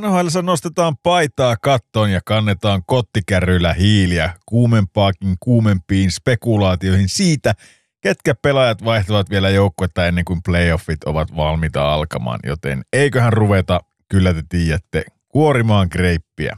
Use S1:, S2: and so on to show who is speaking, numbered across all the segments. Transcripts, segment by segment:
S1: NHL nostetaan paitaa kattoon ja kannetaan kottikärryillä hiiliä kuumempaakin kuumempiin spekulaatioihin siitä, ketkä pelaajat vaihtavat vielä joukkuetta ennen kuin playoffit ovat valmiita alkamaan, joten eiköhän ruveta, kyllä te tiedätte, kuorimaan greippiä.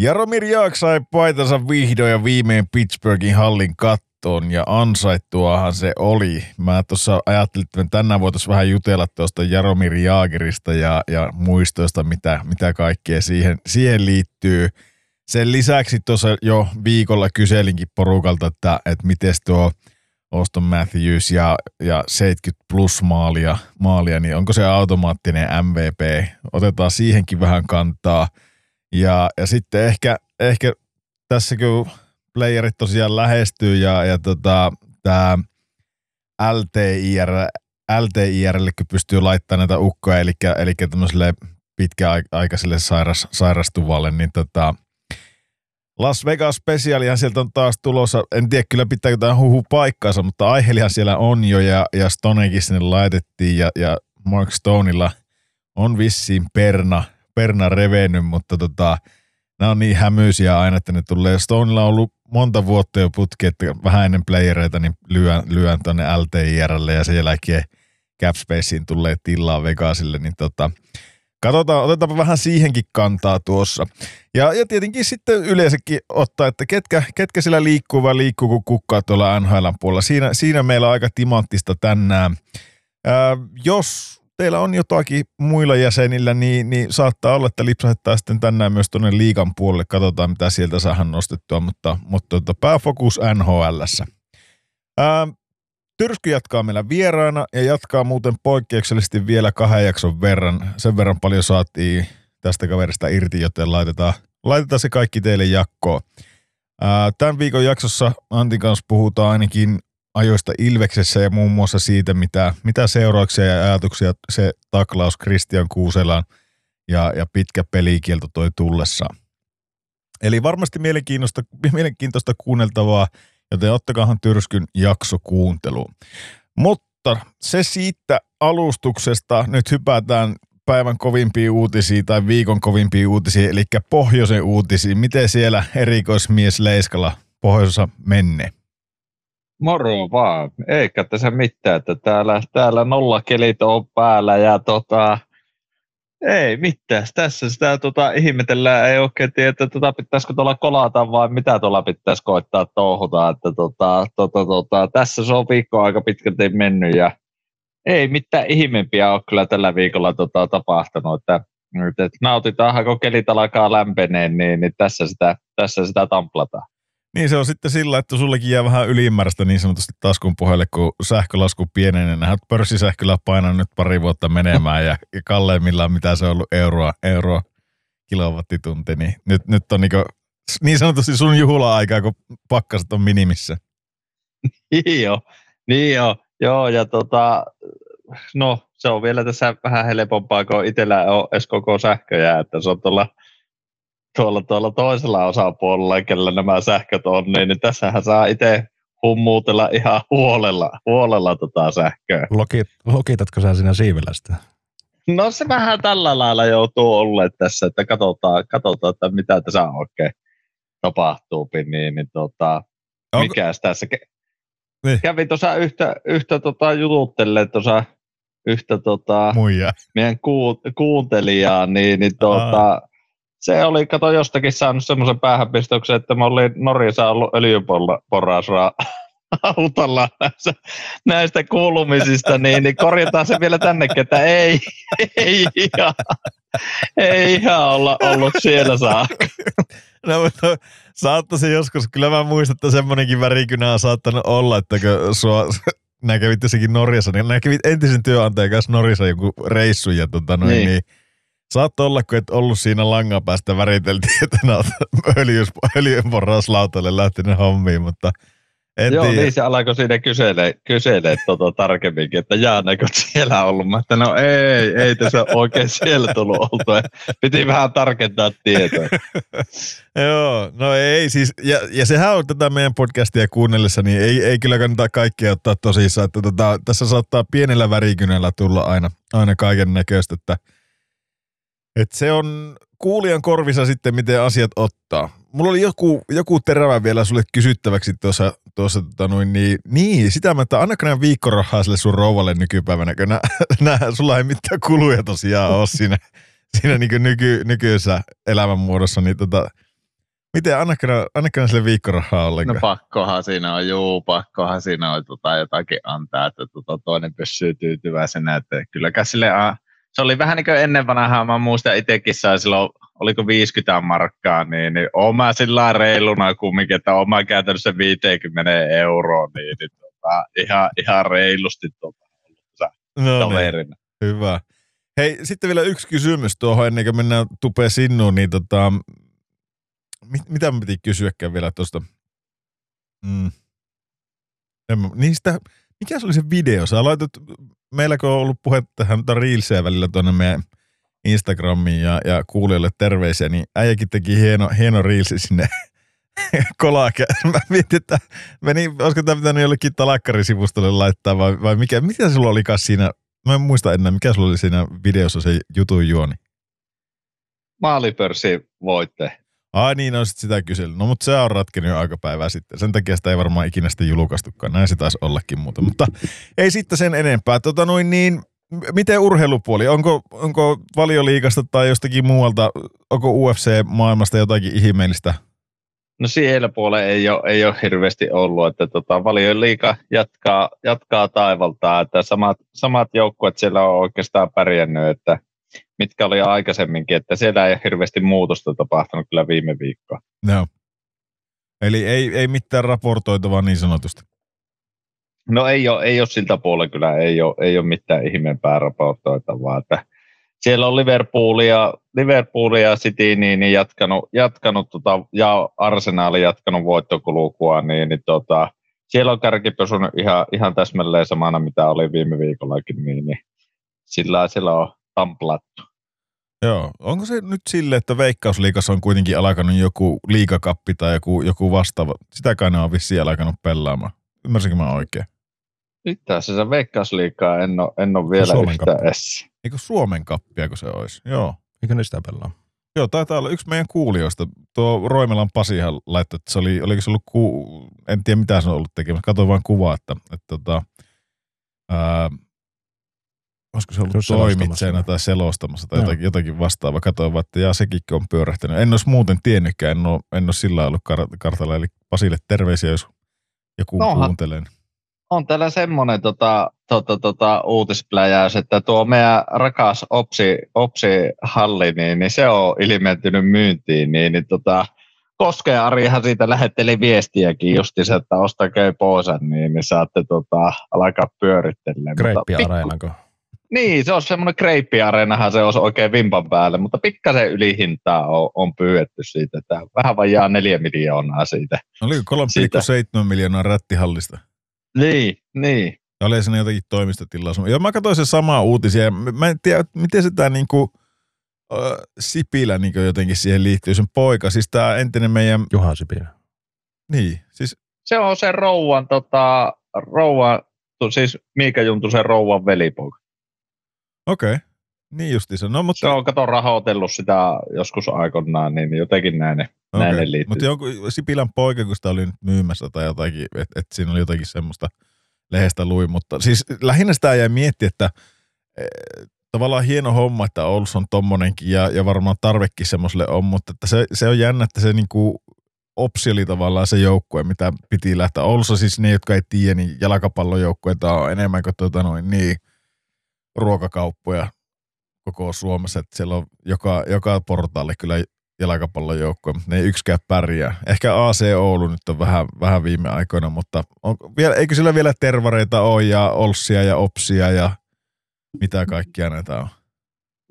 S1: Jaromir Jaak sai paitansa vihdoin ja viimein Pittsburghin hallin kattoon ja ansaittuahan se oli. Mä tuossa ajattelin, että me tänään voitaisiin vähän jutella tuosta Jaromir Jaagerista ja, ja muistoista, mitä, mitä kaikkea siihen, siihen liittyy. Sen lisäksi tuossa jo viikolla kyselinkin porukalta, että, että miten tuo Auston Matthews ja, ja 70 plus maalia, maalia, niin onko se automaattinen MVP? Otetaan siihenkin vähän kantaa – ja, ja sitten ehkä, ehkä tässä kun playerit tosiaan lähestyy ja, ja tota, tämä LTIR, LTIRlle pystyy laittamaan näitä ukkoja, eli, eli tämmöiselle pitkäaikaiselle sairas, sairastuvalle, niin tota, Las Vegas Specialihan sieltä on taas tulossa. En tiedä kyllä pitääkö tämä huhu paikkaansa, mutta aiheelihan siellä on jo ja, ja Stonekin sinne laitettiin ja, ja Mark Stoneilla on vissiin perna – perna revennyt, mutta tota, nämä on niin hämyisiä aina, että ne tulee. Stonella on ollut monta vuotta jo putki, että vähän ennen playereita niin lyön, lyön tuonne LTIRlle ja sen jälkeen Capspaceen tulee tilaa Vegasille, niin tota, katsotaan, otetaanpa vähän siihenkin kantaa tuossa. Ja, ja tietenkin sitten yleensäkin ottaa, että ketkä, ketkä sillä liikkuu vai liikkuu kun kukkaa tuolla NHL puolella. Siinä, siinä meillä on aika timanttista tänään. Ää, jos teillä on jotakin muilla jäsenillä, niin, niin saattaa olla, että lipsahettaa sitten tänään myös tuonne liikan puolelle. Katsotaan, mitä sieltä saadaan nostettua, mutta, mutta tota, pääfokus NHLssä. Ää, Tyrsky jatkaa meillä vieraana ja jatkaa muuten poikkeuksellisesti vielä kahden jakson verran. Sen verran paljon saatiin tästä kaverista irti, joten laitetaan, laitetaan se kaikki teille jakkoon. Tämän viikon jaksossa Antin kanssa puhutaan ainakin ajoista Ilveksessä ja muun muassa siitä, mitä, mitä seurauksia ja ajatuksia se taklaus Christian Kuuselan ja, ja pitkä pelikielto toi tullessaan. Eli varmasti mielenkiintoista, mielenkiintoista kuunneltavaa, joten ottakaahan Tyrskyn jakso kuunteluun. Mutta se siitä alustuksesta, nyt hypätään päivän kovimpiin uutisiin tai viikon kovimpiin uutisiin, eli pohjoisen uutisiin. Miten siellä erikoismies Leiskala pohjoisessa menee?
S2: Moro vaan. Eikä tässä mitään, että täällä, täällä nollakelit on päällä ja tota, ei mitään. Tässä sitä tota, ihmetellään, ei oikein tiedä, että tota, pitäisikö tuolla kolata vai mitä tuolla pitäisi koittaa touhuta. Että, tota, tota, tota, tässä se on viikko aika pitkälti mennyt ja ei mitään ihmeempiä ole kyllä tällä viikolla tota, tapahtunut. Että, että nautitaan, kun kelit alkaa lämpeneen, niin, niin tässä, sitä, tässä sitä tamplataan.
S1: Niin se on sitten sillä, että sullekin jää vähän ylimääräistä niin sanotusti taskun pohjalle, kun sähkölasku pienenee. Nähdään pörssisähköllä painaa nyt pari vuotta menemään ja kalleimmillaan mitä se on ollut euroa, euroa kilowattitunti. Niin nyt, nyt on niin, niin sanotusti sun juhla-aikaa, kun pakkaset on minimissä.
S2: Niin joo, niin joo, joo ja tota, no se on vielä tässä vähän helpompaa, kun itsellä on edes koko sähköjä, että se on tuolla tuolla, tuolla toisella osapuolella, kellä nämä sähköt on, niin, niin tässähän saa itse hummuutella ihan huolella, huolella tota sähköä.
S3: Lokit, lokitatko sä siinä siivellä sitä?
S2: No se vähän tällä lailla joutuu olleet tässä, että katsotaan, katsotaan että mitä tässä oikein tapahtuu, niin, niin tota, Onko... mikäs tässä. Niin. Kävin tuossa yhtä, yhtä tota, jututtelee tuossa yhtä tota,
S1: Muija.
S2: meidän ku, kuuntelijaa, niin, niin tota, se oli, kato jostakin saanut semmoisen päähänpistoksen, että mä olin Norjassa ollut öljyporasraa autolla näistä, näistä kuulumisista, niin, niin korjataan se vielä tänne, että ei, ei ihan, ei ihan olla ollut siellä saakka.
S1: No, mutta saattaisi joskus, kyllä mä muistan, että semmoinenkin värikynä on saattanut olla, että kun sua, nää kävit jossakin Norjassa, niin nää kävit entisen työnantajan kanssa Norjassa joku reissu ja tota noin, niin. niin Saattoi olla, kun et ollut siinä langan päästä väriteltiin, että öljynporauslautalle lähtenyt hommiin, mutta en
S2: Joo,
S1: tiedä.
S2: niin se alkoi siinä kyselee, kyselee tota tarkemminkin, että Jaaneko siellä ollut. Mä että no ei, ei tässä oikein siellä tullut oltu. Piti vähän tarkentaa tietoa.
S1: Joo, no ei siis, ja, ja sehän on tätä meidän podcastia kuunnellessa, niin ei, ei kyllä kannata kaikkia ottaa tosissaan, että tota, tässä saattaa pienellä värikynällä tulla aina, aina kaiken näköistä, että, että se on kuulijan korvissa sitten, miten asiat ottaa. Mulla oli joku, joku terävä vielä sulle kysyttäväksi tuossa, tuossa tota noin, niin, niin, sitä mä, että annako nämä viikkorahaa sille sun rouvalle nykypäivänä, kun nää, nää, sulla ei mitään kuluja tosiaan ole siinä, siinä niin nyky, nykyisessä elämänmuodossa, niin tota, Miten, annatko, annatko sille viikkorahaa
S2: No
S1: ollenkaan?
S2: pakkohan siinä on, juu, pakkohan siinä on tota, jotakin antaa, että tota, toinen pysyy tyytyväisenä. Että kylläkään sille, a, se oli vähän niin kuin ennen vanhaa, mä muistan itsekin sai silloin, oliko 50 markkaa, niin, niin oon mä sillä reiluna kumminkin, että oon mä käytännössä 50 euroa, niin, niin tota, ihan, ihan reilusti tota,
S1: no niin, hyvä. Hei, sitten vielä yksi kysymys tuohon ennen kuin mennään tupeen sinnuun, niin tota, mit, mitä mä piti kysyäkään vielä tuosta? Mm. En Niistä, mikä se oli se video? Sä laitat, meilläkö on ollut puhetta tähän Reelsia välillä tuonne meidän Instagramiin ja, ja kuulijoille terveisiä, niin äijäkin teki hieno, hieno Reelsi sinne kolake. Mä mietin, että meni, olisiko tämä pitänyt jollekin talakkarisivustolle laittaa vai, vai mikä, mitä sulla oli siinä, mä en muista enää, mikä sulla oli siinä videossa se jutun juoni.
S2: Maalipörssi voitte.
S1: Ai niin, no sit sitä kysely. No mutta se on ratkenut jo aika päivää sitten. Sen takia sitä ei varmaan ikinä sitten julkaistukaan. Näin se taisi ollakin muuta. Mutta ei sitten sen enempää. Tota noin niin, miten urheilupuoli? Onko, onko valioliikasta tai jostakin muualta, onko UFC-maailmasta jotakin ihmeellistä?
S2: No siellä puolella ei ole, ei ole hirveästi ollut, että tota, valion liika jatkaa, jatkaa taivaltaa, että samat, samat joukkueet siellä on oikeastaan pärjännyt, että mitkä oli aikaisemminkin, että siellä ei hirveästi muutosta tapahtunut kyllä viime viikkoa.
S1: Joo. Eli ei, ei mitään raportoitavaa niin sanotusti.
S2: No ei ole, ei ole siltä puolella kyllä, ei ole, ei ole mitään ihmeempää raportoitavaa, että siellä on Liverpoolia, Liverpoolia City niin, niin jatkanut, jatkanut tota, ja Arsenali jatkanut voittokulukua, niin, niin tota, siellä on kärki pysynyt ihan, ihan täsmälleen samana, mitä oli viime viikollakin, niin, niin sillä siellä on tamplattu.
S1: Joo. Onko se nyt sille, että Veikkausliikassa on kuitenkin alkanut joku liikakappi tai joku, joku vastaava? Sitäkään ne on vissiin alkanut pelaamaan. Ymmärsinkö mä oikein?
S2: Itse asiassa Veikkausliikaa en ole, en ole vielä
S3: Suomen
S2: yhtään
S3: kappi.
S2: edes.
S1: Eikö Suomen kappia, kun se olisi? Joo.
S3: Eikö ne sitä pelaa?
S1: Joo, taitaa olla yksi meidän kuulijoista. Tuo Roimelan Pasihan laittoi, että se oli, oliko se ollut, ku, en tiedä mitä se on ollut tekemässä. Katoin vain kuvaa, että, että tota, ää, olisiko se ollut toimitsijana tai selostamassa tai
S3: Joo.
S1: jotakin, jotakin vastaavaa. Katoin vaan, että jaa, sekin on pyörähtänyt. En olisi muuten tiennytkään, en ole, en ole sillä ollut kar- kartalla. Eli Pasille terveisiä, jos joku
S2: Nohan.
S1: kuuntelee.
S2: on täällä semmoinen tota, tota, tota, uutispläjäys, että tuo meidän rakas Opsi, Opsi-halli, niin, niin se on ilmentynyt myyntiin, niin, niin tota, Koskeen Arihan siitä lähetteli viestiäkin justiinsa, että ostakaa pois, niin, niin saatte tota, alkaa pyörittelemään.
S3: Kreippi
S2: Mutta pikku-? Niin, se on semmoinen kreippiareenahan se olisi oikein vimpan päälle, mutta pikkasen ylihintaa on, on pyydetty siitä, että vähän vajaa neljä miljoonaa siitä.
S1: Oliko 3,7 miljoonaa rättihallista?
S2: Niin, niin.
S1: Ja oli siinä jotakin toimistotilaisuus. Ja mä katsoin se samaa uutisia. Mä en tiedä, miten se tää niinku, äh, Sipilä niinku jotenkin siihen liittyy, sen poika. Siis tää entinen meidän,
S3: Juha Sipilä.
S1: niin, siis
S2: Se on se rouvan, tota, rouvan tu- siis Miika Juntusen rouvan velipoika.
S1: Okei. Okay. Niin justiinsa. No, mutta,
S2: Se on, kato, rahoitellut sitä joskus aikoinaan, niin jotenkin näin, ne- näin liittyy.
S1: Mutta jonkun Sipilän poika, kun sitä oli nyt myymässä tai jotakin, että et siinä oli jotakin semmoista lehdestä luin. Mutta siis lähinnä sitä jäi miettiä, että eh, tavallaan hieno homma, että Oulussa on tommonenkin ja, ja varmaan tarvekin semmoiselle on, mutta että se, se on jännä, että se niinku Opsi oli tavallaan se joukkue, mitä piti lähteä. Oulussa siis ne, jotka ei tiedä, niin jalkapallojoukkueita on enemmän kuin tuota noin, niin, ruokakauppoja koko Suomessa, että siellä on joka, joka portaalle kyllä jalkapallojoukkue, mutta ne ei yksikään pärjää. Ehkä AC Oulu nyt on vähän, vähän viime aikoina, mutta on, vielä, eikö sillä vielä tervareita ole ja Olssia ja Opsia ja mitä kaikkia näitä on?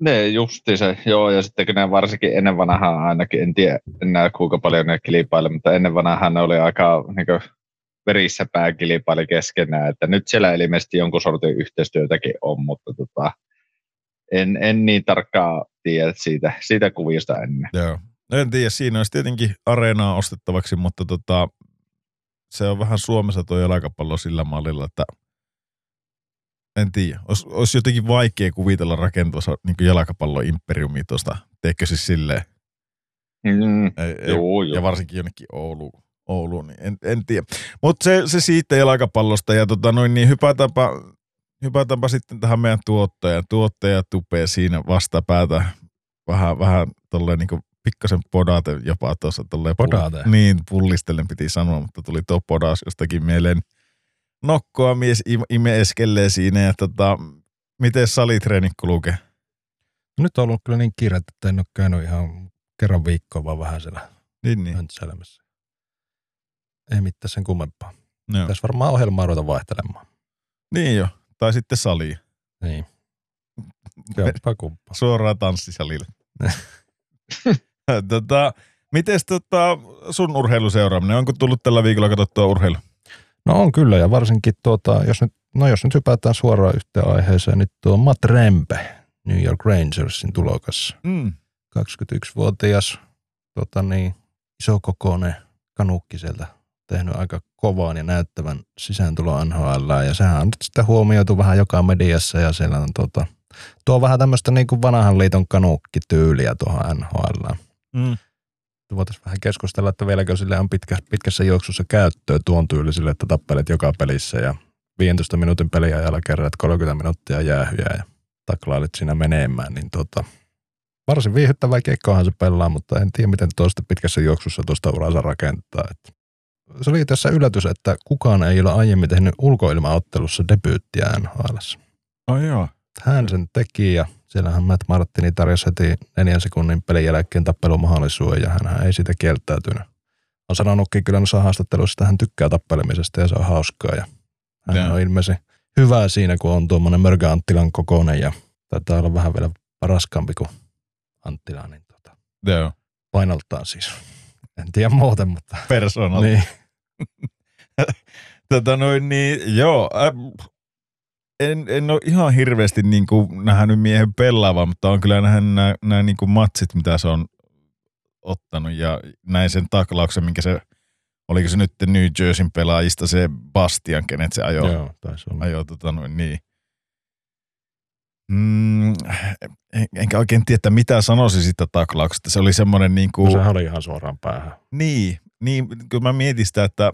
S2: Ne justi se, joo, ja sitten kun ne varsinkin ennen vanhaa ainakin, en tiedä enää kuinka paljon ne kilpailee, mutta ennen vanhaa ne oli aika niin kuin, verissä pääkilpaili keskenään, että nyt siellä ilmeisesti jonkun sortin yhteistyötäkin on, mutta tota, en, en niin tarkkaa tiedä siitä, siitä kuvista ennen.
S1: Joo. En tiedä, siinä olisi tietenkin areenaa ostettavaksi, mutta tota, se on vähän Suomessa tuo jalkapallo sillä mallilla, että en tiedä. Ois, olisi jotenkin vaikea kuvitella rakentua niin jalkapalloimperiumi tuosta, teekö siis silleen.
S2: Mm,
S1: Ei, ei,
S2: joo,
S1: ja
S2: joo.
S1: varsinkin jonnekin Ouluun, Ouluun niin en, en tiedä. Mutta se, se siitä jalkapallosta ja tota noin, niin hypätäänpä, hypätäänpä sitten tähän meidän tuottajan. Tuottaja tupee siinä vastapäätä vähän, vähän tolleen niin pikkasen podate jopa tuossa tolleen
S3: Podate?
S1: niin, pullistellen piti sanoa, mutta tuli tuo podas jostakin mieleen. Nokkoa mies im- imeeskelee siinä ja tota, miten salitreenit kulkee?
S3: Nyt on ollut kyllä niin kiire, että en ole käynyt ihan kerran viikkoa, vaan vähän siellä
S1: Niin, niin.
S3: Ei mitään sen kummempaa.
S1: Joo.
S3: Tässä varmaan ohjelmaa ruveta vaihtelemaan.
S1: niin jo. Tai sitten sali.
S3: Niin. Jopa kumppa.
S1: Suoraan tanssisalille. tota, mites tota, sun urheiluseuraaminen? Onko tullut tällä viikolla katsottua urheilu?
S3: No on kyllä, ja varsinkin tuota, jos nyt, no jos nyt hypätään suoraan yhteen aiheeseen, niin tuo Matt Rempe, New York Rangersin tulokas.
S1: Mm.
S3: 21-vuotias, tota niin, isokokoinen kanukki sieltä tehnyt aika kovaan ja näyttävän sisääntulo NHL, ja sehän on nyt sitten huomioitu vähän joka mediassa, ja siellä on tota, tuo vähän tämmöistä niin kuin vanhan liiton kanukkityyliä tuohon NHL.
S1: Mm.
S3: Voitaisiin vähän keskustella, että vieläkö sille on pitkä, pitkässä juoksussa käyttöä tuon tyylisille, että tappelet joka pelissä ja 15 minuutin peliajalla kerrat 30 minuuttia jäähyjä ja taklailet siinä menemään, niin tota, varsin viihdyttävää keikkoahan se pelaa, mutta en tiedä, miten tuosta pitkässä juoksussa tuosta uransa rakentaa. Et se oli tässä yllätys, että kukaan ei ole aiemmin tehnyt ulkoilmaottelussa debyyttiä NHL.
S1: Oh, joo.
S3: Hän sen teki ja siellähän Matt Martini tarjosi heti neljän sekunnin pelin jälkeen tappelumahdollisuuden ja hän ei siitä kieltäytynyt. On sanonutkin kyllä noissa haastatteluissa, että hän tykkää tappelemisesta ja se on hauskaa ja hän
S1: Joo.
S3: on ilmeisesti hyvä siinä, kun on tuommoinen Mörgä Anttilan kokoinen ja taitaa olla vähän vielä raskaampi kuin Anttila, niin tota,
S1: Joo.
S3: painoltaan siis. En tiedä muuten, mutta
S1: Persoonalta.
S3: niin.
S1: Tota noin, niin joo. Äh, en, en ole ihan hirveästi niin kuin nähnyt miehen pelaavan, mutta on kyllä nähnyt nämä, nämä niin kuin matsit, mitä se on ottanut ja näin sen taklauksen, minkä se, oliko se nyt New Jerseyn pelaajista se Bastian, kenet se ajoi,
S3: Joo, taisi olla.
S1: ajoi tota noin, niin. Mm, en, enkä oikein tiedä, mitä sanoisin siitä taklauksesta. Se oli semmoinen niin
S3: No,
S1: kuin,
S3: sehän oli ihan suoraan päähän.
S1: niin, niin, kun mä mietin sitä, että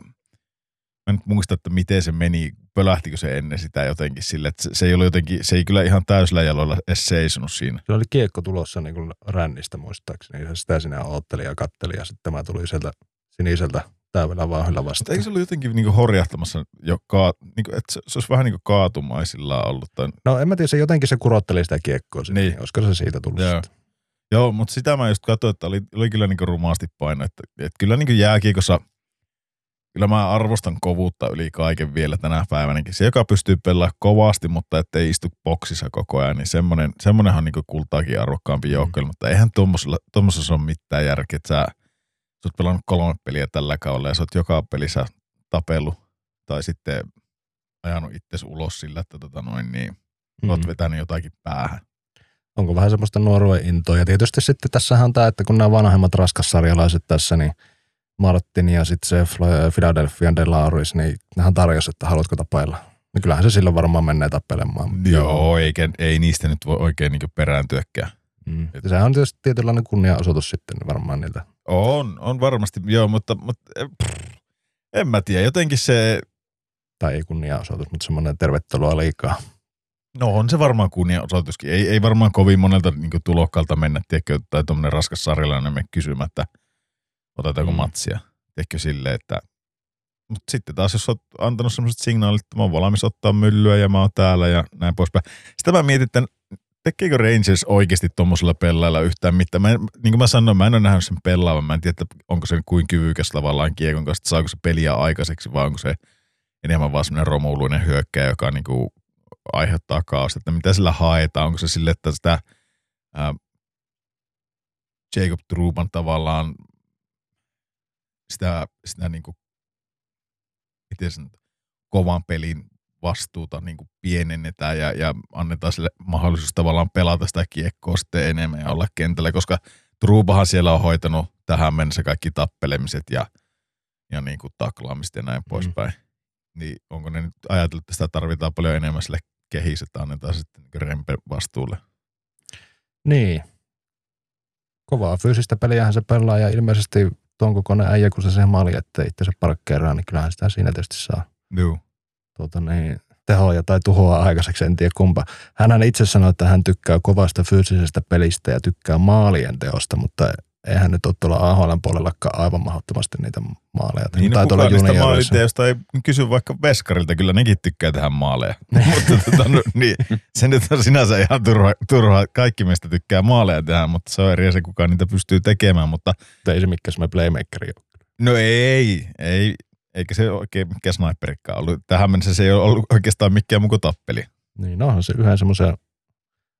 S1: mä nyt muista, että miten se meni, pölähtikö se ennen sitä jotenkin sille, että se, ei ollut jotenkin, se ei kyllä ihan täysillä jaloilla edes seisonut siinä.
S3: Se oli kiekko tulossa niin kuin rännistä muistaakseni. Ja sitä sinä ootteli ja katteli ja sitten tämä tuli sieltä siniseltä täydellä vauhdilla
S1: Mutta
S3: vastaan.
S1: eikö se ollut jotenkin niin kuin horjahtamassa, jo ka, niin kuin, että se, se olisi vähän niin kuin kaatumaisillaan ollut. Tai,
S3: No en mä tiedä, se jotenkin se kurotteli sitä kiekkoa sinne.
S1: Niin.
S3: Olisiko se siitä tullut
S1: Joo.
S3: sitten?
S1: Joo, mutta sitä mä just katsoin, että oli, oli kyllä niin rumaasti paino. Että, että kyllä niin jääkiekossa, kyllä mä arvostan kovuutta yli kaiken vielä tänä päivänäkin. Se, joka pystyy pelaamaan kovasti, mutta ettei istu boksissa koko ajan, niin semmoinen, semmoinenhan on niin kultaakin arvokkaampi joukkoilla. Mutta eihän tuommoisessa ole mitään järkeä, että sä, sä oot pelannut kolme peliä tällä kaudella ja sä oot joka pelissä tapellut tai sitten ajanut itsesi ulos sillä, että tota noin, niin, mm. oot
S3: Mm.
S1: vetänyt jotakin päähän.
S3: Onko vähän semmoista nuoruuden intoa? Ja tietysti sitten tässähän on tämä, että kun nämä vanhemmat raskassarjalaiset tässä, niin Martin ja sitten se Philadelphia Delauris, niin nehän tarjosi, että haluatko tapailla. Niin kyllähän se silloin varmaan menee tappelemaan.
S1: Joo, eikä, ei niistä nyt voi oikein niin perääntyäkään.
S3: Mm. Ja sehän on tietysti tietynlainen kunnianosoitus sitten varmaan niiltä.
S1: On, on varmasti, joo, mutta, mutta eh, pff, en mä tiedä, jotenkin se,
S3: Tai ei kunnianosoitus, mutta semmoinen tervetuloa liikaa.
S1: No on se varmaan kunnianosoituskin. Ei, ei varmaan kovin monelta niin tulokkaalta mennä, tiedätkö, tai tuommoinen raskas sarjalainen me kysymättä, otetaanko
S3: Mm.
S1: matsia. Tiedätkö silleen, että mutta sitten taas, jos olet antanut sellaiset signaalit, että mä oon valmis ottaa myllyä ja mä oon täällä ja näin poispäin. Sitä mä mietin, että tekeekö Rangers oikeasti tuommoisella pelailla yhtään mitään. Mä en, niin kuin mä sanoin, mä en ole nähnyt sen pelaavan. Mä en tiedä, että onko se kuin kyvykäs tavallaan kiekon kanssa, että saako se peliä aikaiseksi vai onko se enemmän vaan semmoinen romuuluinen hyökkäjä, joka niin kuin aiheuttaa kaaosta. Että mitä sillä haetaan? Onko se sille, että sitä ää, Jacob Truban tavallaan sitä, sitä niin kuin, miten sen, kovan pelin vastuuta niin kuin pienennetään ja, ja annetaan sille mahdollisuus tavallaan pelata sitä kiekkoa sitten enemmän ja olla kentällä, koska Trubahan siellä on hoitanut tähän mennessä kaikki tappelemiset ja, ja niin kuin taklaamista ja näin mm. poispäin. Niin onko ne nyt ajatellut, että sitä tarvitaan paljon enemmän sille kehis, että annetaan sitten niin rempe vastuulle?
S3: Niin. Kovaa fyysistä peliähän se pelaa ja ilmeisesti tuon kokoinen äijä, kun se sen maali, että itse se parkkeeraa, niin kyllähän sitä siinä tietysti saa.
S1: Joo.
S3: Tuota niin, tehoja tai tuhoa aikaiseksi, en tiedä kumpa. Hän itse sanoi, että hän tykkää kovasta fyysisestä pelistä ja tykkää maalien teosta, mutta eihän nyt ole tuolla AHL puolellakaan aivan mahdottomasti niitä maaleja.
S1: Niin, no kukaan niistä maaliteosta ei kysy vaikka Veskarilta, kyllä nekin tykkää tehdä maaleja. mutta tota, no, niin, se nyt on sinänsä ihan turha, turha. kaikki meistä tykkää maaleja tehdä, mutta se on eri asia, kuka niitä pystyy tekemään. Mutta...
S3: Ei se mikään semmoinen playmakeri ole.
S1: No ei, ei, eikä se oikein mikään sniperikkaan ollut. Tähän mennessä se ei ole ollut oikeastaan mikään muu tappeli.
S3: Niin, no se yhden semmoisen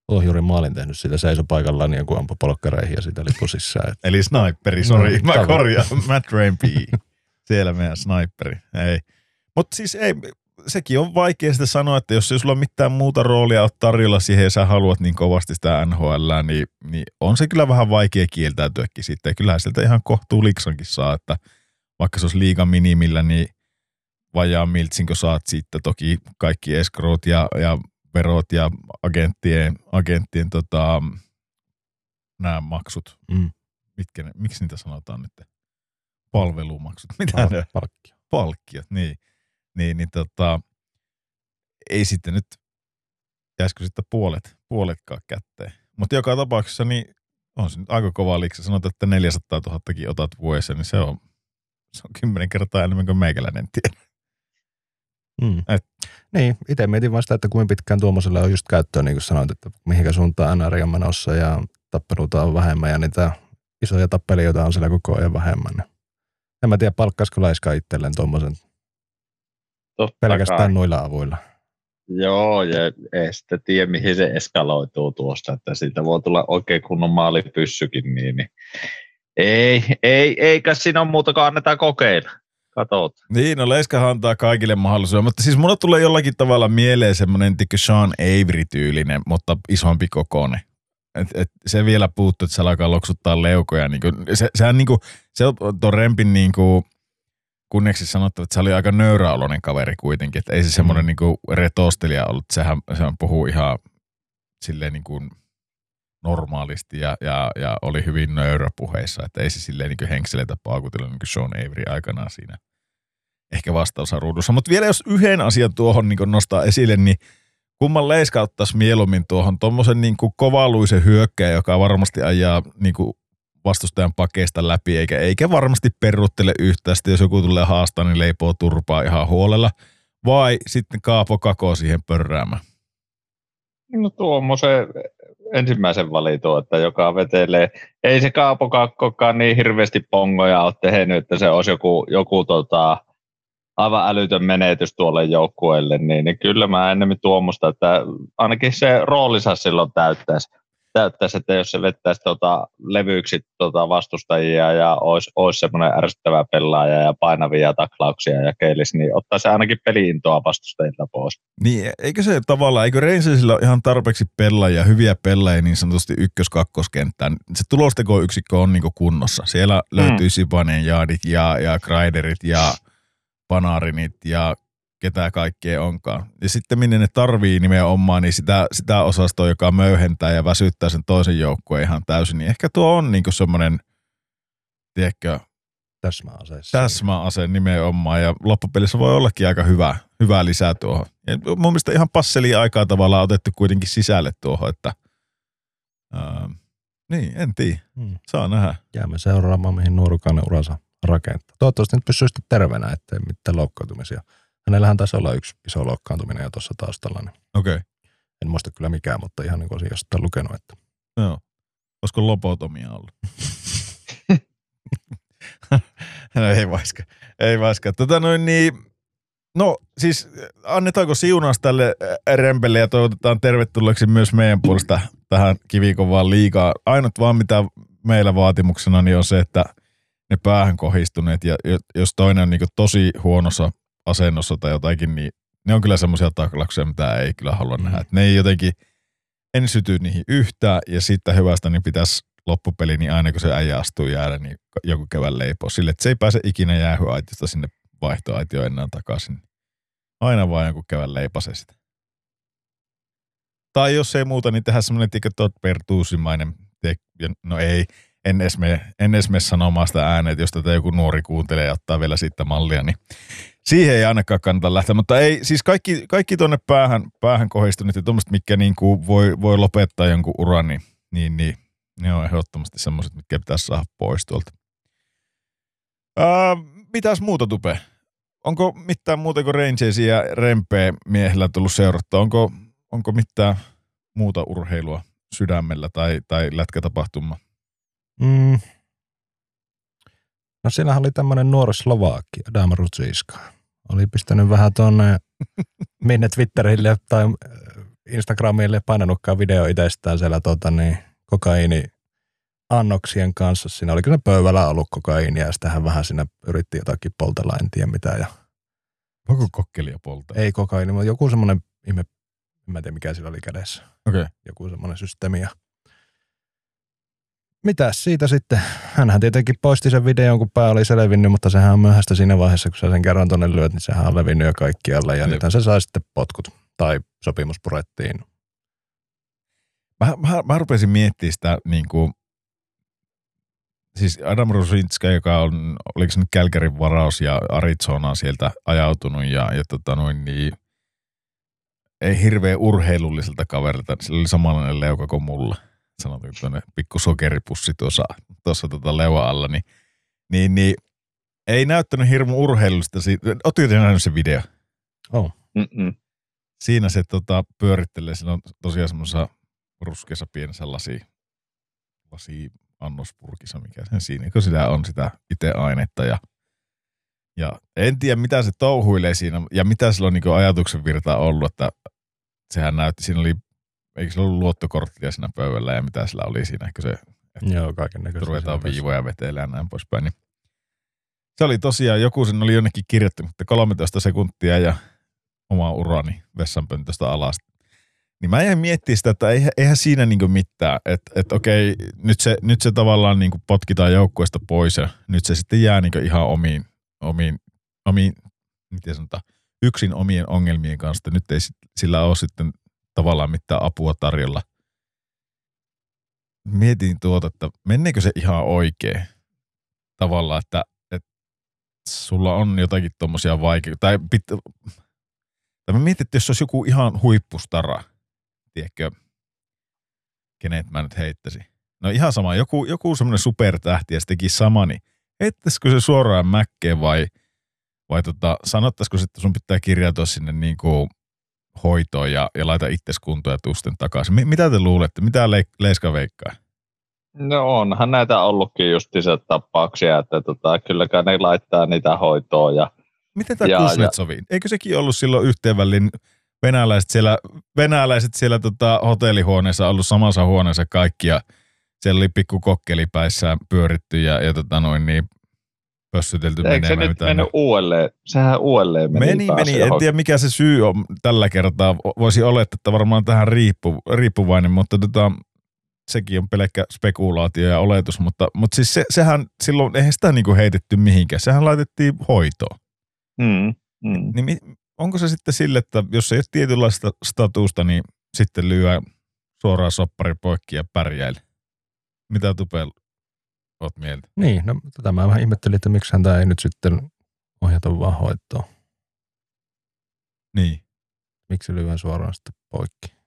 S3: ohjurin maalin tehnyt sillä seiso paikallaan niin kuin ampui polkkareihin ja siitä lippu sisään.
S1: Eli sniperi, sori, no, mä korjaan. Matt Rainby. Siellä meidän sniperi. Ei. Mutta siis ei, sekin on vaikea sitä sanoa, että jos ei sulla mitään muuta roolia ole tarjolla siihen ja sä haluat niin kovasti sitä NHL, niin, niin on se kyllä vähän vaikea kieltäytyäkin sitten. Ja kyllähän sieltä ihan kohtuu liksonkin saa, että vaikka se olisi liigan minimillä, niin vajaa miltsinkö saat sitten toki kaikki escrowt ja, ja verot ja agenttien, agenttien tota, nämä maksut. Mm. Mitkä ne, miksi niitä sanotaan nyt? Palvelumaksut. Mitä Pal- ne?
S3: Palkkio.
S1: Palkkiot, niin. Niin, niin tota, ei sitten nyt, jäisikö sitten puolet, puoletkaan kätteen. Mutta joka tapauksessa niin on se nyt aika kova liikse. Sanotaan, että 400 000 otat vuodessa, niin se on, se on kymmenen kertaa enemmän kuin meikäläinen tiedä.
S3: Mm. Et. Niin, itse mietin vasta, että kuinka pitkään tuommoiselle on just käyttöä, niin kuin sanoit, että mihinkä suuntaan NR on menossa ja tappeluita on vähemmän ja niitä isoja tappelijoita on siellä koko ajan vähemmän. En mä tiedä, palkkaisiko Laiska itselleen tuommoisen pelkästään kai. noilla avuilla.
S2: Joo, ja ei sitten tiedä, mihin se eskaloituu tuosta, että siitä voi tulla oikein kunnon maalipyssykin, niin, niin ei, ei, eikä siinä ole muuta kuin annetaan kokeilla. Katot.
S1: Niin, no Leiska antaa kaikille mahdollisuuden, mutta siis mulle tulee jollakin tavalla mieleen semmoinen Sean Avery-tyylinen, mutta isompi kokoinen. Et, et se vielä puuttuu, että se alkaa loksuttaa leukoja. Niin kuin, se, sehän niin kuin, se on tuon Rempin niin kuin, kunniaksi sanottu, että se oli aika nöyräoloinen kaveri kuitenkin, että ei se semmoinen mm. niin retostelija ollut, sehän, sehän puhuu ihan silleen niin kuin normaalisti ja, ja, ja oli hyvin nöyrä puheissa, että ei se silleen niin henkseleitä paukutella niin kuin Sean Avery aikanaan siinä ehkä vastausruudussa. Mutta vielä jos yhden asian tuohon niin nostaa esille, niin kumman leiska ottaisi mieluummin tuohon tuommoisen niin kovaluisen hyökkäjä, joka varmasti ajaa niin kuin vastustajan pakeista läpi, eikä, eikä varmasti peruttele yhtään. Sitten jos joku tulee haastaa, niin leipoo turpaa ihan huolella. Vai sitten Kaapo Kako siihen pörräämään?
S2: No tuommoisen ensimmäisen valitun, että joka vetelee. Ei se Kaapo Kakkokaan niin hirveästi pongoja ole tehnyt, että se olisi joku, joku tota, aivan älytön menetys tuolle joukkueelle, niin, niin kyllä mä enemmän tuommoista, että ainakin se roolinsa silloin täyttäisi täyttäisi, että jos se vettäisi tota, levyksi tota vastustajia ja olisi, olisi semmoinen ärsyttävä pelaaja ja painavia taklauksia ja keilis, niin ottaisi ainakin peliintoa vastustajilta pois.
S1: Niin, eikö se tavallaan, eikö Rangersilla ole ihan tarpeeksi pelaajia, hyviä pelaajia niin sanotusti ykkös-kakkoskenttään? Se tulostekoyksikkö on niin kunnossa. Siellä löytyy mm. Sipanen, Jaadit ja, ja Kreiderit ja Panarinit ja ketä kaikkea onkaan. Ja sitten minne ne tarvii nimenomaan, niin sitä, sitä osastoa, joka möyhentää ja väsyttää sen toisen joukkueen ihan täysin, niin ehkä tuo on niinku semmoinen, tiedätkö,
S3: täsmäase.
S1: Täsmäase nimenomaan, ja loppupelissä voi ollakin aika hyvä, hyvä lisää tuohon. Ja mun mielestä ihan passeli aikaa tavallaan otettu kuitenkin sisälle tuohon, että ää, niin, en tiedä. Hmm. Saa nähdä.
S3: Jäämme seuraamaan, mihin Nuorukainen uransa rakentaa. Toivottavasti nyt pysyy sitten terveenä, ettei mitään loukkaantumisia Hänellähän taisi olla yksi iso loukkaantuminen jo tuossa taustalla. Niin
S1: Okei. Okay.
S3: En muista kyllä mikään, mutta ihan niin kuin olisin jostain lukenut. Että.
S1: Joo. Olisiko lobotomia ollut? no, ei vaiska. Ei vaiska. Tota noin niin, No siis annetaanko siunaus tälle äh, rempelle ja toivotetaan tervetulleeksi myös meidän puolesta tähän kivikovaan liikaa. Ainut vaan mitä meillä vaatimuksena niin on se, että ne päähän kohistuneet ja jos toinen on niin tosi huonossa asennossa tai jotakin, niin ne on kyllä semmoisia taklauksia, mitä ei kyllä halua mm. nähdä. Et ne ei jotenkin, en syty niihin yhtään ja sitten hyvästä niin pitäisi loppupeli, niin aina kun se äijä astuu jäädä, niin joku kevään leipoo sille, että se ei pääse ikinä jäähyaitista sinne vaihtoaitio enää takaisin. Aina vaan joku kevään leipase sitä. Tai jos ei muuta, niin tehdään semmoinen Todd Pertuusimainen, no ei, en edes mene, en edes mene sanomaan sitä ääneen, että jos tätä joku nuori kuuntelee ja ottaa vielä siitä mallia, niin siihen ei ainakaan kannata lähteä. Mutta ei, siis kaikki, kaikki tuonne päähän, päähän kohdistuneet ja tuommoiset, mitkä niin kuin voi, voi lopettaa jonkun uran, niin, niin, niin ne on ehdottomasti semmoiset, mitkä pitäisi saada pois tuolta. Ää, mitäs muuta tupe? Onko mitään muuta kuin Rangersia ja Rempeä miehillä tullut seurattua? Onko, onko mitään muuta urheilua sydämellä tai, tai lätkätapahtuma? Mm.
S3: No siinähän oli tämmöinen nuori Slovaakki, Adam Rutsiska. Oli pistänyt vähän tuonne minne Twitterille tai äh, Instagramille painanutkaan video itsestään siellä tota, niin, kokaini annoksien kanssa. Siinä oli kyllä pöydällä ollut kokaiinia ja hän vähän siinä yritti jotakin poltella, en tiedä mitä. Ja...
S1: Onko kokkelia polta?
S3: Ei kokaini, mutta joku semmoinen ihme, en tiedä mikä sillä oli kädessä.
S1: Okay.
S3: Joku semmoinen systeemi. Ja mitäs siitä sitten? Hänhän tietenkin poisti sen videon, kun pää oli selvinnyt, mutta sehän on myöhäistä siinä vaiheessa, kun sä sen kerran tuonne lyöt, niin sehän on levinnyt jo kaikkialle. Ja nythän se sai sitten potkut tai sopimus purettiin.
S1: Mä, mä, mä rupesin miettimään sitä, niin kuin, siis Adam Rusinska, joka on, oliko se nyt Kälkärin varaus ja Arizona sieltä ajautunut ja, ja tota noin, niin ei hirveän urheilulliselta kaverilta, sillä oli samanlainen leuka kuin mulla sanotaanko tuonne pikku sokeripussi tuossa, tuossa tota leua alla, niin, niin, niin ei näyttänyt hirmu urheilullista. Oletko nähnyt se video?
S3: Oh.
S1: Siinä se tota, pyörittelee, siinä on tosiaan semmoisessa ruskeassa pienessä lasi, lasi annospurkissa, mikä sen siinä, kun sitä on sitä itse ainetta ja ja en tiedä, mitä se touhuilee siinä ja mitä sillä on niin ajatuksen virta ollut, että sehän näytti, siinä oli eikö se ollut luottokorttia siinä pöydällä ja mitä sillä oli siinä, kun se
S3: Joo, kaiken näköistä.
S1: Ruvetaan viivoja veteillä ja näin poispäin. Niin se oli tosiaan, joku sen oli jonnekin kirjoittanut, että 13 sekuntia ja oma urani vessanpöntöstä alas. Niin mä jäin miettimään sitä, että eihän siinä niinku mitään, että et okei, nyt se, nyt se tavallaan niinku potkitaan joukkueesta pois ja nyt se sitten jää niinku ihan omiin, omiin, omiin miten sanotaan, yksin omien ongelmien kanssa. Nyt ei sillä ole sitten tavallaan mitään apua tarjolla. Mietin tuota, että menneekö se ihan oikein tavallaan, että, että sulla on jotakin tuommoisia vaikeuksia. Tai, pit, tai mä mietin, että jos olisi joku ihan huippustara, tiedätkö, kenet mä nyt heittäisin. No ihan sama, joku, joku semmoinen supertähti ja se teki sama, niin heittäisikö se suoraan mäkkeen vai, vai tota, sanottaisiko että sun pitää kirjautua sinne niin kuin hoitoon ja, ja laita itses kuntoon ja tusten takaisin. M- mitä te luulette? Mitä le- Leiska veikkaa?
S2: No onhan näitä ollutkin justiinsa tapauksia, että tota, kylläkään ne laittaa niitä hoitoon. Ja,
S1: Miten tämä Kuznetsovi? Eikö sekin ollut silloin yhteenvälin venäläiset siellä, venäläiset siellä tota, hotellihuoneessa ollut samassa huoneessa kaikki ja siellä oli pikku kokkelipäissään pyöritty ja, ja tota noin, niin pössytelty
S2: Eikö menemään. Eikö se nyt mennyt uudelleen? Sehän uudelleen meni
S1: Meni, meni. En tiedä mikä se syy on tällä kertaa. Voisi olettaa, että varmaan tähän riippu, riippuvainen, mutta tota, sekin on pelkkä spekulaatio ja oletus. Mutta, mutta siis se, sehän silloin, eihän sitä niinku heitetty mihinkään. Sehän laitettiin hoitoon.
S2: Mm, mm.
S1: Niin onko se sitten sille, että jos ei ole tietynlaista statusta, niin sitten lyö suoraan soppari poikki ja pärjäile? Mitä tupel oot mieltä?
S3: Niin, no tätä mä vähän ihmettelin, että miksi tämä ei nyt sitten ohjata vaan hoitoon.
S1: Niin.
S3: Miksi lyhyen suoraan sitten poikki?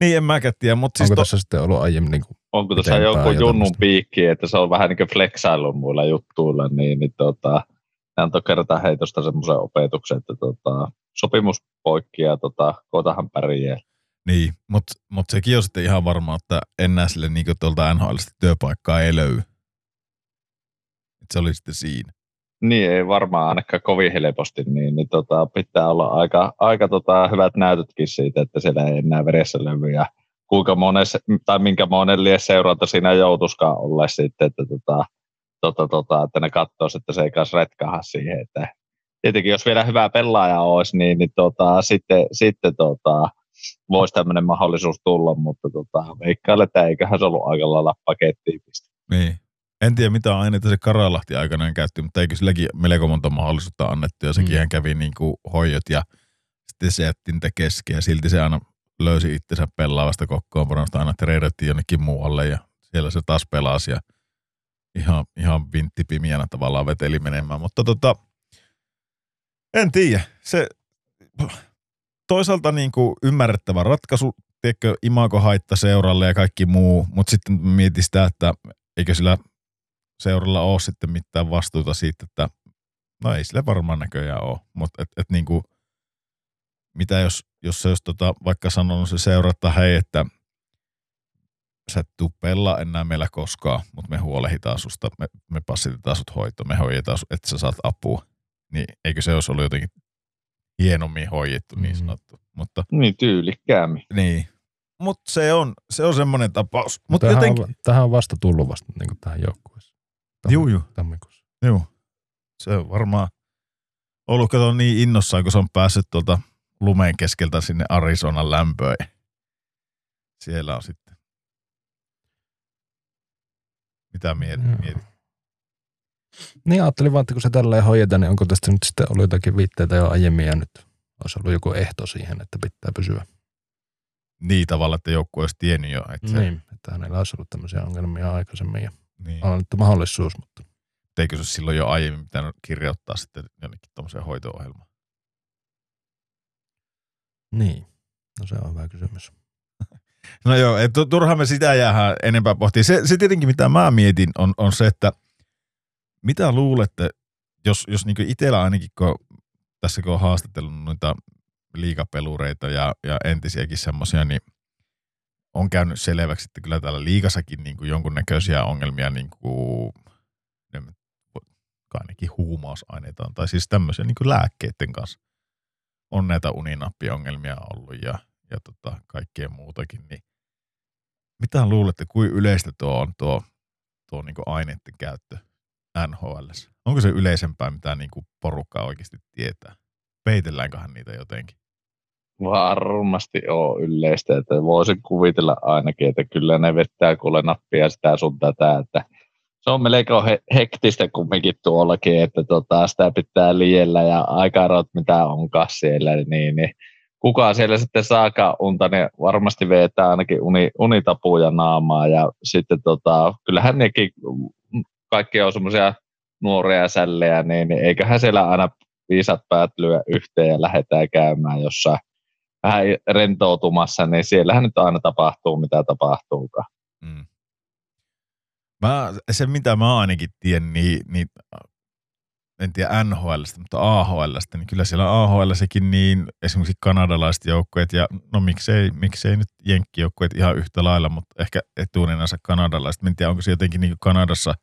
S1: Niin, en mäkään tiedä, mutta
S3: siis... Onko to... tässä sitten ollut aiemmin niin kuin
S2: Onko tässä joku junnun piikki, että se on vähän niin kuin flexailun muilla juttuilla, niin, niin tota, antoi kertaa heitosta semmoisen opetuksen, että tota, sopimus poikki ja tota, kotahan pärjää.
S1: Niin, mutta mut sekin on sitten ihan varma, että enää sille niin tuolta NHLista työpaikkaa ei löydy. Se oli sitten siinä.
S2: niin ei varmaan ainakaan kovin helposti, niin, niin tota, pitää olla aika, aika tota, hyvät näytötkin siitä, että siellä ei enää veressä levy ja kuinka mones, tai minkä monen lie seuranta siinä joutuskaan olla sitten, että, tota, tota, tota, että ne katsoo, että se ei kanssa retkaha siihen. Että tietenkin jos vielä hyvä pelaaja olisi, niin, niin tota, sitten, sitten tota, voisi tämmöinen mahdollisuus tulla, mutta tota, veikkailen, että eiköhän se ollut aika lailla pakettiin pistä.
S1: Niin. En tiedä mitä aineita se Karalahti aikanaan käytti, mutta eikö silläkin melko monta mahdollisuutta annettu ja sekin mm. kävi niin kuin hoijot ja sitten se jätti niitä keskeä ja silti se aina löysi itsensä pelaavasta kokoonpanosta aina treidettiin jonnekin muualle ja siellä se taas pelasi ja ihan, ihan vinttipimiänä tavallaan veteli menemään, mutta tota, en tiedä. Se toisaalta niin kuin ymmärrettävä ratkaisu, tiedätkö, imako haitta seuralle ja kaikki muu, mutta sitten mietin sitä, että eikö sillä seuralla ole sitten mitään vastuuta siitä, että no ei sille varmaan näköjään ole, mutta et, et niin kuin, mitä jos, jos se jos tota, vaikka sanonut se seura, että hei, että sä et tuu pelaa enää meillä koskaan, mutta me huolehditaan susta, me, me passitetaan sut hoitoon, me hoidetaan sut, että sä saat apua. Niin eikö se olisi ollut jotenkin hienommin hoidettu niin mm. sanottu. Mm. Mutta,
S2: niin tyylikkäämmin.
S1: Niin. Mutta se on, se on semmoinen tapaus. Mut
S3: tähän,
S1: jotenkin...
S3: on, tähän on vasta tullut vasta niin tähän joukkueeseen.
S1: Juu, juu. Joo. Se on varmaan ollut kato niin innossaan, kun se on päässyt tuolta lumeen keskeltä sinne Arizonan lämpöön. Siellä on sitten. Mitä mietit? mietit?
S3: Niin ajattelin vaan, että kun se tällä hoidetaan, niin onko tästä nyt sitten ollut jotakin viitteitä jo aiemmin ja nyt olisi ollut joku ehto siihen, että pitää pysyä.
S1: Niin tavalla, että joku olisi tiennyt jo. Että
S3: se... Niin, että hänellä olisi ollut tämmöisiä ongelmia aikaisemmin ja niin. on annettu mahdollisuus, mutta.
S1: Eikö se silloin jo aiemmin pitänyt kirjoittaa sitten jonnekin tuommoiseen hoito-ohjelmaan?
S3: Niin, no se on hyvä kysymys.
S1: no joo, et turhaan me sitä jäähän enempää pohtia. Se, se tietenkin, mitä mä mietin, on, on se, että mitä luulette, jos, jos niin itsellä ainakin, kun tässä kun on haastatellut noita liikapelureita ja, ja entisiäkin semmoisia, niin on käynyt selväksi, että kyllä täällä liikassakin niin kuin jonkunnäköisiä ongelmia, niin kuin, ainakin huumausaineita on, tai siis tämmöisiä niin kuin lääkkeiden kanssa on näitä uninappiongelmia ollut ja, ja tota, kaikkea muutakin, niin mitä luulette, kuin yleistä tuo on tuo, tuo niin aineiden käyttö NHL? Onko se yleisempää, mitä niin kuin porukka oikeasti tietää? Peitelläänköhän niitä jotenkin?
S2: Varmasti on yleistä, että voisin kuvitella ainakin, että kyllä ne vettää kuule nappia sitä sun tätä, että se on melko he- hektistä kumminkin tuollakin, että tota, sitä pitää liellä ja aikarot mitä onkaan siellä, niin, niin kuka siellä sitten saakaan unta, niin varmasti vetää ainakin uni, unitapuja naamaa ja sitten tota, kyllähän nekin kaikki on semmoisia nuoria sällejä, niin, niin eiköhän siellä aina viisat päät lyö yhteen ja lähdetään käymään jossain vähän rentoutumassa, niin siellähän nyt aina tapahtuu, mitä tapahtuukaan. Mm.
S1: Mä, se, mitä mä ainakin tiedän, niin, niin en tiedä NHLstä, mutta AHLstä, niin kyllä siellä AHLssäkin niin esimerkiksi kanadalaiset joukkueet ja no miksei, miksei nyt jenkkijoukkueet ihan yhtä lailla, mutta ehkä etuunenänsä kanadalaiset. En tiedä, onko se jotenkin niin Kanadassa,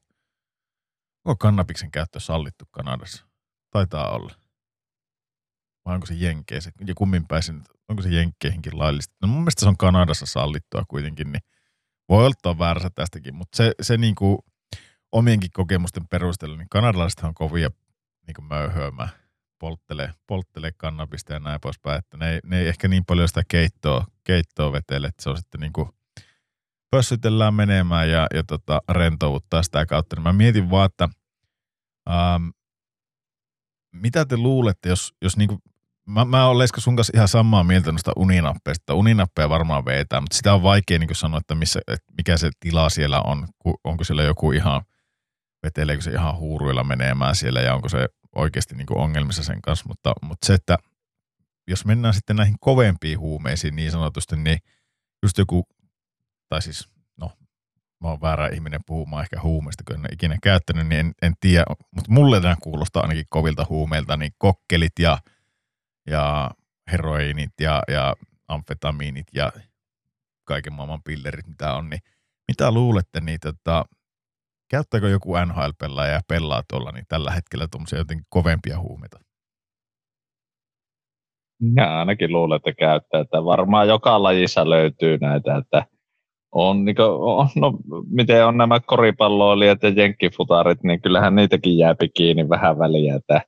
S1: onko kannabiksen käyttö sallittu Kanadassa? Taitaa olla. Vai onko se jenkeissä? Ja kummin pääsin, onko se jenkkeihinkin laillista? No mun mielestä se on Kanadassa sallittua kuitenkin, niin voi olla väärässä tästäkin, mutta se, se niin kuin omienkin kokemusten perusteella, niin kanadalaisethan on kovia niin kuin möyhöämään, polttelee, polttelee kannabista ja näin poispäin, että ne ei, ne ei ehkä niin paljon sitä keittoa, keittoa vetele, että se on sitten niin kuin pössytellään menemään ja, ja tota, rentouttaa sitä kautta. Niin mä mietin vaan, että ähm, mitä te luulette, jos, jos niin kuin mä, mä olen Leska sun kanssa ihan samaa mieltä noista uninappeista. Uninappeja varmaan vetää, mutta sitä on vaikea niin sanoa, että, missä, että mikä se tila siellä on. Onko siellä joku ihan, veteleekö se ihan huuruilla menemään siellä ja onko se oikeasti niin ongelmissa sen kanssa. Mutta, mutta se, että jos mennään sitten näihin kovempiin huumeisiin niin sanotusti, niin just joku, tai siis no, mä oon väärä ihminen puhumaan ehkä huumeista, kun en ole ikinä käyttänyt, niin en, en tiedä, mutta mulle nämä kuulostaa ainakin kovilta huumeilta, niin kokkelit ja – ja heroinit ja, ja amfetamiinit ja kaiken maailman pillerit, mitä on, niin mitä luulette, niin tota, käyttääkö joku NHL-pelaaja ja pelaa tuolla niin tällä hetkellä tuommoisia jotenkin kovempia huumeita?
S2: Minä ainakin luulen, että käyttää, että varmaan joka lajissa löytyy näitä, että on, niin kuin, on no, miten on nämä koripalloilijat ja jenkkifutarit, niin kyllähän niitäkin jääpi kiinni vähän väliä, että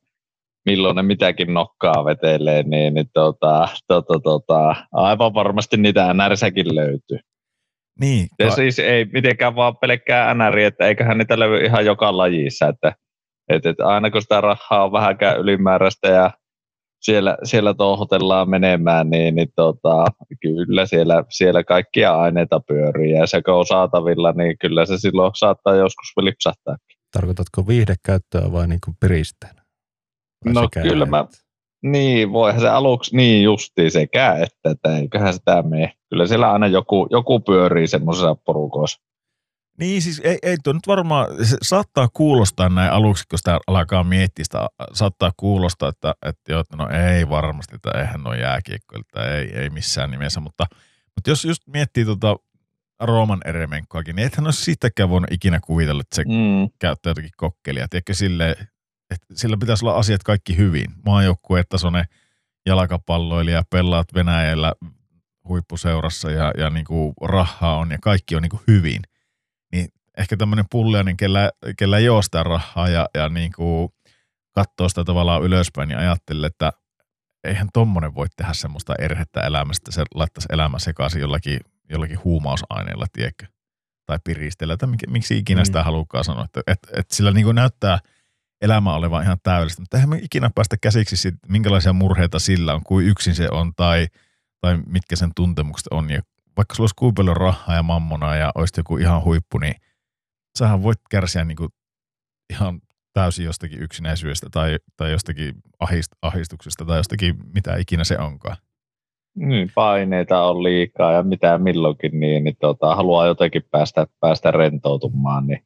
S2: milloin ne mitäkin nokkaa vetelee, niin, niin tota, tota, tota, aivan varmasti niitä NRsäkin löytyy.
S1: Niin.
S2: Se ka- siis ei mitenkään vaan pelkkää NR, että eiköhän niitä löydy ihan joka lajissa, että, että, että aina kun sitä rahaa on vähänkään ylimääräistä ja siellä, siellä touhotellaan menemään, niin, niin tota, kyllä siellä, siellä kaikkia aineita pyörii ja se kun on saatavilla, niin kyllä se silloin saattaa joskus lipsahtaa.
S3: Tarkoitatko viihdekäyttöä vai niin kuin piristeenä?
S2: No
S3: sekä
S2: kyllä mä, niin voihan se aluksi niin justiin sekä, että, että eiköhän sitä mene. Kyllä siellä aina joku, joku pyörii semmoisessa porukoissa.
S1: Niin siis ei, ei tuo nyt varmaan, se saattaa kuulostaa näin aluksi, kun sitä alkaa miettiä sitä, saattaa kuulostaa, että, että, joo, että no ei varmasti, että eihän ole jääkiekkoilta, että ei, ei missään nimessä, mutta, mutta jos just miettii tuota Rooman Eremenkoakin, niin ethän olisi sitäkään voinut ikinä kuvitella, että se
S2: Mm.
S1: käyttää jotakin kokkelia. Tiedätkö sille, että sillä pitäisi olla asiat kaikki hyvin. Maajoukkuetasoinen jalkapalloilija, pelaat Venäjällä huippuseurassa ja, ja niin kuin rahaa on ja kaikki on niin kuin hyvin. Niin ehkä tämmöinen pulliainen, kellä, kellä ei ole sitä rahaa ja, ja niin kuin katsoo sitä tavallaan ylöspäin, niin ajattelee, että eihän tommonen voi tehdä semmoista erhettä elämästä, se laittaisi elämä sekaisin jollakin, jollakin huumausaineella, tiedätkö? Tai piristellä, tai mik- miksi ikinä
S3: Mm.
S1: sitä halukaan sanoa, että et, et sillä niin kuin näyttää elämä olevan ihan täydellistä, mutta eihän me ikinä päästä käsiksi siitä, minkälaisia murheita sillä on, kuin yksin se on, tai, tai mitkä sen tuntemukset on, ja vaikka sulla olisi kuinka paljon rahaa ja mammonaa ja olisi joku ihan huippu, niin sähän voit kärsiä niin kuin ihan täysin jostakin yksinäisyydestä tai, tai jostakin ahist, ahistuksesta tai jostakin mitä ikinä se onkaan.
S2: Niin, paineita on liikaa ja mitä milloinkin, niin, niin tota, haluaa jotenkin päästä, päästä rentoutumaan, niin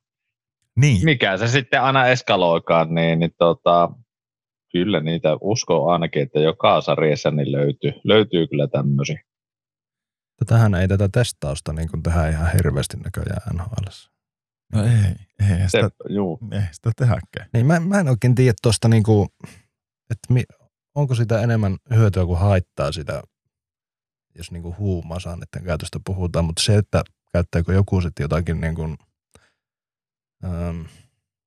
S1: Niin,
S2: mikä se sitten aina eskaloikaan, niin, niin tota, kyllä niitä uskoo ainakin, että joka sarjassa niin löytyy, löytyy kyllä tämmöisiä.
S3: Tätähän ei tätä testausta niin kuin tehdään ihan hirveästi näköjään NHL.
S1: no ei, ei
S2: Se,
S1: sitä,
S2: juu.
S1: ei sitä tehdäkään.
S3: Niin mä, mä en oikein tiedä tuosta, niin kuin, että mi, onko sitä enemmän hyötyä kuin haittaa sitä, jos niin kuin huumausaineiden käytöstä puhutaan, mutta se, että käyttääkö joku sitten jotakin niin kuin, ähm,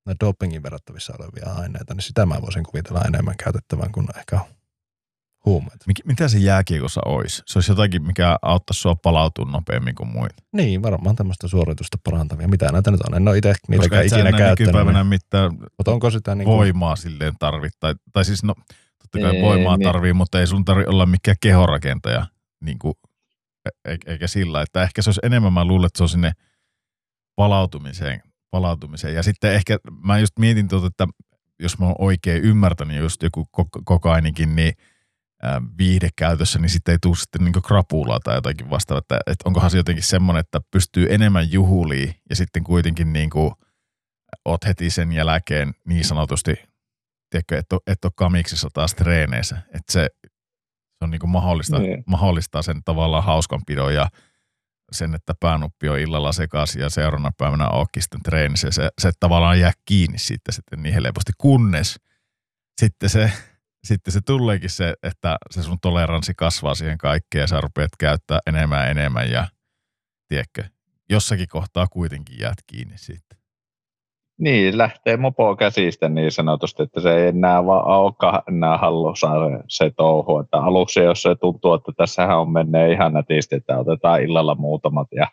S3: näitä dopingin verrattavissa olevia aineita, niin sitä mä voisin kuvitella enemmän käytettävän kuin ehkä huumeita.
S1: Mik, mitä se jääkiekossa olisi? Se olisi jotakin, mikä auttaisi sua palautumaan nopeammin kuin muita.
S3: Niin, varmaan tämmöistä suoritusta parantavia. Mitä näitä nyt on? En ole itse
S1: Koska
S3: niitäkään ikinä käyttänyt.
S1: nykypäivänä
S3: Niin.
S1: mitään
S3: Mutta onko sitä niin kuin,
S1: voimaa silleen tarvitse. Tai, tai siis no, totta kai
S2: Ei,
S1: voimaa
S2: niin.
S1: tarvii, mutta ei sun tarvi olla mikään kehorakentaja. Niin kuin, e- e- eikä sillä, että ehkä se olisi enemmän, mä luulen, että se on sinne palautumiseen. Palautumiseen. Ja sitten ehkä mä just mietin tuota, että jos mä oon oikein ymmärtänyt just joku kok- kokainikin, niin viihdekäytössä, niin sitten ei tule sitten niin krapulaa tai jotakin vastaavaa. Että, että onkohan se jotenkin semmoinen, että pystyy enemmän juhuliin ja sitten kuitenkin niin kuin oot heti sen jälkeen niin sanotusti, tiedätkö, et ole, et ole kamiksissa taas treeneissä. Että se, se on niin kuin mahdollista, mahdollistaa sen tavallaan hauskanpidon ja sen, että päänuppi on illalla sekaisin ja seuraavana päivänä onkin sitten treenissä. ja Se, se tavallaan jää kiinni sitten, sitten niin helposti, kunnes sitten se, sitten se tuleekin se, että se sun toleranssi kasvaa siihen kaikkeen ja sä rupeat käyttää enemmän ja enemmän ja tiedätkö, jossakin kohtaa kuitenkin jäät kiinni sitten.
S2: Niin, lähtee mopo käsistä niin sanotusti, että se ei enää vaan olekaan enää hallussa se, touhu. Että aluksi, jos se tuntuu, että tässähän on menee ihan nätisti, että otetaan illalla muutamat ja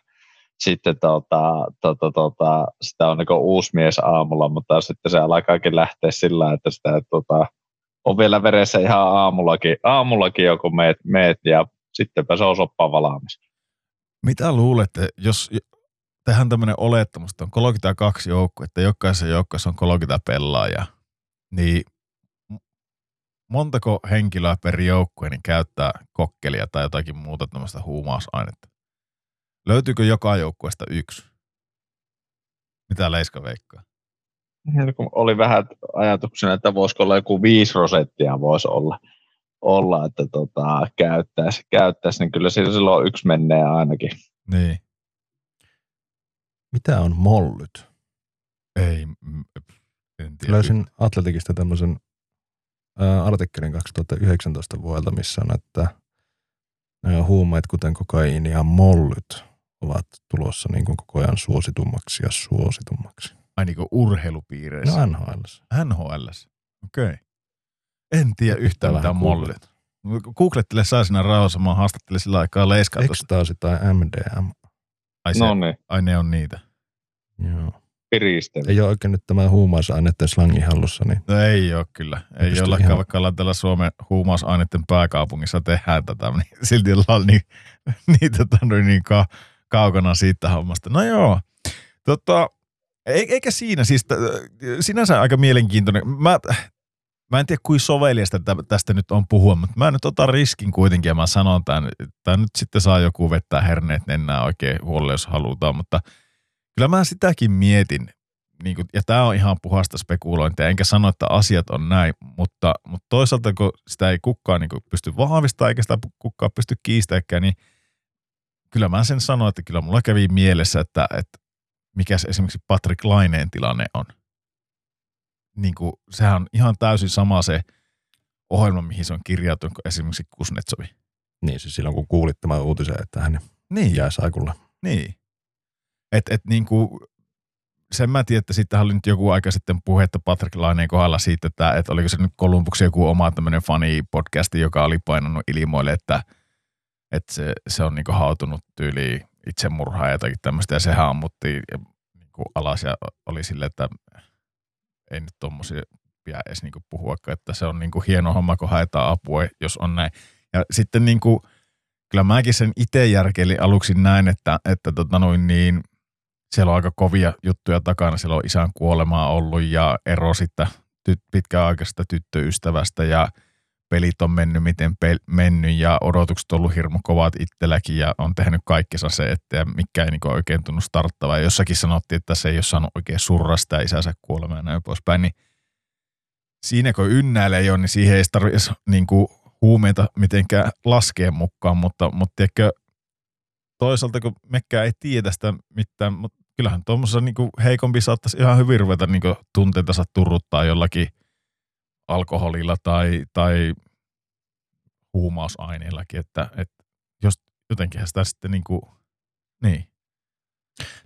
S2: sitten tota, tota, tota, sitä on niin uusi mies aamulla, mutta sitten se alkaakin lähteä sillä, että sitä tota, on vielä veressä ihan aamullakin, aamullakin joku meet, meet ja sittenpä se on soppa valmis.
S1: Mitä luulette, jos tehdään tämmöinen olettamus, että on 32 joukkuetta, jokaisessa joukkueessa on 30 pelaajaa, niin montako henkilöä per joukkue niin käyttää kokkelia tai jotakin muuta tämmöistä huumausainetta? Löytyykö joka joukkueesta yksi? Mitä Leiska veikkaa?
S2: Niin kun oli vähän ajatuksena, että voisiko olla joku 5 prosenttia voisi olla, olla että tota, käyttäisi, käyttäisi, niin kyllä silloin yksi menee ainakin.
S1: Niin.
S3: Mitä on mollyt?
S1: Ei, mm, en tiedä.
S3: Löysin Atletikista tämmöisen ää, artikkelin 2019 vuodelta, missä on, että ää, huumeet, kuten kokaiini ja mollyt, ovat tulossa niin kuin koko ajan suositummaksi ja suositummaksi.
S1: Ai niin kuin urheilupiireissä.
S3: No NHL.
S1: NHL. Okei. Okay. En tiedä yhtään
S3: vähän
S1: mitään mollit. Googlettele saa sinä rauhassa, mä haastattelin sillä aikaa leiskaa.
S3: Ekstaasi tai MDM.
S1: Ai, se,
S2: No niin,
S1: ai ne on niitä.
S3: Joo.
S2: piristely.
S3: Ei ole oikein nyt tämä huumausaineiden slangi hallussa, niin
S1: No ei ole kyllä. Ei
S3: pysty
S1: ollakaan,
S3: ihan-
S1: vaikka ollaan täällä Suomen huumausaineiden pääkaupungissa tehdään tätä, niin silti ollaan niin, niin, tota, niin ka, kaukana siitä hommasta. No joo, tota, e- eikä siinä siis, t- sinänsä aika mielenkiintoinen. Mä, mä en tiedä, kuin soveliasta tä- tästä nyt on puhua, mutta mä nyt otan riskin kuitenkin ja mä sanon tämän, että nyt sitten saa joku vettää herneet nennää oikein huolelle, jos halutaan, mutta kyllä mä sitäkin mietin, niin kuin, ja tämä on ihan puhasta spekulointia, enkä sano, että asiat on näin, mutta, mutta toisaalta kun sitä ei kukaan niin pysty vahvistamaan, eikä sitä kukaan pysty kiistämään, niin kyllä mä sen sanon, että kyllä mulla kävi mielessä, että, että mikä se esimerkiksi Patrick Laineen tilanne on. Niin kuin, sehän on ihan täysin sama se ohjelma, mihin se on kirjautunut kuin esimerkiksi Kuznetsovi.
S3: Niin, siis silloin kun kuulit tämän uutisen, että hän
S1: Niin,
S3: jää saikulle.
S1: Niin. Et, et niinku, sen mä tiedän, että sitten oli nyt joku aika sitten puhetta Patrick Laineen kohdalla siitä, että, että oliko se nyt Kolumbuksen joku oma tämmöinen fani-podcasti, joka oli painanut ilmoille, että, että se, se on niinku hautunut tyyli itsemurhaa ja jotakin tämmöistä, ja sehän ammuttiin niinku alas ja oli silleen, että ei nyt tommosia pidä edes niinku puhua, että se on niinku hieno homma, kun haetaan apua, jos on näin. Ja sitten niinku, kyllä mäkin sen itse järkeilin aluksi näin, että, että tota noin niin, siellä on aika kovia juttuja takana. Siellä on isän kuolemaa ollut ja ero sitten ty- pitkäaikaisesta tyttöystävästä ja pelit on mennyt miten pel- mennyt ja odotukset on ollut hirmu kovat itselläkin ja on tehnyt kaikkensa se, että mikä ei niinku oikein tunnu starttava. Ja jossakin sanottiin, että se ei ole saanut oikein surra sitä isänsä kuolemaa ja näin poispäin, niin siinä kun ynnäilee jo, niin siihen ei tarvitse niinku huumeita mitenkään laskea mukaan, mutta, mutta tiedätkö, toisaalta kun mekään ei tiedä sitä mitään, mutta kyllähän tuommoisessa niinku heikompi saattaisi ihan hyvin ruveta niinku tunteensa turruttaa jollakin alkoholilla tai, tai huumausaineellakin, että, että jos jotenkin sitä sitten niinku, niin.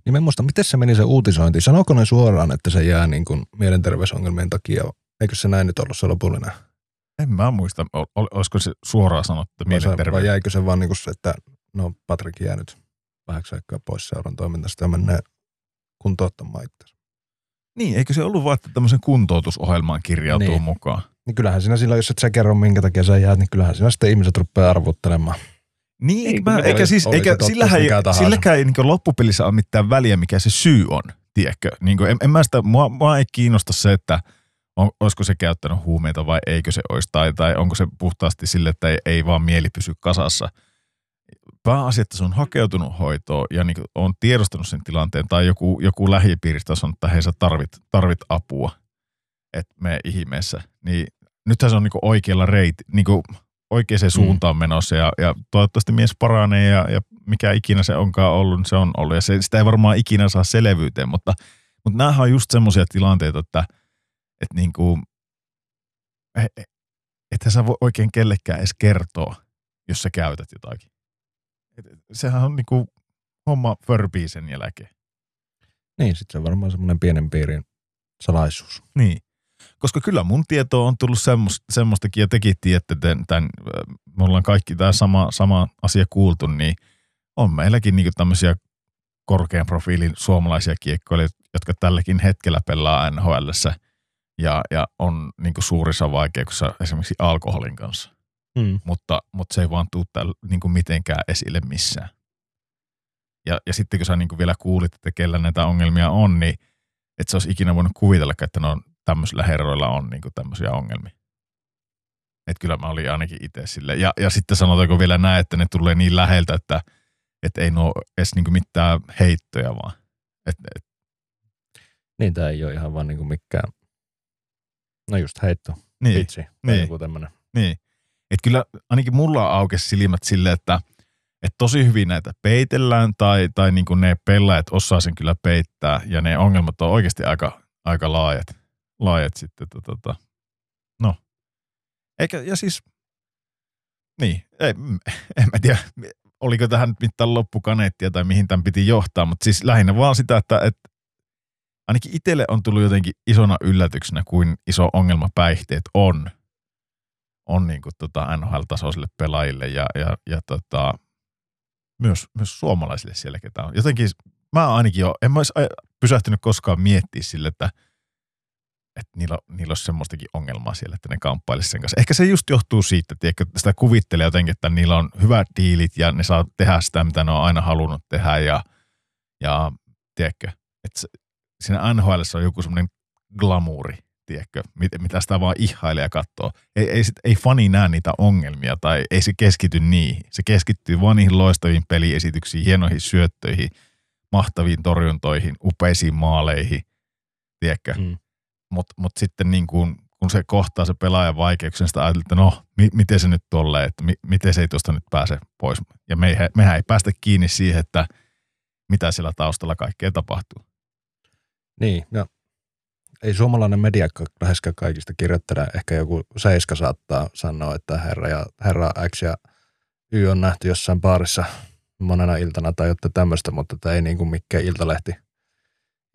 S3: Niin mä en muista, miten se meni se uutisointi. Sanoiko ne suoraan, että se jää niin kuin mielenterveysongelmien takia? Eikö se näin nyt ollut se lopullinen?
S1: En mä muista, ol, ol, olisiko se suoraan sanottu, että
S3: Vai, se, vai
S1: mielenterveys.
S3: jäikö se vaan niin kuin se, että no Patrik jää nyt vähäksi aikaa pois seuran toiminnasta ja menee kuntouttamaan itse.
S1: Niin, eikö se ollut vaan, että tämmöisen kuntoutusohjelmaan kirjautuu
S3: Niin.
S1: mukaan?
S3: Niin kyllähän siinä silloin, jos et sä kerro minkä takia sä jäät, niin kyllähän siinä sitten ihmiset rupeaa arvuttelemaan.
S1: Niin,
S2: Ei,
S1: eikä, mä, eikä
S3: oli-
S1: siis,
S3: oli
S1: eikä, sillähän, ei, silläkään ei niin loppupelissä ole mitään väliä, mikä se syy on, tiedätkö? Niin kuin, en, en mä sitä, mua, mua ei kiinnosta se, että on, olisiko se käyttänyt huumeita vai eikö se olisi, tai, tai onko se puhtaasti sille, että ei, ei vaan mieli pysy kasassa. Pääasia, että se on hakeutunut hoitoon ja niin on tiedostanut sen tilanteen, tai joku, joku lähipiiristä on sanonut, että hei sä tarvit, tarvit apua, että me ihmeessä. Niin nythän se on niin oikealla reiti, niin oikeaan suuntaan menossa ja, ja toivottavasti mies paranee ja, ja mikä ikinä se onkaan ollut, niin se on ollut. Ja se, sitä ei varmaan ikinä saa selvyyteen, mutta, mutta näähän on just semmoisia tilanteita, että, että niin kuin, että sä voi oikein kellekään edes kertoa, jos sä käytät jotakin. Et, sehän on niin kuin homma förpii sen jälkeen.
S3: Niin, sitten se on varmaan semmoinen pienen piirin salaisuus.
S1: Niin. Koska kyllä mun tietoon on tullut semmoista, semmoistakin, ja tekin tiedätte, tämän, tämän, me ollaan kaikki tämä sama, sama asia kuultu, niin on meilläkin niin tämmöisiä korkean profiilin suomalaisia kiekkoilijoita, jotka tälläkin hetkellä pelaa nhl ja, ja on niin suurissa vaikeuksissa esimerkiksi alkoholin kanssa.
S3: Mm.
S1: Mutta, mutta se ei vaan tule täällä niin mitenkään esille missään. Ja, ja sitten kun sä niin vielä kuulit, että kellä näitä ongelmia on, niin et sä olisi ikinä voinut kuvitella, että ne on tämmöisillä herroilla on niin tämmöisiä ongelmia. Et kyllä mä olin ainakin itse sille. Ja, ja sitten sanotaanko vielä näin, että ne tulee niin läheltä, että et ei nuo edes niin mitään heittoja vaan. Et, et,
S3: Niin, tämä ei ole ihan vaan niinku mikään, no just heitto,
S1: niin,
S3: vitsi, tai
S1: niin.
S3: joku tämmöinen.
S1: niin. Et kyllä ainakin mulla aukesi silmät silleen, että et tosi hyvin näitä peitellään tai, tai niin ne pelaajat osaa sen kyllä peittää ja ne ongelmat on oikeasti aika aika laajat, laajat sitten. Tota, tota. No, eikä, ja siis, niin, ei, en mä tiedä, oliko tähän nyt mitään loppukaneettia tai mihin tämän piti johtaa, mutta siis lähinnä vaan sitä, että, että ainakin itselle on tullut jotenkin isona yllätyksenä, kuin iso ongelma päihteet on, on niin kuin tota NHL-tasoisille pelaajille ja, ja, ja tota, myös, myös suomalaisille siellä, ketä on. Jotenkin mä ainakin jo, en mä olisi pysähtynyt koskaan miettiä sille, että, että niillä, niillä olisi semmoistakin ongelmaa siellä, että ne kamppailisi sen kanssa. Ehkä se just johtuu siitä, että sitä kuvittelee jotenkin, että niillä on hyvät diilit ja ne saa tehdä sitä, mitä ne on aina halunnut tehdä ja, ja tiedätkö, että siinä NHL on joku semmoinen glamuuri, tiedätkö, mitä sitä vaan ihailee ja katsoo. Ei, ei, sit, ei fani näe niitä ongelmia tai ei se keskity niihin. Se keskittyy vaan niihin loistaviin peliesityksiin, hienoihin syöttöihin, mahtaviin torjuntoihin, upeisiin maaleihin, tiedätkö. Mm. Mutta mut sitten niin kun, kun se kohtaa se pelaajan vaikeuksia, sitä ajatellaan, että no, mi, miten se nyt tolleen, että mi, miten se ei tuosta nyt pääse pois. Ja me ei, mehän ei päästä kiinni siihen, että mitä siellä taustalla kaikkea tapahtuu.
S3: Niin, no ei suomalainen media läheskään kaikista kirjoittele. Ehkä joku seiska saattaa sanoa, että herra, ja, herra X ja Y on nähty jossain baarissa monena iltana tai jotain tämmöistä, mutta tämä ei niin kuin mikään iltalehti,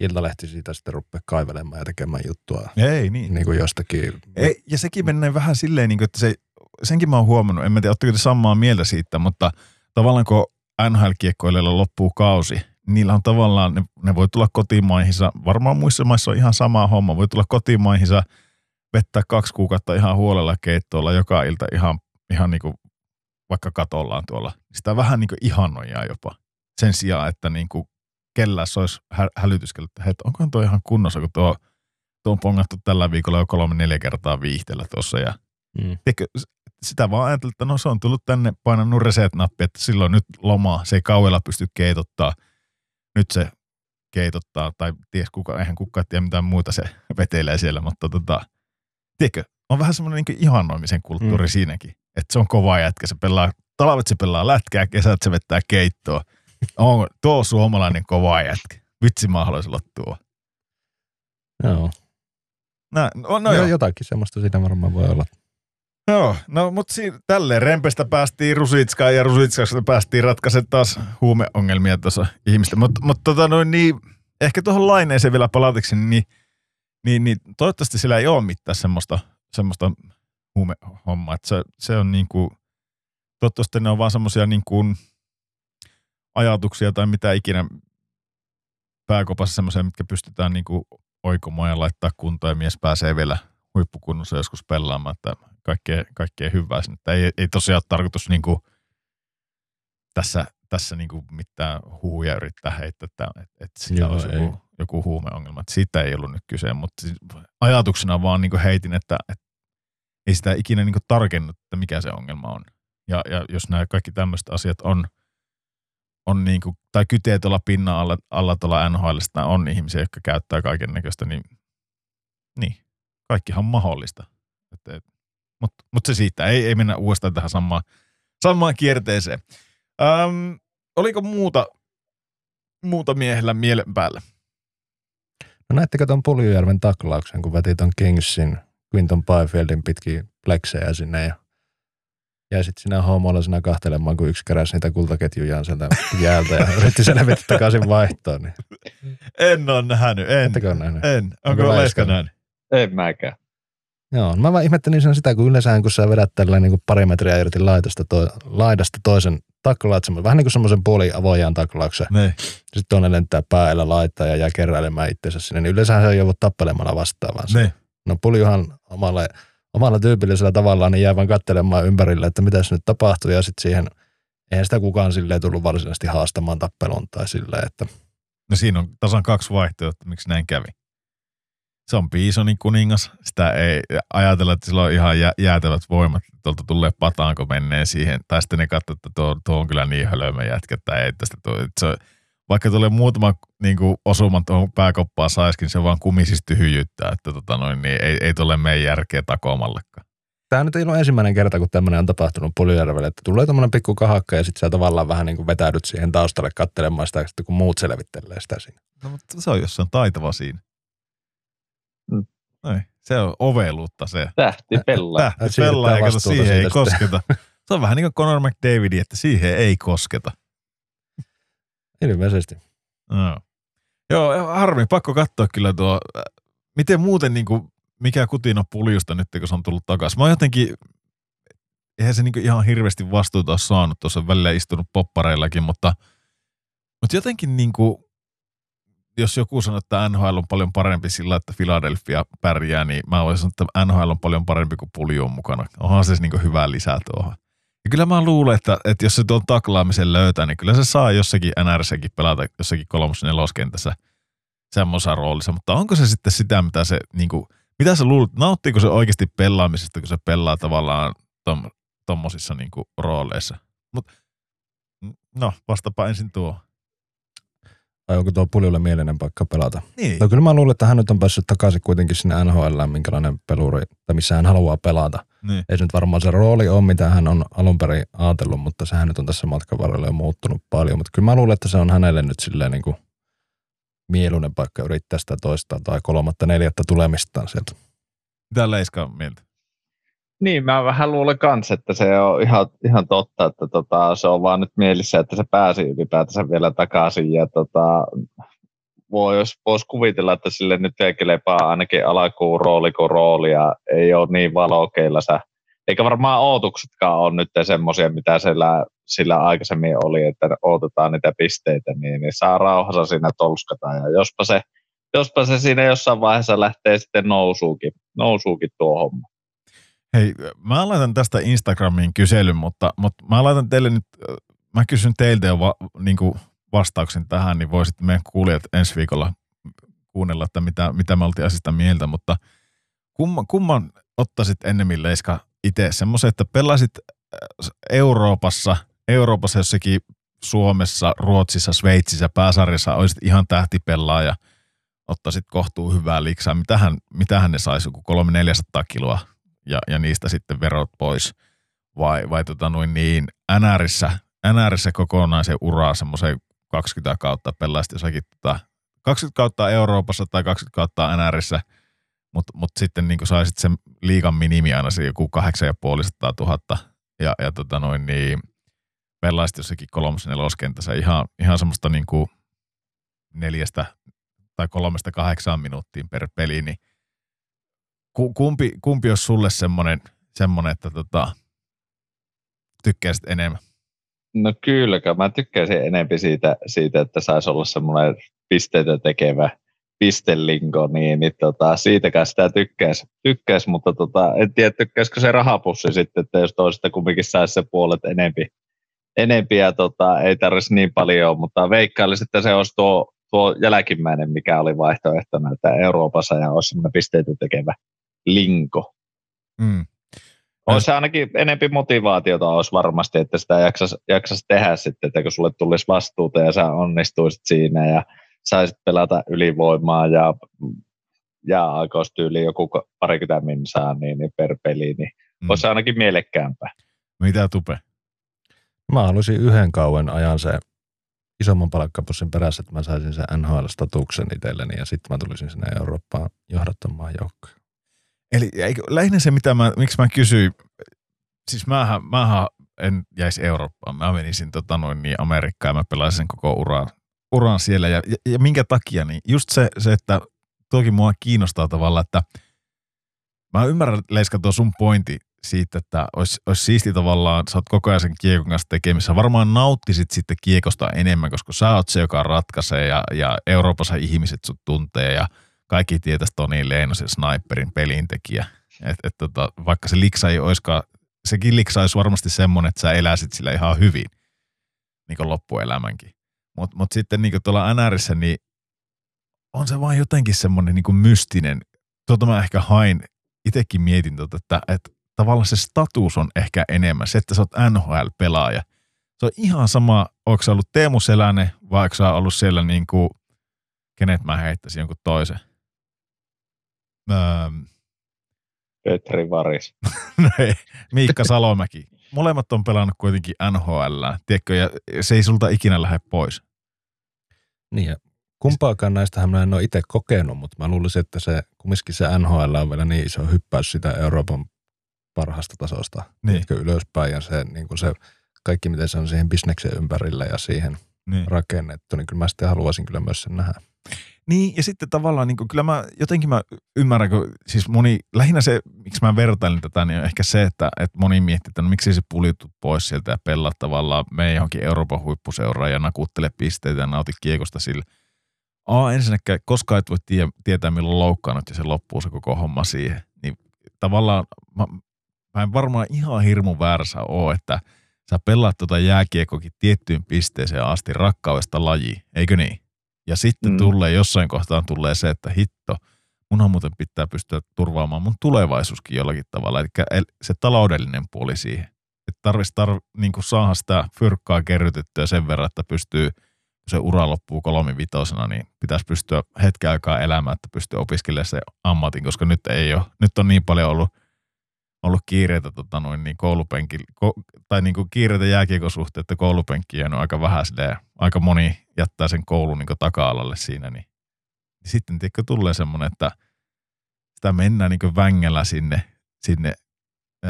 S3: iltalehti siitä sitten rupea kaivelemaan ja tekemään juttua.
S1: Ei niin.
S3: Niin kuin jostakin.
S1: Ei, ja sekin menee vähän silleen, niin kuin, että se, senkin mä oon huomannut, en mä tiedä, te samaa mieltä siitä, mutta tavallaan kun NHL-kiekkoilijoilla loppuu kausi, niillä on tavallaan, ne, ne voi tulla kotimaihinsa, varmaan muissa maissa on ihan sama homma, voi tulla kotimaihinsa, vettää kaksi kuukautta ihan huolella keittoilla joka ilta ihan, ihan niin kuin vaikka katollaan tuolla. Sitä vähän niin kuin jopa. Sen sijaan, että niin kuin kellään se olisi hä- hälytyskellyt, että hei, onkohan tuo ihan kunnossa, kun tuo, tuo on pongattu tällä viikolla jo kolme neljä kertaa viihteellä tuossa. Ja, mm. teikö, sitä vaan ajattelin, että no se on tullut tänne painanut reset-nappi, että silloin nyt lomaa, se ei kauella pysty keitottaa – nyt se keitottaa, tai ties kuka, eihän kukaan tiedä mitään muuta se vetelee siellä, mutta tota, tiedätkö, on vähän semmoinen niin ihannoimisen kulttuuri mm. siinäkin, että se on kova jätkä, se pelaa, talvet se pelaa lätkää, kesät se vettää keittoa. On, tuo suomalainen kova jätkä. Vitsi mä haluaisin olla tuo.
S3: Joo.
S1: No, no, no joo.
S3: Jotakin semmoista siinä varmaan voi olla.
S1: Joo, no mutta siinä, tälleen rempestä päästiin Rusitskaan ja Rusitskasta päästiin ratkaisemaan taas huumeongelmia tuossa ihmistä. Mutta mut, tota noin, niin, ehkä tuohon laineeseen vielä palauteksi, niin, niin, niin toivottavasti sillä ei ole mitään semmoista, semmoista huumehommaa. Se, se on niin kuin, toivottavasti ne on vaan semmoisia niin kuin ajatuksia tai mitä ikinä pääkopassa semmoisia, mitkä pystytään niin kuin oikomaan ja laittaa kuntoon ja mies pääsee vielä huippukunnossa joskus pelaamaan, että kaikkea, kaikkea hyvää sinne. Ei, ei tosiaan ole tarkoitus niin kuin tässä, tässä niin kuin mitään huhuja yrittää heittää, että, että, että sillä Joo, olisi joku, joku huumeongelma. Että siitä ei ollut nyt kyse, mutta siis ajatuksena vaan niin kuin heitin, että, että ei sitä ikinä niin kuin tarkennut, että mikä se ongelma on. Ja, ja jos nämä kaikki tämmöiset asiat on, on niin kuin, tai kytee tuolla pinnan alla, alla tuolla NHL, on ihmisiä, jotka käyttää kaiken näköistä, niin, niin kaikkihan on mahdollista. Että, että mutta mut se siitä, ei, ei mennä uudestaan tähän samaan, samaan kierteeseen. Öm, oliko muuta, muuta miehellä mielen päällä?
S3: No näettekö tuon Puljujärven taklauksen, kun veti tuon Kingsin, Quinton Byfieldin pitkin pleksejä sinne ja jäi sitten sinä homoilla kahtelemaan, kun yksi keräsi niitä kultaketjujaan sieltä jäältä ja yritti selvitä takaisin vaihtoon. Niin.
S1: En ole nähnyt, en.
S3: Ettekö ole nähnyt?
S1: En. Onko, Onko Leiska nähnyt?
S2: En mäkään.
S3: Joo, mä vaan ihmettelin sen sitä, kun yleensä kun sä vedät tällä niin pari metriä irti laidasta, to, laidasta toisen taklaat, vähän niin kuin semmoisen puoli avojan taklauksen.
S1: Niin.
S3: Sitten toinen lentää päällä laittaa ja jää keräilemään itsensä sinne, niin yleensä se joudut tappelemalla vastaan.
S1: Niin.
S3: No Puljuhan omalla, omalla tyypillisellä tavallaan niin jää vaan katselemaan ympärille, että mitä se nyt tapahtuu ja sitten siihen, eihän sitä kukaan silleen tullut varsinaisesti haastamaan tappelun tai silleen, että
S1: No siinä on tasan kaksi vaihtoehtoa, miksi näin kävi se on Bisonin kuningas. Sitä ei ajatella, että sillä on ihan jä, jäätävät voimat. Tuolta tulee pataanko menee siihen. Tai sitten ne katsoo, että tuo, tuo on kyllä niin hölömä jätkä, että ei tästä tuo, että se, vaikka tulee muutama niin kuin osuman tuohon pääkoppaan saiskin, se vaan kumisisesti hyjyttää, että tota noin, niin ei, ei tule meidän järkeä takomallekaan.
S3: Tämä nyt ei ole ensimmäinen kerta, kun tämmöinen on tapahtunut Puljärvelle, että tulee tämmöinen pikku kahakka ja sitten sä tavallaan vähän niin kuin vetäydyt siihen taustalle katselemaan sitä, kun muut selvittelee sitä siinä.
S1: No, mutta se on jossain taitava siinä. Ei, se on oveluutta se.
S2: Tähti pelaa.
S1: Tähti
S3: Äh,
S1: pelaa ja kato, siihen ei
S3: sitten.
S1: kosketa. Se on vähän niin kuin Conor McDavid, että siihen ei kosketa.
S3: Ilmeisesti.
S1: No. Joo, harmi, pakko katsoa kyllä tuo. Miten muuten, niin kuin, mikä kutina puljusta nyt, kun se on tullut takaisin? Mä oon jotenkin, eihän se niin ihan hirveästi vastuuta ole saanut, tuossa välillä istunut poppareillakin, mutta, mutta jotenkin niin kuin, jos joku sanoo, että NHL on paljon parempi sillä, että Philadelphia pärjää, niin mä voisin sanoa, että NHL on paljon parempi kuin pulju on mukana. Onhan se niin hyvä lisä tuohon. Ja kyllä mä luulen, että, että jos se tuon taklaamisen löytää, niin kyllä se saa jossakin NRSsäkin pelata jossakin kolmos neloskentässä semmoisessa roolissa. Mutta onko se sitten sitä, mitä se, niin kuin, mitä sä luulet, nauttiiko se oikeasti pelaamisesta, kun se pelaa tavallaan tom, tommosissa niin rooleissa? Mut, no, vastapa ensin tuo.
S3: Vai onko tuo puljulle mielinen paikka pelata?
S1: Niin.
S3: No kyllä mä luulen, että hän nyt on päässyt takaisin kuitenkin sinne NHL, minkälainen peluri, tai missä hän haluaa pelata.
S1: niin.
S3: Ei se nyt varmaan se rooli ole, mitä hän on alun perin ajatellut, mutta sehän nyt on tässä matkan varrella jo muuttunut paljon. Mutta kyllä mä luulen, että se on hänelle nyt silleen niin kuin mieluinen paikka yrittää sitä toista tai kolmatta, neljättä tulemistaan sieltä.
S1: Mitä Leiska on mieltä?
S2: Niin, mä vähän luulen kanssa, että se on ihan, ihan totta, että tota, se on vaan nyt mielissä, että se pääsi ylipäätänsä vielä takaisin. Ja tota, voisi kuvitella, että sille nyt kelepaa ainakin alkuun rooli kuin rooli ja ei ole niin valokeilla se. Eikä varmaan ootuksetkaan ole nyt semmoisia, mitä sillä, sillä aikaisemmin oli, että odotetaan niitä pisteitä, niin, niin saa rauhassa siinä tolskata. Ja jospa se, jospa se siinä jossain vaiheessa lähtee sitten nousuukin, nousuukin tuo homma.
S1: Hei, mä laitan tästä Instagramiin kyselyn, mutta, mutta mä laitan teille nyt, mä kysyn teiltä jo va, niin vastauksen tähän, niin voisitte meidän kuulijat ensi viikolla kuunnella, että mitä, mitä me oltiin asiasta mieltä, mutta kumman, kumman ottaisit ennemmin Leiska itse semmoisen, että pelaisit äh, Euroopassa, Euroopassa jossakin Suomessa, Ruotsissa, Sveitsissä, pääsarjassa, olisit ihan tähtipelaaja, ottaisit kohtuu hyvää liksaa. Mitähän, mitähän ne saisi, joku 300-400 kiloa ja, ja niistä sitten verot pois. Vai, vai tota noin niin, NRissä, NRissä kokonaisen uraa semmoisen 20 kautta pelaisit jossakin tota, 20 kautta Euroopassa tai 20 kautta NRissä, mutta mut sitten niin saisit sen liikan minimi aina se joku 8500 000 ja, ja tota noin niin, pelaisit jossakin kolmos neloskentässä ihan, ihan semmoista niin kuin neljästä tai kolmesta kahdeksaan minuuttiin per peli, niin kumpi, kumpi olisi sulle semmoinen, semmoinen että tota, tykkäisit enemmän?
S2: No kyllä, mä tykkäisin enemmän siitä, siitä että saisi olla semmoinen pisteitä tekevä pistelinko, niin, niin tota, siitäkään sitä tykkäisi, tykkäis, mutta tota, en tiedä tykkäisikö se rahapussi sitten, että jos toisesta kumminkin saisi se puolet enempi, enempi ja tota, ei tarvitsisi niin paljon, mutta veikkailisin, että se olisi tuo, tuo jälkimmäinen, mikä oli vaihtoehtona, että Euroopassa ja olisi semmoinen pisteitä tekevä linko.
S1: Mm.
S2: Olisi se ainakin enempi motivaatiota olisi varmasti, että sitä jaksaisi, jaksaisi tehdä sitten, että kun sulle tulisi vastuuta ja sä onnistuisit siinä ja saisit pelata ylivoimaa ja, ja aikoisi tyyli joku parikymmentä minsaa niin, niin per peli, niin
S1: Mm.
S2: olisi se ainakin mielekkäämpää.
S1: Mitä tupe?
S3: Mä haluaisin yhden kauan ajan se isomman palkkapussin perässä, että mä saisin sen NHL-statuksen itselleni ja sitten mä tulisin sinne Eurooppaan johdattamaan joukkoja.
S1: Eli eikö, lähinnä se, mitä mä, miksi mä kysyin, siis mähän, mähän en jäisi Eurooppaan, mä menisin tota noin niin Amerikkaan ja mä pelaisin koko uran, uran siellä. Ja, ja, ja, minkä takia, niin just se, se, että toki mua kiinnostaa tavallaan, että mä ymmärrän Leiska tuo sun pointti siitä, että olisi, olisi siisti tavallaan, sä oot koko ajan sen kiekon kanssa tekemissä, varmaan nauttisit sitten kiekosta enemmän, koska sä oot se, joka ratkaisee ja, ja Euroopassa ihmiset sut tuntee ja kaikki tietäisi Toni Leinosen sniperin pelintekijä. Et, et tota, vaikka se liksa ei olisikaan, sekin liksa olisi varmasti semmoinen, että sä eläisit sillä ihan hyvin, niin kuin loppuelämänkin. Mutta mut sitten niin kuin tuolla NRissä, niin on se vaan jotenkin semmoinen niin kuin mystinen. Tuota mä ehkä hain, itsekin mietin, tota, että, että tavallaan se status on ehkä enemmän. Se, että sä oot NHL-pelaaja. Se on ihan sama, onko sä ollut Teemu Selänen vai onko sä ollut siellä niin kuin, kenet mä heittäisin jonkun toisen. Öö,
S2: Petri Varis.
S1: ei, Miikka Salomäki. Molemmat on pelannut kuitenkin NHL, tiedätkö, ja se ei sulta ikinä lähde pois.
S3: Niin ja Kumpaakaan näistähän mä en ole itse kokenut, mutta mä luulisin, että se kumminkin se NHL on vielä niin iso hyppäys sitä Euroopan parhaasta tasosta
S1: Niin.
S3: niin. ylöspäin ja se, niin kuin se kaikki, miten se on siihen bisneksen ympärillä ja siihen
S1: Niin.
S3: rakennettu, niin kyllä mä sitten haluaisin kyllä myös sen nähdä.
S1: Niin, ja sitten tavallaan niin kuin, kyllä mä jotenkin mä ymmärrän, kun siis moni, lähinnä se, miksi mä vertailin tätä, niin on ehkä se, että, että moni miettii, että no miksi se pulittu pois sieltä ja pelaa tavallaan mene johonkin Euroopan huippuseuraan ja nakuttele pisteitä ja nauti kiekosta sillä. A, ensinnäkään koskaan et voi tie, tietää, milloin loukkaannut ja se loppuu se koko homma siihen. Niin tavallaan mä, mä en varmaan ihan hirmu väärässä ole, että sä pelaat tota jääkiekokin tiettyyn pisteeseen asti rakkaudesta laji, eikö niin? Ja sitten
S2: Mm.
S1: tulee jossain kohtaan tulee se, että hitto, munhan muuten pitää pystyä turvaamaan mun tulevaisuuskin jollakin tavalla. Eli el- se taloudellinen puoli siihen. Että tarvitsisi tar- niin saada sitä fyrkkaa kerrytettyä sen verran, että pystyy, kun se ura loppuu kolmivitosena, niin pitäisi pystyä hetken aikaa elämään, että pystyy opiskelemaan se ammatin, koska nyt ei ole. Nyt on niin paljon ollut, ollut kiireitä tota noin, niin koulupenki, ko, tai niin kuin kiireitä että koulupenkki on aika vähän silleen, aika moni jättää sen koulun niin taka-alalle siinä, niin, niin sitten tiedätkö, tulee semmoinen, että sitä mennään niin vängällä sinne, sinne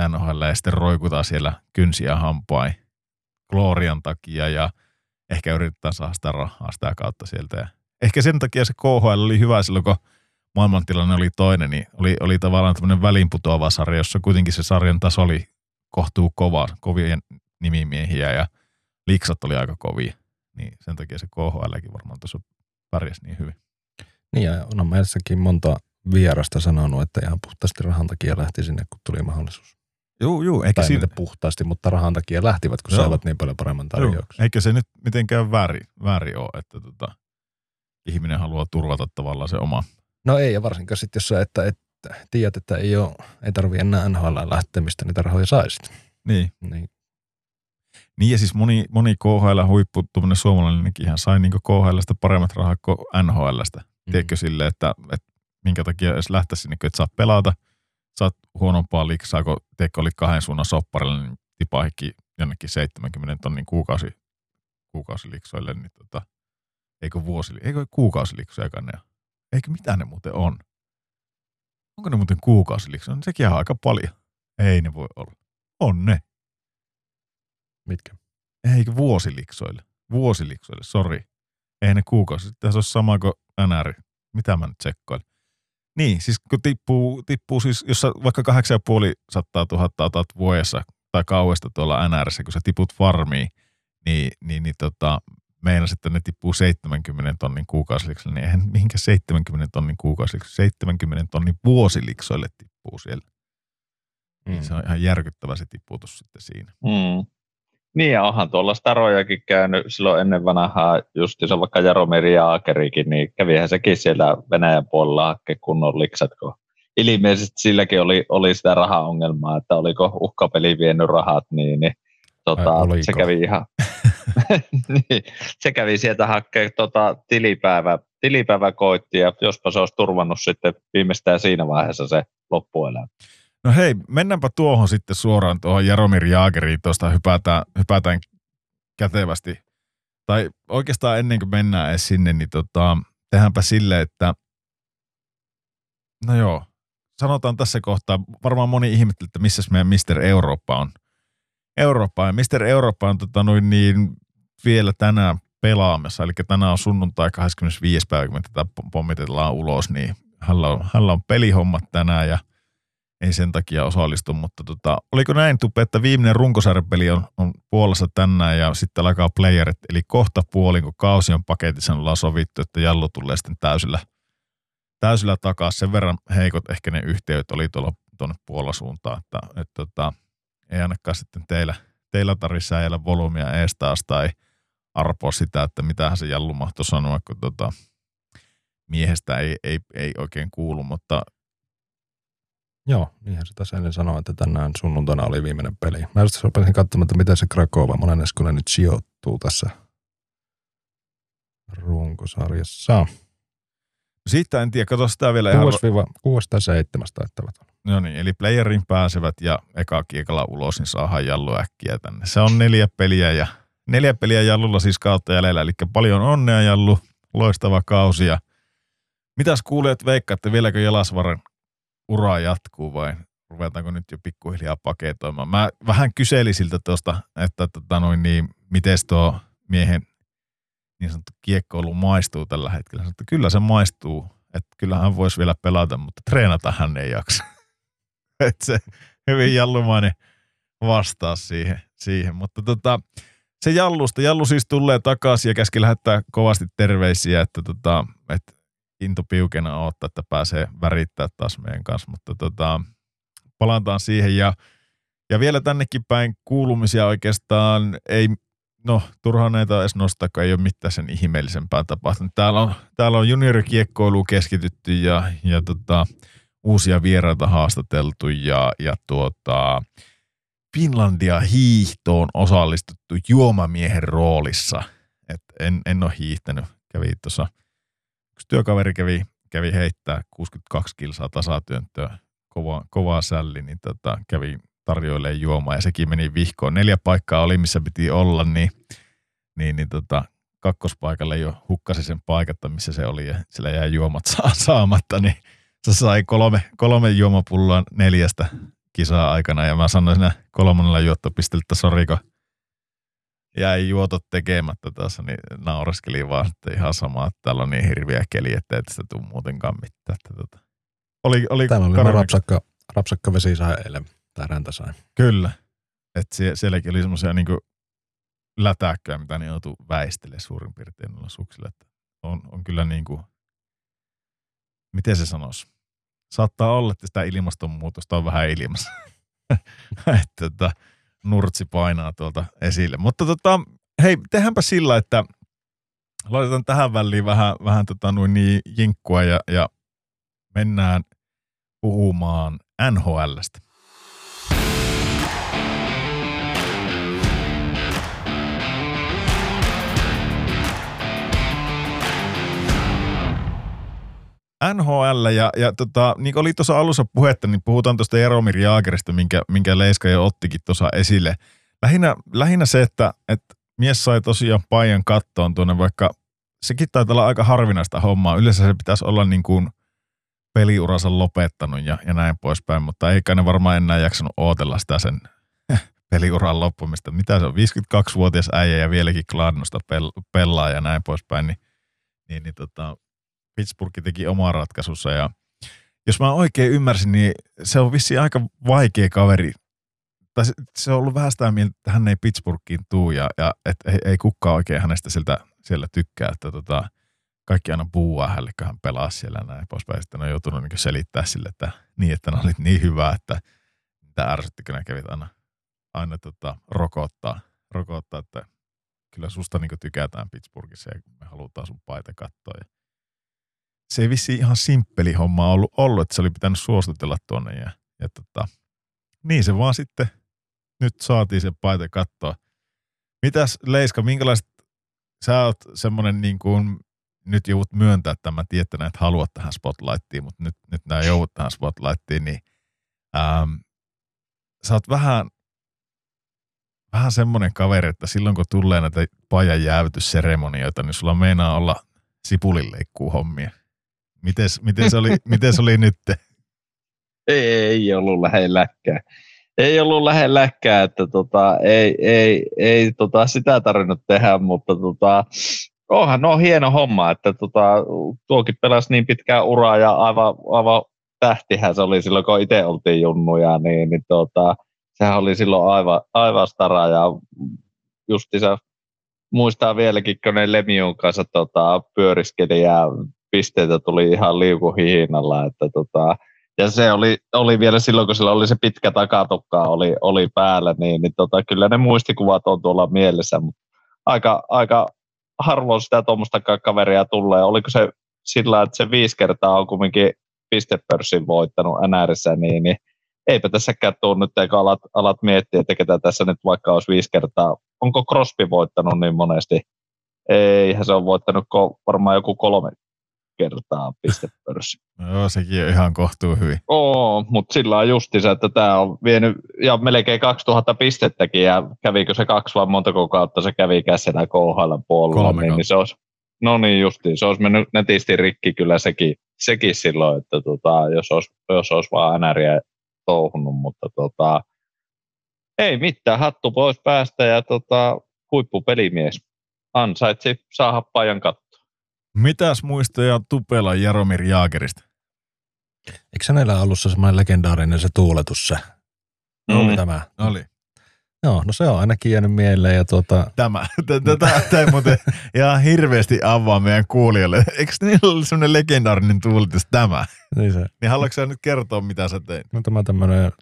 S1: NHL ja sitten roikutaan siellä kynsiä hampain Glorian takia ja ehkä yritetään saada sitä rahaa sitä kautta sieltä. Ja ehkä sen takia se KHL oli hyvä silloin, kun maailmantilanne oli toinen, niin oli, oli tavallaan tämmöinen välinputoava sarja, jossa kuitenkin se sarjan taso oli kohtuu kova, kovia nimimiehiä ja liksat oli aika kovia. Niin sen takia se KHLkin varmaan tuossa pärjäsi niin hyvin.
S3: Niin ja on meissäkin monta vierasta sanonut, että ihan puhtaasti rahan takia lähti sinne, kun tuli mahdollisuus.
S1: Joo, joo, eikä
S3: Tai
S1: siitä,
S3: siitä puhtaasti, mutta rahan takia lähtivät, kun
S1: Joo.
S3: saivat niin paljon paremman
S1: joo,
S3: tarjouksen.
S1: eikä se nyt mitenkään väärin, väärin ole, että tota, ihminen haluaa turvata tavallaan se oma.
S3: No ei, ja varsinkaan sitten, jos sä että, että tiedät, että ei, ole, ei tarvitse enää NHL lähtemistä, niitä rahoja saisit.
S1: Niin.
S3: Niin,
S1: Niin ja siis moni, moni KHL-huippu, tuommoinen suomalainenkin ihan sai niin KHLstä paremmat rahat kuin NHLstä.
S3: Mm.
S1: Tiedätkö silleen, että, että minkä takia edes lähtäisi sinne, kun et saa pelata, saat huonompaa liksaa, kun tiedätkö, oli kahden suunnan sopparilla, niin tipahikki jonnekin 70 tonnin kuukausi, kuukausiliksoille, niin tota, eikö vuosi, eikö kuukausiliksojakaan ne ole? Eikö mitä ne muuten on? Onko ne muuten kuukausiliksoja? No, sekin on aika paljon. Ei ne voi olla. On ne.
S3: mitkä?
S1: Eikö vuosiliksoille? Vuosiliksoille, sori. Ei ne kuukausi. Tässä olisi sama kuin NR. Mitä mä nyt tsekkoilin? Niin, siis kun tippuu, tippuu siis, jos sä vaikka 8,5 tuhatta otat vuodessa tai kauesta tuolla NRssä, kun sä tiput farmiin, niin, niin, niin tota, meinas, että ne tippuu 70 tonnin kuukausiliksoille, niin eihän mihinkä 70 tonnin kuukausiliksoille, 70 tonnin vuosiliksoille tippuu siellä.
S3: Mm.
S1: Mm. Se on ihan järkyttävä se tiputus sitten siinä.
S2: Mm. Niin, ja onhan tuolla starojakin käynyt silloin ennen vanhaa, justiinsa vaikka Jaromir Jaakerikin, niin kävihän sekin siellä Venäjän puolella hakkeen kunnon liksat, kun ilmeisesti silläkin oli, oli sitä rahaongelmaa, että oliko uhkapeli vienyt rahat, niin, niin tota,
S3: Ai, oliko?
S2: se kävi ihan, niin, se kävi sieltä hakkeen tota, tilipäivä, tilipäivä koitti, ja jospa se olisi turvannut sitten viimeistään siinä vaiheessa se loppuelämä.
S1: No hei, mennäänpä tuohon sitten suoraan tuohon Jaromir Jaageriin, tuosta hypätään, hypätään kätevästi. Tai oikeastaan ennen kuin mennään edes sinne, niin tota, tehdäänpä sille, että no joo, sanotaan tässä kohtaa, varmaan moni ihmettelee, että missä meidän Mr. Eurooppa on. Eurooppa, ja Mr. Eurooppa on tota, noin niin vielä tänään pelaamassa, eli tänään on sunnuntai 25. päivä, kun me tätä pommitellaan ulos, niin hänellä on, hänellä on pelihommat tänään, ja ei sen takia osallistu, mutta tota, oliko näin Tuppe, että viimeinen runkosarjapeli on, on puolessa tänään ja sitten alkaa playerit, eli kohta puolin, kun kausi on paketissa, niin ollaan sovittu, että Jallu tulee sitten täysillä, täysillä takaisin. Sen verran heikot ehkä ne yhteydet oli tuolla tuonne puolasuuntaan, että, että, että ei ainakaan sitten teillä, teillä tarvitse säijällä volyymia ees taas tai arpoa sitä, että mitähän se Jallu mahtoi sanoa, kun tota, miehestä ei, ei, ei oikein kuulu, mutta
S3: Joo, niinhän se tässä ennen sanoi, että tänään sunnuntaina oli viimeinen peli. Mä just rupesin katsomaan, että miten se Krakova monenneskulle nyt sijoittuu tässä runkosarjassa.
S1: siitä en tiedä, katso sitä vielä ihan
S3: 6 tai 7 taittavat.
S1: No niin, eli playerin pääsevät ja eka kiekalla ulos, niin saadaan Jallu äkkiä tänne. Se on neljä peliä ja neljä peliä Jallulla siis kautta jäljellä, eli paljon onnea Jallu. loistava kausi. Ja mitäs kuulijat veikkaatte, vieläkö Jalasvaran ura jatkuu vai ruvetaanko nyt jo pikkuhiljaa paketoimaan? Mä vähän kyselin siltä tuosta, että tota noin niin, miten tuo miehen niin sanottu kiekkoilu maistuu tällä hetkellä. Sanoin, että kyllä se maistuu, että kyllähän voisi vielä pelata, mutta treenata hän ei jaksa. että se hyvin jallumainen vastaus siihen, siihen. mutta tota, se Jallusta. Jallu siis tulee takaisin ja käski lähettää kovasti terveisiä, että, tota, että into piukena odottaa, että pääsee värittää taas meidän kanssa, mutta tota, palataan siihen ja, ja vielä tännekin päin kuulumisia oikeastaan ei, no turhaan näitä edes nostaa, kun ei ole mitään sen ihmeellisempää tapahtunut. Täällä on, täällä on juniorikiekkoiluun keskitytty ja, ja tota, uusia vieraita haastateltu ja, ja tuota, Finlandia hiihtoon osallistuttu juomamiehen roolissa. Et en, en ole hiihtänyt. Kävi tuossa, yksi työkaveri kävi, kävi heittää 62 kilsaa tasatyöntöä, kova, kovaa sälli, niin tota, kävi tarjoilemaan juomaa ja sekin meni vihkoon. Neljä paikkaa oli, missä piti olla, niin, niin, niin tota, kakkospaikalle jo hukkasi sen paikatta, missä se oli ja sillä jäi juomat saamatta, niin se sai kolme, kolme juomapulloa neljästä kisaa aikana ja mä sanoin siinä kolmannella juottopisteellä, että soriko jäi juotot tekemättä tässä, niin naureskeli vaan, että ihan sama, että täällä on niin hirviä keli, että ei tästä tule muutenkaan mitään. Että tota.
S3: oli, oli täällä oli rapsakka, rapsakka vesi sai eilen, tai räntä sai.
S1: Kyllä, että sie, sielläkin oli semmoisia niin lätäkköjä, mitä ne joutuu väistelemään suurin piirtein noilla suksilla. Että on, on kyllä niin kuin, miten se sanoisi, saattaa olla, että sitä ilmastonmuutosta on vähän ilmassa. että tota, nurtsi painaa tuolta esille. Mutta tota, hei, tehdäänpä sillä, että laitetaan tähän väliin vähän, vähän tota, noin niin jinkkua ja, ja mennään puhumaan NHLstä. NHL ja, ja tota, niin kuin oli tuossa alussa puhetta, niin puhutaan tuosta Jaromir Jaagerista, minkä, minkä Leiska jo ottikin tuossa esille. Lähinnä, lähinnä se, että, että mies sai tosiaan paijan kattoon tuonne, vaikka sekin taitaa olla aika harvinaista hommaa. Yleensä se pitäisi olla niin kuin peliuransa lopettanut ja, ja näin poispäin, mutta eikä ne varmaan enää jaksanut ootella sitä sen peliuran loppumista. Mitä se on, 52-vuotias äijä ja vieläkin Kladnosta pel- pelaa ja näin poispäin, niin, niin, niin tota, Pittsburgh teki omaa ratkaisussa ja jos mä oikein ymmärsin, niin se on vissi aika vaikea kaveri. Tai se, on ollut vähän sitä mieltä, että hän ei Pittsburghiin tuu ja, ja et ei, ei kukaan oikein hänestä siltä, siellä tykkää, että tota, kaikki aina puhua hänelle, kun hän pelaa siellä näin poispäin. Sitten on joutunut niin selittää sille, että niin, että ne olit niin hyvä, että mitä ärsytti, kun kävit aina, aina tota, rokottaa, rokottaa, että kyllä susta niin tykätään Pittsburghissa ja me halutaan sun paita katsoa. Ja se ei vissi ihan simppeli homma ollut, ollut, että se oli pitänyt suostutella tuonne. Ja, ja tota, niin se vaan sitten nyt saatiin se paita kattoa. Mitäs Leiska, minkälaiset, sä oot semmonen niin kuin, nyt joudut myöntää, että mä tiedän, että et halua tähän spotlightiin, mutta nyt, nyt nämä joudut tähän spotlightiin, niin ähm, sä oot vähän, vähän semmoinen kaveri, että silloin kun tulee näitä pajan jäävytysseremonioita, niin sulla meinaa olla sipulinleikkuu hommia. Mites, miten, se oli, miten se oli nyt?
S2: Ei ollut lähelläkään. Ei ollut lähelläkään, että tota, ei, ei, ei tota, sitä tarvinnut tehdä, mutta tota, onhan no hieno homma, että tota, tuokin pelasi niin pitkään uraa ja aivan, aivan tähtihän se oli silloin, kun itse oltiin junnuja, niin, niin tota, sehän oli silloin aivan, aivan stara ja justiinsa muistaa vieläkin, kun ne Lemion kanssa tota, pyöriskeli ja pisteitä tuli ihan liukuhihinalla, että tota, ja se oli, oli vielä silloin, kun sillä oli se pitkä takatukka oli, oli päällä, niin, niin tota, kyllä ne muistikuvat on tuolla mielessä, aika, aika harvoin sitä tuommoista kaveria tulee. Oliko se sillä, että se viisi kertaa on kumminkin pistepörssin voittanut NRissä, niin, niin eipä tässäkään tule nyt, eikä alat, alat miettiä, että ketä tässä nyt vaikka olisi viisi kertaa. Onko Crosby voittanut niin monesti? Eihän se on voittanut varmaan joku kolme kertaa pistepörssi.
S1: Joo, sekin on ihan kohtuu hyvin.
S2: Oo, mutta sillä on justiinsa, että tämä on vienyt ja melkein 2000 pistettäkin ja kävikö se kaksi vai monta kuukautta se kävi käsenä KHL puolella, niin, niin se olisi No niin justiin, se olisi mennyt netisti rikki kyllä sekin, sekin silloin, että tota, jos, olisi, jos olisi vaan NRiä touhunut, mutta tota, ei mitään, hattu pois päästä ja tota, huippupelimies ansaitsi saada pajan katto.
S1: Mitäs muistoja Tupela Jaromir Jaagerista?
S3: Eikö hänellä ollut se semmoinen legendaarinen se tuuletus se?
S2: Mm.
S3: Mm. Tämä.
S1: Oli.
S3: Joo, no se on ainakin jäänyt mieleen ja tuota,
S1: Tämä. Tätä ei muuten ihan hirveästi avaa meidän kuulijoille. Eikö niillä ollut semmoinen legendaarinen tuulitus tämä?
S3: niin se,
S1: Niin haluatko nyt kertoa, mitä sä teit?
S3: no tämä tämmöinen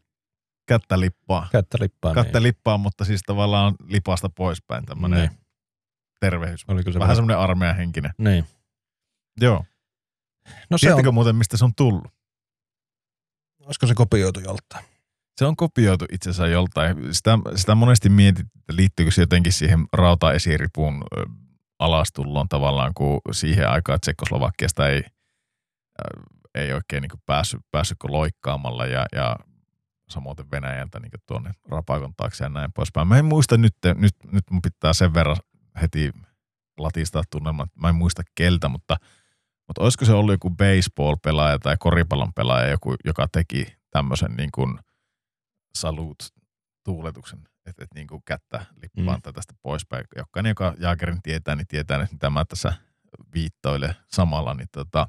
S1: Kättä lippaa.
S3: kättä lippaa.
S1: Kättä
S3: niin.
S1: lippaa, mutta siis tavallaan lipasta poispäin tämmöinen
S3: Niin.
S1: tervehys.
S3: Oliko se
S1: Vähän semmoinen armeijan henkinen.
S3: Niin.
S1: Joo.
S3: No se
S1: Tiedättekö
S3: on,
S1: muuten, mistä se on tullut?
S3: olisiko se kopioitu joltain?
S1: Se on kopioitu itse asiassa joltain. Sitä, sitä monesti mietit, että liittyykö se jotenkin siihen rautaesiripun alastulloon tavallaan, kun siihen aikaan Tsekkoslovakiasta ei, ei oikein niin päässyt, päässyt loikkaamalla ja, ja samoin Venäjältä niin tuonne rapakon taakse ja näin poispäin. Mä en muista nyt, nyt, nyt mun pitää sen verran heti latistaa tunnelman, että mä en muista keltä, mutta, mutta olisiko se ollut joku baseball-pelaaja tai koripallon pelaaja, joku, joka teki tämmöisen niin kuin salut-tuuletuksen, että et niin kuin kättä lippaan
S3: Mm.
S1: tästä poispäin. Jokainen, joka Jaagerin tietää, niin tietää, että mitä mä tässä viittoille samalla. Niin tota,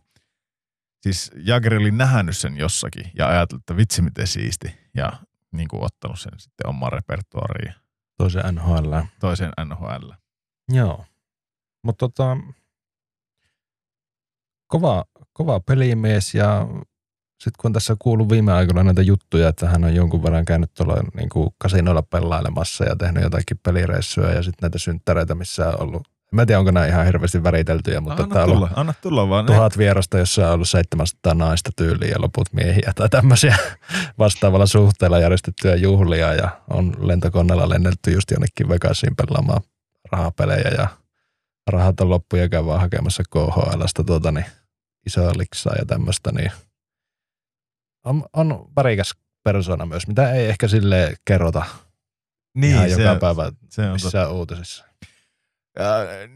S1: siis Jaager oli nähnyt sen jossakin ja ajatellut, että vitsi miten siisti. Ja niin kuin ottanut sen sitten omaan repertuariin
S3: Toisen NHL.
S1: toiseen NHL.
S3: Joo. Mutta tota, kova, kova pelimies ja sitten kun on tässä kuullut viime aikoina näitä juttuja, että hän on jonkun verran käynyt tuolla niin kuin kasinoilla pelailemassa ja tehnyt jotakin pelireissuja ja sitten näitä synttäreitä, missä on ollut. Mä en tiedä, onko nämä ihan hirveästi väriteltyjä, mutta
S1: anna,
S3: täällä on
S1: tulla, anna tulla vaan.
S3: tuhat vierasta, jossa on ollut 700 naista tyyliä ja loput miehiä tai tämmöisiä vastaavalla suhteella järjestettyjä juhlia ja on lentokoneella lennelty just jonnekin Vegasiin pelaamaan rahapelejä ja rahat on loppu ja käy vaan hakemassa KHLstä tuota niin isoa liksaa ja tämmöistä, niin on, on värikäs persona myös, mitä ei ehkä sille kerrota niin, ihan
S1: se,
S3: joka päivä
S1: se on totta.
S3: missään uutisissa.
S1: Ja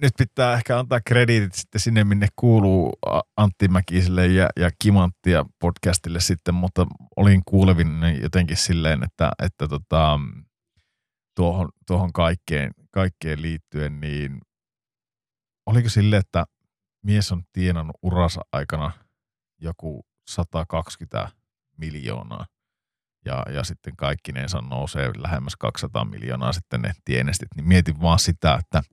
S1: nyt pitää ehkä antaa krediitit sitten sinne, minne kuuluu Antti Mäkiselle ja, ja Kimanttia podcastille sitten, mutta olin kuulevin jotenkin silleen, että, että tota, tuohon, tuohon kaikkeen, kaikkeen liittyen, niin oliko sille, että mies on tienannut uransa aikana joku 120 miljoonaa ja, ja sitten kaikkinensa nousee lähemmäs 200 miljoonaa sitten ne tienestit, niin mietin vaan sitä, että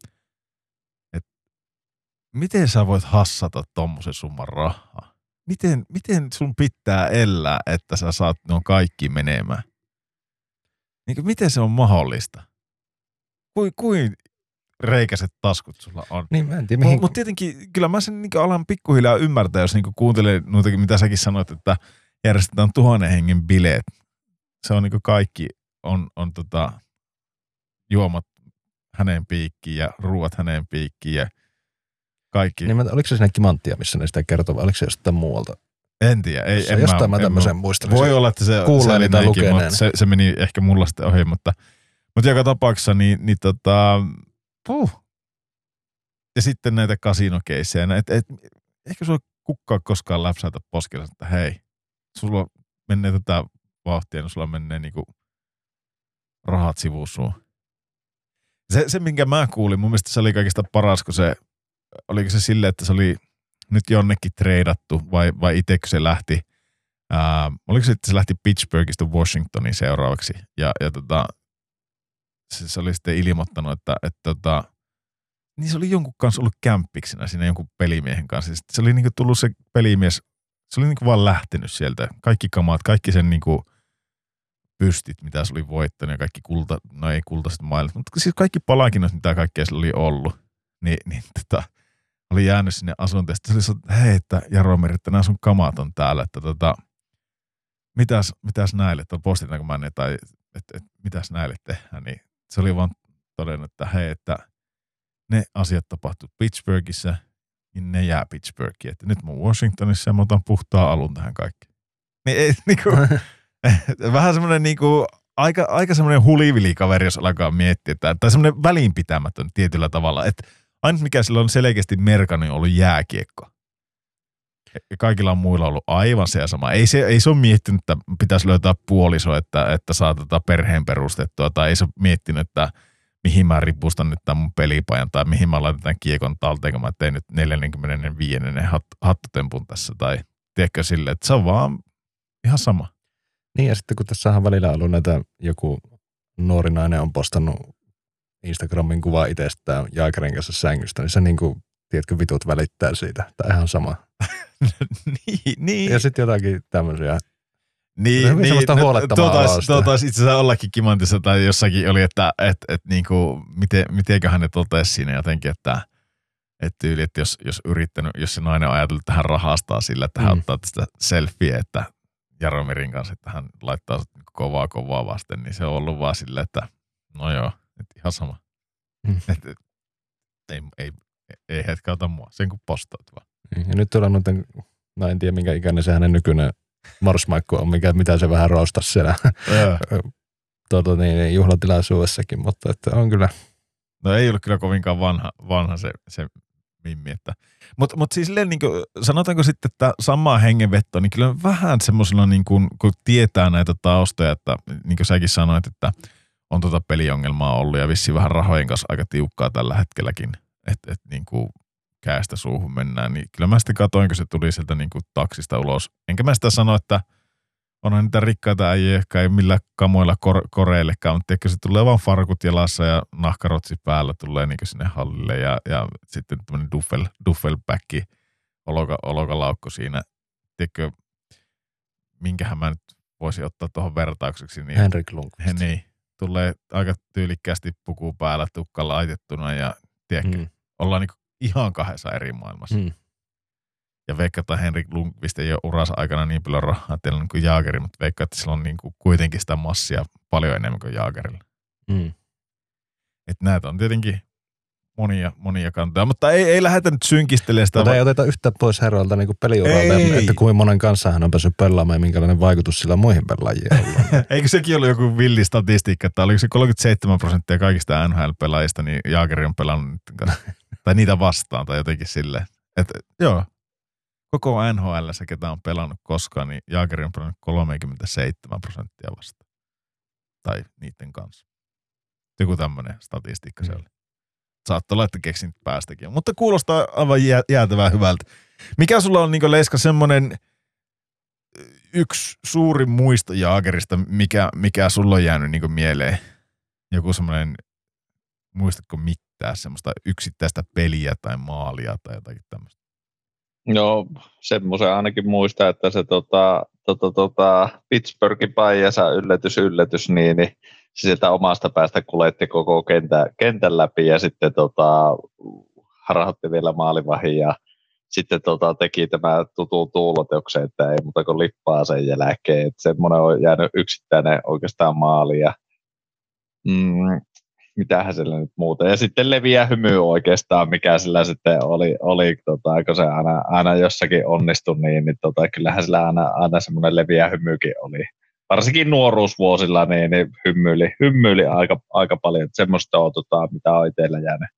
S1: miten sä voit hassata tommosen summan rahaa? Miten, miten sun pitää elää, että sä saat nuo kaikki menemään? Niin miten se on mahdollista? Kuin, kuin reikäiset taskut sulla on?
S3: Niin mä en tiedä,
S1: Mutta
S3: mihin...
S1: mut tietenkin, kyllä mä sen niin alan pikkuhiljaa ymmärtää, jos niin kuuntelee noitakin, mitä säkin sanoit, että järjestetään tuhannen hengen bileet. Se on niin kaikki, on, on tota, juomat hänen piikkiin ja ruuat hänen piikkiin ja kaikki.
S3: Niin mä, oliko se siinä kimanttia, missä ne sitä kertoo, vai oliko se jostain muualta?
S1: En tiedä. Ei,
S3: Se
S1: en
S3: jostain mä
S1: en
S3: tämmöisen muistelin.
S1: Voi olla, että se, se,
S3: tai lukeneen.
S1: mutta se, se, meni ehkä mulla sitten ohi, mutta, mutta joka tapauksessa niin, niin tota, puh. Ja sitten näitä kasinokeissejä, et, et, ehkä sulla kukkaa koskaan läpsäytä poskella, että hei, sulla menee tätä vauhtia, niin sulla menee niinku rahat sivuun sun. Se, se, minkä mä kuulin, mun mielestä se oli kaikista paras, kun se, oliko se silleen, että se oli nyt jonnekin treidattu vai, vai itsekö se lähti, ää, oliko se, että se lähti Pittsburghista Washingtoniin seuraavaksi ja, ja tota, se, se, oli sitten ilmoittanut, että, että tota, niin se oli jonkun kanssa ollut kämppiksenä siinä jonkun pelimiehen kanssa. Sitten se oli niinku tullut se pelimies, se oli niinku vaan lähtenyt sieltä. Kaikki kamat, kaikki sen niinku pystit, mitä se oli voittanut ja kaikki kulta, no ei kultaiset mailit, mutta siis kaikki palakinnot, mitä kaikkea sillä oli ollut, niin, niin tota, oli jäänyt sinne asuntoon. Sitten se oli että hei, että Jaromir, että nämä sun kamat on täällä, että tota, mitäs, mitäs näille, että postitaanko mä ne, tai että, että mitäs näille tehdään, niin se oli vaan todennut, että hei, että ne asiat tapahtuu Pittsburghissa, niin ne jää Pittsburghiin. Että nyt mä oon Washingtonissa ja mä otan puhtaan alun tähän kaikkeen. Niin ei, niinku, vähän semmoinen niinku, aika, aika semmoinen hulivilikaveri, jos alkaa miettiä, että, tai semmoinen välinpitämätön tietyllä tavalla, että Ainut mikä sillä on selkeästi merkannut on ollut jääkiekko. Kaikilla on muilla ollut aivan se sama. Ei se, ei se ole miettinyt, että pitäisi löytää puoliso, että, että saa tota perheen perustettua, tai ei se ole miettinyt, että mihin mä ripustan nyt tämän mun pelipajan, tai mihin mä laitan tämän kiekon talteen, kun mä tein nyt 45. Hat, hattutempun tässä, tai tiedätkö sille, että se on vaan ihan sama.
S3: Niin ja sitten kun tässä on välillä ollut näitä, joku nuori nainen on postannut Instagramin kuva itsestään Jaikerin kanssa sängystä, niin se niin kuin, tiedätkö, vitut välittää siitä. Tai ihan sama.
S1: niin, niin.
S3: Ja sitten jotakin tämmöisiä.
S1: Niin,
S3: on
S1: niin no,
S3: huolettavaa
S1: tuo taas-
S3: avausta.
S1: tuo taas itse asiassa ollakin kimantissa tai jossakin oli, että et, et niinku, miten, mitenköhän ne totesi siinä jotenkin, että et tyyli, että jos, jos yrittänyt, jos se nainen on ajatellut, että hän rahastaa sillä, että hän
S3: Mm.
S1: ottaa tästä selfie, että Jaromirin kanssa, että hän laittaa kovaa kovaa vasten, niin se on ollut vaan sillä, että no joo, et ihan sama.
S3: Mm.
S1: Et, et, ei, ei, ei hetkä ota mua, sen kun postaat vaan.
S3: Ja nyt tuolla noiden, no en tiedä minkä ikäinen se hänen nykyinen marsmaikku on, mikä, mitä se vähän roostasi siellä tuota, niin, niin, juhlatilaisuudessakin, mutta että on kyllä,
S1: No ei ollut kyllä kovinkaan vanha, vanha se, se mimmi. Että. Mutta mut siis niin kuin, sanotaanko sitten, että samaa hengenvettoa, niin kyllä vähän semmoisella, niin kuin, kun tietää näitä taustoja, että niin kuin säkin sanoit, että on tuota peliongelmaa ollut ja vissiin vähän rahojen kanssa aika tiukkaa tällä hetkelläkin, että et, niin kuin käästä suuhun mennään, niin kyllä mä sitten katoin, kun se tuli sieltä niin kuin taksista ulos. Enkä mä sitä sano, että onhan niitä rikkaita äijä, jotka ei millään kamoilla kor- koreillekaan, mutta tiedätkö, se tulee vaan farkut jalassa ja nahkarotsi päällä tulee niin sinne hallille ja, ja sitten tämmöinen duffel, duffelbacki, oloka, olokalaukko siinä. Tiedätkö, minkähän mä nyt voisin ottaa tuohon vertaukseksi, niin
S3: Henrik Lundqvist.
S1: he, niin, tulee aika tyylikkäästi puku päällä, tukka laitettuna ja tiedätkö,
S3: Mm.
S1: ollaan niin ihan kahdessa eri maailmassa.
S3: Mm.
S1: Ja veikka, että Henrik Lundqvist ei ole uransa aikana niin paljon rahaa teillä kuin Jaageri, mutta veikka, että sillä on niin kuin kuitenkin sitä massia paljon enemmän kuin Jaagerilla.
S3: Mm.
S1: Että näitä on tietenkin monia, monia kantoja, mutta ei, ei lähdetä nyt synkistelemään sitä.
S3: Mutta ei oteta yhtään pois herralta niin peliuralta,
S1: Ei.
S3: että kuinka monen kanssa hän on päässyt pelaamaan ja minkälainen vaikutus sillä on muihin pelaajiin ollut.
S1: Eikö sekin ollut joku villi statistiikka, että oliko se 37 prosenttia kaikista NHL-pelaajista, niin Jaageri on pelannut niiden kanssa, tai niitä vastaan tai jotenkin silleen. Että joo, koko NHL, ketä on pelannut koskaan, niin Jaageri on pelannut 37 prosenttia vastaan. Tai niiden kanssa. Joku tämmöinen statistiikka se
S3: Mm.
S1: oli. Saattaa olla, että keksin päästäkin. Mutta kuulostaa aivan jää, jäätävän hyvältä. Mikä sulla on niin Leiska semmoinen yksi suuri muisto Jaagerista, mikä, mikä sulla on jäänyt niin mieleen? Joku semmoinen, muistatko mitään semmoista yksittäistä peliä tai maalia tai jotakin tämmöistä?
S2: No, semmoisen ainakin muistaa, että se tota, tota, tota, Pittsburghin paijassa yllätys, yllätys, niin, niin se sieltä omasta päästä kuljetti koko kentän, kentän läpi ja sitten tota, harhautti vielä maalivahin ja sitten tota, teki tämä tutun tuulotuksen, että ei muuta kuin lippaa sen jälkeen. Että semmoinen on jäänyt yksittäinen oikeastaan maali ja mm, mitähän sillä nyt muuta. Ja sitten leviä hymy oikeastaan, mikä sillä sitten oli, oli tota, kun se aina, aina jossakin onnistui, niin, niin tota, kyllähän sillä aina, aina semmoinen leviä hymykin oli. Varsinkin nuoruusvuosilla niin, niin hymyili, hymyili aika, aika paljon. Semmoista on, tota, mitä on itsellä jäänyt,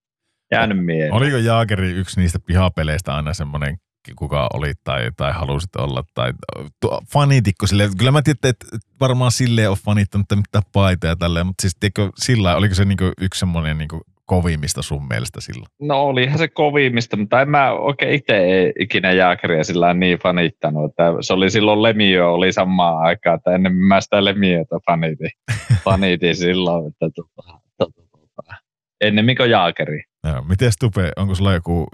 S2: jäänyt mieleen.
S1: Oliko Jaageri yksi niistä pihapeleistä aina semmoinen, kuka oli tai, tai halusit olla, tai tuo, fanitikko silleen, kyllä mä tiedän, että varmaan silleen on fanittanut mitään paitaa ja tälleen, mutta siis tiedätkö, sillä oliko se niinku yksi semmoinen niinku kovimmista sun mielestä silloin?
S2: No olihan se kovimmista, mutta en mä oikein itse ikinä jääkäriä sillä niin fanittanut. Että se oli silloin Lemiö oli samaan aikaan, että ennen mä sitä Lemiötä fanitin, fanitin silloin. Että tota, tota, tota. Ennemmin kuin jaakeri.
S1: Joo, miten Stupe, onko sulla joku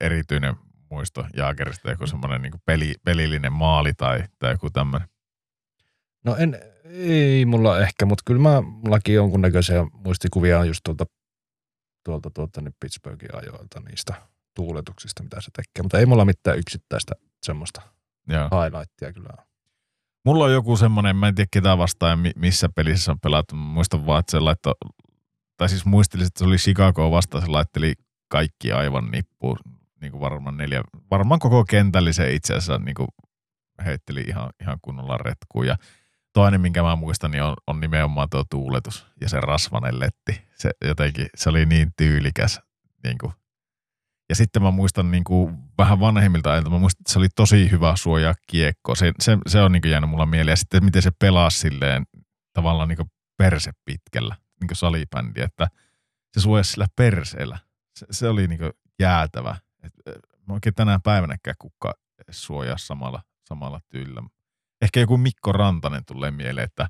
S1: erityinen muisto Jaagerista, joku semmoinen niinku peli, pelillinen maali tai, tai joku tämmöinen?
S3: No en, ei mulla ehkä, mutta kyllä mä, mullakin jonkunnäköisiä muistikuvia on just tuolta, tuolta, tuolta niin Pittsburghin ajoilta niistä tuuletuksista, mitä se tekee. Mutta ei mulla mitään yksittäistä semmoista
S1: Joo.
S3: highlightia kyllä ole.
S1: Mulla on joku semmoinen, mä en tiedä ketä vastaan missä pelissä on pelattu. Mä Muistan vaan, että se laittoi, tai siis muistelin, että se oli Chicago vastaan, se laitteli kaikki aivan nippuun. Niin kuin varmaan neljä, varmaan koko kentällisen itse asiassa niin kuin heitteli ihan, ihan kunnolla retkuun. Ja toinen, minkä mä muistan, niin on, on nimenomaan tuo tuuletus ja se rasvanen letti. Se jotenkin, se oli niin tyylikäs. Niin kuin, Ja sitten mä muistan niin kuin vähän vanhemmilta ajalta, mä muistan, että se oli tosi hyvä suojaa kiekko. Se, se, se on niin kuin jäänyt mulla mieleen. Ja sitten miten se pelasi silleen tavallaan niin kuin perse pitkällä, niin kuin salibändi, että se suojasi sillä perseellä. Se, se oli niin kuin jäätävä. Et, mä oikein tänään päivänäkään kukaan suojaa samalla, samalla tyylillä. Ehkä joku Mikko Rantanen tulee mieleen, että,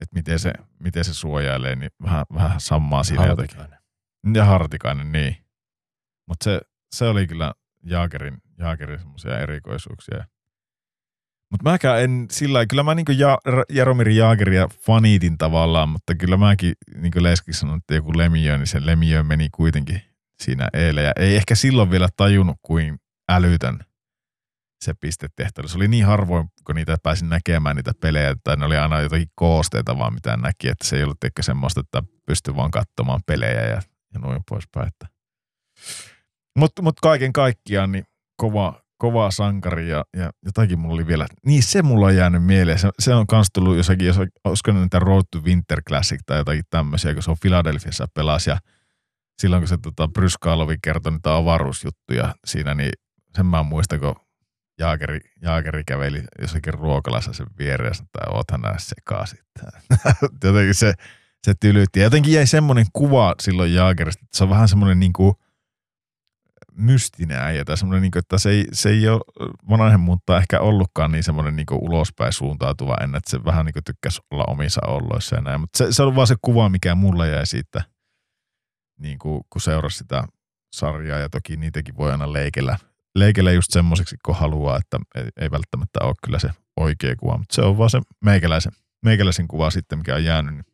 S1: että miten, se, miten se suojailee, niin vähän, vähän sammaa siinä jotenkin.
S3: Hartikainen.
S1: Ja Hartikainen, niin. Mutta se, se oli kyllä Jaakerin, Jaakerin semmoisia erikoisuuksia. Mutta mäkään en sillä kyllä mä niinku ja, Jaromir Jaageria faniitin tavallaan, mutta kyllä mäkin niinku Leski sanoin, että joku Lemieux, niin se Lemieux meni kuitenkin siinä eilen. Ja ei ehkä silloin vielä tajunnut, kuin älytön se pistetehtävä. Se oli niin harvoin, kun niitä pääsin näkemään niitä pelejä, että ne oli aina jotakin koosteita vaan mitä näki, että se ei ollut ehkä semmoista, että pystyi vaan katsomaan pelejä ja, ja noin poispäin. Mutta mut kaiken kaikkiaan niin kova, kova sankari ja, ja jotakin mulla oli vielä, niin se mulla on jäänyt mieleen. Se, se on kans tullut jossakin, jos olisiko niitä Road to Winter Classic tai jotakin tämmöisiä, kun se on Philadelphiassa pelas ja silloin kun se tota, Bryskalovi kertoi niitä avaruusjuttuja siinä, niin sen mä muistan, kun Jaakeri, Jaakeri käveli jossakin ruokalassa sen viereen, että oothan nää sekaisin. Jotenkin se, se tylytti. Ja jotenkin jäi semmoinen kuva silloin Jaagerista, että se on vähän semmoinen niin kuin mystinen äijä tai semmoinen, niin kuin, että se ei, se ei ole vanhemmuutta ehkä ollutkaan niin semmoinen niin kuin ulospäin suuntautuva ennen, että se vähän niin kuin tykkäsi olla omissa olloissa ja näin. Mutta se, se on vaan se kuva, mikä mulle jäi siitä, niin kuin, kun seurasi sitä sarjaa ja toki niitäkin voi aina leikellä, leikellä just semmoiseksi, kun haluaa, että ei, ei välttämättä ole kyllä se oikea kuva, mutta se on vaan se meikäläisen, meikäläisen kuva sitten, mikä on jäänyt. Niin.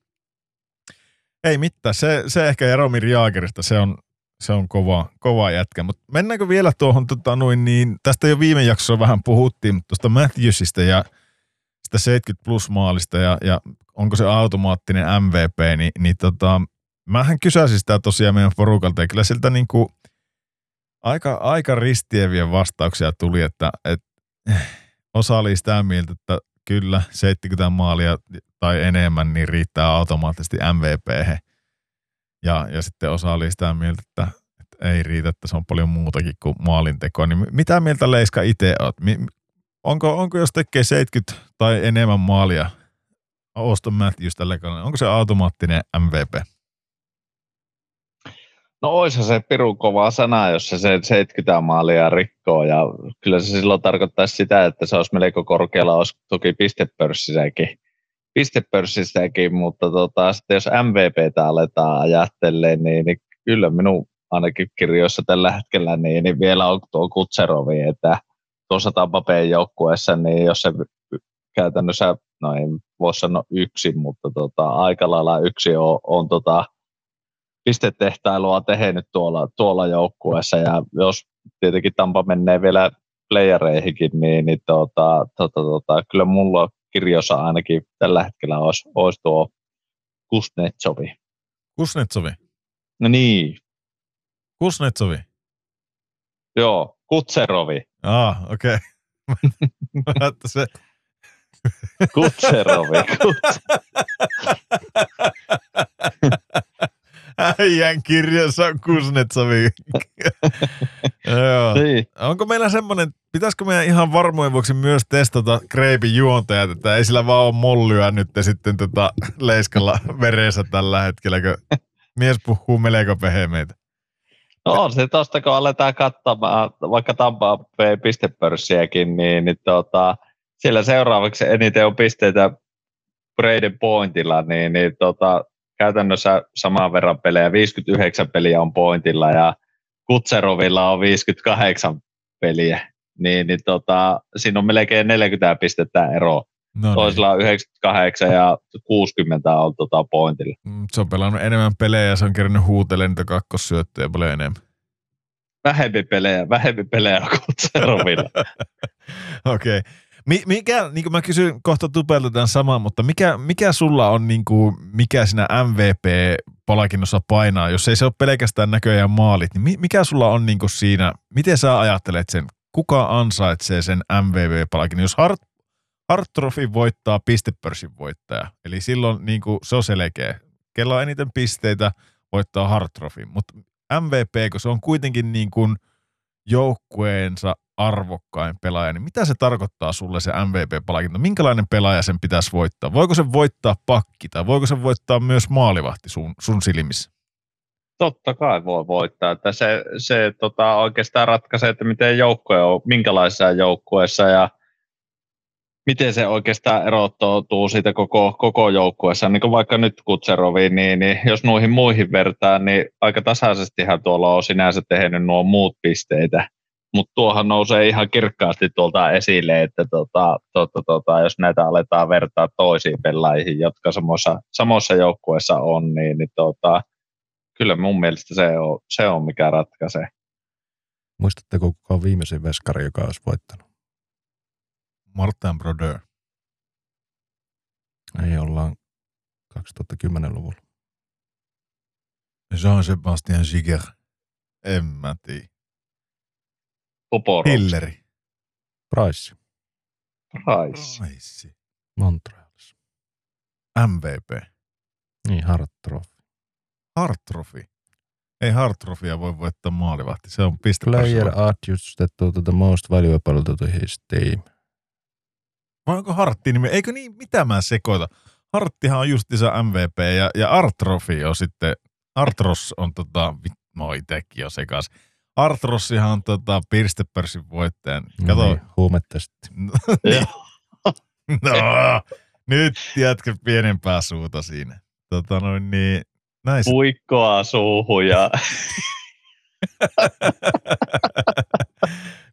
S1: Ei mitään, se, se ehkä Jaromir Jaagerista, se on, se on kova, kova jätkä. Mutta mennäänkö vielä tuohon, tota, noin, niin, tästä jo viime jaksossa vähän puhuttiin, mutta tuosta Matthewsista ja sitä 70 plus maalista ja, ja onko se automaattinen MVP, niin, niin tota, mähän kysäsin sitä tosiaan meidän porukalta ja kyllä siltä niin kuin aika, aika ristieviä vastauksia tuli, että, että osa oli sitä mieltä, että kyllä 70 maalia tai enemmän niin riittää automaattisesti MVP. Ja, ja sitten osa oli sitä mieltä, että, että ei riitä, että se on paljon muutakin kuin maalintekoa. Niin mitä mieltä Leiska itse? Mi- Onko, onko jos tekee 70 tai enemmän maalia Auston Matthews tällä kaudella, onko se automaattinen MVP?
S2: No oishan se pirun kova sana, jos se 70 maalia rikkoo ja kyllä se silloin tarkoittaisi sitä, että se olisi melko korkealla, olisi toki pistepörssissäkin, pistepörssissäkin mutta tota, sitten jos MVPtä aletaan ajattelemaan, niin, niin kyllä minun ainakin kirjoissa tällä hetkellä niin, niin vielä on tuo Kutserovi, että tuossa Tampapeen joukkueessa, niin jos se käytännössä, no ei voi sanoa yksi, mutta tota, aika lailla yksi on, on tota, pistetehtailua tehnyt tuolla, tuolla joukkueessa ja jos tietenkin Tampa menee vielä playereihinkin, niin, niin tota, tota, tota, kyllä mulla kirjossa ainakin tällä hetkellä olisi, olisi tuo Kuznetsovi.
S1: Kusnetsovi.
S2: No niin,
S1: Kusnetsovi.
S2: joo, Kutserovi.
S1: Ah, okei. Okay. se,
S2: Kutserovi. Kuts-
S1: äijän kirjassa on Kusnetsovi. Joo.
S2: niin.
S1: Onko meillä semmoinen, pitäisikö meidän ihan varmojen vuoksi myös testata Kreipin juontajat, että ei sillä vaan ole mollyä nyt sitten tota leiskalla veressä tällä hetkellä, kun mies puhuu melko pehemeitä.
S2: No on se tosta, kun aletaan katsomaan vaikka Tampa Bay pistepörssiäkin, niin, niin tota, siellä seuraavaksi eniten on pisteitä Braden Pointilla, niin, niin tota, käytännössä saman verran pelejä, 59 peliä on Pointilla ja Kutserovilla on 58 peliä, niin, niin tota, siinä on melkein 40 pistettä ero.
S1: No niin.
S2: Toisella on 98 ja 60 on tota Pointilla.
S1: Mm, Se on pelannut enemmän pelejä ja se on kerännyt huutelemaan niitä kakkossyöttöjä paljon enemmän.
S2: Vähempi pelejä, vähempi pelejä Kutserovilla.
S1: Okei. Okay. Mi- mikä, niin kuin mä kysyn kohta Tupelta tämän saman, mutta mikä, mikä sulla on, niin kuin, mikä siinä MVP-palkinnossa painaa, jos ei se ole pelkästään näköjään maalit, niin mi- mikä sulla on niin kuin siinä, miten sä ajattelet sen, kuka ansaitsee sen MVP-palkinnon, jos Hart, Hart Trophy voittaa pistepörssin voittaja, eli silloin niin kuin, se on selkeä, kello on eniten pisteitä voittaa Hart Trophy, mutta MVP, kun se on kuitenkin niin kuin joukkueensa arvokkain pelaaja, niin mitä se tarkoittaa sulle se MVP-palkinto? Minkälainen pelaaja sen pitäisi voittaa? Voiko se voittaa pakki tai voiko se voittaa myös maalivahti sun, sun silmissä?
S2: Totta kai voi voittaa. Että se se tota, oikeastaan ratkaisee, että miten joukkue on, minkälaisessa joukkueessa ja miten se oikeastaan erottuu siitä koko, koko joukkueessa. Niin kuin vaikka nyt Kutseroviin, niin, niin jos noihin muihin vertaa, niin aika tasaisestihan tuolla on sinänsä tehnyt nuo muut pisteitä. Mutta tuohan nousee ihan kirkkaasti tuolta esille, että tota, tota, tota, jos näitä aletaan vertaa toisiin pelaihin, jotka samoissa, samoissa joukkueissa on, niin, niin tota, kyllä mun mielestä se on, se on mikä ratkaisee.
S3: Muistatteko, kuka on viimeisin veskari, joka olisi voittanut?
S1: Martin Brodeur.
S3: Ei ollaan 2010-luvulla.
S1: Jean-Sebastien Giger. En mä tiedä.
S2: Poporovski.
S1: Hilleri.
S3: Price,
S2: Price.
S1: Price.
S3: Montrealissa.
S1: MVP.
S3: Niin, Hart Trophy.
S1: Hartrofi. Ei Hartrofia voi voittaa maalivahti. Se on piste.
S3: Player adjusted to the most valuable to his team.
S1: Vai onko Hartti nimi? Eikö niin? Mitä mä sekoita? Harttihan on justiinsa MVP ja, ja Artrofi on sitten, Artros on tota, mä oon itekin jo sekas. Artrossihan on tota Pirstepörsin voittaja. Kato,
S3: No niin, huumetesti.
S1: No, nyt jätkä pienempää suuta siinä. Tota noin niin, näin se-
S2: Puikkoa suuhun ja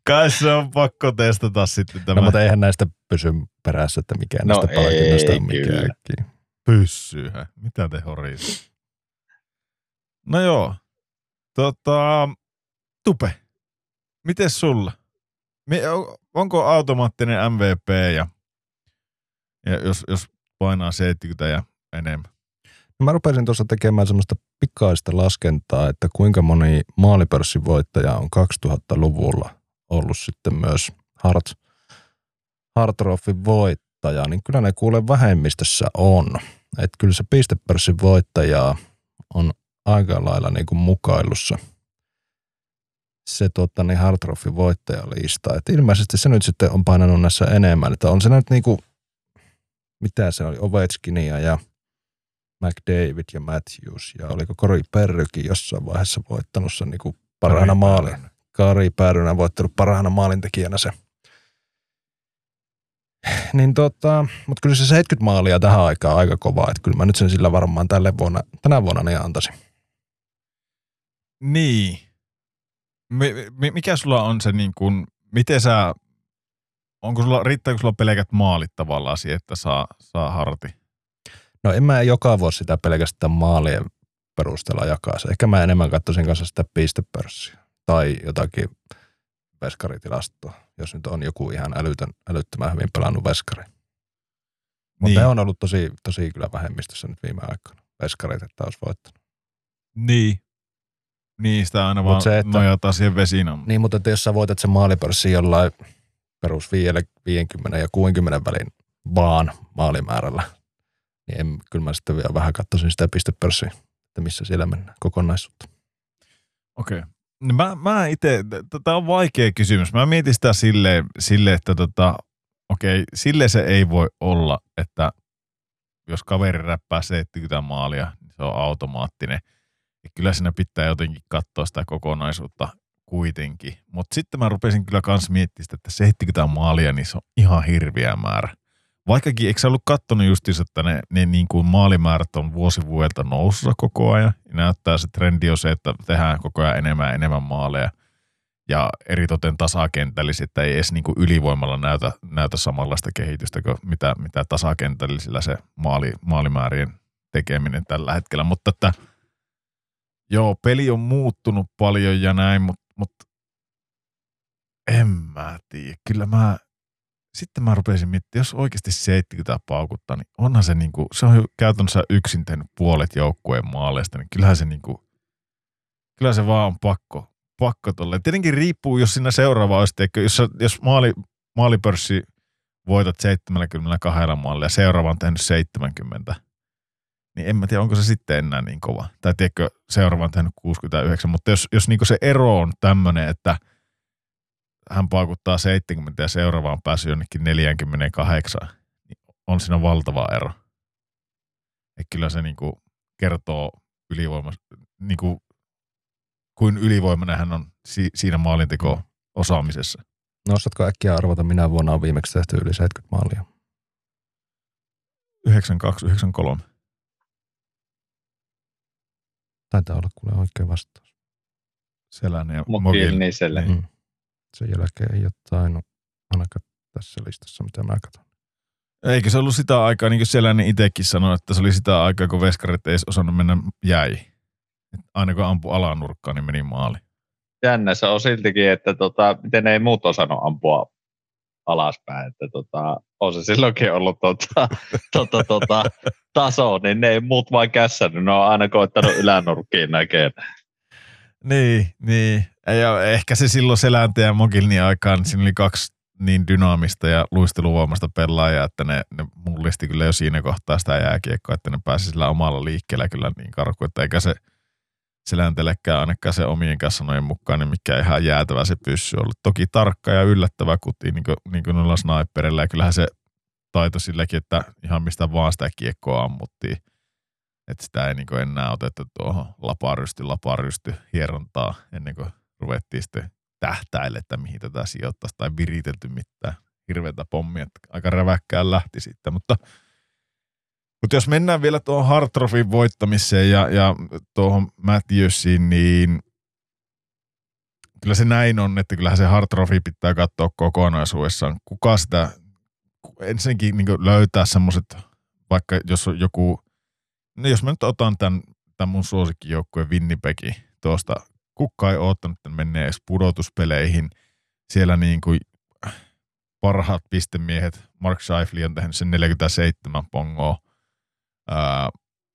S1: Kai se on pakko testata sitten tämä
S3: No, mutta eihän näistä pysy perässä, että mikään
S2: No
S3: näistä palkinnoista
S2: ei
S3: on
S2: kyllä.
S3: mikään.
S1: pyssyyhä. Mitä te horit? No joo. Tota, Tupe, miten sulla? Onko automaattinen MVP ja, ja jos, jos painaa 70 ja enemmän?
S3: No Mä rupesin tuossa tekemään semmoista pikaista laskentaa, että kuinka moni maalipörssin voittaja on 2000-luvulla ollut sitten myös Hart, Hartroffin voittaja, niin kyllä ne kuule vähemmistössä on. Että kyllä se pistepörssin voittaja on aika lailla niin kuin mukaillussa se tota, niin Hartroffin voittajalista. Et ilmeisesti se nyt sitten on painanut näissä enemmän. Että on se nyt niin kuin, mitä se oli, Ovechkinia ja McDavid ja Matthews ja oliko Kori Perrykin jossain vaiheessa voittanut sen niin kuin parhaana
S1: Kari
S3: maali.
S1: Päärynä.
S3: Kari Päärynä voittanut parhaana maalintekijänä se. Niin tota, mutta kyllä se 70 maalia tähän aikaan aika kova, että kyllä mä nyt sen sillä varmaan tälle vuonna, tänä vuonna niin antaisin.
S1: Niin. Mi- mi- mikä sulla on se niin kuin, miten sä, onko sulla, riittääkö sulla pelkät maalit tavallaan siihen, että saa, saa harti?
S3: No en mä joka vuosi sitä pelkästään maalien perusteella jakaisi. Ehkä mä enemmän katsoisin kanssa sitä pistepörssiä tai jotakin veskaritilastoa, jos nyt on joku ihan älytön, älyttömän hyvin pelannut veskari. Mutta
S1: Niin.
S3: ne on ollut tosi, tosi kyllä vähemmistössä nyt viime aikoina. Veskarit, että olisi voittanut.
S1: Niin. Niin, sitä aina
S3: Mut
S1: vaan
S3: se, että-
S1: nojataan siihen vesinaan.
S3: Niin, mutta että jos sä voitat sen maalipörssin jollain perus 50 ja 60 välin vaan maalimäärällä, niin en, kyllä mä sitten vielä vähän katsoisin sitä pistepörssiä, että missä siellä mennään kokonaisuutta.
S1: Okei. Okay. No mä, mä itse, tämä on vaikea kysymys. Mä mietin sitä silleen, sille, että tota, okei, okay, sille se ei voi olla, että jos kaveri räppää 70 maalia, niin se on automaattinen. Ja kyllä siinä pitää jotenkin katsoa sitä kokonaisuutta kuitenkin. Mutta sitten mä rupesin kyllä kans miettimään sitä, että 70 maalia, niin se on ihan hirviä määrä. Vaikkakin, eikö sä ollut kattonut justiinsa, että ne, ne niin kuin maalimäärät on vuosi vuodelta nousussa koko ajan. Ja näyttää se trendi on se, että tehdään koko ajan enemmän ja enemmän maaleja. Ja eritoten tasakentällis, että ei edes niin kuin ylivoimalla näytä, näytä samanlaista kehitystä kuin mitä, mitä tasakentällisillä se maali, maalimäärien tekeminen tällä hetkellä. Mutta että joo, peli on muuttunut paljon ja näin, mutta, mutta en mä tiedä. Kyllä mä, sitten mä rupesin miettimään, jos oikeasti 70 paukuttaa, niin onhan se niinku, se on käytännössä yksin tehnyt puolet joukkueen maaleista, niin kyllähän se niinku, kyllä se vaan on pakko, pakko tolle. Tietenkin riippuu, jos siinä seuraava olisi, teikö, jos, jos maali, maalipörssi voitat 72 maalilla ja seuraava on tehnyt 70, niin en mä tiedä, onko se sitten enää niin kova. Tai tiedätkö, seuraava on tehnyt 69, mutta jos, jos niin se ero on tämmöinen, että hän paukuttaa 70 ja seuraava on päässyt jonnekin 48, niin on siinä valtava ero. Et kyllä se niin kuin kertoo ylivoima, niin kuin, ylivoimainen hän on si, siinä maalinteko osaamisessa.
S3: No osaatko äkkiä arvata, minä vuonna on viimeksi tehty yli 70 maalia?
S1: 92,
S3: Taitaa olla kuule oikea vastaus.
S1: Selän ja
S2: Mokil
S1: Mogil.
S2: Niselle.
S3: Mm. Sen jälkeen ei ole tainnut ainakaan tässä listassa, mitä mä katson.
S1: Eikö se ollut sitä aikaa, niin kuin Seläni itsekin sanoi, että se oli sitä aikaa, kun veskarit ei osannut mennä jäi. Et aina kun ampui alanurkkaan, niin meni maali.
S2: Jännä se on siltikin, että tota, miten ei muut osannut ampua alaspäin. Että tota, on se silloinkin ollut tota, tota, tota, taso, niin ne ei muut vaan kässännyt. Ne on aina koittanut ylänurkkiin näkemään.
S1: Niin, niin. Ja ehkä se silloin Selänteen ja Mogilnin aikaan, niin siinä oli kaksi niin dynaamista ja luisteluvoimasta pelaajaa, että ne, ne mullisti kyllä jo siinä kohtaa sitä jääkiekkoa, että ne pääsi sillä omalla liikkeellä kyllä niin karkuun, että eikä se Selänteellekään ainakaan se omien sanojen mukaan, niin mikä ihan jäätävä se pyssy ollut. Toki tarkka ja yllättävä kuti, niin kuin, niin kuin noilla sniperilla, ja kyllähän se taito silläkin, että ihan mistä vaan sitä kiekkoa ammuttiin. Että sitä ei niin enää otettu tuohon laparysty, laparysty hierontaa ennen kuin ruvettiin sitten tähtäille, että mihin tätä sijoittaisi tai viritelty mitään hirveätä pommia. Aika räväkkään lähti sitten, mutta mutta jos mennään vielä tuohon Hartrofin voittamiseen ja, ja tuohon Matthewsiin, niin kyllä se näin on, että kyllähän se Hartrofi pitää katsoa kokonaisuudessaan. Kuka sitä ensinnäkin niin löytää semmoiset, vaikka jos on joku, no jos mä nyt otan tämän, tämän mun suosikkijoukkueen Winnipegi tuosta, kuka ei oottanut, että menee edes pudotuspeleihin. Siellä niin kuin parhaat pistemiehet, Mark Scheifele on tehnyt sen 47 pongoa,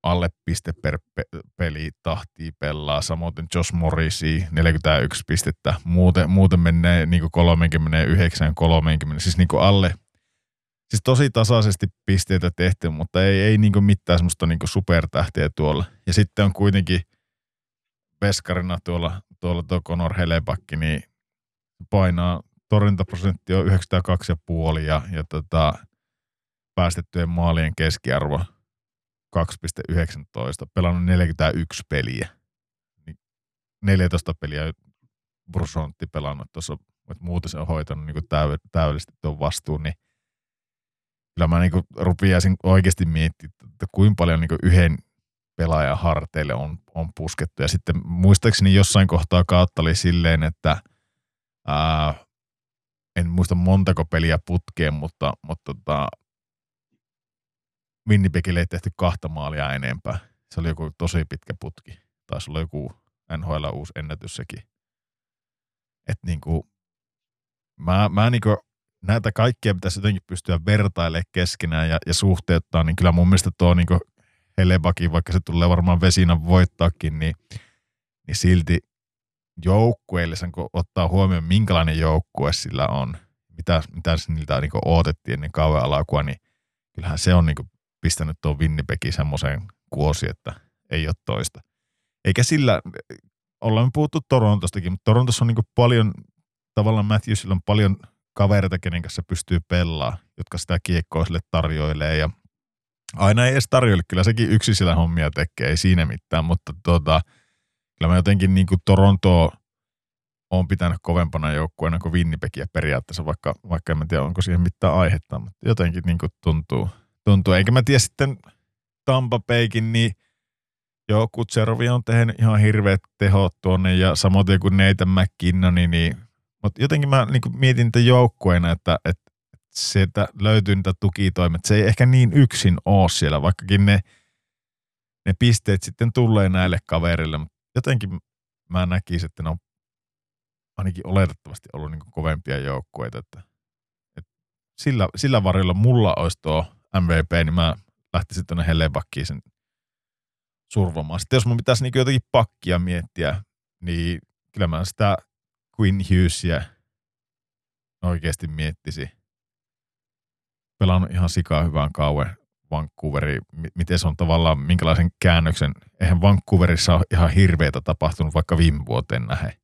S1: alle piste per pe- peli tahtia pelaa, samoin Josh Morrisi 41 pistettä, muuten, muuten menee niin 39 30, siis niin alle, siis tosi tasaisesti pisteitä tehty, mutta ei, ei niin mitään semmoista niin supertähtiä tuolla. Ja sitten on kuitenkin veskarina tuolla, tuolla tuo Conor Helebakki, niin painaa torjuntaprosentti on 92,5 ja, ja tota, päästettyjen maalien keskiarvo 2,19, pelannut 41 peliä. 14 niin peliä Brusontti pelannut tuossa, että muuten se on hoitanut niin täydellisesti tuon vastuun, niin kyllä mä niin rupiaisin oikeasti miettimään, että kuinka paljon niin yhden pelaajan harteille on, on puskettu. Ja sitten muistaakseni jossain kohtaa kautta oli silleen, että ää, en muista montako peliä putkeen, mutta, mutta tota, Winnipegille ei tehty kahta maalia enempää. Se oli joku tosi pitkä putki. Taisi olla joku NHL uusi ennätys sekin. Että niinku, mä, mä niinku, näitä kaikkia pitäisi jotenkin pystyä vertailemaan keskenään ja, ja suhteuttaa, niin kyllä mun mielestä tuo niinku Helebaki, vaikka se tulee varmaan vesinä voittaakin, niin, niin silti joukkueille, sen kun ottaa huomioon, minkälainen joukkue sillä on, mitä, mitä niiltä niin odotettiin ennen kauan alakua, niin kyllähän se on niin pistänyt tuon Winnipegin semmoiseen kuosi, että ei ole toista. Eikä sillä, ollaan puhuttu Torontostakin, mutta Torontossa on niin paljon, tavallaan Matthewsilla on paljon kavereita, kenen kanssa pystyy pelaamaan, jotka sitä kiekkoa sille tarjoilee ja aina ei edes tarjoile, kyllä sekin yksi sillä hommia tekee, ei siinä mitään, mutta tota, kyllä mä jotenkin niin Toronto on pitänyt kovempana joukkueena kuin Winnipegia periaatteessa, vaikka, vaikka en tiedä, onko siihen mitään aihetta, mutta jotenkin niin tuntuu, tuntuu. Eikä mä tiedä sitten Tampa Baykin, niin joo, Kutserovi on tehnyt ihan hirveät tehot tuonne ja samoin kuin Neitä McKinnoni, niin mutta jotenkin mä niin mietin tätä joukkueena, että, että sieltä löytyy niitä tukitoimet. Se ei ehkä niin yksin ole siellä, vaikkakin ne, ne pisteet sitten tulee näille kaverille, mutta jotenkin mä näkisin, että ne on ainakin oletettavasti ollut niin kovempia joukkueita. Että, että sillä, sillä varjolla mulla olisi tuo MVP, niin mä lähtisin tuonne Hellebakkiin sen survomaan. Sitten jos mun pitäisi niin jotenkin pakkia miettiä, niin kyllä mä sitä Quinn Hughesia oikeasti miettisi. Pelannut ihan sikaa hyvään kauan. Vancouveri, mi- miten se on tavallaan, minkälaisen käännöksen, eihän Vancouverissa ole ihan hirveitä tapahtunut vaikka viime vuoteen nähe,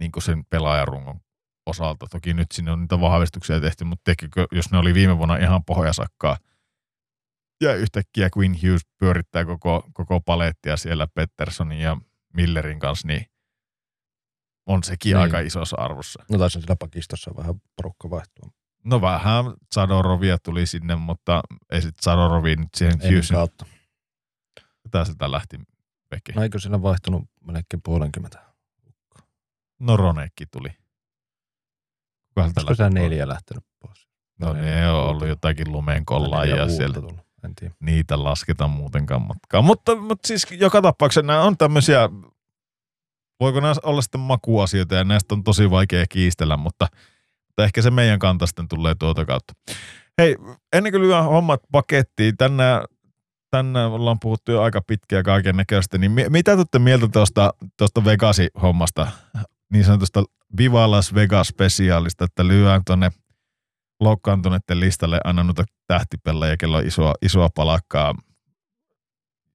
S1: niin kuin sen pelaajarungon osalta. Toki nyt sinne on niitä vahvistuksia tehty, mutta tekikö, jos ne oli viime vuonna ihan pohjasakkaa, ja yhtäkkiä Quinn Hughes pyörittää koko, koko palettia siellä Petterssonin ja Millerin kanssa, niin on sekin
S3: Niin.
S1: aika isossa arvossa.
S3: No taisi sillä pakistossa vähän porukka vaihtua.
S1: No vähän Zadorovia tuli sinne, mutta ei sitten Zadorovi nyt siihen
S3: Ennen
S1: Hughesin,
S3: kautta.
S1: ketä sieltä lähti veke.
S3: No eikö sillä vaihtunut melkein puolenkymmentä?
S1: No Ronekki tuli.
S3: Olisiko
S1: lähti?
S3: neljä lähtenyt pois?
S1: No ne on
S3: uutta.
S1: ollut jotakin
S3: neljä uutta
S1: siellä.
S3: tullut, En tiedä.
S1: Niitä lasketaan muutenkaan matkaan. Mutta, mutta siis joka tapauksessa nämä on tämmöisiä, voiko nämä olla sitten makuasioita ja näistä on tosi vaikea kiistellä, mutta, mutta ehkä se meidän kanta sitten tulee tuota kautta. Hei, ennen kuin lyön hommat pakettiin, tänään, tänään ollaan puhuttu jo aika pitkään kaiken näköistä, niin mi- mitä tuotte mieltä tuosta, tuosta Vegasi-hommasta, niin sanotusta Viva Las Vegas spesiaalista, että lyödään tuonne loukkaantuneiden listalle aina noita tähtipelejä, kello on isoa, isoa palakkaa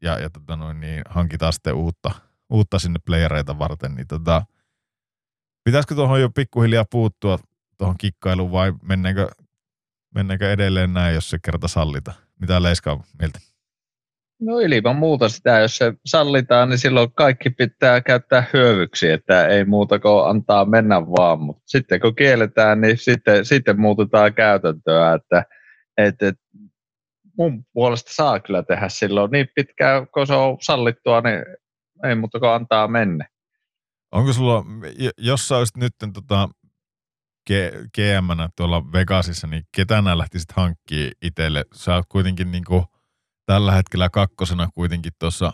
S1: ja, ja tota noin, niin hankitaan sitten uutta, uutta sinne playereita varten, niin tota, pitäisikö tuohon jo pikkuhiljaa puuttua tuohon kikkailuun vai mennäänkö, mennäänkö edelleen näin, jos se kerta sallita? Mitä Leiska on mieltä?
S2: No ilman muuta sitä, jos se sallitaan, niin silloin kaikki pitää käyttää hyövyksi, että ei muuta kuin antaa mennä vaan. Mutta sitten kun kielletään, niin sitten, sitten muutetaan käytäntöä, että et, et, mun puolesta saa kyllä tehdä silloin niin pitkään, kun se on sallittua, niin ei muuta kuin antaa mennä.
S1: Onko sulla, jos sä olisit nyt tota, G- GM-nä tuolla Vegasissa, niin ketä nää lähtisit hankkimaan itselle? Sä oot kuitenkin niinku tällä hetkellä kakkosena kuitenkin tuossa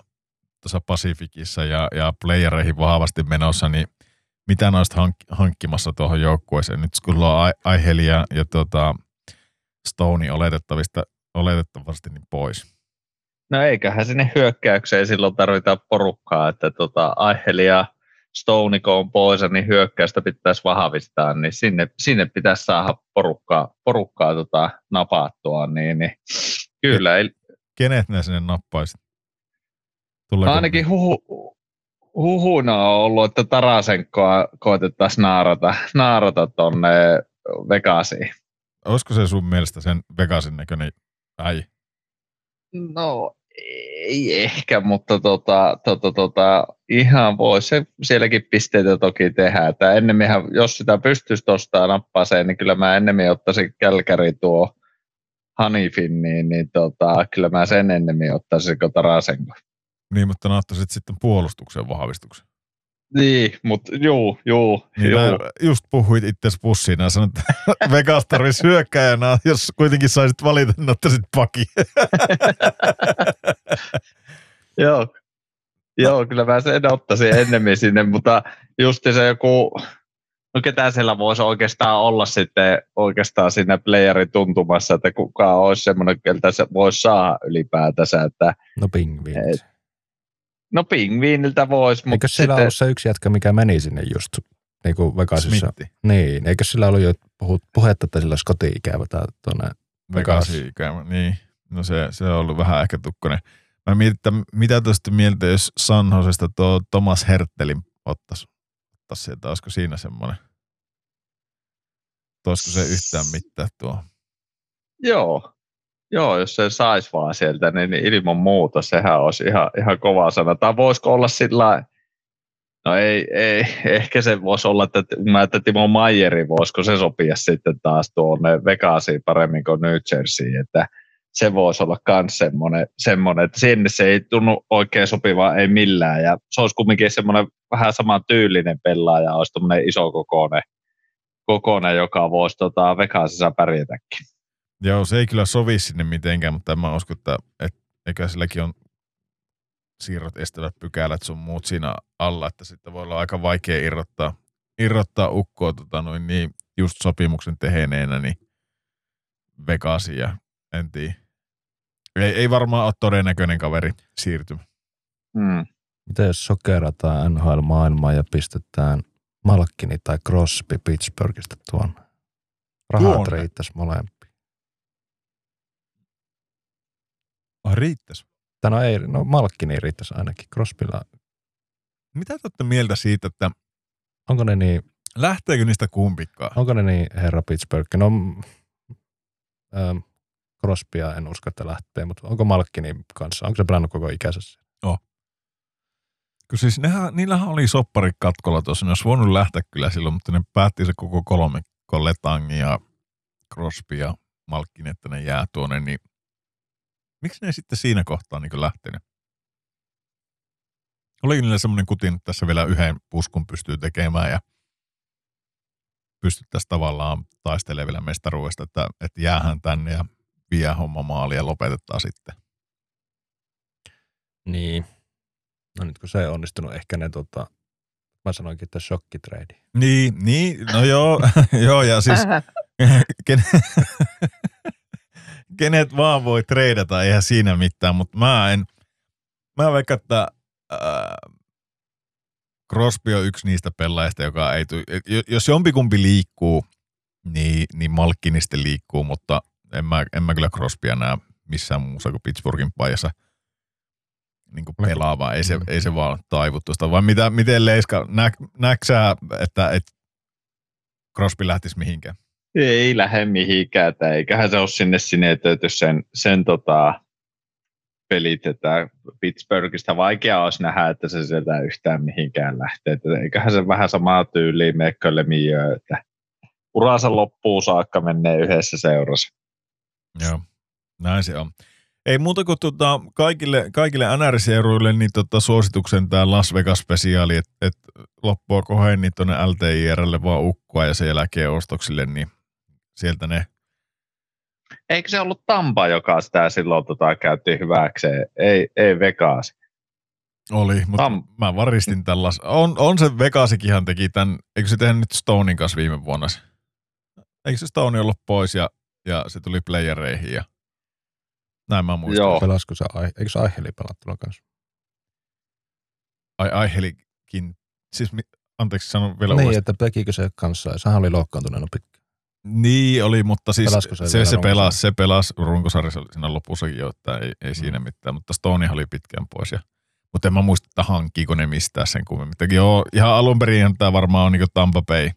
S1: tuossa Pacificissa ja, ja playereihin vahvasti menossa, niin mitä noista hank- hankkimassa tuohon joukkueeseen? Nyt kun on Ai- Aihelia ja tota Stone oletettavista, oletettavasti niin pois.
S2: No eiköhän sinne hyökkäykseen silloin tarvita porukkaa, että tota, Aiheli ja Stone on pois, niin hyökkäystä pitäisi vahvistaa, niin sinne, sinne pitäisi saada porukkaa, porukkaa tota, napattua, niin, niin kyllä,
S1: Kenet ne sinne nappaisit? Tuleeko
S2: ainakin huhu, huhuna on ollut, että Tarasenkoa koitettaisiin naarata, naarata tonne Vegasiin.
S1: Olisiko se sun mielestä sen Vegasin näköinen äi?
S2: No ei ehkä, mutta tota, tota, tota, ihan voi se sielläkin pisteitä toki tehdä. Että ennemminhän, jos sitä pystyisi tuosta nappaseen, niin kyllä mä ennemmin ottaisin Kälkäri tuo Hanifin, niin, niin tota, kyllä mä sen ennemmin ottaisin kuin Tarasenko.
S1: Niin, mutta ottaisit sitten puolustuksen vahvistuksen.
S2: Niin, mutta juu, juu,
S1: Niin
S2: juu.
S1: just puhuit itse pussiin ja sanoit, että Vegas tarvitsisi hyökkäjänä, jos kuitenkin saisit valita, niin ottaisit paki.
S2: Joo. Joo, kyllä mä sen ottaisin ennemmin sinne, mutta just se joku, no ketä siellä voisi oikeastaan olla sitten oikeastaan siinä playerin tuntumassa, että kuka olisi semmoinen, keltä se voisi saada ylipäätänsä, että
S3: No pingviinit.
S2: Et, no pingviiniltä voisi,
S3: Eikö
S2: mutta
S3: sillä
S2: sitten,
S3: ollut se yksi jätkä, mikä meni sinne just niin kuin Vegasissa?
S1: Smitti.
S3: Niin, eikö sillä ollut jo puhut, puhetta, että sillä olisi koti-ikävä tää tuonne Vegas?
S1: Vegasi ikävä, niin. No se, se on ollut vähän ehkä tukkonen. Mä mietin, että mitä tuosta mieltä, jos San Josesta tuo Thomas Hertelin ottaisi, ottaisi sieltä, olisiko siinä semmoinen? Toisiko se yhtään mitään tuo?
S2: joo, joo, jos se saisi vaan sieltä, niin, ilman muuta sehän olisi ihan, ihan kova sana. Tai voisiko olla sillä No ei, ei, ehkä se voisi olla, että mä että Timo Mayeri, voisiko se sopia sitten taas tuonne Vegasiin paremmin kuin New Jersey, että se voisi olla myös semmoinen, semmoinen, että sinne se ei tunnu oikein sopivaa, ei millään, ja se olisi kumminkin semmoinen vähän saman tyylinen pelaaja, olisi tämmöinen iso kokoinen joka voisi tota Vegasissa pärjätäkin.
S1: Joo, se ei kyllä sovi sinne mitenkään, mutta en mä usko, että, että eikä silläkin on siirrot estävät pykälät sun muut siinä alla, että sitten voi olla aika vaikea irrottaa, irrottaa ukkoa tota noin, niin just sopimuksen teheneenä niin Vegasiin ja en tiedä. Ei, ei varmaan ole todennäköinen kaveri siirtymä.
S2: Hmm.
S3: Mitä jos sokerataan NHL-maailmaa ja pistetään Malkkini tai Crosby Pittsburghista tuonne? Rahat riittäisi molempiin.
S1: Oh, riittäisi.
S3: Tai no ei, no Malkkini riittäisi ainakin. Crosbylla,
S1: Mitä te olette mieltä siitä, että
S3: onko ne niin,
S1: lähteekö niistä kumpikaan?
S3: onko ne niin herra Pittsburgh? No, mm, ähm, Crosbya en usko, että lähtee, mutta onko Malkkini kanssa? Onko se pelannut koko ikänsä?
S1: Kun siis nehän, niillähän oli soppari katkolla tuossa, ne olisi voinut lähteä kyllä silloin, mutta ne päätti se koko kolme, Letangi ja Crosby ja Malkkin, että ne jää tuonne, niin miksi ne sitten siinä kohtaa niin lähtenyt? Oli niillä semmoinen kutin, että tässä vielä yhden puskun pystyy tekemään ja pystyttäisiin tavallaan taistelemaan vielä mestaruudesta, että, että jäähän tänne ja vie homma maali ja lopetetaan sitten.
S3: Niin. No nyt kun se ei onnistunut, ehkä ne tota, mä sanoinkin, että shokkitrade.
S1: Niin, niin, no joo, joo ja siis ken, kenet vaan voi treidata, eihän siinä mitään, mutta mä en, mä vaikka, että ää, Crosby on yksi niistä pelaajista, joka ei tule, jos jompikumpi liikkuu, niin, niin Malkkini sitten liikkuu, mutta en mä, en mä kyllä Crosbya näe missään muussa kuin Pittsburghin paijassa niin kuin pelaa, vaan ei se,
S3: Mm.
S1: ei se vaan taivu tuosta. Vai mitä, miten Leiska, nä, näksää, että, että Crosby lähtisi mihinkään?
S2: Ei lähde mihinkään, että eiköhän se ole sinne sinetöity sen, sen tota, pelit, että Pittsburghista vaikea olisi nähdä, että se sieltä yhtään mihinkään lähtee. Että eiköhän se vähän samaa tyyliin Mekko Lemieux, että uransa loppuun saakka menee yhdessä seurassa.
S1: Joo, näin se on. Ei muuta kuin tota, kaikille, kaikille NR-seuruille niin tota, suosituksen tämä Las Vegas-spesiaali, että et loppua kohden niin tuonne LTIRlle vaan ukkoa ja sen jälkeen ostoksille, niin sieltä ne
S2: Eikö se ollut Tampa, joka sitä silloin tota, käytti hyväkseen? Ei, ei Vegas.
S1: oli, mutta
S2: Tam-
S1: mä varistin tällais. On, on se Vegasikinhan teki tämän, eikö se tehnyt nyt Stonein kanssa viime vuonna? Eikö se Stone ollut pois ja, ja se tuli playereihin ja näin mä muistan.
S2: Joo.
S3: Pelasko se, Ai- eikö se Aiheli pelattu kanssa?
S1: Ai, Aihelikin, siis mi- anteeksi sanon vielä
S3: Niin,
S1: uudestaan.
S3: että tekikö se kanssa, ja sehän oli loukkaantuneena pitkä.
S1: Niin oli, mutta siis
S3: Pelasko se
S1: se, se, pelasi, se pelasi runkosarjassa siinä lopussakin jo, että ei, ei siinä mitään, mutta Stone oli pitkään pois. Ja, mutta en mä muista, että hankkiiko ne mistään sen kummemmin. Joo, ihan alun perin tämä varmaan on niin Tampa Bay,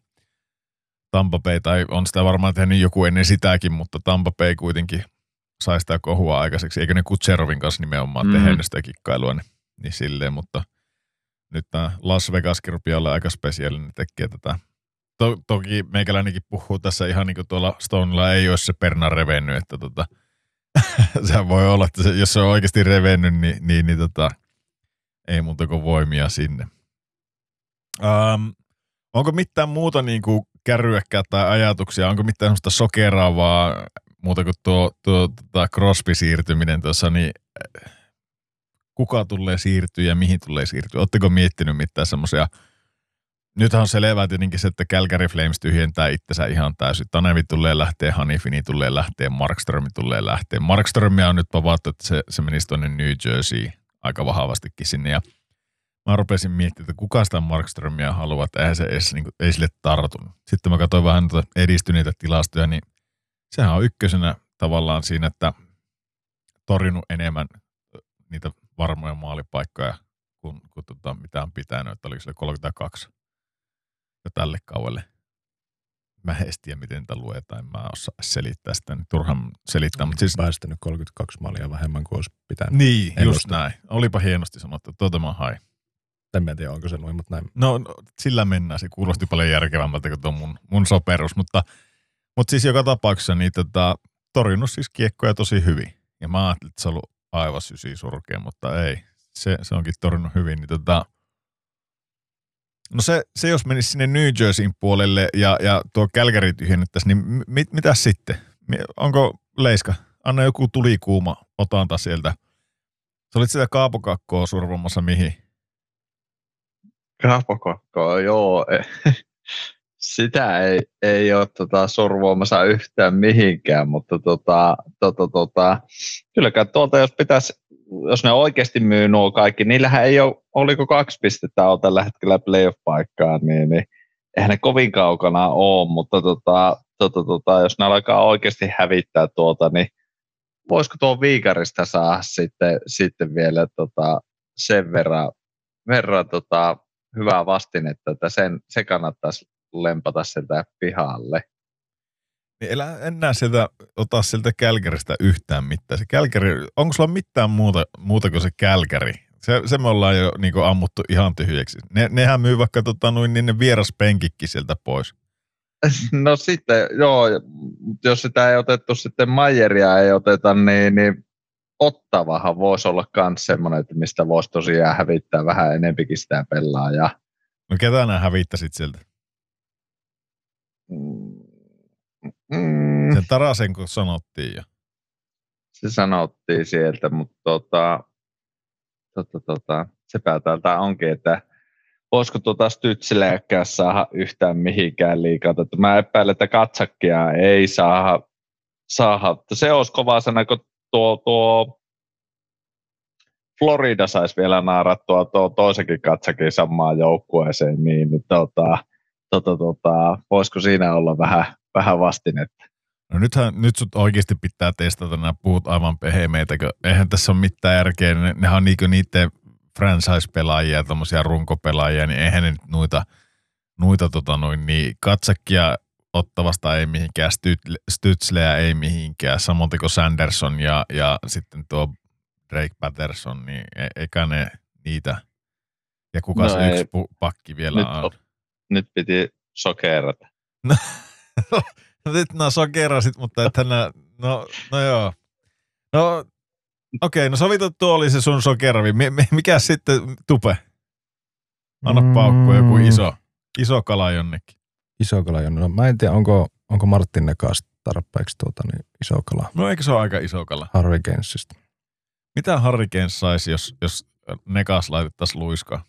S1: Tampa Bay, tai on sitä varmaan tehnyt joku ennen sitäkin, mutta Tampa Bay kuitenkin sai sitä kohua aikaiseksi. Eikö ne Kutserovin kanssa nimenomaan mm. Tehnyt sitä kikkailua, niin, niin silleen, mutta nyt tämä Las Vegaskin rupeaa olla aika spesiaalinen, niin tekee tätä to, toki meikäläinenkin puhuu tässä ihan niin kuin tuolla Stonella ei ole se perna revennyt, että tota, se voi olla, että se, jos se on oikeasti revennyt, niin, niin, niin tota, ei muuta kuin voimia sinne. Um, onko mitään muuta niin kuin kärryäkää tai ajatuksia, onko mitään sellaista sokeraavaa muuta kuin tuo, tuo tota Crosby-siirtyminen tuossa, niin eh, kuka tulee siirtyä ja mihin tulee siirtyä? Oletteko miettinyt mitään semmoisia Nythän on selvää tietenkin se, että Calgary Flames tyhjentää itsensä ihan täysin. Tanevi tulee lähteä, Hanifini tulee lähteä, Markström tulee lähteä. Markströmiä on nyt pavattu, että se, se menisi tuonne New Jersey aika vahvastikin sinne. Ja mä rupesin miettimään, että kuka sitä Markströmiä haluaa, että eihän se edes, niin kuin, ei sille tartunut. Sitten mä katsoin vähän edistyneitä tilastoja, niin sehän on ykkösenä tavallaan siinä, että torjunut enemmän niitä varmoja maalipaikkoja kuin, kuin tota, mitä on pitänyt, että oliko se 32 jo tälle kaudelle. Mä en tiedä, miten tätä luetaan, en mä osaa selittää sitä, niin turhan selittää, mutta siis
S3: Päästänyt 32 maalia vähemmän kuin olisi pitänyt.
S1: niin, just
S3: Ennustin.
S1: näin. Olipa hienosti sanottu, tuota mä hain.
S3: En mä tiedä, onko se noin, mutta näin.
S1: No, no sillä mennään, se kuulosti paljon järkevämmältä kuin tuo mun, mun soperus, mutta, mutta siis joka tapauksessa niin tota, torjunut siis kiekkoja tosi hyvin. Ja mä ajattelin, että se on ollut aivan sysi surkea, mutta ei. Se, se onkin torjunut hyvin. Niin tota, no se, se, jos menisi sinne New Jerseyin puolelle ja, ja tuo Calgary tyhjennettäisiin, niin mit, mitä sitten? Onko Leiska? Anna joku tulikuuma otanta sieltä. Sä olit sitä kaapokakkoa survomassa mihin?
S2: Kapokokko, joo. Sitä ei, ei ole tota, sorvoamassa yhtään mihinkään, mutta tota, tota, tota, kylläkään tuolta, jos pitäisi, jos ne oikeasti myy nuo kaikki, niillähän ei ole, oliko kaksi pistettä on tällä hetkellä playoff-paikkaa, niin, niin eihän ne kovin kaukana ole, mutta tota, tota, tota, jos ne alkaa oikeasti hävittää tuota, niin voisiko tuo Viikarista saada sitten, sitten vielä tota, sen verran, verran tota, hyvää vastinetta, että sen, se kannattaisi lempata sieltä pihalle.
S1: Niin elä, en näe sieltä, ota sieltä Kälkäristä yhtään mitään. Se Kälkäri, onko sulla mitään muuta, muuta kuin se Kälkäri? Se, se me ollaan jo niin ammuttu ihan tyhjäksi. Ne, nehän myy vaikka tota, noin, niin ne vieraspenkikki sieltä pois.
S2: No sitten, joo, jos sitä ei otettu sitten Mayeria ei oteta, niin, niin Ottavahan voisi olla myös semmoinen, että mistä voisi tosiaan hävittää vähän enempikin sitä pelaajaa.
S1: No ketä nämä hävittäsit sieltä?
S2: Mm.
S1: Sen Tarasen, kun sanottiin jo.
S2: Se sanottiin sieltä, mutta tota, tota, tota, sepä täältä onkin, että voisiko tuota Stytsileäkään saada yhtään mihinkään liikaa. Mä epäilen, että katsakkia ei saa, saada. Se olisi kova sana, kun tuo, tuo Florida saisi vielä naarattua tuo toisenkin katsakin samaan joukkueeseen, niin, niin tota, tota, tota, voisiko siinä olla vähän, vähän vastinetta?
S1: No nythän, nyt sut oikeasti pitää testata, nämä puhut aivan pehemeitä, kun eihän tässä ole mitään järkeä, ne, nehän on niinku niiden franchise-pelaajia, tämmöisiä runkopelaajia, niin eihän ne noita, noita tota noin, niin katsakia ottavasta ei mihinkään, Stützleä ei mihinkään, samoin kuin Sanderson ja, ja sitten tuo Drake Patterson, niin e, eikä ne niitä, ja kuka no se ei. yksi pakki vielä
S2: nyt,
S1: on?
S2: Nyt piti sokerata.
S1: No, nyt nämä sokerasit, mutta että nää, no, no joo. No okei, okay, no sovitu tuo oli se sun sokeravi. Mikä sitten tupe? Anna mm. paukku joku iso, iso kala jonnekin.
S3: Iso kala jonnekin. No, mä en tiedä, onko, onko Martin Nekas tarpeeksi tuota, niin iso kala.
S1: No eikö se ole aika iso kala?
S3: Harvey Kensistä.
S1: Mitä Harry Kens saisi, jos, jos Nekas laitettaisiin luiskaa?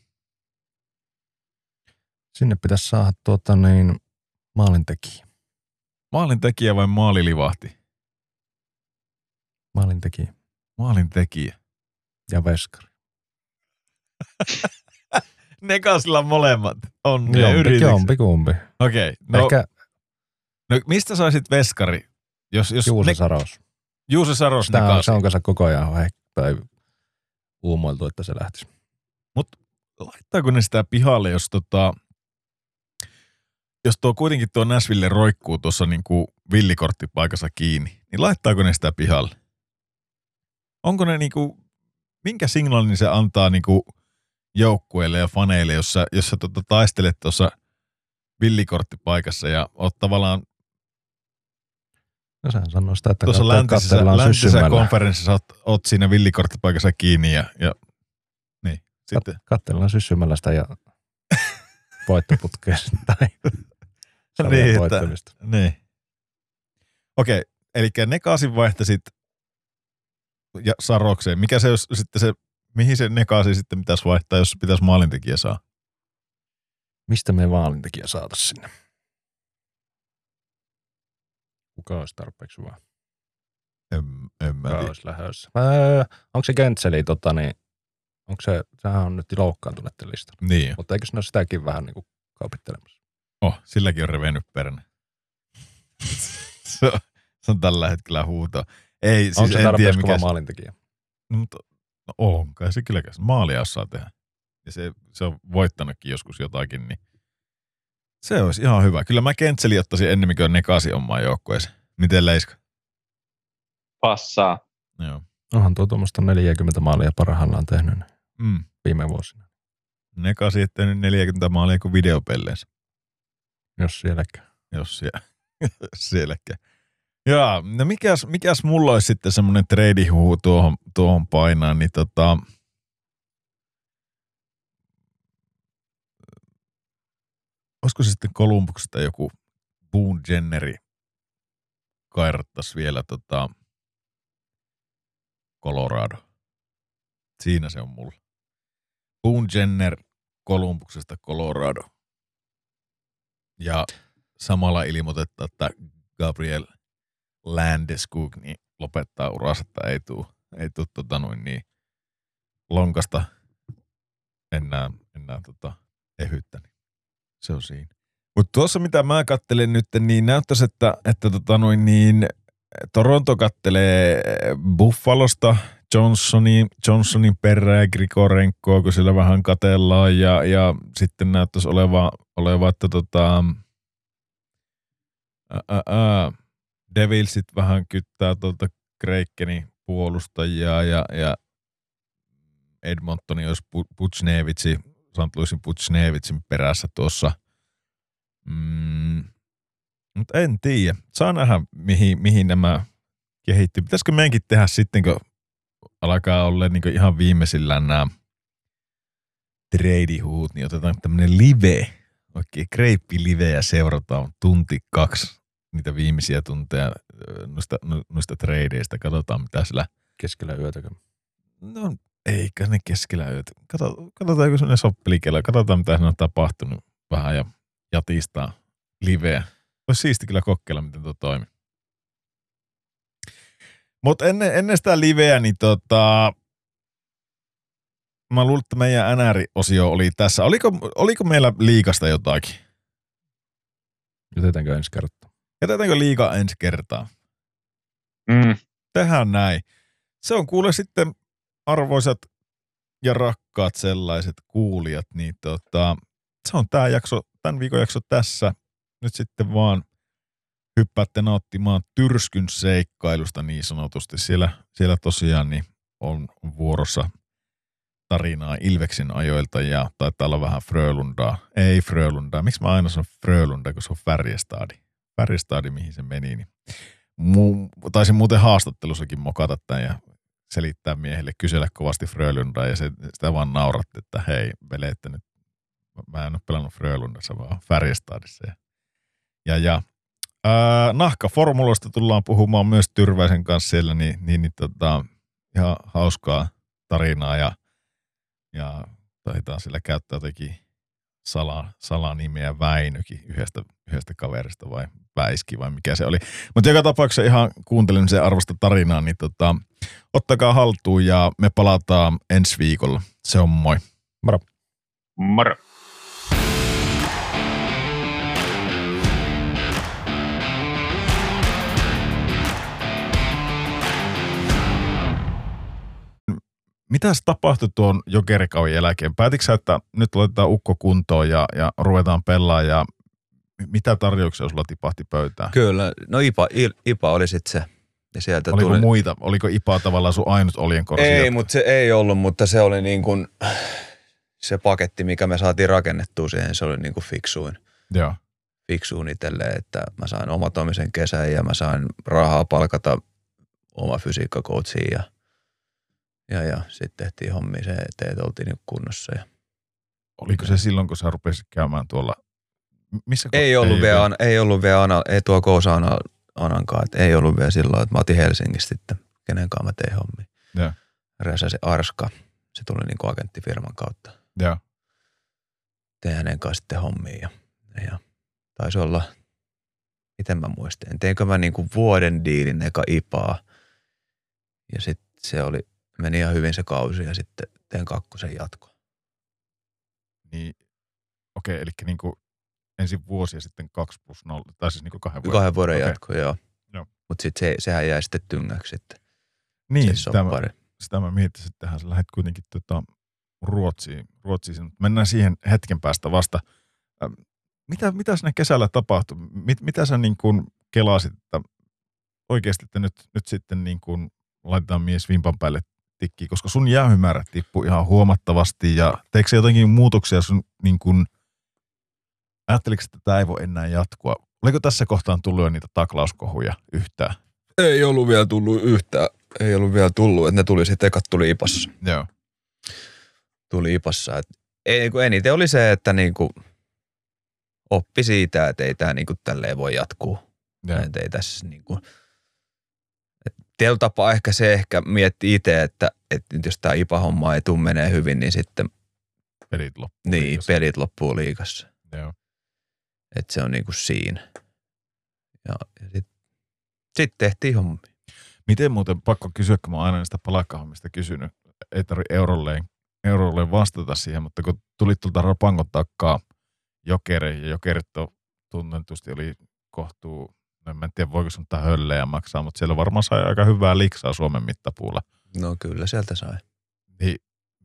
S3: Sinne pitäisi saada tuota niin, maalintekijä.
S1: Maalintekijä vai maalilivahti?
S3: Maalintekijä.
S1: Maalintekijä.
S3: Ja veskari.
S1: Nekasilla on molemmat. On ne
S3: jompi, jompi kumpi.
S1: Okei. Okay, no,
S3: Ehkä...
S1: no, mistä saisit veskari? Jos, jos
S3: Juuse ne... Saros.
S1: Juuse Saros
S3: Tämä on, se on kanssa koko ajan he, tai uumoiltu, että se lähtisi.
S1: Mutta laittaako ne sitä pihalle, jos tota, jos tuo kuitenkin tuo Näsville roikkuu tuossa niin kuin villikorttipaikassa kiinni, niin laittaako ne sitä pihalle? Onko ne niin kuin, minkä signaalin se antaa niin kuin joukkueille ja faneille, jos sä, jos sä tota taistelet tuossa villikorttipaikassa ja oot tavallaan
S3: No sehän sanoo sitä, että
S1: Tuossa läntisessä, läntisessä konferenssissa oot, oot, siinä villikorttipaikassa kiinni ja, ja niin, sitten.
S3: Katsellaan syssymällä sitä ja voittoputkeesta tai
S1: niin, voittamista. Että, niin. Okei, okay, eli Nekasin vaihtasit ja Sarokseen. Mikä se olisi sitten se, mihin se Nekasi sitten pitäisi vaihtaa, jos pitäisi maalintekijä saa?
S3: Mistä me maalintekijä saada sinne? Kuka olisi tarpeeksi hyvä?
S1: En, en mä tiedä.
S3: olisi lähdössä. Öö, onko se Gentseli, tota, niin, onko se, sehän on nyt loukkaantunut listalla.
S1: Niin.
S3: Mutta eikö se ole sitäkin vähän niin kuin kaupittelemassa?
S1: Oh, silläkin on revennyt perne. se, on, se on tällä hetkellä huuto. Ei, siis
S3: onko se
S1: en tiedä
S3: mikä maalintekijä?
S1: No, mutta, no on, kai se kyllä maalia osaa tehdä. Ja se, se on voittanutkin joskus jotakin, niin se olisi ihan hyvä. Kyllä mä Kentseli ottaisin ennemmin kuin Nekasi omaan joukkueeseen. Miten Leiska?
S2: Passaa.
S1: Joo.
S3: Onhan tuo tuommoista 40 maalia parhaillaan tehnyt
S1: mm.
S3: viime vuosina.
S1: Nekasi tehnyt 40 maalia kuin videopelleissä.
S3: Jos sielläkään.
S1: Jos siellä, sielläkään. Joo, no mikäs, mikäs mulla olisi sitten semmoinen treidihuhu tuohon, tuohon painaan, niin tota, olisiko se sitten Kolumbuksesta joku Boone Jenneri kairattaisi vielä tota Colorado. Siinä se on mulla. Boone Jenner Kolumbuksesta Colorado. Ja samalla ilmoitetta, että Gabriel Landeskog niin lopettaa uransa, että ei tule ei tuu, tota noin niin lonkasta enää, enää tota, ehyttä. Niin se on siinä. Mutta tuossa mitä mä kattelen nyt, niin näyttäisi, että, että tota noin niin, Toronto kattelee Buffalosta Johnsonin, Johnsonin perään ja Grigorenkoa, kun sillä vähän katellaan ja, ja sitten näyttäisi oleva, oleva että tota, ää, ää, Devilsit vähän kyttää tuolta Kreikkenin puolustajia ja, ja Edmontoni olisi Putsnevitsi, St. Louisin Putsnevitsin perässä tuossa. Mm, mutta en tiedä. Saa nähdä, mihin, mihin nämä kehittyy. Pitäisikö meidänkin tehdä sitten, kun alkaa olla niin ihan viimeisillään nämä treidihuut, niin otetaan tämmöinen live, oikein kreippi live ja seurataan tunti kaksi niitä viimeisiä tunteja noista, noista tradeista. Katsotaan, mitä sillä...
S3: Keskellä yötä.
S1: No, eikä ne keskellä yötä. Katsotaan, katsotaan joku sellainen soppelikello. Katsotaan, mitä siinä on tapahtunut vähän ja jatistaa liveä. Olisi siisti kyllä kokeilla, miten tuo toimii. Mutta ennen, ennen sitä liveä, niin tota, mä luulen, että meidän NR-osio oli tässä. Oliko, oliko meillä liikasta jotakin?
S3: Jätetäänkö ensi kertaa?
S1: Jätetäänkö liika ensi kertaa?
S2: Mm.
S1: Tehdään näin. Se on kuule sitten arvoisat ja rakkaat sellaiset kuulijat, niin tota, se on tämä jakso, tämän viikon jakso tässä. Nyt sitten vaan hyppäätte nauttimaan tyrskyn seikkailusta niin sanotusti. Siellä, siellä tosiaan niin on vuorossa tarinaa Ilveksin ajoilta ja taitaa olla vähän Frölundaa. Ei Frölundaa. Miksi mä aina sanon Frölunda, kun se on Färjestadi. Färjestadi, mihin se meni. Niin mu, taisin muuten haastattelussakin mokata tämän ja selittää miehelle, kysellä kovasti Frölundaa ja se, sitä vaan nauratti, että hei, vele, että nyt mä en ole pelannut Frölundassa, vaan Färjestadissa. Ja, ja, ja Ää, nahkaformuloista tullaan puhumaan myös Tyrväisen kanssa siellä, niin, niin, niin tota, ihan hauskaa tarinaa ja, ja taitaa sillä käyttää jotenkin sala, salanimeä Väinökin yhdestä, yhdestä kaverista vai Väiski vai mikä se oli. Mutta joka tapauksessa ihan kuuntelin sen arvosta tarinaa, niin tota, ottakaa haltuun ja me palataan ensi viikolla. Se on moi.
S3: Moro.
S2: Moro.
S1: Mitä tapahtui tuon jokerikauden jälkeen? Päätitkö sä, että nyt laitetaan ukko kuntoon ja, ja ruvetaan pelaa ja mitä tarjouksia sulla tipahti pöytään?
S4: Kyllä, no IPA, IPA oli sitten se. Ja sieltä
S1: Oliko
S4: tuli...
S1: muita? Oliko IPA tavallaan sun ainut oljenkorsi?
S4: Ei, mutta se ei ollut, mutta se oli niin kuin se paketti, mikä me saatiin rakennettua siihen, se oli niin kuin fiksuin.
S1: Joo.
S4: Fiksuin itselleen, että mä sain omatomisen kesän ja mä sain rahaa palkata oma fysiikkakoutsia ja – ja, ja sitten tehtiin hommia se eteen, että oltiin nyt kunnossa. Ja.
S1: Oliko se silloin, kun sä rupesit käymään tuolla? Missä
S4: ei, ollut ei, vielä, ei ollut vielä Ana, ei tuo Kousa Ana, Anankaan, että ei ollut vielä silloin, että mä otin Helsingistä sitten, kenen kanssa mä tein hommia.
S1: Ja.
S4: Räsä se Arska, se tuli niin kuin agenttifirman kautta.
S1: Ja.
S4: Tein hänen kanssa sitten hommia ja, ja taisi olla, miten mä muistin, teinkö mä niin kuin vuoden diilin eka IPAa ja sitten se oli meni ihan hyvin se kausi ja sitten teen kakkosen jatko.
S1: Niin, okei, okay, eli niin kuin ensin vuosi ja sitten kaksi plus nolla, tai siis niin kuin kahden
S4: vuoden. Kahden vuoden
S1: okay.
S4: jatko, joo. joo. Mutta sitten se, sehän jäi sitten tyngäksi sitten.
S1: Niin, se sitä, mä, sitä mä mietin, että tähän sä lähdet kuitenkin tota Ruotsiin. Ruotsiin. Mennään siihen hetken päästä vasta. Mitä, mitä sinne kesällä tapahtui? Mit, mitä sä niin kuin kelasit, että oikeasti, että nyt, nyt sitten niin kuin laitetaan mies vimpan päälle tikkiä, koska sun jäähymäärät tippui ihan huomattavasti ja teikö se jotenkin muutoksia sun niin kuin, ajatteliko, että tämä ei voi enää jatkua? Oliko tässä kohtaan tullut jo niitä taklauskohuja yhtään?
S4: Ei ollut vielä tullut yhtään. Ei ollut vielä tullut, että ne tuli sitten ekat tuli Ipassa.
S1: Joo.
S4: Tuli Ipassa. Et ei, kun eniten oli se, että niinku oppi siitä, että ei tämä niinku tälleen voi jatkuu. Että ei tässä niinku, tietyllä tapaa ehkä se ehkä mietti itse, että, että jos tämä IPA-homma ei tule menee hyvin, niin sitten
S1: pelit loppuu
S4: niin, liikassa. pelit loppuu liikassa.
S1: Joo.
S4: Että se on niinku siinä. Ja, ja sitten sit tehtiin hommi.
S1: Miten muuten, pakko kysyä, kun mä oon aina näistä palakkahommista kysynyt, ei tarvitse eurolleen, eurolleen vastata siihen, mutta kun tulit tuolta Rapangon takkaa jokere, ja jokerit tunnetusti oli kohtuu en tiedä, voiko tää höllejä maksaa, mutta siellä varmaan sai aika hyvää liksaa Suomen mittapuulla.
S4: No kyllä sieltä sai.
S1: Niin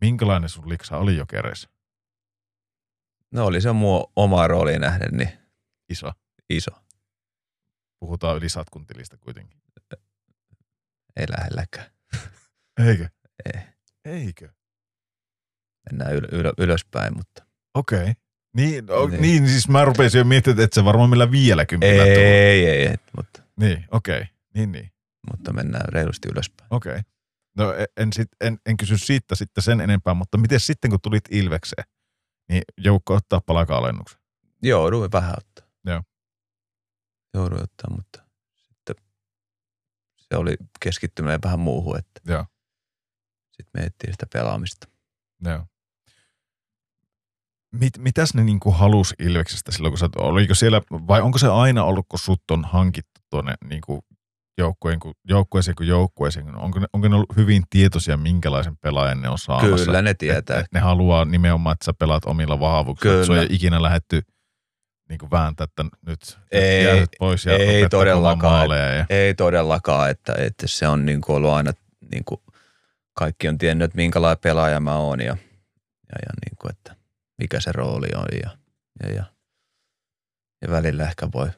S1: minkälainen sun liksa oli jokereissa?
S4: No oli se muu oma rooliin nähden niin
S1: Iso.
S4: iso.
S1: Puhutaan yli satkuntilista kuitenkin.
S4: Ei lähelläkään.
S1: Eikö?
S4: Ei.
S1: Eikö?
S4: Mennään yl- yl- ylöspäin, mutta
S1: Okei. Okay. Niin, o, niin.
S4: Niin.
S1: niin, siis mä rupesin jo miettimään, että se varmaan millä viidellä kympillä
S4: ei,
S1: tullut.
S4: ei, ei, et, mutta,
S1: Niin, okei. Okay. Niin, niin.
S4: mutta mennään reilusti ylöspäin.
S1: Okei. Okay. No en, en, sit, en, en kysy siitä sitten sen enempää, mutta miten sitten kun tulit Ilvekseen, niin joukko ottaa palaka-alennuksen?
S4: Jouduin vähän ottaa.
S1: Joo.
S4: Jouduin ottaa, mutta sitten se oli keskittyminen vähän muuhun, että
S1: Joo.
S4: sitten mietittiin sitä pelaamista.
S1: Joo. Mit, mitäs ne niinku halus Ilveksestä silloin, kun sä, oliko siellä, vai onko se aina ollut, kun sut on hankittu tuonne niinku joukkueen, kun, joukkueeseen kuin joukkueeseen, onko ne, onko ne ollut hyvin tietoisia, minkälaisen pelaajan ne on saamassa?
S4: Kyllä ne tietää.
S1: Et, et ne haluaa nimenomaan, että sä pelaat omilla vahvuuksilla. että Se on
S4: Kyllä.
S1: ei ikinä lähetty niin vääntää, että nyt
S4: Ei,
S1: pois ja
S4: ei todellakaan.
S1: maaleja. Ja,
S4: Ei todellakaan, että, että se on niin kuin ollut aina, niin kuin kaikki on tiennyt, että minkälainen pelaaja mä oon ja, ja, ja niin kuin, että mikä se rooli on ja, ja, ja, ja välillä ehkä voi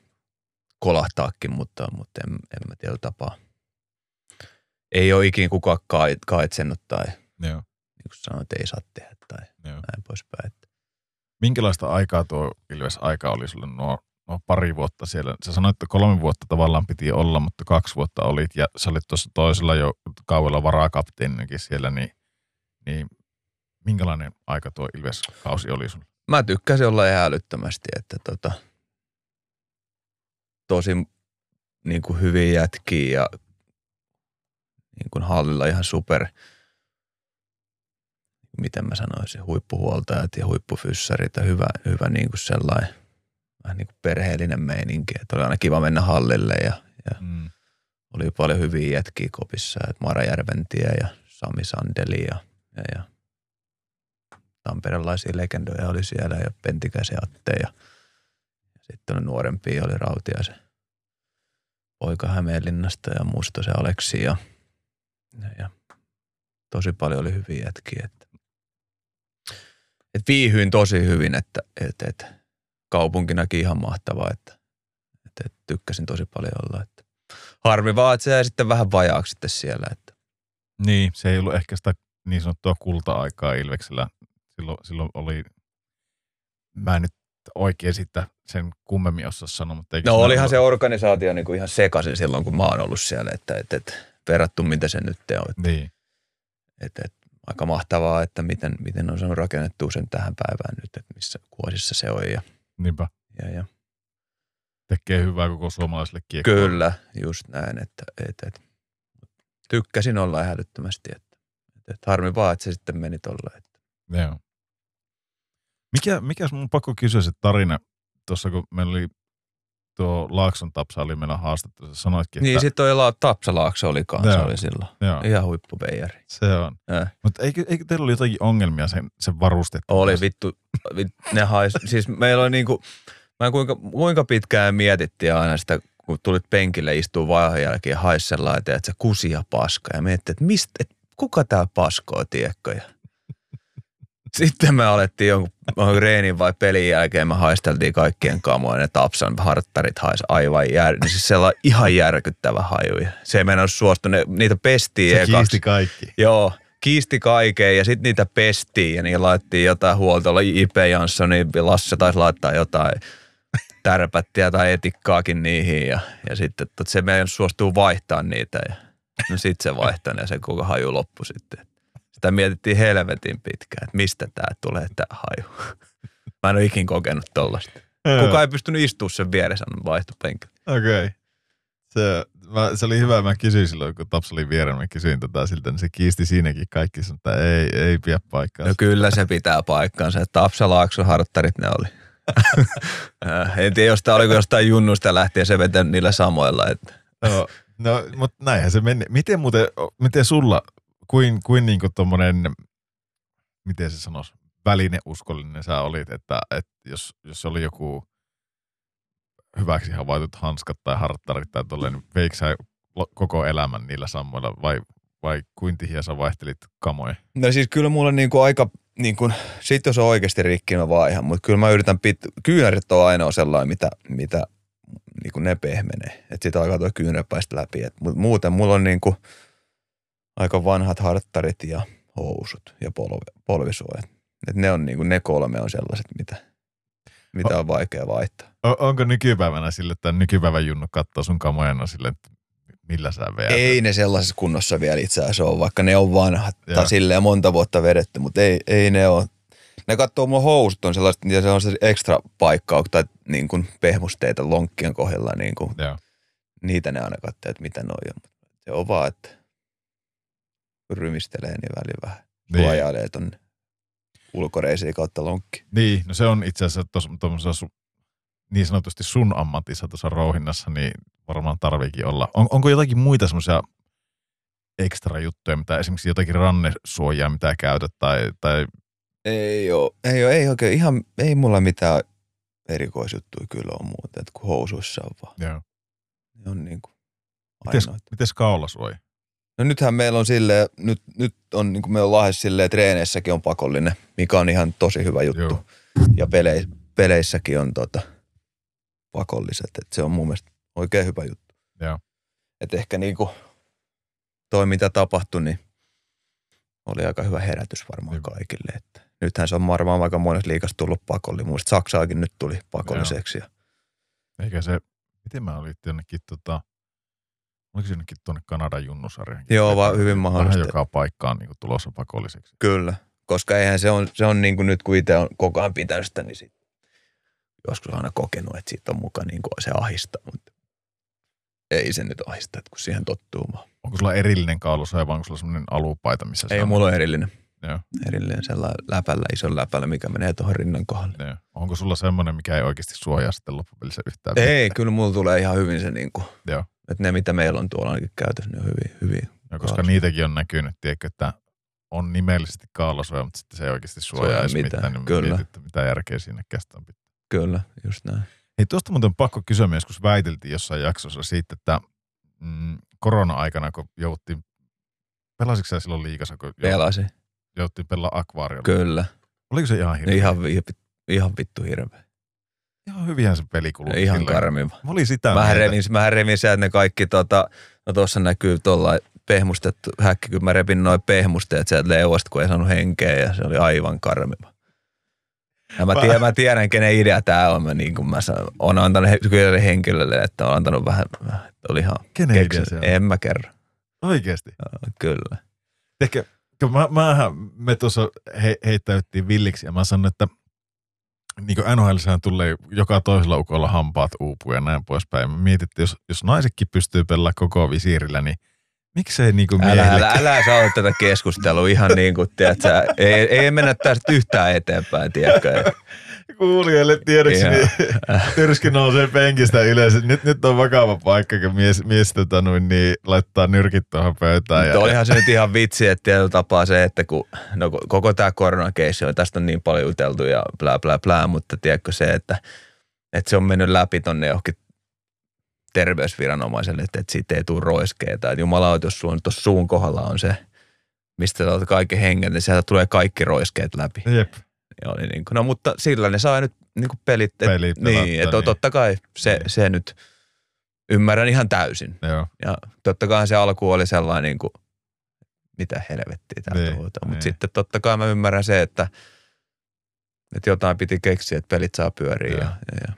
S4: kolahtaakin, mutta, mutta en, en mä tiedä tapaa. Ei ole ikinä kukaan kait- kaitsennut tai niin
S1: joo,
S4: kuin sanoin, että ei saa tehdä tai
S1: joo.
S4: näin poispäin.
S1: Minkälaista aikaa tuo Ilves aika oli sulle nuo, nuo pari vuotta siellä? Sä sanoit, että kolme vuotta tavallaan piti olla, mutta kaksi vuotta olit ja sä olit tuossa toisella jo kaudella varakapteeninakin siellä, niin, niin minkälainen aika tuo Ilves-kausi oli sulle?
S4: Mä tykkäsin olla ihan älyttömästi, että tota, tosi niin kuin hyviä jätkiä ja niin kuin hallilla ihan super, miten mä sanoisin, huippuhuoltajat ja huippufyssarit ja hyvä, hyvä niin kuin sellainen vähän niin kuin perheellinen meininki. Että oli aina kiva mennä hallille ja, ja
S1: Mm.
S4: oli paljon hyviä jätkiä kopissa, että Mara Järventie ja Sami Sandeli ja, ja, ja tamperelaisia legendoja oli siellä ja Pentikäisen Atte ja, ja sitten oli nuorempia, oli Rautiaisen poika Hämeenlinnasta ja Mustosen Aleksi ja, ja, ja tosi paljon oli hyviä jätkiä. Että, et viihyin tosi hyvin, että et, et, kaupunkinakin ihan mahtavaa, että, että, että tykkäsin tosi paljon olla. Että. Harmi vaan, että se jäi sitten vähän vajaaksi sitten siellä. Että.
S1: Niin, se ei ollut ehkä sitä niin sanottua kulta-aikaa Ilveksellä. Silloin, silloin oli, mä en nyt oikein sitä sen kummemmin osaa sanoa, mutta
S4: No olihan
S1: ollut-
S4: se organisaatio niin kuin ihan sekaisin silloin, kun mä oon ollut siellä, että, että, että verrattu mitä se nyt on. Että,
S1: Niin,
S4: että, että aika mahtavaa, että miten, miten on saanut rakennettua sen tähän päivään nyt, että missä vuosissa se on. Ja,
S1: niinpä.
S4: ja, ja.
S1: Tekee hyvää koko suomalaiselle kiekkoille.
S4: Kyllä, just näin, että, että, että tykkäsin olla ihan että, että harmi vaan, että se sitten meni tolleen. Että.
S1: Joo. Mikä, mikä mun pakko kysyä se tarina, tuossa kun meillä oli tuo Laakson Tapsa oli meillä haastattelu, sä sanoitkin,
S4: Niin,
S1: että
S4: sitten toi La- Tapsalaakso oli kanssa,
S1: Joo.
S4: oli silloin.
S1: joo,
S4: Ihan huippubeijari.
S1: se on.
S4: Äh.
S1: Mutta eikö, eikö teillä ollut jotakin ongelmia sen, sen varustettu?
S4: Oli vittu, vit, ne hais, siis meillä oli niinku, mä en kuinka, kuinka pitkään mietittiin aina sitä, kun tulit penkille istuu vaihon jälkeen ja hais sellainen, että se kusi ja paska. Ja miettii, että mistä, että kuka tää paskoo, tiekko? Ja sitten me alettiin jonkun, reenin vai pelin jälkeen, me haisteltiin kaikkien kamoja, ne Tapsan harttarit hais aivan jär, niin siis sellainen ihan järkyttävä haju. Se ei mennä suostu, ne, niitä pestiin
S1: se
S4: ekaksi.
S1: kiisti kaikki.
S4: Joo, kiisti kaiken ja sitten niitä pestiin ja niin laittiin jotain huoltoa. J.P. Janssonin, Lasse taisi laittaa jotain tärpättiä tai etikkaakin niihin ja, ja sitten että se meidän suostuu vaihtaa niitä ja no sitten se vaihtoi ja se koko haju loppui sitten. Sitä mietittiin helvetin pitkään, että mistä tämä tulee tämä haju. Mä en ole ikin kokenut tollasta. Kuka ei pystynyt istumaan sen vieressä, hän vaihtoi penkillä.
S1: Okei. Okay. Se, mä, se oli hyvä, mä kysyin silloin, kun Taps oli vierellä, mä kysyin tota siltä, niin se kiisti siinäkin kaikki, sanoi, että ei, ei pidä paikkaa.
S4: No kyllä se pitää paikkansa. Tapsa Laakso harttarit ne oli. Äh, en tiedä, jos tämä oliko jostain junnusta lähtien se vetänyt niillä samoilla. Että.
S1: No, no mutta näinhän se meni. Miten muuten, miten sulla, kuin, kuin niinku tommonen, miten se sanoisi, välineuskollinen sä olit, että, että jos, jos oli joku hyväksi havaitut hanskat tai harttarit tai tolleen, niin veikö sä koko elämän niillä samoilla vai, vai kuin tihiä sä vaihtelit kamoja?
S4: No siis kyllä mulla niinku aika, niinku, sit jos on oikeasti rikki, mä vaihan, mutta kyllä mä yritän pit, kyynärit on ainoa sellainen, mitä, mitä niinku ne pehmenee. Että sit alkaa tuo kyynärpäistä läpi. Et, mut muuten mulla on niinku aika vanhat harttarit ja housut ja polvi, polvisuojat. Et ne on niinku, ne kolme on sellaiset, mitä, mitä on vaikea vaihtaa.
S1: Onko nykypäivänä sille, että nykypäivän junnu katsoo sun kamojena sille, että millä sä veät?
S4: Ei ne sellaisessa kunnossa vielä itse asiassa ole, vaikka ne on vanhat
S1: Joo.
S4: tai silleen monta vuotta vedetty, mutta ei, ei ne ole. Ne katsoo mun housut on sellaiset, ja se on se ekstra paikkaa tai niin kuin pehmusteita lonkkien kohdalla, niin kuin,
S1: Joo.
S4: niitä ne aina katsoo, että mitä ne on. Se on vaan, että rymistelee, niin väliin vähän
S1: Niin.
S4: suojailee tonne ulkoreisiin kautta lonkki.
S1: Niin, no se on itse asiassa su, niin sanotusti sun ammatissa tuossa rouhinnassa, niin varmaan tarviikin olla. On, onko jotakin muita semmoisia ekstra juttuja, mitä esimerkiksi jotakin rannesuojaa, mitä käytät, tai, tai
S4: Ei oo, ei oo, ei oikein, ihan, ei mulla mitään erikoisjuttuja kyllä on muuta, että kun housuissa on vaan.
S1: joo.
S4: Ne on niin kuin
S1: Mites,
S4: ainoat.
S1: mites kaulasuoja?
S4: No nythän meillä on silleen, nyt, nyt on niin kuin meillä on silleen, että treeneissäkin on pakollinen, mikä on ihan tosi hyvä juttu.
S1: Joo.
S4: Ja pelei, peleissäkin on tota, pakolliset, että se on mun mielestä oikein hyvä juttu.
S1: Joo.
S4: Että ehkä niin kuin toi mitä tapahtui, niin oli aika hyvä herätys varmaan
S1: Joo.
S4: kaikille. Että nythän se on varmaan aika monessa liikassa tullut pakollinen. Muista Saksaakin nyt tuli pakolliseksi. Ja
S1: Eikä se, miten mä olin jonnekin tota, oliko se jonnekin tuonne Kanadan junnusarjaan?
S4: Joo, vaan hyvin
S1: Vähän
S4: mahdollista.
S1: joka paikkaan niin tulossa pakolliseksi.
S4: Kyllä, koska eihän se on, se on niin kuin nyt kun itse on koko ajan pitänyt sitä, niin sit joskus aina kokenut, että siitä on mukaan niin kuin se ahistaa, mutta ei se nyt ahista, että kun siihen tottuu vaan.
S1: Onko sulla erillinen kaulasuoja vai onko sulla semmoinen alupaita, missä se
S4: Ei, mulla on erillinen,
S1: Joo,
S4: erillinen sellainen läpällä, ison läpällä, mikä menee tuohon rinnan kohdalle.
S1: joo. Onko sulla semmoinen, mikä ei oikeasti suojaa sitten loppupelissä yhtään?
S4: Ei,
S1: mitään?
S4: kyllä mulla tulee ihan hyvin se niin kuin,
S1: Joo.
S4: Että ne mitä meillä on tuolla ainakin käytössä, ne on hyvin, hyvin.
S1: Ja koska niitäkin on näkynyt, tiedätkö, että on nimellisesti kaulasuoja, mutta sitten se ei oikeasti suojaa edes
S4: mitään,
S1: mitään. Niin
S4: kyllä.
S1: mietit, että mitä järkeä siinä kestää pitää.
S4: Kyllä, just näin.
S1: Hei, tuosta muuten pakko kysyä, me joskus väiteltiin jossain jaksossa siitä, että mm, korona-aikana, kun jouduttiin, pelasitko sä silloin liikassa, kun
S4: Pelasin,
S1: jouduttiin pelaa akvaariolla?
S4: kyllä.
S1: Oliko se ihan hirveä?
S4: Ihan, ihan vittu hirveä.
S1: Ihan hyvinhän se peli kului.
S4: Ihan karmiva.
S1: Mä olin sitä
S4: Mä
S1: mieltä.
S4: revin, mä revin sieltä ne kaikki, tota, no tuossa näkyy tuolla pehmustettu häkki, kun mä repin noin pehmusteet sieltä leuasta, kun ei saanut henkeä ja se oli aivan karmiva. Ja mä, tiedän, mä tiedän, kenen idea tää on. Mä, niin kuin mä sanon, on antanut kyseiselle henkilölle, että on antanut vähän, että oli ihan
S1: Kenen idea
S4: keksin.
S1: se on?
S4: En mä kerro.
S1: Oikeesti.
S4: Joo, Kyllä.
S1: Ehkä, mä, mähän, me tuossa he, heittäyttiin villiksi ja mä sanoin, että niin kuin NHLssähän tulee joka toisella ukolla hampaat uupuu ja näin poispäin. Mietittiin, jos, jos naisetkin pystyy pelaamaan koko visiirillä, niin miksei niin kuin
S4: Älä,
S1: miehille?
S4: älä, älä saa tätä keskustelua ihan niin kuin, tiedätkö, ei, ei mennä tästä yhtään eteenpäin, tiedätkö.
S1: Kuulijoille tiedoksi,
S4: Joo.
S1: niin Tyrsky nousee penkistä ylös. Nyt, nyt on vakava paikka, kun mies, mies tota, noin, niin, laittaa nyrkit tuohon pöytään.
S4: Mutta olihan se nyt ihan vitsi, että tietyllä tapaa se, että kun no, koko tämä koronakeissi on, tästä on niin paljon juteltu ja blää blää blää, mutta tiedätkö se, että, että se on mennyt läpi tonne johonkin terveysviranomaiselle, että, että siitä ei tule roiskeita. Että jumalauta, jos sulla tuossa suun kohdalla on se, mistä sä otat kaikki hengen, niin sieltä tulee kaikki roiskeet läpi.
S1: Jep.
S4: Oli niin kuin, no mutta sillä ne saa nyt niin kuin pelit. Et,
S1: Pelit pelattua,
S4: niin, että
S1: niin.
S4: totta kai se,
S1: Niin.
S4: se nyt ymmärrän ihan täysin.
S1: Joo.
S4: Ja totta kai se alku oli sellainen, niin kuin, mitä helvettiä täältä
S1: Niin,
S4: niin, Mutta
S1: niin.
S4: sitten totta kai mä ymmärrän se, että, että jotain piti keksiä, että pelit saa pyöriä. Ja, ja, ja.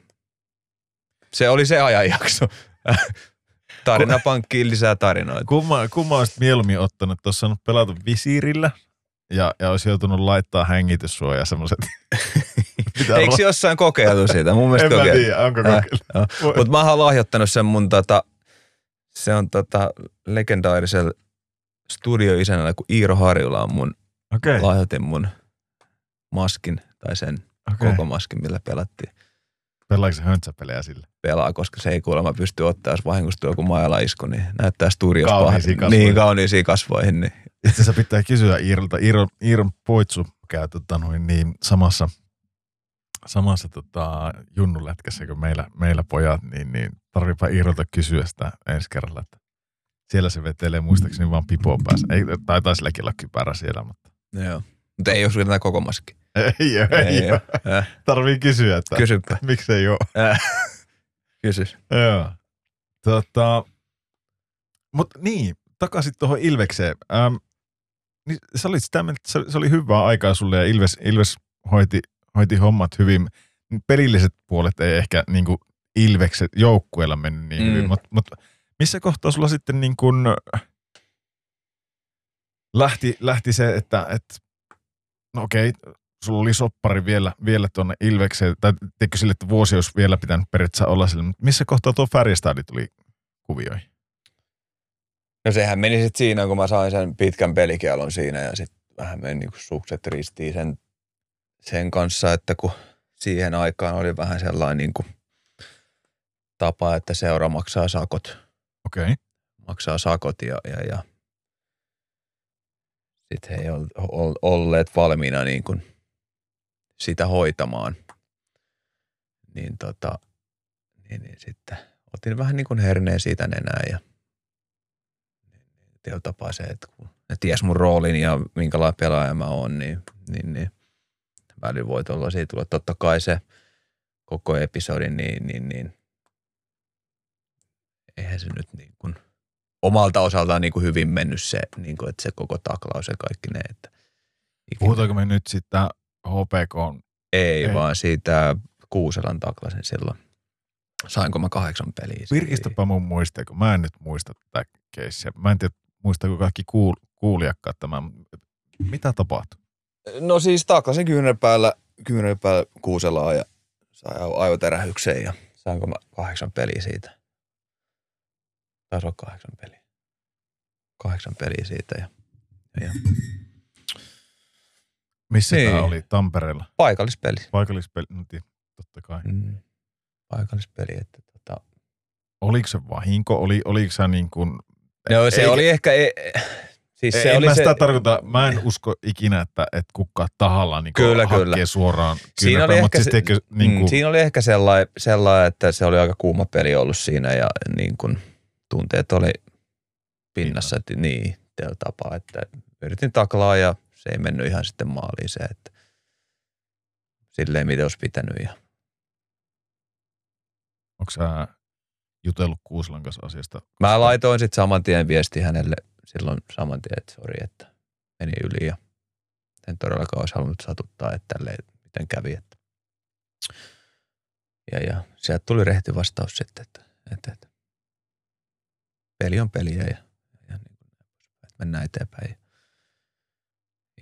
S4: Se oli se ajanjakso. Tarinapankkiin lisää tarinoita.
S1: Kumma, kumma olisit mieluummin ottanut, että olisi saanut pelata visiirillä ja, ja olisi joutunut laittaa hengityssuojaa semmoiset.
S4: Eikö se jossain kokeiltu siitä? Mun
S1: En
S4: mielestä
S1: mä
S4: kokeiltu.
S1: tiedä, onko
S4: Äh,
S1: kokeillut.
S4: Mutta mä oon lahjoittanut sen mun tota, se on tota legendaarisella studioisännällä, kun Iiro Harjula on mun, okay. lahjoitin mun maskin tai sen
S1: okei.
S4: koko maskin, millä pelattiin
S1: Pelaako se höntsäpelejä sillä?
S4: pelaa, koska se ei kuulemma pysty ottaa, jos vahingossa tuo joku maalaisku, niin näyttää studiossa
S1: Kauniisiin kasvoihin.
S4: Niin, kauniisiin kasvoihin. Niin.
S1: Itse asiassa pitää kysyä Iirolta. Iiro, Iiron poitsu käy tota, noin, niin, samassa samassa tota, junnulätkässä kuin meillä, meillä pojat, niin, niin tarviipa Iirolta kysyä sitä ensi kerralla, että siellä se vetelee muistaakseni vaan pipoa päässä. Ei, taitaa silläkin olla kypärä siellä, mutta
S4: Joo. Mutta ei ole kyllä koko maski.
S1: ei, ei, ei,
S4: Ei
S1: ei
S4: oo. Äh,
S1: Tarvii kysyä, että
S4: Kysypä.
S1: miksei ole.
S4: Äh, Kysy.
S1: Joo. Tota, mutta niin, takaisin tuohon Ilvekseen. Ähm, niin sä olit sitä mieltä, että se, se oli hyvää aikaa sulle ja Ilves, Ilves hoiti, hoiti hommat hyvin. Pelilliset puolet ei ehkä niin kuin Ilvekset joukkueella mennyt niin
S4: Mm.
S1: hyvin, mutta mut missä kohtaa sulla sitten niin kuin lähti, lähti se, että, että no okei, sulla oli soppari vielä, vielä tuonne Ilvekseen, tai teikö sille, että vuosi olisi vielä pitänyt periaatteessa olla sillä, mutta missä kohtaa tuo Färjestadi tuli kuvioihin?
S4: No sehän meni sitten siinä, kun mä sain sen pitkän pelikielon siinä ja sitten vähän meni niinku sukset ristiin sen, sen kanssa, että kun siihen aikaan oli vähän sellainen niinku tapa, että seura maksaa sakot,
S1: Okei. Okay.
S4: maksaa sakot ja, ja, ja sitten he ei ol- ol- olleet valmiina niin kuin sitä hoitamaan. Niin, tota, niin, niin sitten otin vähän niin kuin herneen siitä nenää ja tietyllä tapaa se, että kun ne ties mun roolin ja minkälainen pelaaja mä oon, niin, niin, niin välillä voi tuollaisia tulla. Totta kai se koko episodi, niin, niin, niin eihän se nyt niin kuin omalta osaltaan niin kuin hyvin mennyt se, niin kuin, että se koko taklaus ja kaikki ne. Että ikinä-
S1: Puhutaanko me nyt sitten HPK
S4: Ei,
S1: Ei.
S4: vaan siitä Kuuselan taklasin silloin. Sainko mä kahdeksan peliä?
S1: Virkistäpä mun muistia, kun mä en nyt muista tätä keissiä. Mä en tiedä, muistaako kaikki kuul, kuulijakkaat tämän. Mitä tapahtui?
S4: No siis taklasin kyynärpäällä, kyynärpäällä Kuuselaa ja sai aivoterähykseen ja sainko mä kahdeksan peliä siitä. Taisi olla kahdeksan peliä. Kahdeksan peliä siitä ja, ja
S1: Missä
S4: Niin.
S1: tämä oli? Tampereella.
S4: paikallispeli.
S1: Paikallispeli, no totta kai.
S4: Mm. Paikallispeli, että tota.
S1: Oliko se vahinko? Oli, oliko se niin kuin...
S4: No se
S1: Eikä-
S4: oli ehkä, e, siis
S1: Se
S4: se
S1: en
S4: oli
S1: mä
S4: se,
S1: sitä tarkoita, mä en usko ikinä, että, että kukaan tahallaan niin
S4: Kyllä, kyllä.
S1: suoraan
S4: Siinä oli ehkä
S1: siis
S4: se-
S1: niin
S4: Mm,
S1: kuin,
S4: siinä oli ehkä sellainen, sellainen, että se oli aika kuuma peli ollut siinä ja niin kuin tunteet oli pinnassa, että niin, tällä tapaa, että yritin taklaa ja se ei mennyt ihan sitten maaliin se, että silleen miten olisi pitänyt ja
S1: onko sä jutellut Kuuslan kanssa asiasta?
S4: mä laitoin sitten saman tien viesti hänelle silloin saman tien, että sori, että meni yli ja en todellakaan olisi halunnut satuttaa, että tälleen miten kävi. Että. Ja, ja sieltä tuli rehti vastaus sitten, että, että, että peli on peliä ja, ja niin kuin, että mennään eteenpäin.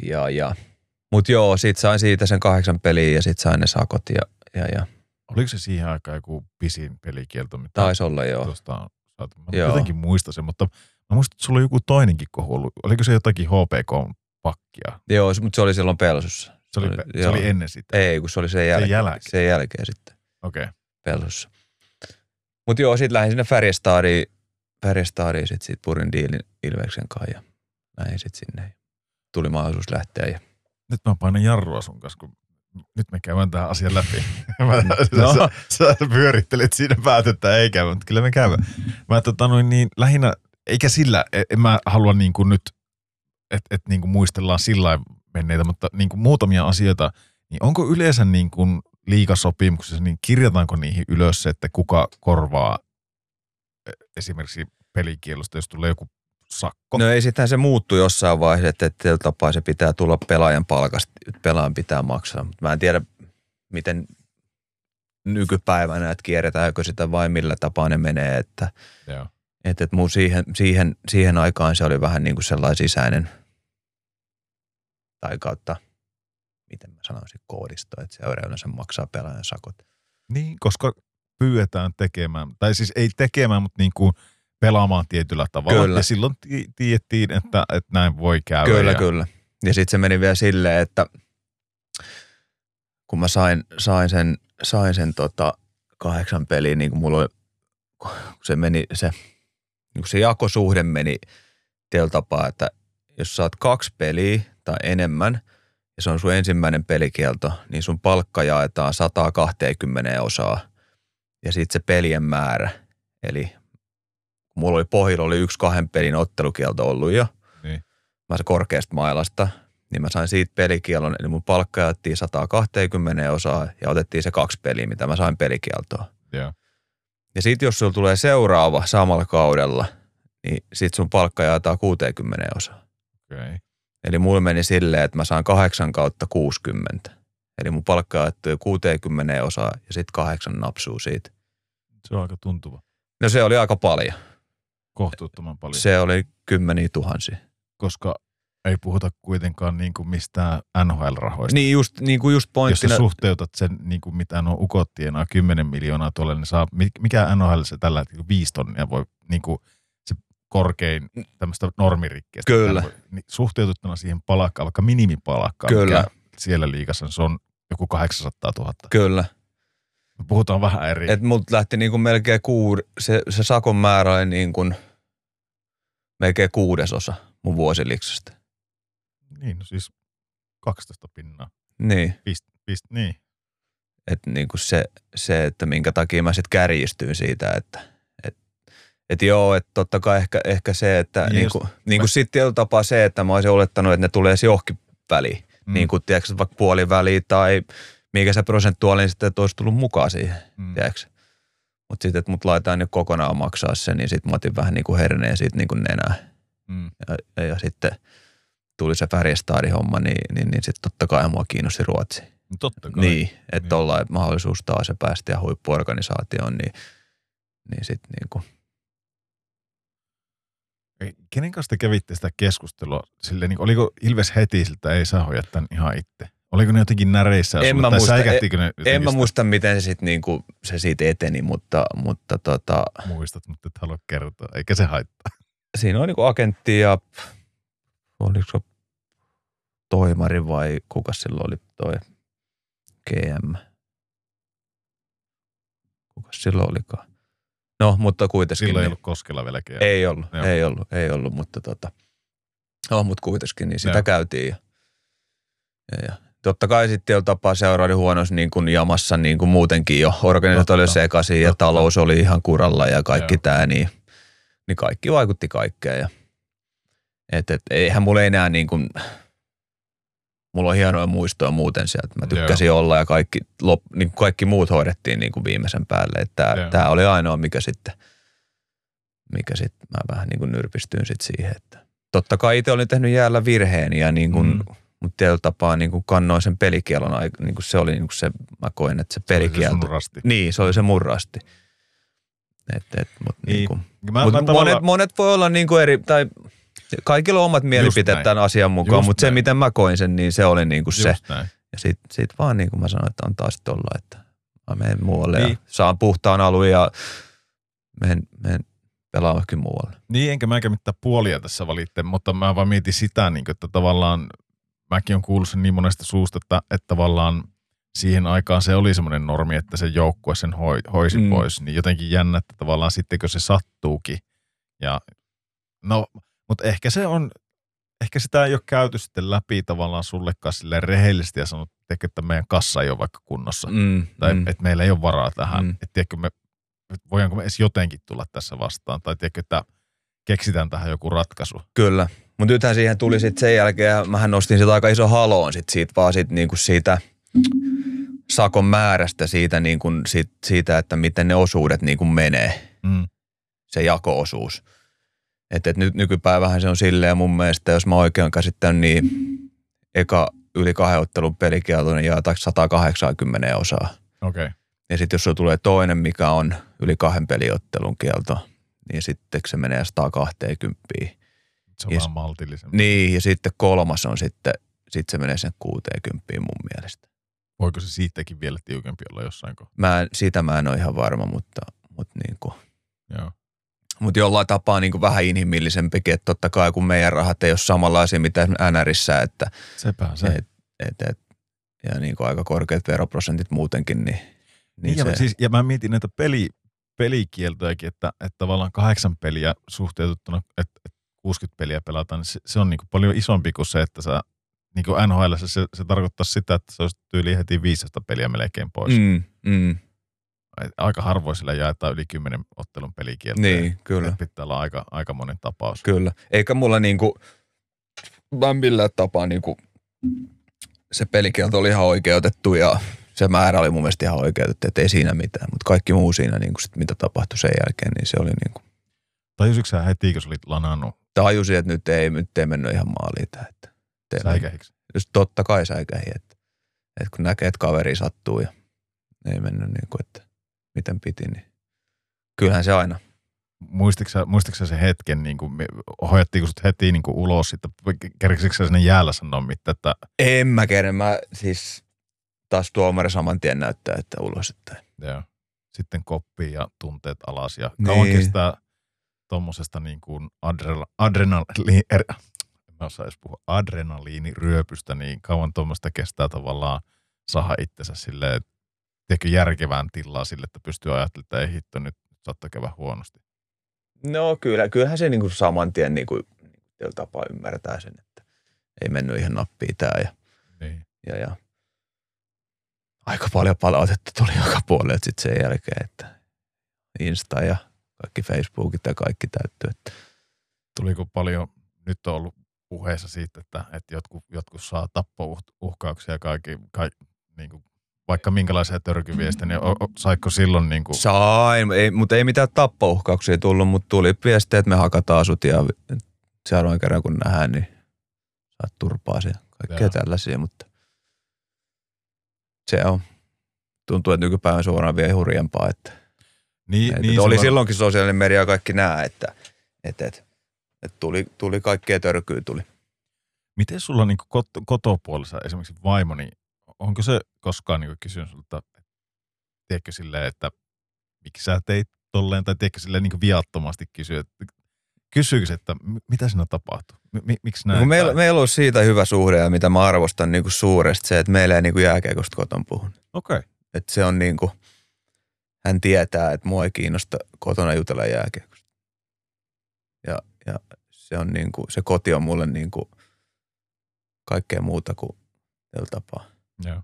S4: Ja, ja. Mutta joo, sit sain siitä sen kahdeksan peliä ja sit sain ne sakot ja, ja, ja
S1: Oliko se siihen aikaan joku pisin pelikielto? Mitä
S4: taisi olla joo.
S1: Tuosta on saatu. Mä
S4: Joo.
S1: jotenkin muistan sen, mutta mä muistan, että sulla oli joku toinenkin kohu ollut. Oliko se jotakin HPK-pakkia?
S4: Joo, mutta se oli silloin pelsussa.
S1: Se oli, se
S4: joo.
S1: oli ennen sitä.
S4: Ei, kun se oli sen jälkeen.
S1: jälkeen.
S4: Sen jälkeen sitten.
S1: Okei. Okay.
S4: pelsussa. Mutta joo, sitten lähdin sinne Färjestadiin, Färjestadiin sitten sit purin diilin Ilveksen kanssa ja lähdin sitten sinne. Tuli mahdollisuus lähteä ja
S1: Nyt mä painan jarrua sun kanssa, kun nyt me käydään tähän asian läpi. mä,
S4: No.
S1: sä, sä, pyörittelet siinä päätä, että ei käy, mutta kyllä me käydään. Mä tota noin niin lähinnä, eikä sillä, e- en mä halua niin kuin nyt, että et niin kuin muistellaan sillä menneitä, mutta niin kuin muutamia asioita, niin onko yleensä niin kuin liikasopimuksessa, niin kirjataanko niihin ylös se, että kuka korvaa e- esimerkiksi pelikielosta, jos tulee joku sakko?
S4: No ei sittenhän se muuttui jossain vaiheessa, että tällä tapaa se pitää tulla pelaajan palkasta, pelaajan pitää maksaa. Mutta mä en tiedä, miten nykypäivänä, että kierretäänkö sitä vai millä tapaa ne menee, että
S1: Joo.
S4: että, että mun siihen, siihen, siihen aikaan se oli vähän niin kuin sellainen sisäinen tai kautta, miten mä sanoisin, koodisto, että seura yleensä maksaa pelaajan sakot.
S1: Niin, koska pyydetään tekemään, tai siis ei tekemään, mutta niin kuin pelaamaan tietyllä tavalla.
S4: Kyllä.
S1: Ja silloin ti- tiedettiin, että, että näin voi käydä.
S4: Kyllä,
S1: ja,
S4: kyllä. Ja sitten se meni vielä silleen, että kun mä sain, sain sen, sain sen tota kahdeksan peliä, niin kuin mulla oli, kun se meni, se, niin kuin se jakosuhde meni tällä tapaa, että jos saat kaksi peliä tai enemmän ja se on sun ensimmäinen pelikielto, niin sun palkka jaetaan 120 osaa ja sitten se pelien määrä. Eli kun mulla oli pohjilla oli yksi kahden pelin ottelukielto ollut jo,
S1: Niin.
S4: mä se korkeasta mailasta, niin mä sain siitä pelikielon, eli mun palkka jaettiin 120 osaa ja otettiin se kaksi peliä, mitä mä sain pelikieltoa.
S1: Joo.
S4: Ja sitten jos sulla tulee seuraava samalla kaudella, niin sit sun palkka jaetaan 60 osaa.
S1: Okay.
S4: Eli mulla meni silleen, että mä saan 8 kautta 60. Eli mun palkka jaettui 60 osaa ja sitten kahdeksan napsuu siitä.
S1: Se on aika tuntuva.
S4: No se oli aika paljon.
S1: Kohtuuttoman paljon.
S4: Se oli kymmeniä tuhansia.
S1: Koska ei puhuta kuitenkaan niin kuin mistään NHL-rahoista.
S4: Niin just, niin kuin just
S1: Jos
S4: pointtina,
S1: sä suhteutat sen, niin kuin mitä nuo ukot tienaa 10 miljoonaa tuolle, niin saa, mi- mikä NHL se tällä hetkellä 5 tonnia voi, niin kuin se korkein tämmöistä normirikkeestä.
S4: Kyllä.
S1: Voi- Niin suhteutettuna siihen palakkaan, vaikka minimipalakkaan,
S4: Kyllä.
S1: mikä siellä liigassa, niin se on joku 800 000.
S4: kyllä.
S1: Puhutaan vähän eri.
S4: Et mut lähti niin kuin melkein kuud, se, se sakon määrä oli niin kuin melkein kuudesosa mun vuosiliksestä.
S1: Niin, no siis 12 pinnaa.
S4: Niin.
S1: Pist, pist, niin.
S4: Että niin kuin se, se, että minkä takia mä sitten kärjistyin siitä, että et, et joo, että totta kai ehkä, ehkä se, että
S1: Niin
S4: niin,
S1: just-
S4: kuin, niin kuin sitten tietyllä tapaa se, että mä olisin olettanut, että ne tulee edes johonkin väliin.
S1: Mm.
S4: Niin kuin tiedätkö, vaikka puoliväliin tai mikä se prosentuaalinen sitten, että olisi tullut mukaan siihen,
S1: mm.
S4: tiedätkö. Mutta sitten, että mut laitetaan nyt kokonaan maksaa se, niin sitten mä otin vähän niin kuin herneen siitä niin kuin nenää.
S1: Mm.
S4: Ja, ja, ja sitten tuli se Färjestadin homma, niin, niin, niin sitten totta kai mua kiinnosti Ruotsi.
S1: No totta kai.
S4: Niin, että
S1: Niin.
S4: tuollain mahdollisuus taas ja päästä ja huippuorganisaatioon, niin, niin sitten niin kuin,
S1: Kenen kanssa te kävitte sitä keskustelua? Sille, niin, oliko Ilves heti siltä, ei saa hoitaa tämän ihan itse? Oliko ne jotenkin näreissä?
S4: En mä muista.
S1: säikähtikö ne
S4: en mä muista, miten se, sit niin kuin, se siitä eteni, mutta, mutta tota,
S1: muistat, mutta et halua kertoa, eikä se haittaa.
S4: siinä on niin kuin agentti ja oliko se toimari vai kuka silloin oli toi GM? Kuka silloin olikaan? No, mutta kuitenkin.
S1: Silloin ei
S4: niin-
S1: ollut koskella vieläkin.
S4: Ei ollut,
S1: Joo.
S4: ei ollut, ei ollut, mutta tota, no, mutta kuitenkin, niin sitä
S1: Joo.
S4: käytiin. Ja, ja, ja, totta kai sitten jo tapaa seuraali huonossa niin kuin jamassa niin kuin muutenkin jo. Organisaatio oli sekaisin ja
S1: Totta.
S4: talous oli ihan kuralla ja kaikki
S1: Joo.
S4: tämä, niin, niin kaikki vaikutti kaikkeen. Ja, et, et, eihän mulla enää niin kuin, mulla on hienoja muistoja muuten sieltä. Mä tykkäsin
S1: Joo.
S4: olla ja kaikki, lop, niin kuin kaikki muut hoidettiin niin kuin viimeisen päälle. Tämä oli ainoa, mikä sitten, mikä sitten mä vähän niin kuin nyrpistyin sit siihen, että totta kai itse olin tehnyt jäällä virheen ja niin kuin,
S1: Mm.
S4: Mutta tietyllä tapaa niin kuin kannoin sen pelikielon, niin kuin se oli niin kuin se, mä koin, että se
S1: Se oli se
S4: pelikielto. Niin, se oli se murrasti. Et, et, mut
S1: Niin.
S4: niin kuin,
S1: Mä,
S4: Mut
S1: mä
S4: monet,
S1: tavallaan-
S4: monet voi olla niin kuin eri, tai kaikilla on omat mielipiteet tämän asian mukaan,
S1: Just
S4: mutta se miten mä koin sen, niin se oli niin kuin se.
S1: Just näin.
S4: Ja sit, sit vaan niin kuin mä sanoin, että on taas tuolla, että mä menen muualle
S1: Niin.
S4: ja saan puhtaan alueen ja menen, menen pelaamaan muualle.
S1: Niin, enkä mäkään mitään puolia tässä valitte, mutta mä vaan mietin sitä, niin kuin, että tavallaan mäkin on kuullut sen niin monesta suusta, että, että tavallaan siihen aikaan se oli semmoinen normi, että se joukkue sen hoi, hoisi mm. Pois, niin jotenkin jännä, että tavallaan sittenkö se sattuukin. Ja no, mutta ehkä se on, ehkä sitä ei ole käyty sitten läpi tavallaan sullekaan silleen rehellisesti ja sanottu, että, että meidän kassa ei ole vaikka kunnossa.
S4: Mm,
S1: Tai
S4: mm.
S1: että meillä ei ole varaa tähän. Mm. Että tiedätkö, me, voidaanko me edes jotenkin tulla tässä vastaan. Tai tiedätkö, että keksitään tähän joku ratkaisu.
S4: Kyllä. Mutta nythän siihen tuli sitten sen jälkeen, ja mähän nostin sitä aika iso haloon sit siitä vaan sit niinku siitä sakon määrästä, siitä, niinku, sit, siitä että miten ne osuudet niinku menee.
S1: Mm.
S4: se jako-osuus. Että et nyt nykypäivähän se on silleen mun mielestä, jos mä oikein olen käsittänyt, niin eka yli kahden ottelun pelikielto, niin jaetaan 180 osaa.
S1: Okei. Okay.
S4: Ja sitten jos sulla tulee toinen, mikä on yli kahden peliottelun kielto, niin sitten se menee 120.
S1: Se on
S4: Yes.
S1: vähän maltillisempi.
S4: Niin, ja sitten kolmas on sitten, sitten se menee sen 60 mun mielestä.
S1: Voiko se siitäkin vielä tiukempi olla jossain kohtaa?
S4: Mä sitä mä en ole ihan varma, mutta, mutta niin kuin,
S1: Joo.
S4: mutta jollain tapaa niin kuin vähän inhimillisempikin, että totta kai kun meidän rahat ei ole samanlaisia mitä NRissä, että
S1: Sepä se.
S4: et, et, et, ja niin kuin aika korkeat veroprosentit muutenkin, niin, niin
S1: niin
S4: se,
S1: ja, siis, ja mä mietin näitä peli, pelikieltojakin, että, että tavallaan kahdeksan peliä suhteutettuna, että, että 60 peliä pelataan, niin se, se on niin kuin paljon isompi kuin se, että sä niin kuin NHL se, se tarkoittaa sitä, että se olisi tyyli heti 15 peliä melkein pois.
S4: Mm, mm,
S1: Aika harvoin sillä jaetaan yli 10 ottelun pelikieltä.
S4: niin, kyllä.
S1: Pitää olla aika, aika monen tapaus.
S4: Kyllä. Eikä mulla niinku, mä millään tapaa niinku, se pelikielto oli ihan oikeutettu ja se määrä oli mun mielestä ihan oikeutettu, että ei siinä mitään. Mutta kaikki muu siinä, niinku sit, mitä tapahtui sen jälkeen, niin se oli niinku,
S1: Tajusitko sä heti, kun sä olit lanannut
S4: tajusin, että nyt ei, nyt ei mennyt ihan maaliin että
S1: säikähiksi?
S4: Just totta kai säikähi, että, että kun näkee, että kaveri sattuu ja ei mennyt niin kuin, että miten piti, niin kyllähän se aina.
S1: Muistitko sen hetken, niin kuin, hoidettiinko sut heti niin kuin ulos, sitten kerkisikö sä sinne jäällä sanoa mitään, että
S4: En mä kerran, mä siis taas tuomari saman tien näyttää, että ulos, että
S1: joo, sitten koppi ja tunteet alas ja kauan
S4: Niin.
S1: kestää tuommoisesta niin kuin adrenaliini, er, en mä osaa edes puhua, adrenaliiniryöpystä, niin kauan tuommoista kestää tavallaan saada itsensä silleen, tiedätkö, järkevään tilaa sille, että pystyy ajattelemaan, että ei hitto, nyt saattaa käydä huonosti.
S4: No kyllä, kyllähän se niin kuin saman tien niin kuin, niin tapaa ymmärtää sen, että ei mennyt ihan nappiin tää ja,
S1: Niin.
S4: ja, ja aika paljon palautetta tuli joka puolelle sitten sen jälkeen, että Insta ja kaikki Facebookit ja kaikki täyttyy, että
S1: Tuliko paljon, nyt on ollut puheessa siitä, että, että jotkut, jotkut saa tappouhkauksia ja kaikki, kaikki niin kuin, vaikka minkälaisia törkyviestejä, niin o, o, saiko silloin niin kuin,
S4: Sain, ei, mutta ei mitään tappouhkauksia tullut, mutta tuli viestiä, että me hakataan sut ja seuraavan kerran kun nähdään, niin saat turpaa ja kaikkea
S1: Joo.
S4: tällaisia, mutta se on. Tuntuu, että nykypäivän suoraan vielä hurjempaa, että,
S1: niin, niin
S4: oli
S1: se-
S4: silloinkin sosiaalinen media kaikki nämä, että, että, että, että tuli, tuli kaikkea törkyä tuli.
S1: Miten sulla niin kot, kotopuolessa esimerkiksi vaimo, niin onko se koskaan niin kysynyt sulta, tiedätkö silleen, että miksi sä teit tolleen, tai tiedätkö silleen niin viattomasti kysyä, että kysyykö se, että mi- mitä siinä tapahtuu? Mi- miksi näin?
S4: No, meillä, meillä on siitä hyvä suhde ja mitä mä arvostan niin kuin suuresti se, että meillä ei niin kuin jääkiekosta koton puhun.
S1: Okei, okay.
S4: Että se on niin kuin, hän tietää, että mua ei kiinnosta kotona jutella jääkiekosta. Ja, ja se on niin kuin, se koti on mulle niin kuin kaikkea muuta kuin tällä tapaa.
S1: joo.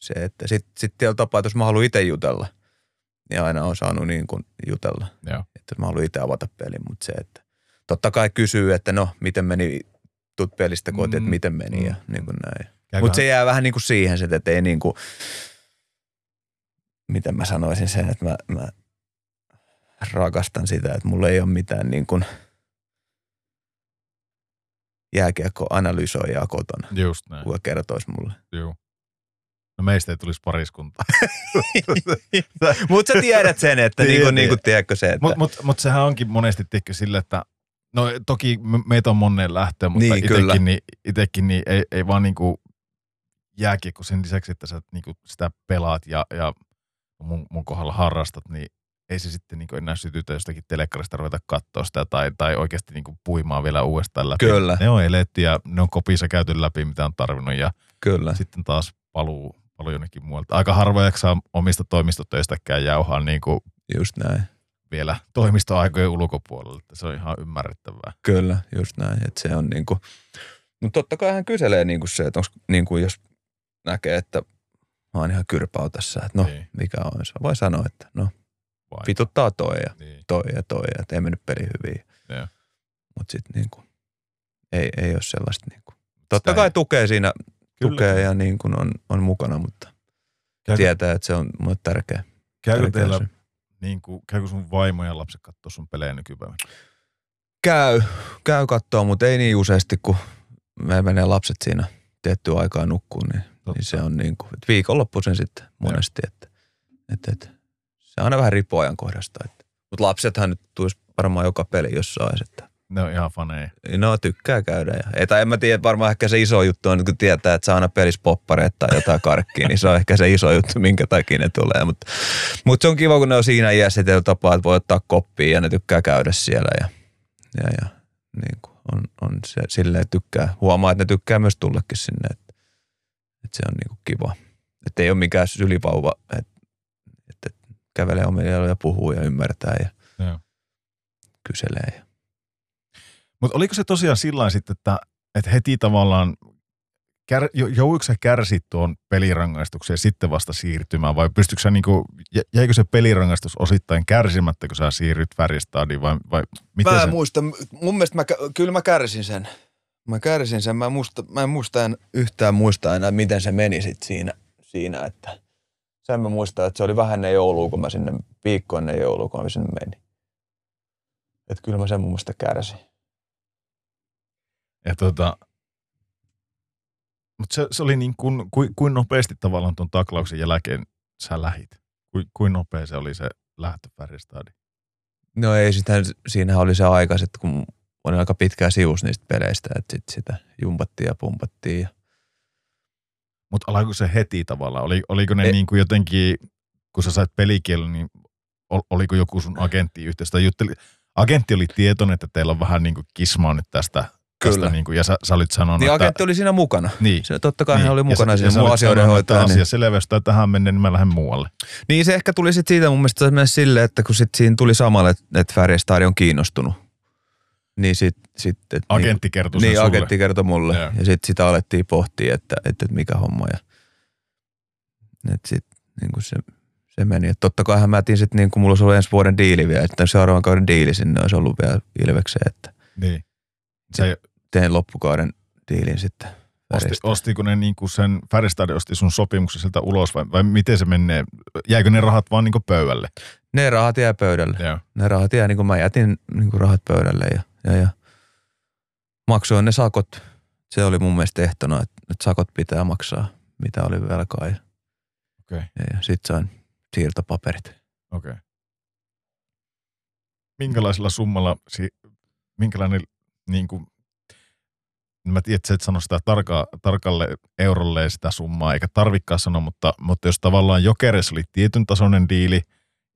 S4: Se, että sitten sit tällä tapaa, että jos mä haluan itse jutella, niin aina on saanut niin kuin jutella.
S1: Joo.
S4: Että mä haluan itse avata pelin, mutta se, että totta kai kysyy, että no, miten meni, tut pelistä kotiin,
S1: Mm,
S4: että miten meni ja
S1: mm,
S4: niin kuin näin.
S1: Käykö
S4: Mutta se jää vähän niin kuin siihen, että ei niin kuin, miten mä sanoisin sen, että mä, mä rakastan sitä, että mulla ei ole mitään niin kuin jääkiekko-analysoijaa kotona,
S1: Just näin,
S4: kuka kertoisi mulle.
S1: joo. No meistä ei tulisi pariskuntaa.
S4: Mutta sä tiedät sen, että niin kuin, niin kuin, tiedätkö se, että
S1: Mutta mut, mut sehän onkin monesti tiedätkö sille, että no toki me- meitä on moneen lähtöön, mutta
S4: Niin,
S1: itekin, niin, itekin niin ei, ei vaan niinku jääkiekko sen lisäksi, että sä niinku sitä pelaat ja, ja mun, mun kohdalla harrastat, niin ei se sitten niinku enää sytytä jostakin telekkarista ruveta katsoa sitä tai, tai oikeasti niinku puimaan vielä uudestaan läpi.
S4: Kyllä.
S1: Ne on eletty ja ne on kopissa käyty läpi, mitä on tarvinnut ja
S4: kyllä.
S1: sitten taas paluu, paluu jonnekin muualta. Aika harvoin jaksaa omista toimistotöistäkään jauhaa niin kuin
S4: Just näin.
S1: vielä toimistoaikojen ulkopuolella. Se on ihan ymmärrettävää.
S4: Kyllä, just näin. Että se on niinku, mutta totta kai hän kyselee niinku se, että onks, niinku jos näkee, että mä oon ihan kyrpää tässä, että no
S1: Niin.
S4: mikä on se. Voi sanoa, että no
S1: Vai?
S4: vituttaa toi ja
S1: Niin.
S4: toi ja toi ja että ei mennyt peli hyvin. Mutta sitten niinku, ei, ei ole sellaista niinku. Totta
S1: Sitä
S4: kai
S1: ei-
S4: tukee siinä,
S1: Kyllä.
S4: tukee ja niin kuin on, on mukana, mutta
S1: Käykö,
S4: tietää, että se on mulle tärkeä.
S1: käykö,
S4: tärkeä
S1: teillä, niin kuin, käykö sun vaimo ja lapset katsoa sun pelejä nykypäivänä?
S4: Käy, käy kattoo, mutta ei niin useasti, kun me menee lapset siinä tiettyä aikaa nukkuun, niin, niin se on niin kuin, että viikonloppuisen sitten monesti, että, että, että se aina vähän riippuu ajankohdasta. Että. Mutta lapsethan nyt tulisi varmaan joka peli jossain, että
S1: Ne on ihan faneja.
S4: no tykkää käydä. Ja, ei, tai en mä tiedä, varmaan ehkä se iso juttu on, kun tietää, että saa aina pelissä poppareita tai jotain karkkia, niin se on ehkä se iso juttu, minkä takia ne tulee. Mutta mut se on kiva, kun ne on siinä iässä tietyllä tapaa, että voi ottaa koppia ja ne tykkää käydä siellä ja, ja, ja niin kuin on, on se silleen tykkää. Huomaa, että ne tykkää myös tullekin sinne, että, että se on niin kuin kiva. Että ei ole mikään sylivauva, että, että kävelee omilla jaloilla ja puhuu ja ymmärtää ja
S1: Joo.
S4: kyselee. Ja.
S1: Mutta oliko se tosiaan sillä sitten, että, että heti tavallaan kär, jo- jouduiko sä kärsit tuon pelirangaistuksen ja sitten vasta siirtymään vai pystytkö sä niinku, jä- jäikö se pelirangaistus osittain kärsimättä, kun sä siirryt Färjestadiin vai, vai miten
S4: Mä
S1: se?
S4: en muista, mun mielestä mä, kyllä mä kärsin sen. Mä kärsin sen, mä, en muista, mä en muista en yhtään muista enää, miten se meni sit siinä, siinä, että sen mä muistan, että se oli vähän ennen joulua, kun mä sinne, viikko ennen joulua, kun mä sinne menin. Että kyllä mä sen mun mielestä kärsin.
S1: Ja tota, mutta se, se oli niin kuin, kuin, kuin nopeasti tavallaan tuon taklauksen jälkeen sä lähit? Kuin, kuin nopea se oli se lähtö Färjestadiin?
S4: No ei, sitähän, siinähän oli se aika, että kun olin aika pitkään sivus niistä peleistä, että sit sitä jumpattiin ja pumpattiin. Ja
S1: Mutta alkoiko se heti tavallaan? Oli, oliko ne
S4: Ei.
S1: niin kuin jotenkin, kun sä sait pelikielon, niin ol, oliko joku sun agentti yhteistä? Jutteli, agentti oli tietoinen, että teillä on vähän niin kuin kismaa nyt tästä.
S4: Kyllä.
S1: tästä niin kuin, ja sä, sä olit sanonut,
S4: niin
S1: että...
S4: agentti oli siinä mukana.
S1: Niin.
S4: Se, totta kai hän oli
S1: Ja
S4: mukana
S1: sä-
S4: siinä mun
S1: olit
S4: asioiden
S1: sanonut, että
S4: hoitajana.
S1: asia selvästä tähän menneen, niin mä lähden muualle.
S4: Niin se ehkä tuli sitten siitä mun mielestä myös silleen, että kun sit siinä tuli samalle, että, että Färjestad on kiinnostunut. Niin sitten... Sit, et
S1: Agentti kertoi sen
S4: Niin,
S1: sulle.
S4: agentti kertoi mulle.
S1: Joo.
S4: Ja sitten sitä alettiin pohtia, että, että, mikä homma. Ja, että sit, niin kuin se, se meni. Että totta kai mä jätin sitten, niin kuin mulla olisi ollut ensi vuoden diili vielä, että seuraavan kauden diili sinne olisi ollut vielä Ilvekseen, että
S1: Niin. Se
S4: teen loppukauden diilin sitten.
S1: osti, ostiko ne niin kuin sen, Färjestad osti sun sopimuksen sieltä ulos vai, vai miten se menee? Jäikö ne rahat vaan niin kuin pöydälle?
S4: Ne rahat jää pöydälle.
S1: Joo.
S4: Ne rahat jää, niin kuin mä jätin niin kuin rahat pöydälle ja, ja, ja maksoin ne sakot. Se oli mun mielestä ehtona, että, että sakot pitää maksaa, mitä oli velkaa. Ja,
S1: Okei.
S4: ja, ja sitten sain siirtopaperit.
S1: Okei. Minkälaisella summalla, si- minkälainen niin kuin, mä tiedän, että et sano sitä tarka, tarkalle eurolle sitä summaa, eikä tarvikkaan sanoa, mutta, mutta jos tavallaan Jokeres oli tietyn tasoinen diili,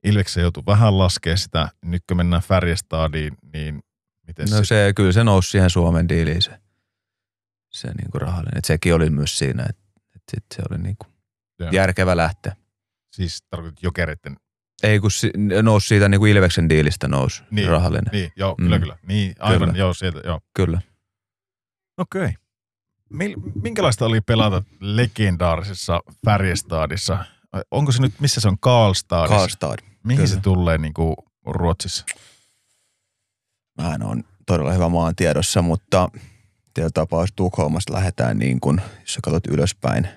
S1: Ilveksen joutui vähän laskea sitä, nyt kun mennään Färjestadiin, niin miten
S4: No
S1: se,
S4: se, kyllä se nousi siihen Suomen diiliin se, se niin kuin rahallinen. Et sekin oli myös siinä, että, että sit se oli niin kuin
S1: Joo.
S4: järkevä lähteä.
S1: siis tarkoitat Jokereiden,
S4: Ei kun si, nousi siitä niin kuin Ilveksen diilistä nousi
S1: Niin,
S4: rahallinen.
S1: niin, joo, kyllä,
S4: Mm.
S1: kyllä, niin, aivan,
S4: Kyllä.
S1: joo, sieltä, joo.
S4: Kyllä.
S1: Okei. Mil- Minkälaista oli pelata legendaarisessa Färjestadissa? Onko se nyt, missä se on, Karlstadissa?
S4: Karlstad.
S1: Mihin
S4: kyllä.
S1: se tulee niin kuin Ruotsissa?
S4: En ole todella hyvä maan tiedossa, mutta tietyllä tapaa, jos Tukholmasta lähdetään niin kuin, jos sä katsot ylöspäin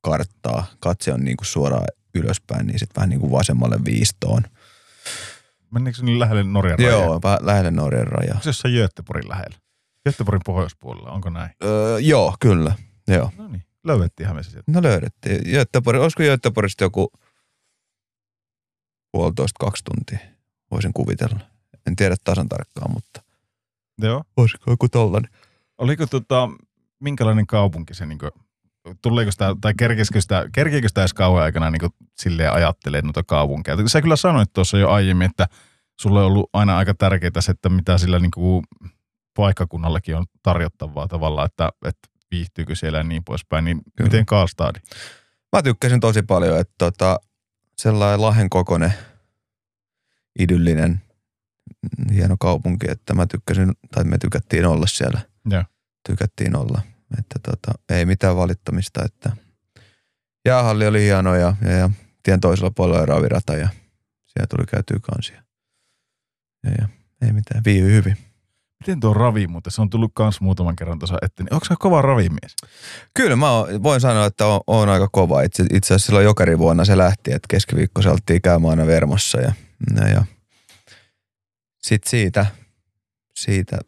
S4: karttaa, katse on niin kuin suoraan ylöspäin, niin sitten vähän niin kuin vasemmalle viistoon.
S1: Meneekö se niin lähelle Norjan rajaa?
S4: Joo, vähän lähelle Norjan rajaa.
S1: Onko se jossain Göteborgin lähellä? Göteborgin pohjoispuolella, onko näin?
S4: Öö, joo, kyllä. Joo.
S1: No niin, löydettiinhän me se sieltä.
S4: No löydettiin. Göteborg, olisiko Göteborgista joku puolitoista, kaksi tuntia? Voisin kuvitella. En tiedä tasan tarkkaan, mutta
S1: Joo.
S4: olisiko joku tollainen.
S1: Oliko tota, minkälainen kaupunki se, niin kuin, tuleeko sitä, tai kerkeekö sitä, kerkeekö sitä edes kauan aikana niin kuin, silleen ajattelee noita kaupunkeja? Sä kyllä sanoit tuossa jo aiemmin, että sulle on ollut aina aika tärkeää se, että mitä sillä niin kuin, paikkakunnallakin on tarjottavaa tavallaan, että, että viihtyykö siellä ja niin poispäin. Niin
S4: Kyllä.
S1: miten Karlstad?
S4: Mä tykkäsin tosi paljon, että tota, sellainen Lahen kokoinen, idyllinen, hieno kaupunki, että mä tykkäsin, tai me tykättiin olla siellä.
S1: Joo.
S4: Tykättiin olla. Että tota, ei mitään valittamista, että jäähalli oli hieno ja, ja, ja tien toisella puolella oli ravirata ja siellä tuli käytyä kansia. Ja, ja ei mitään, viihy hyvin.
S1: Miten tuo ravi muuten? Se on tullut kans muutaman kerran tuossa eteen. Onko sä kova ravimies?
S4: Kyllä mä oon- voin sanoa, että on, on aika kova. Itse, itse asiassa silloin jokerivuonna se lähti, että keskiviikko se oltiin käymään aina Vermossa ja, ja, ja sitten siitä, siitä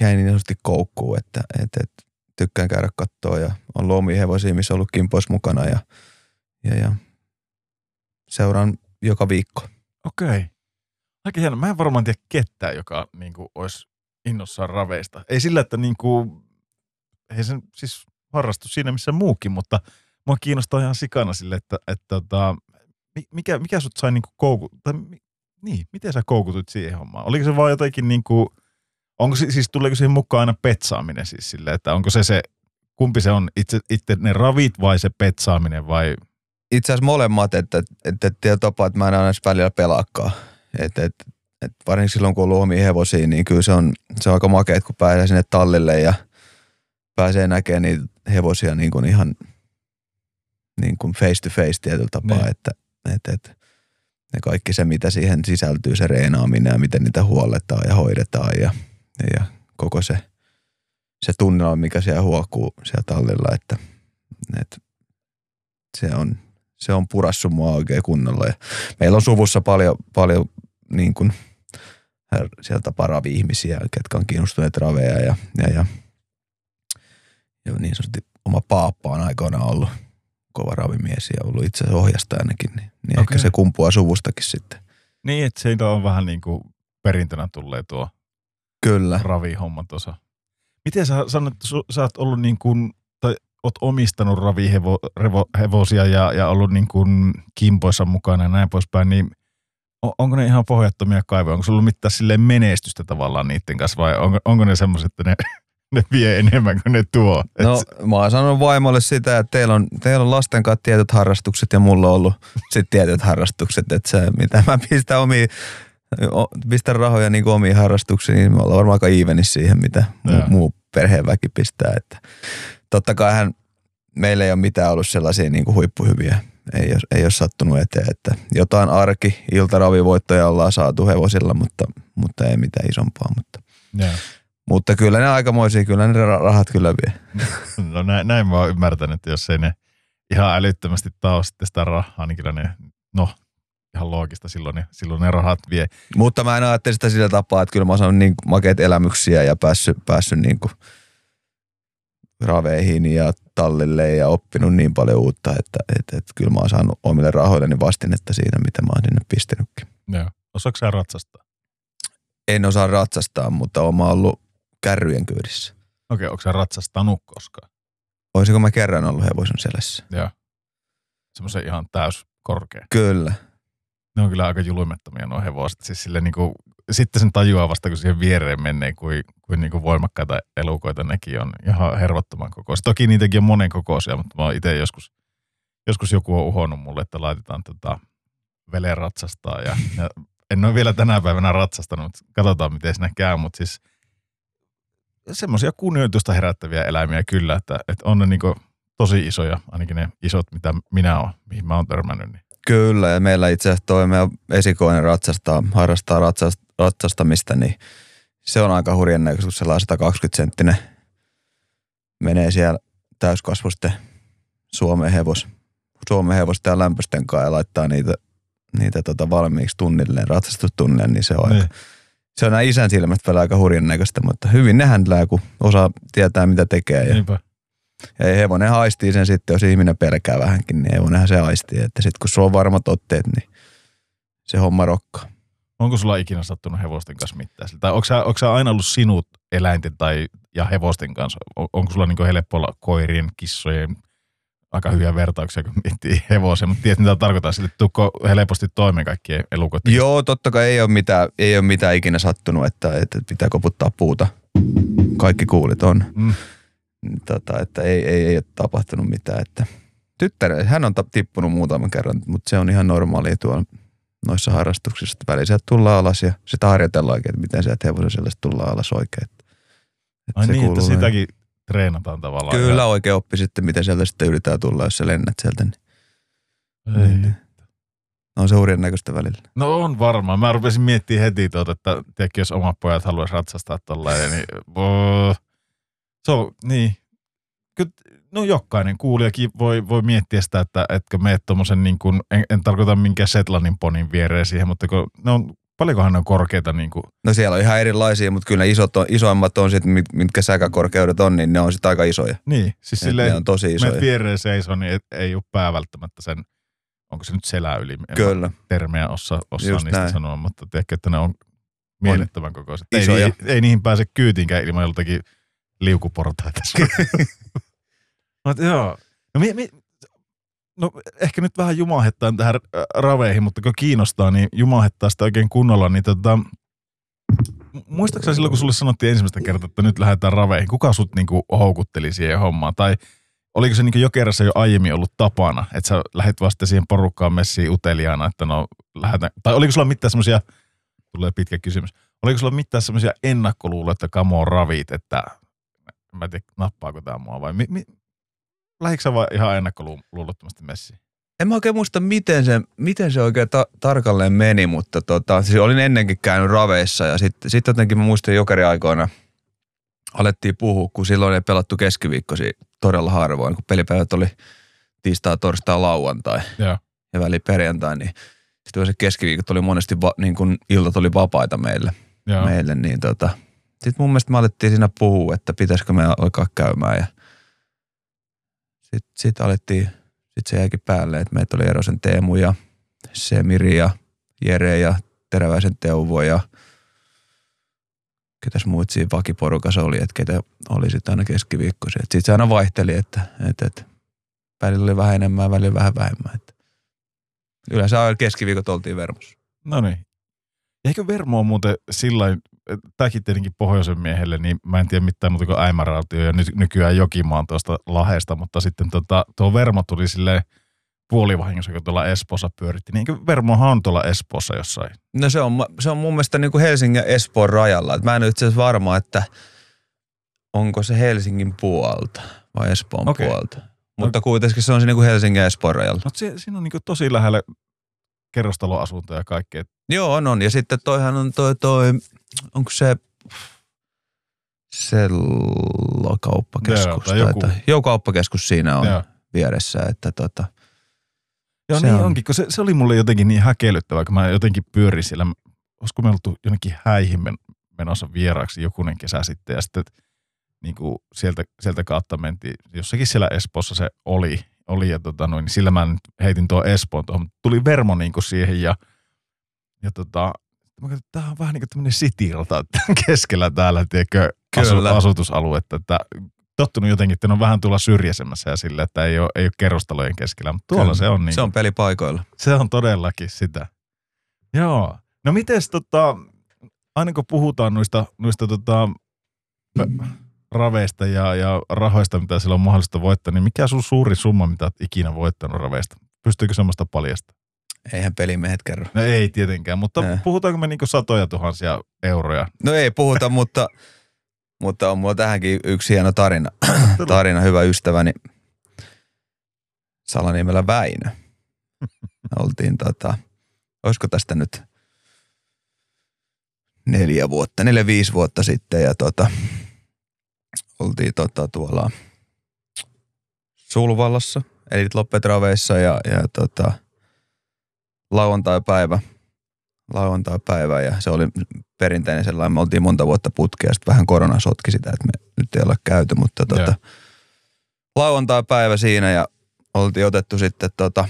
S4: jäi niin sanotusti koukkuun, että, että, että tykkään käydä kattoa ja on lomihevosia, missä ollut kimpois mukana ja, ja, ja seuraan joka viikko.
S1: Okei. Aika hieno. Mä en varmaan tiedä ketään, joka niin kuin, olisi innossaan raveista. Ei sillä, että niin kuin, ei sen siis harrastu siinä missä muukin, mutta mua kiinnostaa ihan sikana sille, että, että tota, mi- mikä, mikä sut sai niin kuin kouku, tai niin, miten sä koukutuit siihen hommaan? Oliko se vaan jotenkin niin kuin, onko siis tuleeko siihen mukaan aina petsaaminen siis sille, että onko se se, kumpi se on, itse, itse ne ravit vai se petsaaminen vai,
S4: itse asiassa molemmat, että, että, että tapaa, että mä en aina edes välillä pelaakaan. Että, että, että varsinkin silloin, kun on ollut omia hevosia, niin kyllä se on, se on aika makea, kun pääsee sinne tallille ja pääsee näkemään niitä hevosia niin kuin ihan niin kuin face to face tietyllä tapaa,
S1: Niin.
S4: että, että, että ne kaikki se, mitä siihen sisältyy, se reenaaminen ja miten niitä huolletaan ja hoidetaan ja, ja koko se, se tunnelma, mikä siellä huokuu siellä tallilla, että, että se on, se on purassu mua oikein kunnolla. Ja meillä on suvussa paljon, paljon niin kuin, sieltä paravi-ihmisiä, ketkä on kiinnostuneet raveja ja, ja, ja, ja niin sanotusti oma paappa on aikoinaan ollut kova ravimies ja ollut itse ohjastajanakin, niin, niin
S1: Okei.
S4: ehkä se kumpuaa suvustakin sitten.
S1: Niin, että siitä on vähän niin kuin perintönä tulee tuo
S4: Kyllä.
S1: ravihomma tuossa. Miten sä sanoit, sä oot ollut niin kuin, tai oot omistanut ravihevosia ja, ja ollut niin kuin kimpoissa mukana ja näin poispäin, niin on, onko ne ihan pohjattomia kaivoja? Onko sulla ollut mitään silleen menestystä tavallaan niiden kanssa vai onko, onko ne semmoiset, että ne, ne vie enemmän kuin ne tuo?
S4: No mä oon sanonut vaimolle sitä, että teillä on, teillä on lasten kanssa tietyt harrastukset ja mulla on ollut sitten tietyt harrastukset, että se mitä mä pistän omiin pistän rahoja niin kuin omiin harrastuksiin, niin me ollaan varmaan aika evenissä siihen, mitä muu,
S1: Joo.
S4: muu perheen väki pistää. Että totta kai hän, meillä ei ole mitään ollut sellaisia niin kuin huippuhyviä. Ei ole, ei ole sattunut eteen, että jotain arki, iltaravivoittoja ollaan saatu hevosilla, mutta, mutta ei mitään isompaa. Mutta,
S1: Joo.
S4: Mutta kyllä ne aikamoisia, kyllä ne ra- rahat kyllä vie.
S1: No näin, näin mä oon ymmärtänyt, että jos ei ne ihan älyttömästi tao sitten sitä rahaa, niin kyllä ne, no ihan loogista silloin ne, silloin ne rahat vie.
S4: Mutta mä en ajattele sitä sillä tapaa, että kyllä mä oon saanut niin makeat elämyksiä ja päässyt, päässyt niin kuin raveihin ja tallille ja oppinut niin paljon uutta, että, että, että kyllä mä oon saanut omille rahoilleni vastinetta siitä, mitä mä oon sinne pistänytkin.
S1: Joo. Osaatko sä ratsastaa?
S4: En osaa ratsastaa, mutta oon mä ollut kärryjen kyydissä.
S1: Okei, onko sä ratsastanut koskaan?
S4: Olisiko mä kerran ollut hevosen selässä?
S1: Joo. Semmoisen ihan täys korkea.
S4: Kyllä.
S1: Ne on kyllä aika julmettomia nuo hevoset. Siis sille niinku, sitten sen tajuaa vasta, kun siihen viereen menee, kuin, kuin niinku voimakkaita elukoita nekin on ihan hervottoman kokoisia. Toki niitäkin on monen kokoisia, mutta mä oon itse joskus, joskus joku on uhonnut mulle, että laitetaan tota vele ratsastaa. Ja, ja en ole vielä tänä päivänä ratsastanut, mutta katsotaan miten siinä käy. Mutta siis semmoisia kunnioitusta herättäviä eläimiä kyllä, että, että on ne niinku tosi isoja, ainakin ne isot, mitä minä olen, mihin mä oon törmännyt. Niin.
S4: Kyllä, ja meillä itse asiassa toi meidän esikoinen ratsastaa, harrastaa ratsast, ratsastamista, niin se on aika hurjan näköistä, kun sellainen 120 senttinen menee siellä täyskasvusten Suomen hevos, Suomen hevosten ja lämpösten kanssa ja laittaa niitä, niitä tota valmiiksi tunnilleen, ratsastustunnille, niin se on, aika, se on nämä isän silmät vielä aika hurjan näköistä, mutta hyvin ne händlää, kun osaa tietää, mitä tekee. Ja,
S1: Niinpä.
S4: ja hevonen haistii sen sitten, jos ihminen pelkää vähänkin, niin hevonenhan se haistii. Että sitten kun sulla on varmat otteet, niin se homma rokkaa.
S1: Onko sulla ikinä sattunut hevosten kanssa mitään? Tai onko sä, onko sä aina ollut sinut eläinten tai, ja hevosten kanssa? On, onko sulla niin helppo olla koirien, kissojen, aika hyviä vertauksia, kun miettii hevosia, mutta tiedät mitä tarkoittaa sille, tuukko helposti toimeen kaikkien elukot?
S4: Joo, totta kai ei ole mitään, ei ole mitään ikinä sattunut, että, että pitää koputtaa puuta. Kaikki kuulit on.
S1: Mm.
S4: Tota, että ei, ei, ei ole tapahtunut mitään. Että tyttär, hän on tippunut muutaman kerran, mutta se on ihan normaalia tuolla noissa harrastuksissa. että Välillä sieltä tullaan alas ja sitä harjoitellaankin, että miten sieltä hevosen sellaista tullaan alas oikein. Että, että
S1: Ai
S4: se
S1: niin, että sitäkin treenataan tavallaan.
S4: Kyllä oikein oppi sitten, miten sieltä sitten yritetään tulla, jos sä lennät sieltä. Niin,
S1: Ei.
S4: niin. on se hurjan näköistä välillä.
S1: No on varmaan. Mä rupesin miettimään heti tuota, että tiedätkö, jos omat pojat haluaisi ratsastaa tolleen, niin oh, se on, niin. Kyllä, no jokainen kuulijakin voi, voi miettiä sitä, että etkö meet tommosen niin kuin, en, en tarkoita minkään Setlanin ponin viereen siihen, mutta kun ne on, paljonkohan ne on korkeita niin kuin,
S4: No siellä on ihan erilaisia, mutta kyllä ne isot on, isoimmat on sitten, mitkä säkäkorkeudet on, niin ne on sitten aika isoja.
S1: niin, siis
S4: Et ne
S1: silleen,
S4: on tosi isoja.
S1: viereen seisoo, niin et, ei ole pää välttämättä sen, onko se nyt selä yli,
S4: Kyllä.
S1: termejä osaa, osaa
S4: Just
S1: niistä
S4: näin.
S1: sanoa, mutta tiedätkö, että ne on mielettömän kokoiset. Ei, ei, ei, niihin pääse kyytinkään ilman joltakin liukuportaita. Mutta joo. No, mi, mi, no ehkä nyt vähän jumahettaan tähän äh, raveihin, mutta kun kiinnostaa, niin jumahettaa sitä oikein kunnolla, niin tota, muistaakseni silloin, kun sulle sanottiin ensimmäistä kertaa, että nyt lähdetään raveihin, kuka sut niinku houkutteli siihen hommaan? Tai oliko se niinku jo kerrassa jo aiemmin ollut tapana, että sä lähdet vasta siihen porukkaan messiin uteliaana, että no lähdetään, tai oliko sulla mitään semmoisia, tulee pitkä kysymys, oliko sulla mitään semmoisia ennakkoluuloja, että kamo ravit, että en mä tiedä, nappaako tämä mua vai mi, mi, lähikö sä vaan ihan ennakkoluulottomasti messiin?
S4: En mä oikein muista, miten se, miten se oikein ta- tarkalleen meni, mutta tota, siis olin ennenkin käynyt raveissa ja sitten sit jotenkin mä muistin jokeriaikoina alettiin puhua, kun silloin ei pelattu keskiviikkosi todella harvoin, kun pelipäivät oli tiistai, torstai, lauantai
S1: Joo.
S4: ja väli perjantai, niin sitten se keskiviikot oli monesti, va, niin kun iltat oli vapaita meille,
S1: Joo.
S4: meille niin tota, sitten mun mielestä me alettiin siinä puhua, että pitäisikö me alkaa käymään ja sitten sit alettiin, sitten se jäikin päälle, että meitä oli Erosen Teemu ja Semiri ja Jere ja Teräväisen Teuvo ja ketäs muut siinä vakiporukassa oli, että ketä oli sitten aina keskiviikkoisia. Sitten se aina vaihteli, että, että, että välillä oli vähän enemmän, välillä vähän vähemmän. Että. Yleensä keskiviikot oltiin Vermossa.
S1: No niin. Eikö Vermo on muuten sillä tämäkin tietenkin pohjoisen miehelle, niin mä en tiedä mitään muuta kuin äimärautio ja ny- nykyään Jokimaan tuosta lahesta, mutta sitten tota, tuo Vermo tuli silleen puolivahingossa, kun tuolla Espoossa pyöritti. Niin Vermohan on tuolla Espoossa jossain?
S4: No se on, se on mun mielestä niin kuin Helsingin ja Espoon rajalla. Et mä en ole itse asiassa varma, että onko se Helsingin puolta vai Espoon
S1: Okei.
S4: puolta. Mutta kuitenkin se on se niin kuin Helsingin ja Espoon rajalla.
S1: Mutta se, siinä on niin tosi lähellä kerrostaloasuntoja ja kaikkea.
S4: Joo, on, on. Ja sitten toihan on toi, toi onko se sellokauppakeskus?
S1: Tai joku.
S4: Joo, kauppakeskus siinä on
S1: Joo.
S4: vieressä. Että tota,
S1: Joo,
S4: Se
S1: niin
S4: on.
S1: onkin, kun se, se oli mulle jotenkin niin häkellyttävää, kun mä jotenkin pyörin siellä. Olisiko me oltu jonnekin häihin men- menossa vieraaksi jokunen kesä sitten ja sitten niin kuin sieltä, sieltä kautta mentiin. Jossakin siellä Espoossa se oli, oli ja tota noin, niin sillä mä nyt heitin tuo Espoon tuohon. mutta Tuli Vermo niin kuin siihen ja, ja tota, mä katsoin, että tämä on vähän niin kuin tämmöinen sitirata keskellä täällä, tiedätkö, asu, asutusaluetta, että tottunut jotenkin, että ne on vähän tuolla syrjäisemmässä ja sille, että ei ole, ei ole kerrostalojen keskellä, mutta tuolla
S4: Kyllä.
S1: se on niin
S4: se on pelipaikoilla.
S1: se on todellakin sitä. Joo. No mites tota, aina kun puhutaan noista, noista tota, raveista ja, ja rahoista, mitä sillä on mahdollista voittaa, niin mikä sun suuri summa, mitä oot ikinä voittanut raveista? Pystyykö semmoista paljasta?
S4: Eihän pelimiehet kerro.
S1: No ei tietenkään, mutta
S4: Eh.
S1: puhutaanko me niinku satoja tuhansia euroja?
S4: No ei puhuta, mutta, mutta on mulla tähänkin yksi hieno tarina. tarina, hyvä ystäväni salanimellä Väinö. Oltiin tota, olisiko tästä nyt neljä vuotta, neljä viisi vuotta sitten ja tota, oltiin tota tuolla Sulvallassa, eli Loppetraveissa ja, ja tota, lauantai-päivä, lauantai-päivä ja se oli perinteinen sellainen, me oltiin monta vuotta putkea ja sitten vähän korona sotki sitä, että me nyt ei olla käyty, mutta tota, lauantai-päivä siinä ja oltiin otettu sitten tota,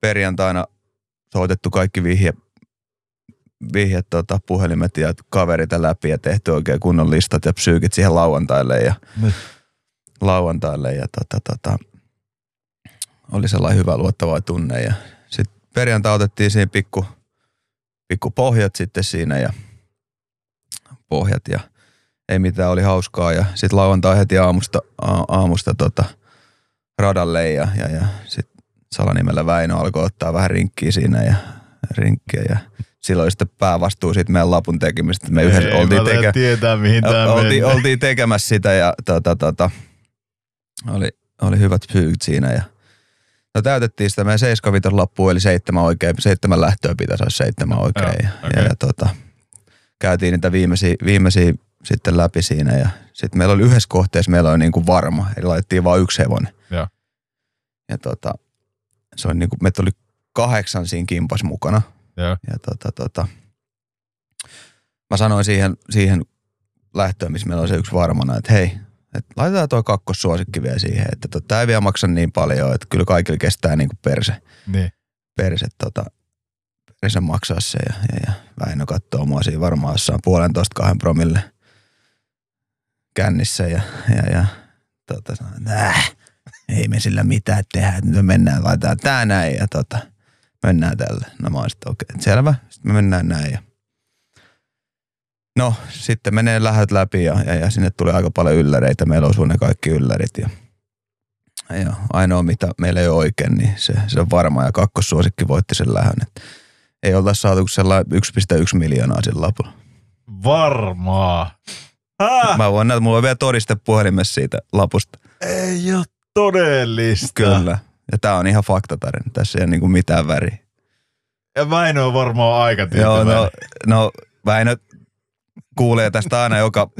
S4: perjantaina soitettu kaikki vihje, vihje tota, puhelimet ja kaverit läpi ja tehty oikein kunnon listat ja psyykit siihen lauantaille ja
S1: Niin.
S4: lauantaille ja tota, tota, oli sellainen hyvä luottava tunne ja perjantai otettiin siihen pikku, pikku pohjat sitten siinä ja pohjat ja ei mitään, oli hauskaa ja sitten lauantai heti aamusta, aamusta tota, radalle ja, ja, ja sitten salanimellä Väinö alkoi ottaa vähän rinkkiä siinä ja rinkkiä ja silloin oli sitten päävastuu siitä meidän lapun tekemistä. Me yhdessä
S1: Ei,
S4: oltiin, teke,
S1: tietää, mihin tämä
S4: oltiin, oltiin tekemässä sitä ja tota, tota, oli, oli hyvät psyykit siinä ja No täytettiin sitä meidän 75 lappu, eli seitsemän oikein, seitsemän lähtöä pitäisi olla seitsemän oikein.
S1: Joo,
S4: ja,
S1: okei.
S4: ja, ja tota, käytiin niitä viimeisiä, viimeisiä sitten läpi siinä ja sitten meillä oli yhdessä kohteessa, meillä oli niin kuin varma, eli laitettiin vain yksi hevonen.
S1: Joo.
S4: Ja tota, se on niin kuin, meitä oli kahdeksan siinä kimpas mukana.
S1: Joo.
S4: Ja tota, tota, mä sanoin siihen, siihen lähtöön, missä meillä oli se yksi varmana, että hei, että laitetaan tuo kakkossuosikki vielä siihen, että tota, tämä ei vielä maksa niin paljon, että kyllä kaikille kestää niin kuin perse,
S1: Niin.
S4: perse, tota, perse maksaa se. Ja, ja, ja Väinö katsoo mua siinä varmaan jossain puolentoista kahden promille kännissä ja, ja, ja tota, sanoo, "Äh, ei me sillä mitään tehdä, että nyt me mennään, laitetaan tää näin ja tota, mennään tälle. No mä oon sitten okei, okay, selvä, sitten me mennään näin ja No, sitten menee lähöt läpi ja, ja, ja sinne tuli aika paljon ylläreitä. Meillä osui ne kaikki yllärit ja, ja ainoa mitä meillä ei ole oikein, niin se, se on varma ja kakkossuosikki voitti sen lähön. Et ei oltaisi saatu sellainen 1,1 miljoonaa sillä lapulla.
S1: Varmaa. Ah,
S4: Mä voin näyttää, mulla on vielä todiste puhelimessa siitä lapusta.
S1: ei ole todellista.
S4: Kyllä. Ja tää on ihan faktatarina. Tässä ei ole niinku mitään väriä.
S1: Ja Väinö on varmaan aika
S4: Joo, no, no Väinö kuulee tästä aina joka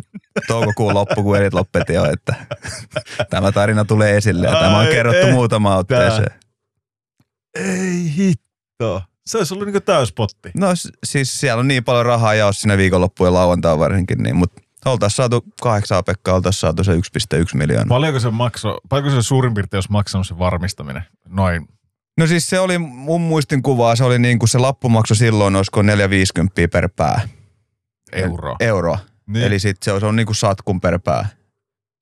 S4: toukokuun loppu, kun elit lopetti jo, että tämä tarina tulee esille ja tämä on
S1: Ai
S4: kerrottu
S1: että.
S4: muutama otteeseen.
S1: Ei hitto. Se olisi ollut niinku täyspotti.
S4: No siis siellä on niin paljon rahaa jaossa siinä viikonloppuun ja lauantai varsinkin, niin, mutta oltaisiin saatu kahdeksan pekkaa, oltaisiin saatu se 1,1 miljoonaa.
S1: Paljonko se maksoi, paljonko se suurin piirtein olisi maksanut se varmistaminen? Noin.
S4: No siis se oli mun muistin kuvaa, se oli niin kuin se lappumaksu silloin, olisiko 450 per pää.
S1: Euroa.
S4: Euroa.
S1: Niin.
S4: Eli sitten se on, se on niin kuin satkun per pää.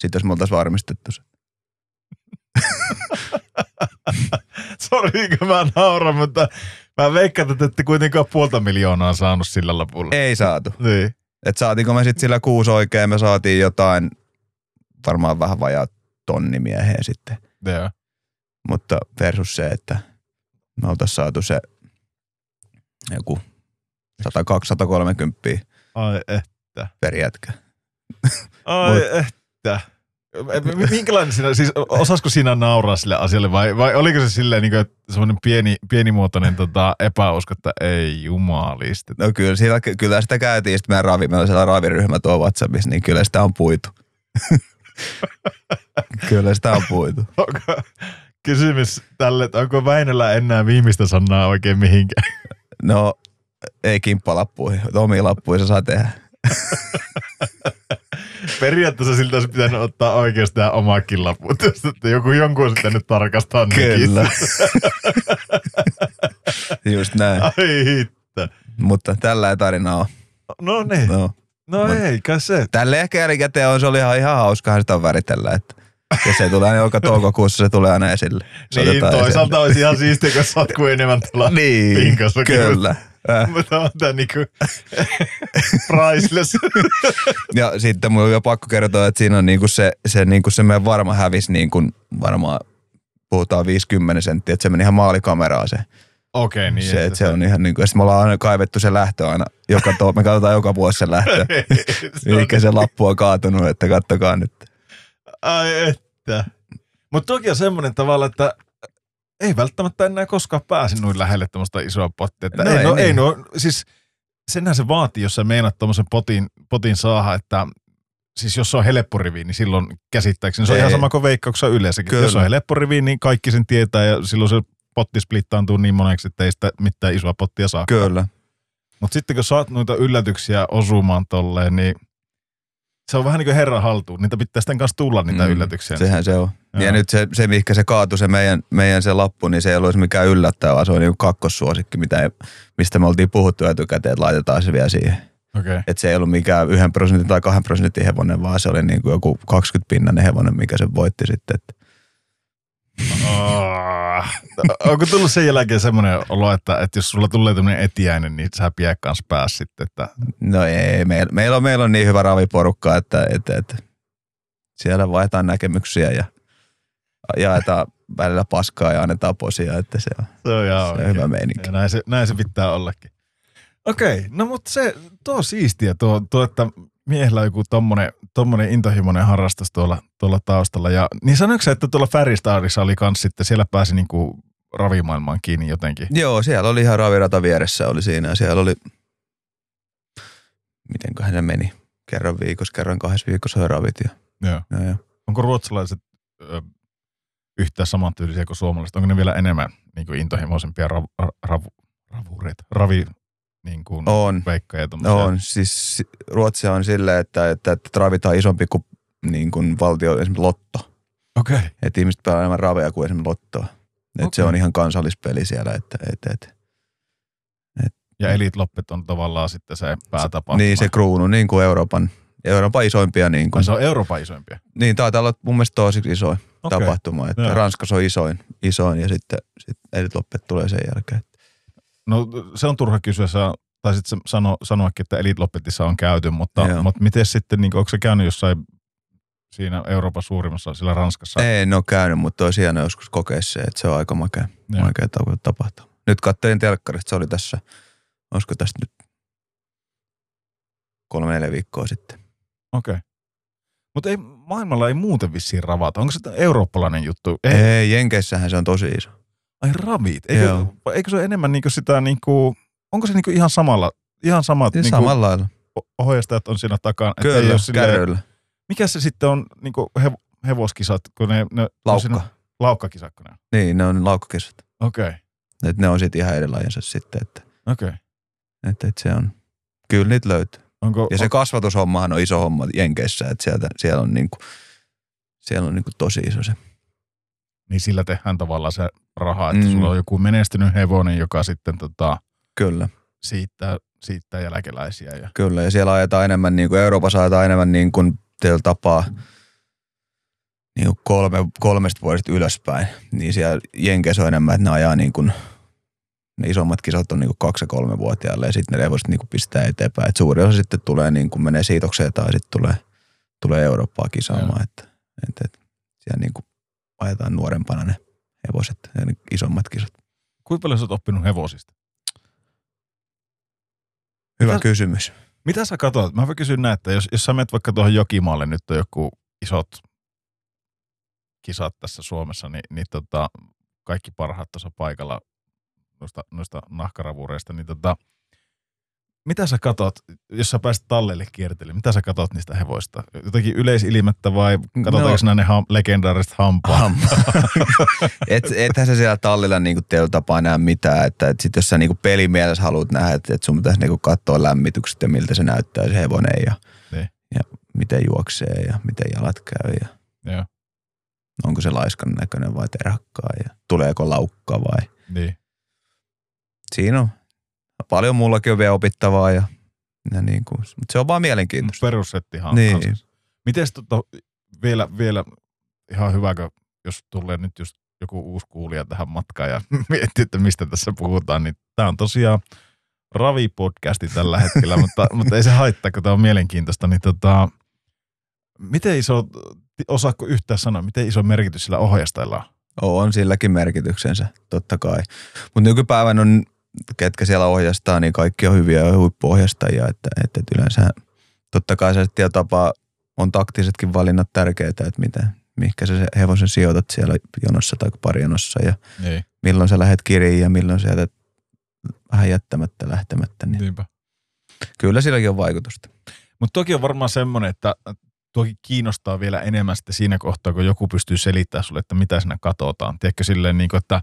S4: Sitten jos me oltaisiin varmistettu se.
S1: Sori, kun mä nauran, mutta mä veikkaan, että ette kuitenkaan puolta miljoonaa saanut sillä lapulla.
S4: Ei saatu.
S1: Niin.
S4: Et saatiinko me sitten sillä kuusi oikein, me saatiin jotain, varmaan vähän vajaa tonni mieheen sitten.
S1: Joo.
S4: Mutta versus se, että me oltaisiin saatu se joku 102-130
S1: Ai eh.
S4: per jätkä.
S1: Ai
S4: Mut-
S1: että. Minkälainen siinä, siis osasko siinä nauraa sille asialle vai, vai oliko se silleen niin kuin, semmoinen pieni, pienimuotoinen tota, epäusko, että ei jumalista.
S4: No kyllä, siellä, kyllä sitä käytiin, sitten meidän ravi, meillä on siellä raviryhmä tuo WhatsAppissa, niin kyllä sitä on puitu. kyllä sitä on puitu.
S1: Onko kysymys tälle, että onko Väinöllä enää viimeistä sanaa oikein mihinkään?
S4: No, ei kimppalappuihin, omia lappuja se saa tehdä.
S1: Periaatteessa siltä olisi pitänyt ottaa oikeasti tämä omakin lappu, että joku jonkun olisi pitänyt tarkastaa nekin.
S4: Kyllä. Just näin.
S1: Ai hitto.
S4: Mutta tällä ei tarina on.
S1: No niin.
S4: No.
S1: No
S4: Mut-
S1: eikä se.
S4: Tälle ehkä jälkikäteen on, se oli ihan, ihan hauskahan sitä väritellä, että ja se tulee aina joka toukokuussa, se tulee aina esille. Se
S1: Niin, toisaalta olisi ihan siistiä, kun satkuu enemmän tuolla
S4: esille. Niin,
S1: pinkassa.
S4: kyllä.
S1: Mutta on tää niinku priceless.
S4: Ja sitten mulla on jo pakko kertoa, että siinä on niinku se, se, niinku se meidän varma hävis niinku varmaan puhutaan 50 senttiä, että se meni ihan maalikameraan se.
S1: Okei, niin.
S4: se, että se on ihan niinku, ja sitten me ollaan aina kaivettu se lähtö aina, joka to, me katsotaan joka vuosi se lähtö. Mikä se lappu on kaatunut, että kattokaa nyt.
S1: ai että. Mutta toki on semmoinen tavalla, että ei välttämättä enää koskaan pääse noin lähelle tämmöistä isoa pottia. Että
S4: No
S1: ei, no,
S4: niin.
S1: ei no, siis senhän se vaatii, jos sä meinaat tuommoisen potin, potin saada, että siis jos se on helpporivi, niin silloin käsittääkseni se on
S4: Ei.
S1: ihan sama kuin veikkauksessa yleensäkin.
S4: Kyllä.
S1: Jos on helpporivi, niin kaikki sen tietää ja silloin se potti splittaantuu niin moneksi, että ei sitä mitään isoa pottia saa.
S4: Kyllä.
S1: Mutta sitten kun saat noita yllätyksiä osumaan tolleen, niin se on vähän niin kuin herran haltuun. Niitä pitää sitten kanssa tulla niitä
S4: Mm,
S1: yllätyksiä.
S4: Sehän se on.
S1: Joo.
S4: Ja nyt se, se mihinkä se kaatui, se meidän, meidän se lappu, niin se ei ollut mikään yllättävää, vaan se on niin kakkossuosikki, mitä ei, mistä me oltiin puhuttu etukäteen, että laitetaan se vielä siihen.
S1: Okay.
S4: Että se ei ollut mikään yhden prosentin tai kahden prosentin hevonen, vaan se oli niin kuin joku 20 pinnanen hevonen, mikä se voitti sitten. Että
S1: Ah. Onko tullut sen jälkeen semmoinen olo, että, että jos sulla tulee tämmöinen etiäinen, niin sä pidä kanssa pääs sitten, että
S4: no ei, meillä, meillä, on, meillä on niin hyvä raviporukka, että, että, että siellä vaihdetaan näkemyksiä ja jaetaan välillä paskaa ja annetaan posia, että se on,
S1: se on
S4: se on hyvä meininki.
S1: Ja näin se, näin se pitää ollakin. Okei, no mutta se, tuo on siistiä tuo, tuo että miehellä on joku tommonen, tommonen intohimoinen harrastus tuolla, tuolla taustalla. Ja, niin sanoiko sä, että tuolla Färistarissa oli kans sitten, siellä pääsi niinku ravimaailmaan kiinni jotenkin?
S4: Joo, siellä oli ihan ravirata vieressä oli siinä ja siellä oli, mitenköhän se meni, kerran viikossa, kerran kahdessa viikossa oli ravit ja,
S1: Joo.
S4: ja, ja.
S1: Onko ruotsalaiset ö, yhtään samantyylisiä kuin suomalaiset? Onko ne vielä enemmän niin kuin intohimoisempia rav, ra, rav, ravureita, ravi niin kuin
S4: On,
S1: veikkoja? tommosia?
S4: on. Siis si- Ruotsi on silleen, että, että, että ravitaan isompi kuin, niin kuin valtio, esimerkiksi lotto.
S1: Okei. Okay.
S4: Että ihmiset pelaa enemmän raveja kuin esimerkiksi lottoa. Että se
S1: Okei.
S4: on ihan kansallispeli siellä. Että, että, että.
S1: Ja Elite Loppet on tavallaan sitten se päätapahtuma.
S4: Niin se kruunu, niin kuin Euroopan, Euroopan isoimpia. Niin,
S1: Ai
S4: kuin,
S1: se on Euroopan isoimpia.
S4: niin taitaa olla mun mielestä tosi isoin
S1: Okei.
S4: tapahtuma. Että
S1: Joo.
S4: Ranskassa on isoin, isoin ja sitten sit Elite Loppet tulee sen jälkeen.
S1: No se on turha kysyä, sä taisit sano, sanoakin, että Elite Loppetissa on käyty, mutta,
S4: Joo.
S1: mutta miten sitten, niin onko se käynyt jossain siinä Euroopan suurimmassa, sillä Ranskassa?
S4: En ole käynyt, mutta olisi hienoa joskus kokea se, että se on aika makea,
S1: Joo.
S4: makea tauko tapahtuma. Nyt katselin telkkarista, se oli tässä, olisiko tästä nyt kolme neljä viikkoa sitten.
S1: Okei. Okay. Mutta ei, maailmalla ei muuten vissiin ravata. Onko se eurooppalainen juttu?
S4: Ei, ei Jenkeissähän se on tosi iso.
S1: Ai ravit. Eikö,
S4: Joo.
S1: eikö se ole enemmän niinku sitä niinku, onko se niinku ihan samalla, ihan samat
S4: Niin
S1: niinku
S4: samalla lailla.
S1: ohjastajat on siinä takana?
S4: Kyllä,
S1: oo silleen-. Mikä se sitten on niinku hev, hevoskisat, kun ne, ne on siinä-
S4: Laukka.
S1: laukkakisat, kun ne on?
S4: Niin, ne on laukkakisat.
S1: Okei, okay.
S4: Et ne on sitten ihan eri lajinsa sitten, että,
S1: okei. Okay.
S4: että, että se on, kyllä niitä löytyy.
S1: Onko,
S4: Ja se kasvatushommahan on iso homma Jenkeissä, että sieltä, siellä on, niinku, siellä on niinku tosi iso se.
S1: Niin sillä tehdään tavallaan se raha, että mm. Sulla on joku menestynyt hevonen, joka sitten tota,
S4: Kyllä,
S1: siittää, siittää jälkeläisiä. Ja,
S4: kyllä. Ja siellä ajetaan enemmän, niin kuin Euroopassa ajetaan enemmän niin kuin teillä tapaa niin kuin kolme, kolmesta vuodesta ylöspäin. Niin siellä Jenkeissä on enemmän, että ne ajaa niin kuin, ne isommat kisat on niin kuin kaksi- ja kolme-vuotiaille ja sitten ne hevoset niin kuin pistää eteenpäin. Et suuri osa sitten tulee niin kuin menee siitokseen tai sitten tulee, tulee Eurooppaa kisaamaan. Että, että, että siellä niin kuin ajetaan nuorempana ne hevoset ja ne isommat kisat.
S1: kuinka paljon sä oot oppinut hevosista?
S4: Hyvä
S1: Mitä-
S4: kysymys.
S1: Mitä sä katsot? Mä kysyn näin, että jos, jos sä menet vaikka tuohon Jokimaalle, nyt on joku isot kisat tässä Suomessa, niin, niin tota, kaikki parhaat tuossa paikalla noista, noista nahkaravureista, niin tota, mitä sä katot, jos sä pääset talleille kiertelemään, mitä sä katot niistä hevoista? Jotenkin yleisilmettä vai katsotaanko
S4: No.
S1: ne ham, legendaariset hampaat?
S4: et, ethän sä siellä tallilla niinku teillä tapaa näe mitään, että et sit jos sä niinku pelimielessä haluat nähdä, että et sun pitäisi niinku katsoa lämmitykset ja miltä se näyttää se hevonen ja,
S1: Niin.
S4: ja miten juoksee ja miten jalat käy ja
S1: Joo,
S4: onko se laiskan näköinen vai terhakkaa ja tuleeko laukka vai.
S1: niin.
S4: Siinä on paljon mullakin on vielä opittavaa ja, ja niinku, mutta se on vaan mielenkiintoista.
S1: Perussetti han,
S4: Niin.
S1: Mites tota, vielä, vielä ihan hyväkö, jos tulee nyt just joku uusi kuulija tähän matkaan ja miettii, että mistä tässä puhutaan, niin tämä on tosiaan Ravi-podcasti tällä hetkellä, mutta, mutta ei se haittaa, kun tämä on mielenkiintoista, niin tota, miten iso, osaako yhtään sanoa, miten iso merkitys sillä ohjastajalla on?
S4: On silläkin merkityksensä, totta kai. Mutta nykypäivän on, ketkä siellä ohjastaa, niin kaikki on hyviä ja huippuohjastajia. Että, että yleensä totta kai se tietyllä tapaa on taktisetkin valinnat tärkeitä, että miten, mihinkä sä se hevosen sijoitat siellä jonossa tai parijonossa ja
S1: Niin.
S4: milloin sä lähdet kiriin ja milloin sä jätät vähän jättämättä lähtemättä. Niin
S1: Niinpä.
S4: kyllä silläkin on vaikutusta.
S1: Mutta toki on varmaan semmoinen, että toki kiinnostaa vielä enemmän sitten siinä kohtaa, kun joku pystyy selittämään sulle, että mitä siinä katsotaan. Tiedätkö silleen, niin kuin, että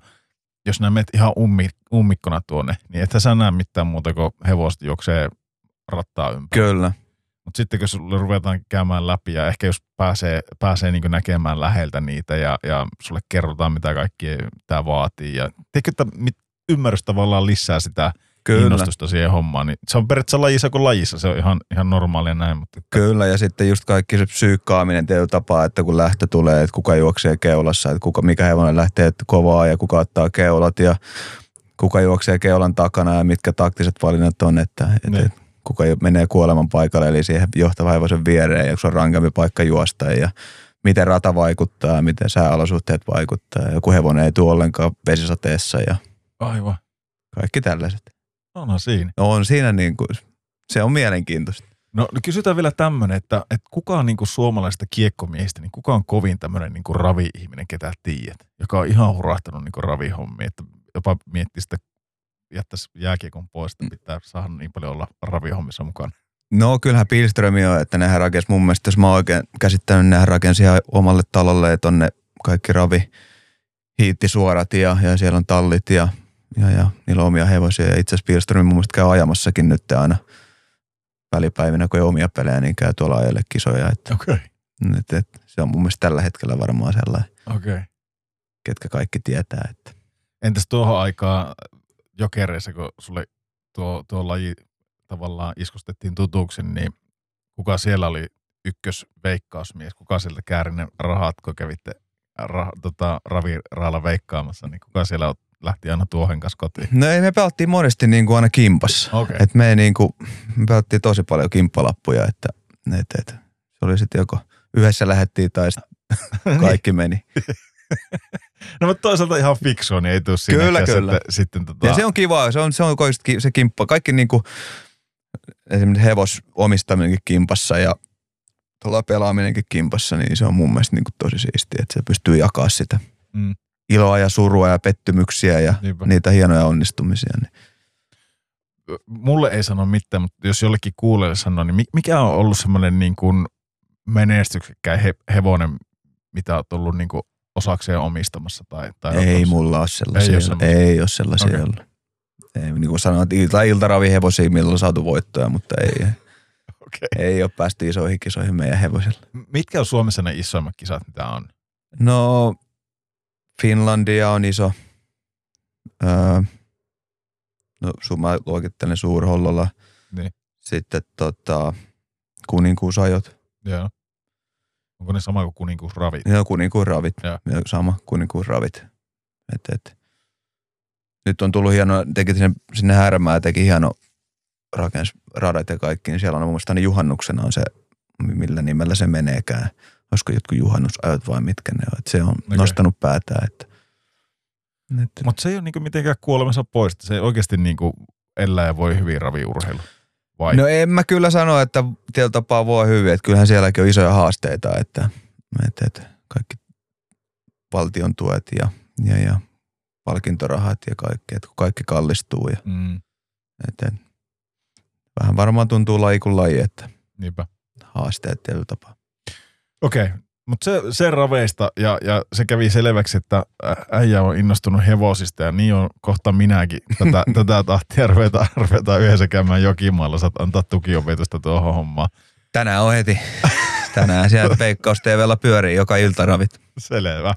S1: jos nämä menet ihan ummi, ummikkona tuonne, niin ethän sä näe mitään muuta kuin hevoset juoksee rattaa ympäri.
S4: Kyllä.
S1: Mutta sitten kun sulle ruvetaan käymään läpi ja ehkä jos pääsee, pääsee niin näkemään läheltä niitä ja, ja sulle kerrotaan, mitä kaikki tämä vaatii. Ja tiedätkö, että mit, ymmärrys tavallaan lisää sitä
S4: Kyllä.
S1: kiinnostusta siihen hommaan. Niin se on periaatteessa lajissa kuin lajissa, se on ihan, ihan normaalia näin. Mutta että,
S4: Kyllä, ja sitten just kaikki se psyykkaaminen tietyllä tapaa, että kun lähtö tulee, että kuka juoksee keulassa, että kuka, mikä hevonen lähtee kovaa ja kuka ottaa keulat ja kuka juoksee keulan takana ja mitkä taktiset valinnat on, että, että,
S1: Niin.
S4: että kuka menee kuoleman paikalle, eli siihen johtava hevosen viereen, ja se on rankempi paikka juosta ja miten rata vaikuttaa, miten sääolosuhteet vaikuttaa, ja joku hevonen ei tule ollenkaan vesisateessa ja
S1: aivan,
S4: kaikki tällaiset.
S1: Onhan siinä.
S4: No on siinä niin kuin, se on mielenkiintoista.
S1: No kysytään vielä tämmöinen, että, että kuka on niin kuin suomalaisista kiekkomiehistä, niin kuka on kovin tämmöinen niin kuin ravi-ihminen, ketä tiedät, joka on ihan hurahtanut niin kuin ravihommiin, että jopa miettii sitä, jättäisi jääkiekon pois, että pitää saada niin paljon olla ravihommissa mukana.
S4: No kyllähän Pilström on, että nehän rakensi mun mielestä, jos mä oon oikein käsittänyt, nehän rakensi ihan omalle talolle ja tonne kaikki ravi hiittisuorat ja, ja siellä on tallit ja, ja, ja niillä on omia hevosia. Ja itse asiassa Pilström mun mielestä käy ajamassakin nyt aina välipäivinä, kun ei omia pelejä, niin käy tuolla ajelle kisoja. Että.
S1: Okay.
S4: et, et, se on mun mielestä tällä hetkellä varmaan sellainen.
S1: Okay.
S4: ketkä kaikki tietää. Että.
S1: Entäs tuohon aikaan jokereissa, kun sulle tuo, tuo laji tavallaan iskostettiin tutuksi, niin kuka siellä oli ykkösveikkausmies? Kuka sieltä kääri ne rahat, kun kävitte rah, tota, raviraalla veikkaamassa, niin kuka siellä lähti aina tuohen kanssa kotiin?
S4: No ei, me pelattiin monesti niin kuin aina kimpassa.
S1: Okei.
S4: Et me, niin kuin, me pelattiin tosi paljon kimppalappuja, että et, et, se oli sitten joko yhdessä lähettiin tai sit kaikki meni.
S1: No mutta toisaalta ihan fiksua, niin ei tule sinne.
S4: Kyllä, kyllä.
S1: Sitten, sitten tota,
S4: Ja se on kiva, se on, se on se kimppa. Kaikki niin kuin, esimerkiksi hevos omistaminenkin kimpassa ja tuolla pelaaminenkin kimpassa, niin se on mun mielestä niin kuin tosi siistiä, että se pystyy jakaa sitä
S1: Mm.
S4: Iloa ja surua ja pettymyksiä ja
S1: Niinpä.
S4: niitä hienoja onnistumisia. Niin.
S1: Mulle ei sano mitään, mutta jos jollekin kuulijalle sanoo, niin mi- mikä on ollut semmoinen niin kuin menestyksekkäin he- hevonen, mitä olet ollut niin kuin osakseen omistamassa? Tai, tai
S4: Ei
S1: olet-
S4: mulla ole sellaisia.
S1: Ei
S4: Ei
S1: ole semmoisia.
S4: ei ole sellaisia
S1: Okei.
S4: ollut. Ei, niin kuin sanoin, että ilta, iltaravihevosia, millä on saatu voittoja, mutta ei,
S1: Okei.
S4: ei ole päästy isoihin kisoihin meidän hevosilla.
S1: Mitkä on Suomessa ne isoimmat kisat, mitä on?
S4: No, Finlandia on iso. Öö, no, sun mä luokittelen Suurhollolla.
S1: Niin.
S4: Sitten tota, kuninkuusajot.
S1: Joo. Onko ne sama kuin kuninkuusravit?
S4: Ja kuninkuusravit.
S1: Joo.
S4: Ja sama kuninkuusravit. Et, et. Nyt on tullut hieno, teki sinne, sinne Härmää, teki hieno rakens radat ja kaikki, niin siellä on mun mielestä juhannuksena on se, millä nimellä se meneekään. Olisiko jotkut juhannusajot vai mitkä ne on. Et se on okay. nostanut päätään. Että, että,
S1: Mutta se ei ole niinku mitenkään kuolemassa pois. Se oikeasti niinku elää ja voi hyvin raviurheilu. Vai?
S4: No en mä kyllä sano, että tietyllä tapaa voi hyvin, että kyllähän sielläkin on isoja haasteita, että, että, että kaikki valtion tuet ja, ja, ja palkintorahat ja kaikki, että kun kaikki kallistuu ja
S1: Mm,
S4: että, että vähän varmaan tuntuu laji kuin laji, että
S1: niinpä.
S4: haasteet tietyllä tapaa.
S1: Okei, mutta se, se raveista ja, ja se kävi selväksi, että äijä on innostunut hevosista ja niin on kohta minäkin. Tätä, tätä tahtia ruvetaan, ruvetaan yhdessä käymään jokimaalla, saat antaa tukiopetusta tuohon hommaan.
S4: Tänään on heti. Tänään siellä Veikkaus TVllä pyörii joka ilta ravit.
S1: Selvä,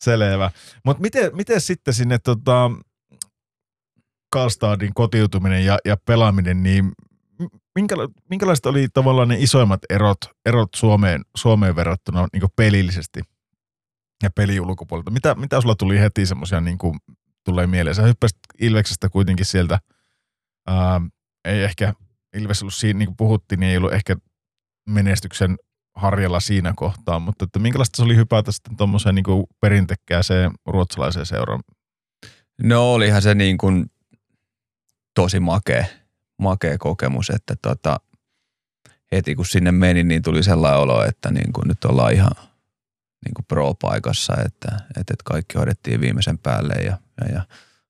S1: selvä. Mutta miten, miten sitten sinne tota, Karlstadin kotiutuminen ja, ja pelaaminen, niin minkäla, minkälaiset oli tavallaan ne isoimmat erot, erot Suomeen, Suomeen verrattuna niin pelillisesti ja peli ulkopuolelta? Mitä, mitä sulla tuli heti semmoisia niin kuin tulee mieleen? Sä hyppäsit Ilveksestä kuitenkin sieltä, ää, ei ehkä, Ilves ollut siinä, niin kuin puhuttiin, niin ei ollut ehkä menestyksen harjalla siinä kohtaa, mutta että minkälaista se oli hypätä sitten tuommoiseen niin perintekkääseen ruotsalaiseen seuraan?
S4: No olihan se niin kuin tosi makea, makea kokemus, että tota, heti kun sinne meni, niin tuli sellainen olo, että niin kuin nyt ollaan ihan niin kuin pro-paikassa, että, että, kaikki hoidettiin viimeisen päälle ja, ja, ja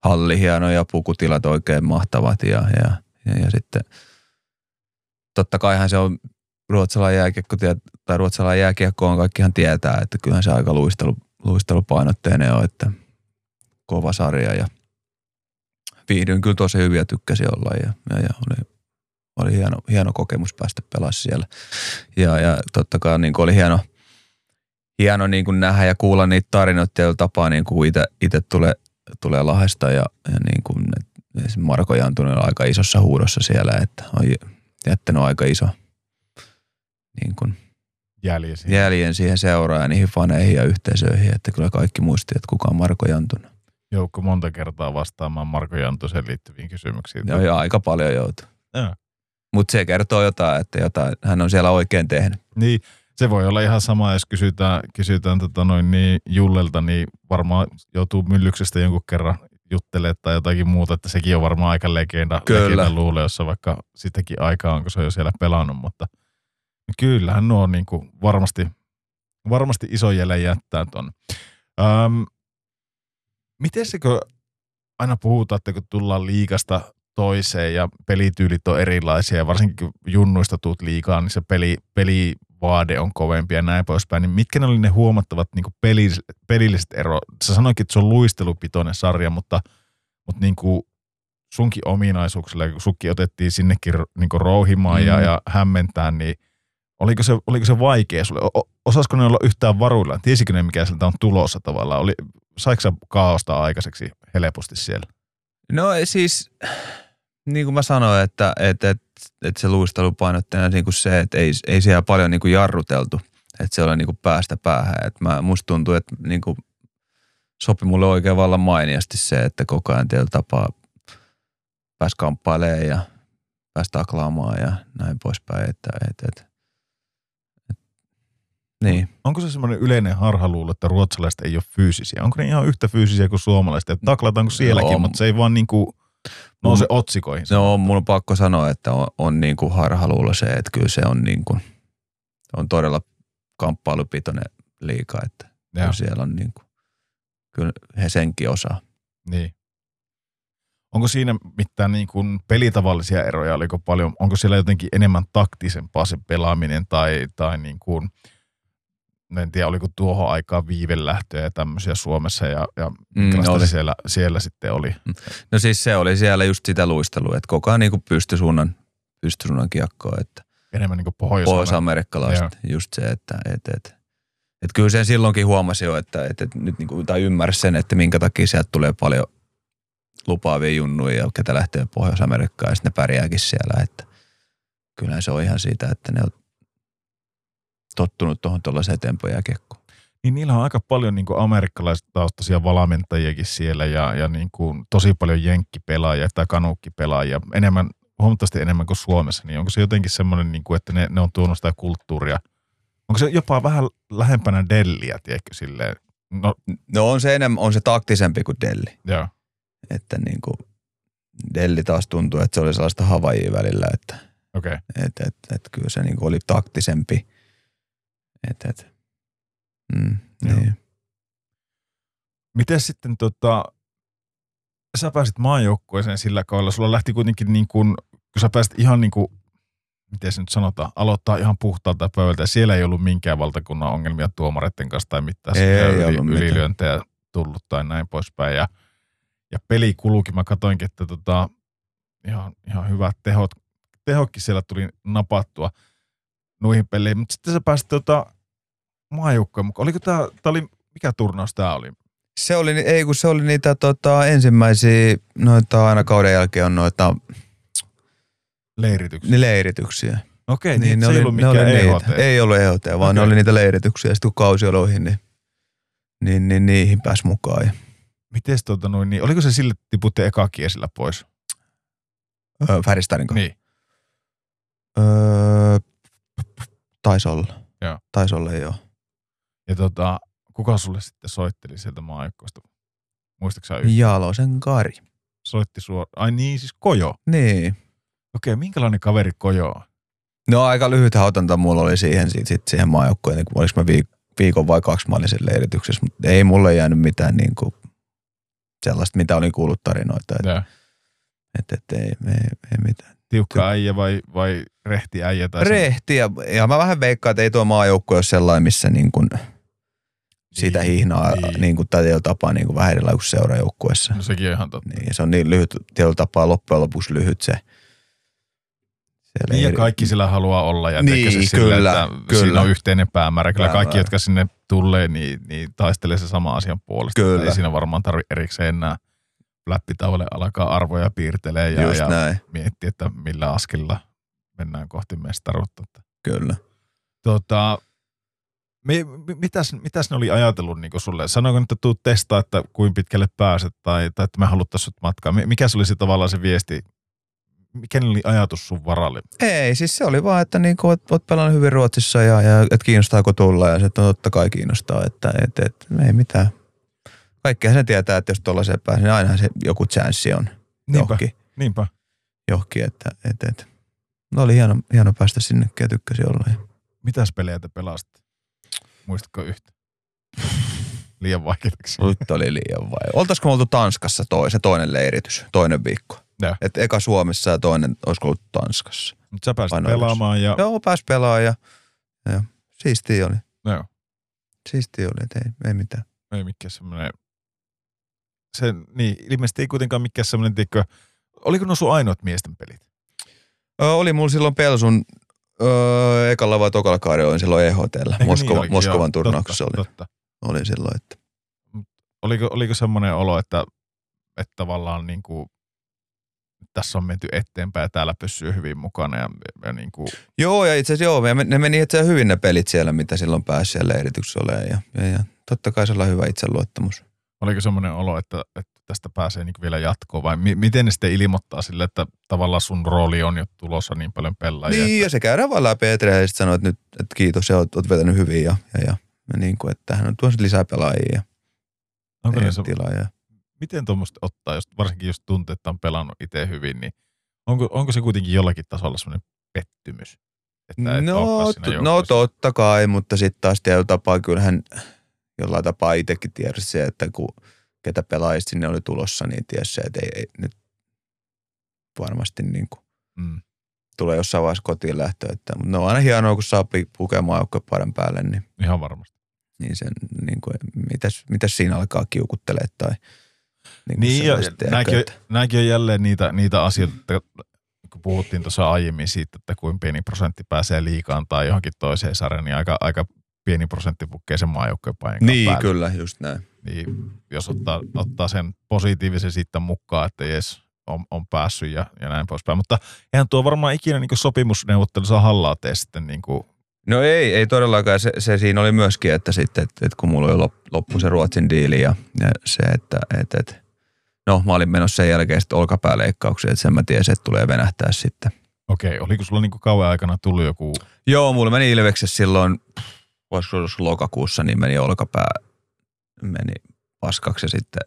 S4: halli hieno ja pukutilat oikein mahtavat ja, ja, ja, ja sitten totta kaihan se on ruotsalainen jääkiekko tai ruotsalainen jääkiekko on kaikkihan tietää, että kyllähän se aika luistelu, luistelupainotteinen on, että kova sarja ja viihdyin kyllä tosi hyviä ja tykkäsin olla ja, ja, ja oli, oli hieno, hieno kokemus päästä pelaamaan siellä. Ja, ja totta kai niin oli hieno, hieno niin kuin nähdä ja kuulla niitä tarinoita tietyllä tapaa, niin kuin itse tulee, tulee Lahdesta ja, ja niin kuin, Marko Jantunen on aika isossa huudossa siellä, että on jättänyt aika iso niin kuin
S1: Jäljen siihen.
S4: jäljen siihen seuraan ja niihin faneihin ja yhteisöihin, että kyllä kaikki muisti, että kuka on Marko Jantunen.
S1: Joukko monta kertaa vastaamaan Marko Jantoseen liittyviin kysymyksiin.
S4: Joo, ja aika paljon joutuu.
S1: Joo.
S4: Mutta se kertoo jotain, että jotain, hän on siellä oikein tehnyt.
S1: Niin, se voi olla ihan sama, jos kysytään, kysytään tota noin niin Jullelta, niin varmaan joutuu myllyksestä jonkun kerran juttelemaan tai jotakin muuta, että sekin on varmaan aika legenda,
S4: Kyllä.
S1: legenda luule, jossa vaikka sitäkin aikaa on, kun se on jo siellä pelannut, mutta kyllähän nuo on niin kuin varmasti, varmasti iso jäle jättää ton. Öm, miten se, kun aina puhutaan, että kun tullaan liikasta toiseen ja pelityylit on erilaisia ja varsinkin kun junnuista tuut liikaa, niin se peli, pelivaade on kovempi ja näin poispäin. Niin mitkä ne oli ne huomattavat niin pelilliset, pelilliset ero? Sä sanoikin, että se on luistelupitoinen sarja, mutta, mutta niin kuin sunkin ominaisuuksilla, kun sukki otettiin sinnekin niin rouhimaan mm. ja, ja hämmentää, niin oliko se, oliko se vaikea sulle? O- osasko ne olla yhtään varuilla? Tiesikö ne, mikä sieltä on tulossa tavallaan? Oli, saiko kaaosta aikaiseksi helposti siellä?
S4: No siis, niin kuin mä sanoin, että, että, että, että se luistelupainotteena niin kuin se, että ei, ei siellä paljon niin kuin jarruteltu, että se oli niin kuin päästä päähän. Että mä, musta tuntuu, että niin kuin sopi mulle oikein vallan mainiasti se, että koko ajan tietyllä tapaa pääsi kamppailemaan ja pääsi taklaamaan ja näin poispäin. Että, että, että, niin.
S1: Onko se semmoinen yleinen harhaluulo, että ruotsalaiset ei ole fyysisiä? Onko ne ihan yhtä fyysisiä kuin suomalaiset? Että taklataanko sielläkin,
S4: Joo.
S1: mutta se ei vaan niinku nouse otsikoihin.
S4: No, mun on pakko sanoa, että on, on niin kuin harhaluulo se, että kyllä se on niin kuin on todella kamppailupitoinen liika, että kyllä siellä on niin kuin, kyllä he senkin osaa.
S1: Niin. Onko siinä mitään niin kuin pelitavallisia eroja, oliko paljon, onko siellä jotenkin enemmän taktisempaa se pelaaminen tai, tai niin kuin, en tiedä, oliko tuohon aikaan viivelähtöjä ja tämmöisiä Suomessa ja, ja minkälaista
S4: oli.
S1: siellä, siellä sitten oli.
S4: No siis se oli siellä just sitä luistelua, että koko ajan niin kuin pystysuunnan, pystysuunnan kiekkoa, että
S1: Enemmän niin kuin pohjois
S4: pohjois-amerikkalaiset, just se, että et, et, et kyllä sen silloinkin huomasi jo, että et, et nyt niinku, tai ymmärsi sen, että minkä takia sieltä tulee paljon lupaavia junnuja, ja ketä lähtee Pohjois-Amerikkaan ja sitten ne pärjääkin siellä, että kyllähän se on ihan siitä, että ne on tottunut tuohon tuollaiseen tempoon ja kiekkoon.
S1: Niin niillä on aika paljon niin amerikkalaistaustaisia valmentajiakin siellä ja, ja niin kuin tosi paljon jenkkipelaajia tai kanukkipelaajia, enemmän, huomattavasti enemmän kuin Suomessa. Niin onko se jotenkin semmoinen, niin kuin, että ne, ne on tuonut sitä kulttuuria? Onko se jopa vähän lähempänä Delliä, tiedätkö, silleen? No,
S4: No on se enemmän, on se taktisempi kuin Delli,
S1: joo.
S4: että niin kuin Delli taas tuntuu, että se oli sellaista Havaijia välillä, että.
S1: Okay.
S4: et, et, et kyllä se niin oli taktisempi. Et, et. Mm, niin.
S1: Miten sitten tota, sä pääsit maajoukkueeseen sillä kaudella, sulla lähti kuitenkin niin kuin, kun sä pääsit ihan niin kuin, miten se nyt sanotaan, aloittaa ihan puhtaalta pöydältä. Siellä ei ollut minkään valtakunnan ongelmia tuomareiden kanssa tai mitään.
S4: Ei
S1: semmoisia
S4: ollut mitään.
S1: tullut tai näin poispäin. Ja, ja peli kulukin, mä katsoinkin, että tota, ihan, ihan hyvät tehot, tehokkin siellä tuli napattua noihin peleihin, mutta sitten sä pääsit tota, maajoukkueen mukaan. Oliko tää, tää oli, mikä turnaus tää oli?
S4: Se oli, ei kun se oli niitä tota, ensimmäisiä, noita aina kauden jälkeen on noita
S1: Leirityksiä.
S4: niin leirityksiä.
S1: Okei, niin,
S4: ne
S1: se
S4: oli,
S1: ei ollut mikään
S4: oli
S1: EHT.
S4: niitä. Ei ollut EHT, vaan okay. ne oli niitä leirityksiä. Sitten kun kausi oli ohi, niin, niin, niin niihin pääsi mukaan. Ja,
S1: Mites tota noin, niin, oliko se sille tiputti eka kiesillä pois?
S4: öö, Färistarinko?
S1: Niin.
S4: Öö, taisi olla.
S1: Joo.
S4: Taisi olla, joo.
S1: Ja tota, kuka sulle sitten soitteli sieltä maajoukkoista? Muistatko sä yhtään?
S4: Jalosen Kari.
S1: Soitti suoraan. Ai niin, siis Kojo.
S4: Niin.
S1: Okei, minkälainen kaveri Kojo on?
S4: No aika lyhyt hautanta mulla oli siihen, sit, sit siihen maajoukkoon, niin oliko mä viik- viikon vai kaksi mä olin leirityksessä, mutta ei mulle jäänyt mitään niin kuin sellaista, mitä olin kuullut tarinoita, että et, et, ei, ei, ei mitään.
S1: Tiukka äijä vai, vai rehti äijä? Tai
S4: Rehti ja, mä vähän veikkaan, että ei tuo maajoukko ole sellainen, missä niin kuin sitä
S1: Niin,
S4: hihnaa
S1: niin.
S4: niin. kuin, tai tapaa niin kuin vähän erilainen kuin seurajoukkueessa.
S1: No sekin on ihan totta.
S4: Niin, se on niin lyhyt, tietyllä tapaa loppujen lopuksi lyhyt se.
S1: Niin ja kaikki sillä haluaa olla ja
S4: Niin,
S1: se sillä,
S4: kyllä,
S1: että
S4: kyllä.
S1: siinä on yhteinen päämäärä. Kyllä
S4: Päämäärä.
S1: kaikki, jotka sinne tulee, niin, niin taistelee se sama asian puolesta.
S4: Kyllä.
S1: Ei siinä varmaan tarvi erikseen enää läppitauolle alkaa arvoja piirtelee ja,
S4: Just
S1: ja
S4: näin,
S1: miettiä, että millä askilla mennään kohti mestaruutta.
S4: Kyllä.
S1: Tota, mi- mitäs, mitäs ne oli ajatellut niin sulle? Sanoiko nyt, että tuu testaa, että kuinka pitkälle pääset tai, tai että me haluttaisiin sut matkaa? Mi- Mikä se oli se tavallaan se viesti? Mikä oli ajatus sun varalle?
S4: Ei, siis se oli vaan, että niinku, oot, oot pelannut hyvin Ruotsissa ja, ja että kiinnostaako tulla ja se totta kai kiinnostaa, että et, et, ei mitään. Kaikkihan se tietää, että jos tuollaiseen pääsee, niin ainahan se joku chanssi on
S1: Niinpä,
S4: johonkin,
S1: niinpä.
S4: johonkin että et, et. No oli hieno, hieno päästä sinnekin ja tykkäsi olla.
S1: Mitäs pelejä te pelasitte? Muistatko yhtä? Liian vaikeaksi.
S4: Nyt oli liian vai. Oltaisiko me oltu Tanskassa toi, se toinen leiritys, toinen viikko?
S1: Joo.
S4: Et eka Suomessa ja toinen olisiko ollut Tanskassa.
S1: Mutta sä pääsit
S4: Aina
S1: pelaamaan ja...
S4: Joo, pääsi pelaamaan ja, ja siistiä oli.
S1: Joo.
S4: Siistiä oli, että ei, ei mitään.
S1: ei mikään semmoinen, se, niin, ilmeisesti ei kuitenkaan mikään semmoinen, tiedätkö, oliko ne sun ainoat miesten pelit?
S4: Ö, oli mulla silloin Pelsun ö, ekalla vai tokalla kaudella silloin EHTllä.
S1: Eikö
S4: Moskova,
S1: niin olikin?
S4: Moskovan
S1: Joo,
S4: turnauksessa
S1: totta,
S4: oli,
S1: Totta.
S4: oli silloin. Että.
S1: Oliko, oliko semmoinen olo, että, että tavallaan niin kuin, tässä on menty eteenpäin ja täällä pysyy hyvin mukana ja, ja niin kuin,
S4: Joo, ja itse asiassa joo, ja ne meni itse asiassa hyvin ne pelit siellä, mitä silloin pääsi siellä leirityksessä olemaan. Ja, ja, ja totta kai sellainen hyvä itseluottamus.
S1: Oliko semmoinen olo, että, että tästä pääsee niin vielä jatkoon vai mi, miten ne sitten ilmoittaa sille, että tavallaan sun rooli on jo tulossa niin paljon pelaajia?
S4: Niin,
S1: että,
S4: ja se käydään vaan läpi eteen ja sitten sanoo, että nyt että kiitos ja oot, oot vetänyt hyvin ja, ja, ja, ja niin kuin, että hän on tuossa lisää pelaajia ja
S1: onko
S4: ole
S1: se,
S4: tilaa. Ja.
S1: miten tuommoista ottaa, jos, varsinkin jos tuntee, että on pelannut itse hyvin, niin onko, onko se kuitenkin jollakin tasolla semmoinen pettymys? Että et
S4: no,
S1: olekaan siinä
S4: t- no totta kai, mutta sitten taas tietyllä tapaa kyllähän jollain tapaa itsekin tiesi se, että kun ketä pelaajista sinne oli tulossa, niin tiesi se, että ei, ei nyt varmasti niin kuin
S1: Mm.
S4: tulee jossain vaiheessa kotiin lähtö. Että, mutta ne on aina hienoa, kun saa pukemaan joukkojen paremman päälle, niin,
S1: Ihan varmasti.
S4: niin, sen, niin kuin, mitäs, mitäs siinä alkaa kiukuttelee tai niin,
S1: Niin, ja nämäkin, on, nämäkin on jälleen niitä, niitä asioita, että kun puhuttiin tuossa aiemmin siitä, että kuinka pieni prosentti pääsee liikaan tai johonkin toiseen sarjaan, niin aika, aika pieni prosentti pukkee sen maajoukkojen paikan
S4: Niin,
S1: päälle.
S4: kyllä, just näin.
S1: Niin jos ottaa, ottaa sen positiivisen sitten mukaan, että jes, on, on päässyt ja, ja näin poispäin. Mutta eihän tuo varmaan ikinä niin sopimusneuvottelussa hallaa tee sitten niin kuin,
S4: No ei, ei todellakaan. Se, se siinä oli myöskin, että sitten, että, että kun mulla oli lop- loppu se Ruotsin diili ja, ja se, että, että, että no mä olin menossa sen jälkeen sitten olkapääleikkauksiin, että sen mä tiesin, että tulee venähtää sitten.
S1: okei, oliko sulla niin kuin kauan aikana tullut joku,
S4: Joo, mulla meni Ilveksessä silloin, voisiko olla lokakuussa, niin meni olkapää, meni paskaksi ja sitten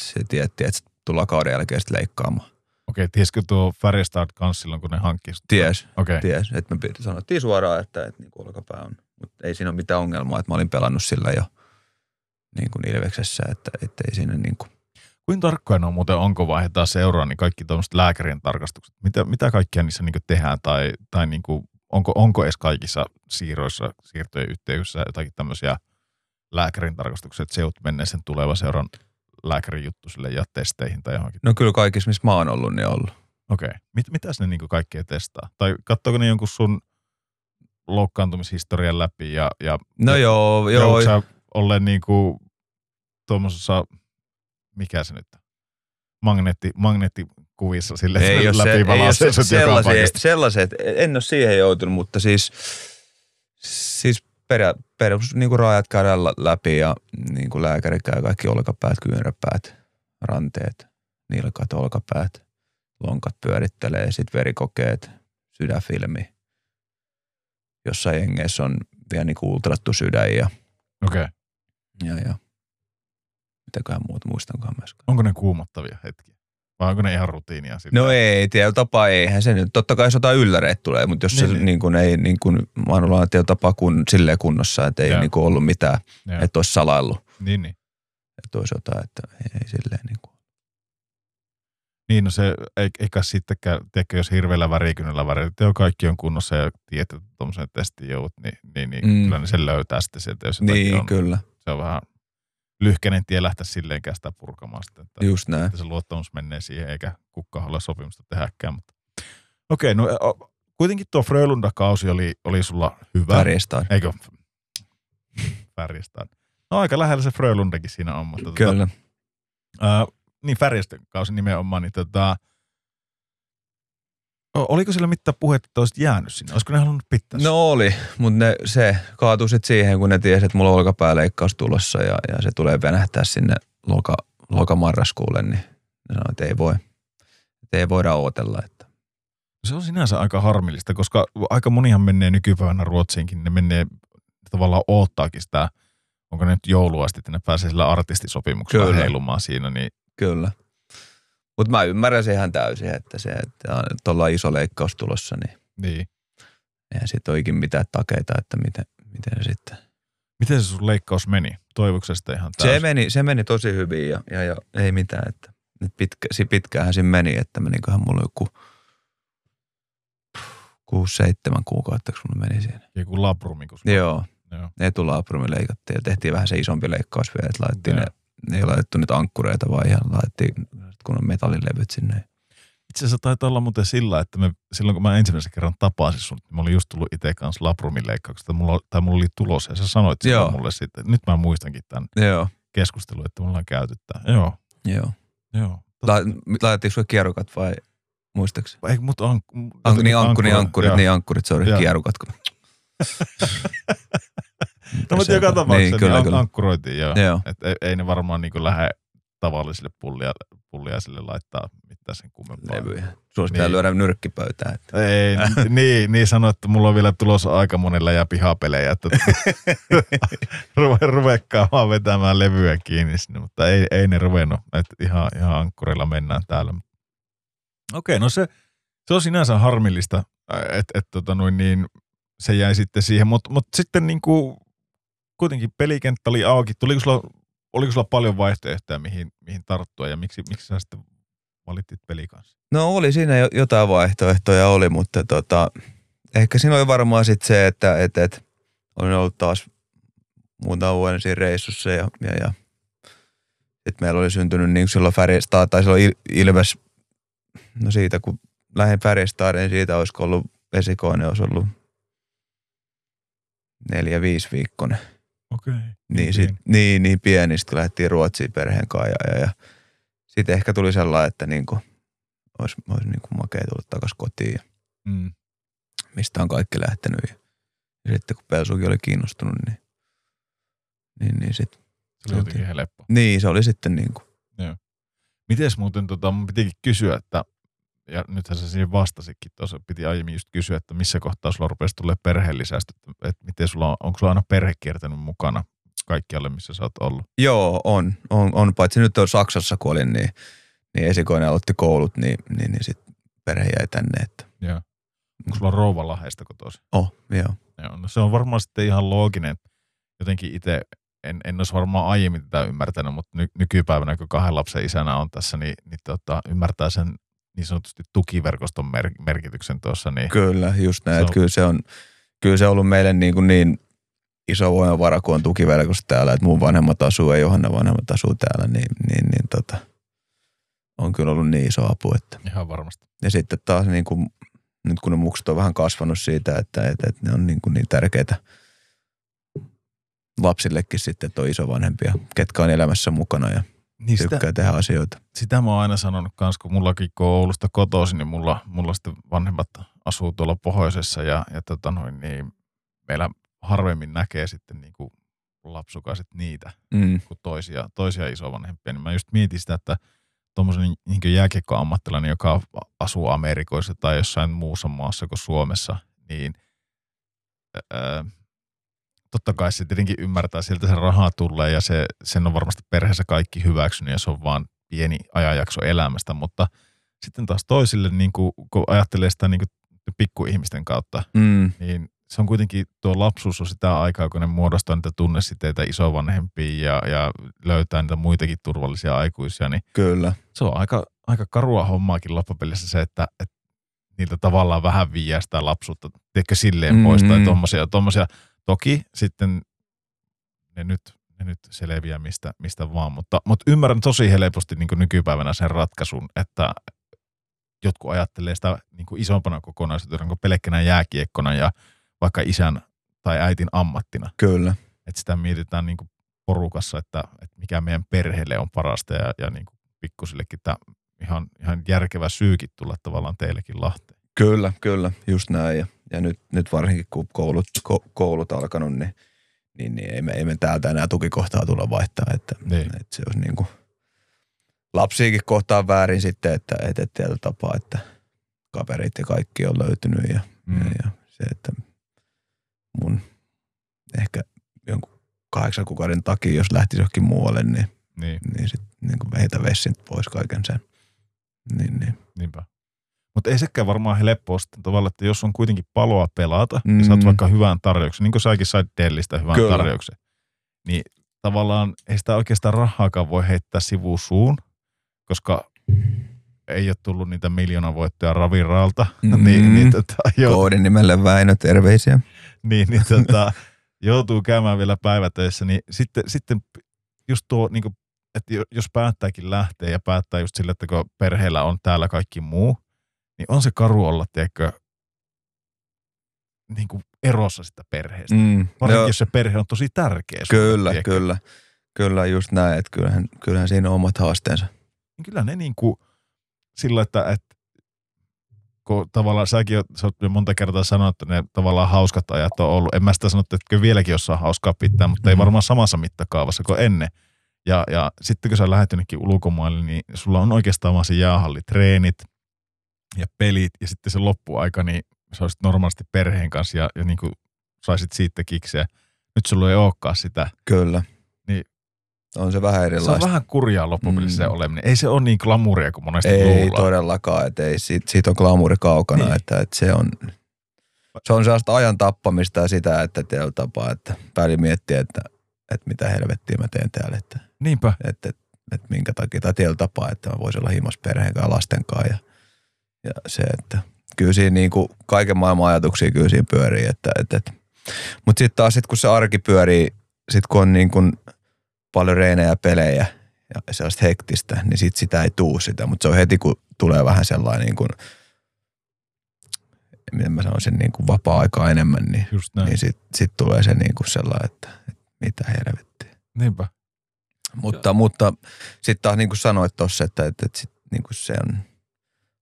S4: se tietti, että tullaan kauden jälkeen sitten leikkaamaan.
S1: okei, tiesikö tuo Färjestad kanssa silloin, kun ne hankki sut?
S4: Ties,
S1: Okei,
S4: ties. Että me piti- sanottiin suoraan, että, että niin olkapää on. Mutta ei siinä ole mitään ongelmaa, että mä olin pelannut sillä jo niin kuin Ilveksessä, että, että ei siinä niin kuin.
S1: kuinka tarkkoja on muuten, onko vaihdetaan seuraa, niin kaikki tuommoiset lääkärien tarkastukset, mitä, mitä kaikkea niissä niin tehdään tai, tai niin kuin, onko, onko edes kaikissa siirroissa, siirtojen yhteydessä jotakin tämmöisiä lääkärin tarkastuksia, että seut menee sen tuleva seuran lääkärin juttu sille ja testeihin tai johonkin.
S4: No kyllä kaikissa, missä mä oon ollut, niin ollut.
S1: Okei. Mit, mitäs ne niinku kaikkea testaa? Tai katsoako ne jonkun sun loukkaantumishistorian läpi ja, ja
S4: No
S1: ja,
S4: joo,
S1: ja
S4: joo.
S1: sä olleen niinku tuommoisessa, mikä se nyt, magneetti, magneettikuvissa sille,
S4: ei se,
S1: läpi
S4: ei se,
S1: joka
S4: sellaisia, sellaiset, en ole siihen joutunut, mutta siis, siis perä, perä, niin kuin rajat käydään lä- läpi ja niin kuin lääkäri käy kaikki olkapäät, kyynäpäät, ranteet, nilkat, olkapäät, lonkat pyörittelee, sitten verikokeet, sydänfilmi. Jossain jengeissä on vielä niin kuin ultrattu sydän ja.
S1: Okay.
S4: ja, ja mitäköhän muuta muistankaan myöskään.
S1: Onko ne kuumottavia hetkiä? Vai onko ne ihan rutiinia? Sitten?
S4: No ei, tietyllä tapaa eihän se nyt. Totta kai jotain ylläreitä tulee, mutta jos niin,
S1: Niin,
S4: se
S1: niin.
S4: niin kuin ei niin kuin, tietyllä tapaa kun, silleen kunnossa, että ei niin kuin ollut mitään,
S1: Joo.
S4: että olisi salaillut.
S1: Niin, niin.
S4: Että olisi jotain, että ei, ei silleen niin kuin.
S1: Niin, no se ei, eikä sittenkään, tiedätkö, jos hirveällä värikynällä värillä, joo, kaikki on kunnossa ja tiedät, että tuommoisen testin joudut, niin, niin, niin
S4: Mm.
S1: kyllä ne sen löytää sitten sieltä, jos
S4: Niin,
S1: on.
S4: kyllä.
S1: Se on vähän lyhkäinen tie lähteä silleenkään sitä purkamaan sitten, että,
S4: Just näin.
S1: että se luottamus menee siihen, eikä kukaan halua sopimusta tehdäkään. Mutta. Okei, no kuitenkin tuo Frölunda-kausi oli, oli sulla hyvä.
S4: Färjestad.
S1: Eikö? Färjestad. No aika lähellä se Frölundakin siinä on, mutta tota,
S4: Kyllä.
S1: Ää, niin Färjestön kausi nimenomaan, niin tota, oliko sillä mitään puhetta, että olisit jäänyt sinne? Olisiko ne halunnut pitää?
S4: No oli, mutta ne, se kaatui sitten siihen, kun ne tiesi, että mulla on olkapääleikkaus tulossa ja, ja se tulee venähtää sinne loka, lokamarraskuulle, niin ne sanoi, että ei voi. Että ei voida odotella. Että.
S1: Se on sinänsä aika harmillista, koska aika monihan menee nykypäivänä Ruotsiinkin, ne menee tavallaan oottaakin sitä, onko ne nyt joulua asti, että ne pääsee sillä artistisopimuksella
S4: Kyllä.
S1: heilumaan siinä, niin
S4: Kyllä. Mutta mä ymmärrän se ihan täysin, että se, että tuolla iso leikkaus tulossa, niin
S1: niin.
S4: eihän siitä ole ikinä mitään takeita, että miten, miten se sitten.
S1: Miten se sun leikkaus meni? Toivoiko se sitä ihan
S4: Se
S1: täysin?
S4: meni, se meni tosi hyvin ja, ja, ja ei mitään, että pitkä, pitkäänhän siinä meni, että meniköhän mulla joku kuusi, seitsemän kuukautta, kun mulla meni siinä.
S1: Joku labrumi, kun
S4: Joo,
S1: Joo.
S4: etulaaprumi leikattiin ja tehtiin vähän se isompi leikkaus vielä, että laitettiin
S1: Joo.
S4: ne, ei laitettu nyt ankkureita vaan ihan laitettiin kun on metallilevyt sinne.
S1: Itse asiassa taitaa olla muuten sillä, että me, silloin kun mä ensimmäisen kerran tapasin sun, niin mä olin just tullut itse kanssa labrumin leikkauksesta, mulla, tai mulla oli tulos, ja sä sanoit sitä
S4: Joo.
S1: mulle sitten. Nyt mä muistankin tämän
S4: Joo,
S1: keskustelun, että me ollaan käyty tää. Joo,
S4: joo.
S1: joo.
S4: La, laitettiinko sulle kierukat vai muistaakseni?
S1: Ei, mutta an,
S4: Ank, niin ankkuri, ankkurit, niin ankkurit, sorry,
S1: Joo.
S4: kierukat.
S1: No mutta joka tapauksessa
S4: niin,
S1: niin,
S4: kyllä,
S1: an,
S4: kyllä.
S1: ankkuroitiin, joo.
S4: Joo.
S1: Et ei, ei, ne varmaan niin lähde tavallisille pullia, pulliaisille laittaa mitään sen kummempaa.
S4: Levyjä. Sulla pitää
S1: Niin.
S4: lyödä nyrkkipöytään. Että.
S1: Ei, niin, niin sanoi, että mulla on vielä tulossa aika monella ja pihapelejä, että ruve, ruvekkaa vaan vetämään levyä kiinni sinne, mutta ei, ei ne ruvennut, että ihan, ihan ankkurilla mennään täällä. Okei, no se, se on sinänsä harmillista, että et, tota noin niin, se jäi sitten siihen. Mutta mut sitten niin kuin, kuitenkin pelikenttä oli auki. Tuliko sulla, oliko sulla paljon vaihtoehtoja, mihin, mihin tarttua ja miksi, miksi sä sitten valittit pelikanssa?
S4: No oli siinä jo- jotain vaihtoehtoja oli, mutta tota, ehkä siinä oli varmaan sitten se, että et, et, olin ollut taas muutama vuoden siinä reissussa ja, ja, ja sitten meillä oli syntynyt niin silloin Färjestad, tai silloin Il- Ilves, no siitä kun lähdin Färjestadin, niin siitä olisiko ollut esikoinen, olisi ollut neljä, viisi viikkonen.
S1: Okei. Okay.
S4: Niin, sit, niin, niin pieni, sitten kun lähdettiin Ruotsiin perheen kanssa ja, ja, ja sitten ehkä tuli sellainen, että niinku, olisi, olisi niinku makea tulla takaisin kotiin ja
S1: Mm.
S4: mistä on kaikki lähtenyt. Ja, ja sitten kun Pelsukin oli kiinnostunut, niin, niin, niin, sit,
S1: Se oli jotenkin helppo.
S4: niin se oli sitten niinku,
S1: Mites muuten, tota, mun pitikin kysyä, että ja nythän sä siihen vastasikin, tuossa piti aiemmin just kysyä, että missä kohtaa sulla rupesi tulee perheellisästä, että, että miten sulla on, onko sulla aina perhe kiertänyt mukana kaikkialle, missä sä oot ollut?
S4: joo on, on, on, paitsi nyt on Saksassa kun olin, niin, niin esikoinen aloitti koulut, niin, niin, niin sitten perhe jäi tänne, että
S1: Joo. Onko sulla Rouvalahesta kotoisin?
S4: oh, joo.
S1: Joo, no se on varmaan sitten ihan looginen. Jotenkin itse en, en olisi varmaan aiemmin tätä ymmärtänyt, mutta ny, nykypäivänä, kun kahden lapsen isänä on tässä, niin, niin tota, ymmärtää sen niin sanotusti tukiverkoston mer- merkityksen tuossa. Niin,
S4: Kyllä, just näin.
S1: Se on-.
S4: Kyllä, se on, kyllä se on ollut meille niin, kuin niin iso voimavara, kun on tukiverkossa täällä, että mun vanhemmat asuu ja Johanna vanhemmat asuu täällä, niin, niin, niin tota, on kyllä ollut niin iso apu. Että.
S1: ihan varmasti.
S4: Ja sitten taas niin kuin, nyt kun ne mukset on vähän kasvanut siitä, että, että, että ne on niin, kuin niin tärkeitä lapsillekin sitten, että on isovanhempia, ketkä on elämässä mukana ja
S1: Niin sitä,
S4: tykkää tehdä asioita.
S1: sitä mä oon aina sanonut kans, kun mullakin kun Oulusta kotoisin, niin mulla, mulla sitten vanhemmat asuu tuolla pohjoisessa ja, ja tota noin, niin meillä harvemmin näkee sitten niin kuin lapsukaiset niitä
S4: Mm,
S1: kuin toisia, toisia isovanhempia. Niin mä just mietin sitä, että tuommoisen niin jääkiekkoammattilainen, joka asuu Amerikoissa tai jossain muussa maassa kuin Suomessa, niin ää, totta kai se tietenkin ymmärtää, sieltä se raha tulee ja se, sen on varmasti perheessä kaikki hyväksynyt ja se on vaan pieni ajanjakso elämästä, mutta sitten taas toisille, niin kuin, kun ajattelee sitä niin kuin pikkuihmisten kautta,
S4: mm,
S1: niin se on kuitenkin, tuo lapsuus on sitä aikaa, kun ne muodostaa niitä tunnesiteitä isovanhempiin ja, ja löytää niitä muitakin turvallisia aikuisia, niin
S4: kyllä.
S1: se on aika, aika karua hommaakin loppupelissä se, että, että niiltä tavallaan vähän viiää sitä lapsuutta, tiedätkö, silleen mm-hmm. pois tai tommosia, tommosia. Toki sitten ne nyt, ne nyt selviää mistä, mistä vaan, mutta, mutta ymmärrän tosi helposti niin kuin nykypäivänä sen ratkaisun, että jotkut ajattelee sitä niin kuin isompana kokonaisuutena kuin pelkkänä jääkiekkona ja vaikka isän tai äitin ammattina.
S4: Kyllä.
S1: Että sitä mietitään niin kuin porukassa, että, että mikä meidän perheelle on parasta ja, ja niin kuin pikkusillekin tämä ihan, ihan järkevä syykin tulla tavallaan teillekin Lahteen.
S4: Kyllä, kyllä, just näin. Ja, ja nyt, nyt varsinkin kun koulut, ko, koulut alkanut, niin, niin, niin ei, me, ei me täältä enää tukikohtaa tulla vaihtaa. Että,
S1: Niin.
S4: että se olisi niin kuin lapsiakin kohtaan väärin sitten, että, että, että tietyllä tapaa, että kaverit ja kaikki on löytynyt ja,
S1: Mm.
S4: ja, ja se, että mun ehkä jonkun kahdeksan kuukauden takia, jos lähtisi johonkin muualle, niin,
S1: Niin,
S4: niin sitten niin heitä vessin pois kaiken sen. Niin, niin.
S1: niinpä. Mutta ei sekään varmaan helppoa sitten tavallaan, että jos on kuitenkin paloa pelata, mm. ja saat vaikka hyvän tarjouksen, niin kuin säkin sait Dellistä hyvän
S4: Kyllä.
S1: tarjouksen, niin tavallaan ei sitä oikeastaan rahaakaan voi heittää sivuun suun, koska ei ole tullut niitä miljoonavoittoja Raviraalta,
S4: Mm.
S1: niin, niin, tota, joo,
S4: Koodin nimelle Väinö, terveisiä.
S1: niin, niin tota, joutuu käymään vielä päivätöissä, niin sitten, sitten just tuo, niin kuin, että jo- jos päättääkin lähteä ja päättää just sille, että kun perheellä on täällä kaikki muu, niin on se karu olla, tiedätkö, niin kuin erossa sitä perheestä. Mm.
S4: Mm.
S1: Varsinkin,
S4: Joo,
S1: jos se perhe on tosi tärkeä. sulle,
S4: kyllä,
S1: tiedätkö.
S4: kyllä. Kyllä, just näin, että kyllähän, kyllähän siinä on omat haasteensa.
S1: Niin kyllä ne niin kuin sillä, että, että kun tavallaan säkin oot, sä oot jo monta kertaa sanonut, että ne tavallaan hauskat ajat on ollut. En mä sitä sano, että kyllä vieläkin osaa hauskaa pitää, mutta ei
S4: Mhm.
S1: varmaan samassa mittakaavassa kuin ennen. Ja, ja sitten kun sä lähdet jonnekin ulkomaille, niin sulla on oikeastaan vaan se jäähallitreenit ja pelit ja sitten se loppuaika, niin sä olisit normaalisti perheen kanssa ja, ja niin kuin saisit siitä kikseä. Nyt sulla ei olekaan sitä.
S4: Kyllä.
S1: Niin.
S4: On se vähän
S1: Se on
S4: erilaista.
S1: vähän kurjaa loppupelissä se
S4: Mm.
S1: oleminen. Ei se ole niin glamuuria kuin monesti
S4: Ei
S1: luullaan.
S4: todellakaan, että ei, siitä, siitä on glamouri kaukana,
S1: Niin.
S4: että, että se on, se on sellaista ajan tappamista ja sitä, että teillä tapaa, että pääli miettiä, että, että mitä helvettiä mä teen täällä, että,
S1: Niinpä.
S4: että, että, että minkä takia, tai teillä tapaa, että mä voisin olla himas perheen kanssa lasten kanssa ja, ja se, että kyllä siinä niin kuin kaiken maailman ajatuksia kyllä siinä pyörii, että, että, että. mutta sitten taas sit, kun se arki pyörii, sitten kun on niin kuin paljon reinejä ja pelejä ja sellaista hektistä, niin sit sitä ei tuu sitä, mutta se on heti, kun tulee vähän sellainen niin kuin, miten mä sanoisin, niin kuin vapaa-aikaa enemmän, niin, niin sitten sit tulee se niin kuin sellainen, että, että mitä helvettiä.
S1: Niinpä.
S4: Mutta, mutta sitten taas niin kuin sanoit tuossa, että, että, että sit, niin kuin se on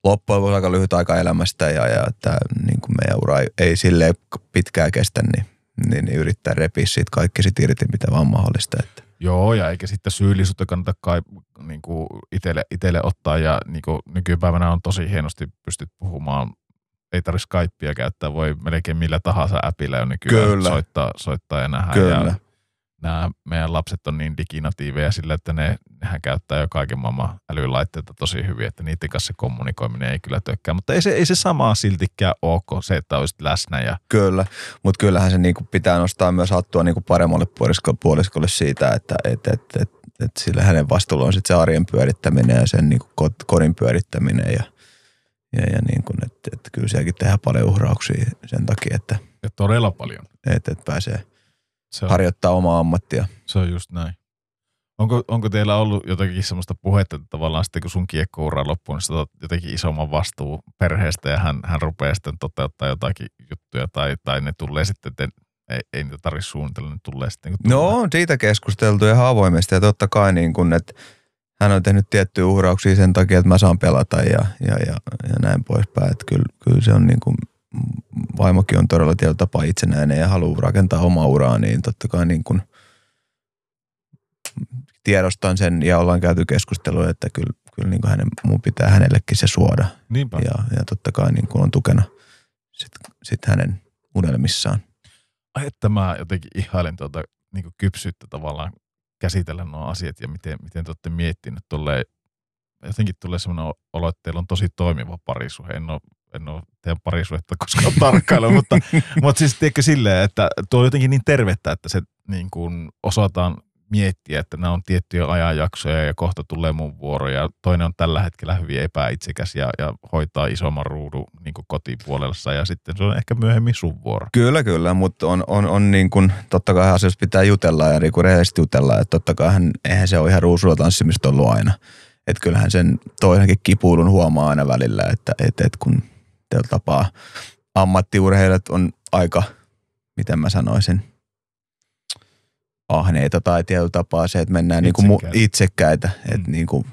S4: loppujen lopuksi aika lyhyt aika elämästä ja, ja että niin kuin meidän ura ei, ei silleen pitkään kestä, niin, niin, niin yrittää repiä siitä kaikki sit irti, mitä vaan mahdollista. Että.
S1: Joo, ja eikä sitten syyllisyyttä kannata kai niin kuin itelle, itelle ottaa. Ja niin kuin nykypäivänä on tosi hienosti pystyt puhumaan. Ei tarvitse Skypea käyttää, voi melkein millä tahansa appilla jo nykyään
S4: Kyllä.
S1: soittaa, soittaa ja nähdä.
S4: Kyllä.
S1: Ja nämä meidän lapset on niin diginatiiveja sillä, että ne, nehän käyttää jo kaiken maailman älylaitteita tosi hyvin, että niiden kanssa kommunikoiminen ei kyllä tökkää. Mutta ei se, ei se samaa siltikään ole kuin se, että olisit läsnä ja
S4: Kyllä, mutta kyllähän se niinku pitää nostaa myös hattua niinku paremmalle puoliskolle, puoliskolle siitä, että et, et, et, et sillä hänen vastuulla on sit se arjen pyörittäminen ja sen niinku kodin pyörittäminen ja, ja, ja niin kuin, että et kyllä sielläkin tehdään paljon uhrauksia sen takia, että
S1: ja todella paljon.
S4: et, et pääsee
S1: Se on,
S4: harjoittaa omaa ammattia.
S1: Se on just näin. Onko, onko teillä ollut jotakin semmoista puhetta, että tavallaan sitten kun sun kiekkoura loppuu, niin sä jotenkin isomman vastuu perheestä ja hän, hän rupeaa sitten toteuttaa jotakin juttuja tai, tai ne tulee sitten, että ei, ei niitä tarvitse suunnitella, ne tulee sitten kun
S4: No
S1: tulee.
S4: on siitä keskusteltu ihan avoimesti ja totta kai niin kuin, että hän on tehnyt tiettyjä uhrauksia sen takia, että mä saan pelata ja, ja, ja, ja näin poispäin. Että kyllä, kyllä se on niin kuin, vaimokin on todella tietyllä tapaa itsenäinen ja haluaa rakentaa omaa uraa, niin totta kai niin kuin tiedostan sen ja ollaan käyty keskustelua, että kyllä, kyllä niin kuin hänen, mun pitää hänellekin se suoda
S1: Niinpä.
S4: ja, ja totta kai niin kuin on tukena sit, sit hänen unelmissaan.
S1: Ai, että mä jotenkin ihailen tuota niin kypsyyttä tavallaan käsitellä nuo asiat ja miten, miten te olette miettineet. Tulee, jotenkin tulee semmoinen olo, että teillä on tosi toimiva parisuhe. En ole, en ole teidän parisuhetta koskaan tarkkailu, mutta, mutta siis tiedätkö silleen, että tuo on jotenkin niin tervettä, että se niin kuin osataan miettiä, että nämä on tiettyjä ajanjaksoja ja kohta tulee mun vuoro ja toinen on tällä hetkellä hyvin epäitsekäs ja, ja hoitaa isomman ruudun niin kotipuolella ja sitten se on ehkä myöhemmin sun vuoro.
S4: Kyllä, kyllä, mutta on, on, on niin kuin, totta kai asioista pitää jutella ja niin rehellisesti jutella, että totta kai hän, eihän se ole ihan ruusulla tanssimista ollut aina. Että kyllähän sen toisenkin kipuilun huomaa aina välillä, että et, et kun tapaa ammattiurheilijat on aika, miten mä sanoisin, ahneita tai tietyllä tapaa se, että mennään niin kuin
S1: Itsekkäitä.
S4: itsekkäitä. Että
S1: Mm.
S4: niin kuin,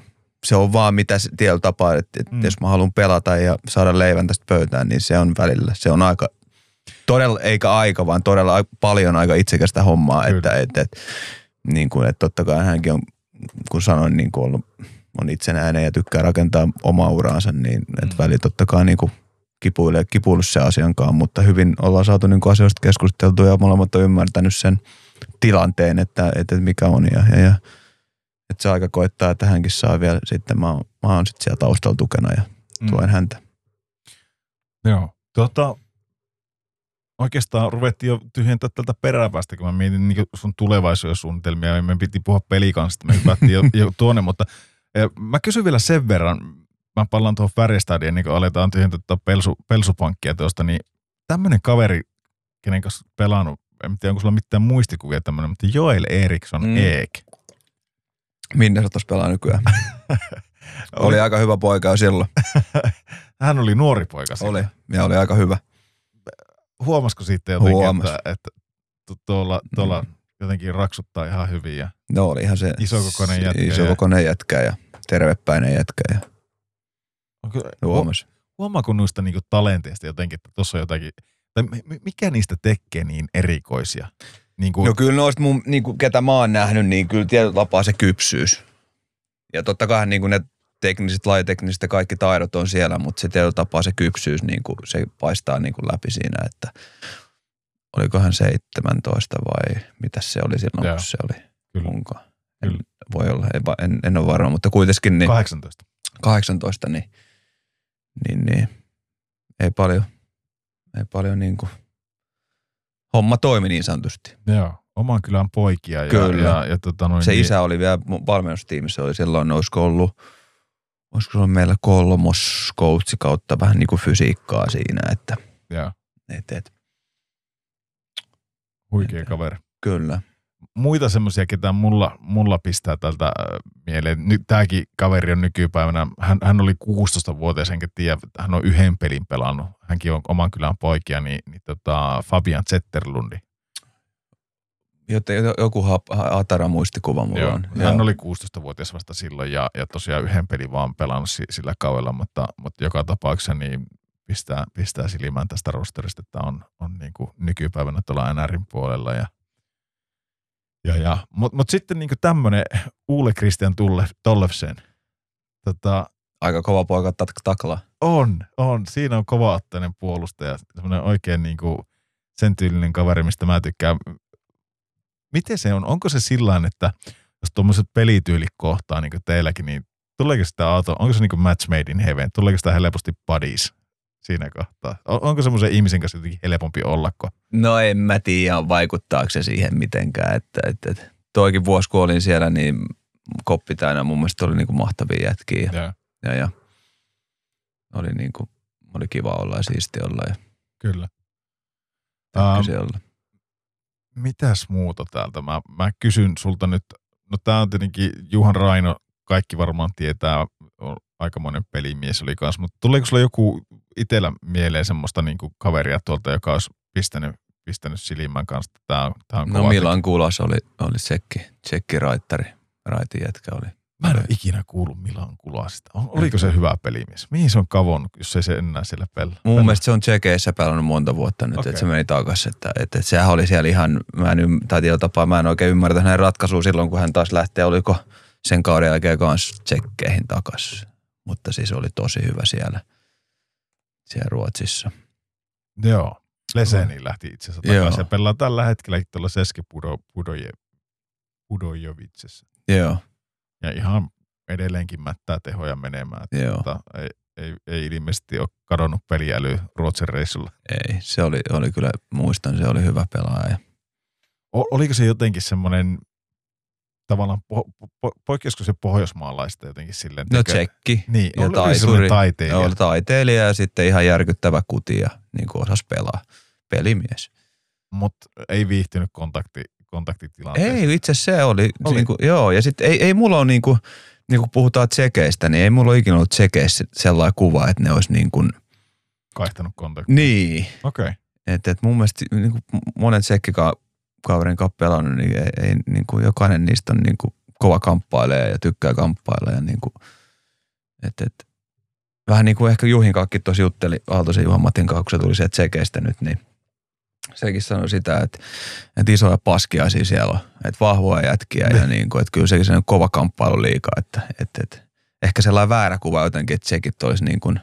S4: se on vaan mitä tietyllä tapaa, että, että
S1: Mm.
S4: jos mä haluan pelata ja saada leivän tästä pöytään, niin se on välillä, se on aika, todella, eikä aika, vaan todella paljon aika itsekästä hommaa,
S1: Kyllä.
S4: että, että, että, niin kuin, että totta kai hänkin on, kun sanoin, niin kuin ollut, on itsenäinen ja tykkää rakentaa omaa uraansa, niin että
S1: Mm.
S4: väli totta kai niin kuin kipuilee, kipuillut se asiankaan, mutta hyvin ollaan saatu niin asioista keskusteltua ja molemmat on ymmärtänyt sen tilanteen, että, että, mikä on ja, ja, ja että se aika koittaa, että hänkin saa vielä sitten, mä, oon- mä oon sitten siellä taustalla tukena ja tuen häntä.
S1: Joo. Tota, oikeastaan ruvettiin jo tyhjentää tältä peräpäästä, kun mä mietin niin sun tulevaisuussuunnitelmia ja me piti puhua pelikanssista, me hypättiin jo, jo tuonne, mutta eh, mä kysyn vielä sen verran, mä palaan tuohon Färjestadiin ennen kuin aletaan tyhjentää tuota pelsu, pelsupankkia tuosta, niin tämmöinen kaveri, kenen kanssa pelannut, en tiedä onko sulla mitään muistikuvia tämmöinen, mutta Joel Eriksson
S4: Mm.
S1: mm. Eek.
S4: Minne sä pelaa nykyään? oli aika hyvä poika jo silloin.
S1: Hän oli nuori poika. siinä.
S4: Oli. Ja oli aika hyvä.
S1: Huomasiko siitä jotenkin,
S4: Huomas.
S1: että, että tu- tuolla, tuolla jotenkin raksuttaa ihan hyvin ja
S4: No oli ihan se
S1: Isokokoinen jätkä ja-
S4: Isokokoinen jätkä ja tervepäinen jätkä ja
S1: onko,
S4: huomas.
S1: huomaako noista niinku talenteista jotenkin, että tuossa on jotakin, tai mi- mi- mikä niistä tekee niin erikoisia? Niinku,
S4: No kyllä noista mun, niin kuin, ketä mä oon nähnyt, niin kyllä tietyllä tapaa se kypsyys. Ja totta kai niin kuin ne tekniset, lajitekniset ja kaikki taidot on siellä, mutta se tietyllä tapaa se kypsyys, niin kuin, se paistaa niin kuin läpi siinä, että olikohan 17 vai mitä se oli silloin,
S1: Joo.
S4: kun se oli
S1: Kyllä.
S4: munkaan. En,
S1: Kyllä.
S4: voi olla, en, en, en ole varma, mutta kuitenkin niin
S1: 18.
S4: 18, niin, niin, niin ei paljon, ei paljon niin kuin, homma toimi niin sanotusti.
S1: Joo, oman kylän poikia. Ja,
S4: Kyllä.
S1: Ja, ja, tota noin,
S4: Se
S1: niin,
S4: isä oli vielä valmennustiimissä, oli silloin, olisiko ollut, olisiko ollut meillä kolmos coachi kautta vähän niin kuin fysiikkaa siinä, että
S1: Joo,
S4: et, et,
S1: huikea kaveri.
S4: kyllä.
S1: Muita semmoisia, ketä mulla, mulla pistää tältä äh, mieleen. Nyt tämäkin kaveri on nykypäivänä, hän, hän oli 16-vuotias, enkä tiedä, että hän on yhden pelin pelannut. Hänkin on oman kylän poikia, niin, niin tota Fabian Zetterlundi.
S4: Joten joku hatara muistikuva mulla
S1: Joo.
S4: on.
S1: Hän oli 16-vuotias vasta silloin ja, ja tosiaan yhden pelin vaan pelannut si, sillä kaudella, mutta, mutta joka tapauksessa niin pistää, pistää silmään tästä rosterista, että on, on niin kuin nykypäivänä tuolla NRin puolella. Ja, ja, ja. Mutta mut sitten niin tämmöinen Uule Christian Tulle, Tollefsen, tota,
S4: Aika kova poika tak- taklaa.
S1: on, on. Siinä on kovaottainen puolustaja. Semmoinen oikein niin kuin sen tyylinen kaveri, mistä mä tykkään. Miten se on? Onko se sillä että jos tuommoiset pelityylit kohtaa niin kuin teilläkin, niin tuleeko sitä auto, onko se niin kuin match made in heaven? Tuleeko sitä helposti buddies siinä kohtaa? On- Onko semmoisen ihmisen kanssa jotenkin helpompi ollako?
S4: No en mä tiedä, vaikuttaako se siihen mitenkään. Että, että, että toikin vuosi, kun olin siellä, niin koppi täynnä mun mielestä oli niinku mahtavia jätkiä. Ja,
S1: Joo,
S4: ja, ja oli, niinku, oli kiva olla ja siisti olla ja
S1: kyllä.
S4: tykkäsin olla.
S1: mitäs muuta täältä? Mä, mä kysyn sulta nyt, no tää on tietenkin Juhan Raino, kaikki varmaan tietää, aikamoinen pelimies oli kanssa, mutta tuleeko sulla joku itsellä mieleen semmoista niin kuin kaveria tuolta, joka olisi pistänyt, pistänyt silmän kanssa, tää on, tää on
S4: No Milan Kulas oli, oli tsekki, tsekki raittari. Raitin jätkä oli.
S1: Mä en ole ikinä kuullut Milan Kulasista. Oliko se hyvä pelimies? Mihin se on kavonnut, jos ei se enää siellä pelaa?
S4: Mun mielestä se on Tsekeissä pelannut monta vuotta nyt,
S1: Okei.
S4: että se meni takaisin. Että, että, että sehän oli siellä ihan, mä en, tai tapaa mä en oikein ymmärtänyt hänen ratkaisua silloin, kun hän taas lähtee, oliko sen kauden jälkeen kanssa tsekkeihin takaisin. Mutta siis oli tosi hyvä siellä, siellä Ruotsissa.
S1: Joo. Leseni lähti itse asiassa takaisin. Se pelaa tällä hetkellä tuolla Seski Pudo, Pudoje.
S4: Joo,
S1: Ja ihan edelleenkin mättää tehoja menemään.
S4: Joo,
S1: tota, ei, ei, ei, ilmeisesti ole kadonnut peliäly Ruotsin reissulla.
S4: ei. Se oli, oli kyllä, muistan, se oli hyvä pelaaja.
S1: O, oliko se jotenkin semmoinen tavallaan, po, po, poikkeusko se pohjoismaalaista jotenkin silleen?
S4: No
S1: tekee-
S4: tsekki.
S1: Niin,
S4: ja
S1: se semmoinen taiteilija?
S4: Oli taiteilija ja sitten ihan järkyttävä kuti ja niin kuin osasi pelaa. Pelimies.
S1: Mutta ei viihtynyt kontakti, kontaktitilanteessa.
S4: Ei, itse se oli.
S1: Oli.
S4: oli. Niin kuin, joo, ja sitten ei, ei mulla ole niin kuin, niin kuin puhutaan tsekeistä, niin ei mulla ole ikinä ollut tsekeissä sellainen kuva, että ne olisi niin kuin,
S1: Kaihtanut kontakti.
S4: niin.
S1: Okei. Okay.
S4: Että, että mun mielestä niin kuin monet tsekkikaverin kanssa pelannut, niin ei, ei niin kuin jokainen niistä on niin kuin kova kamppailee ja tykkää kamppailla ja niin kuin, että, että vähän niin kuin ehkä Juhin kakki tuossa jutteli Aaltosen Juhan Matin kanssa, kun se tuli sieltä tsekeistä nyt, niin sekin sanoi sitä, että, että isoja paskiaisia siellä on, että vahvoja jätkiä ja niin. kuin, että kyllä sekin sellainen kova kamppailu liikaa, että, että, että ehkä sellainen väärä kuva jotenkin, että tsekit olisi niin kuin,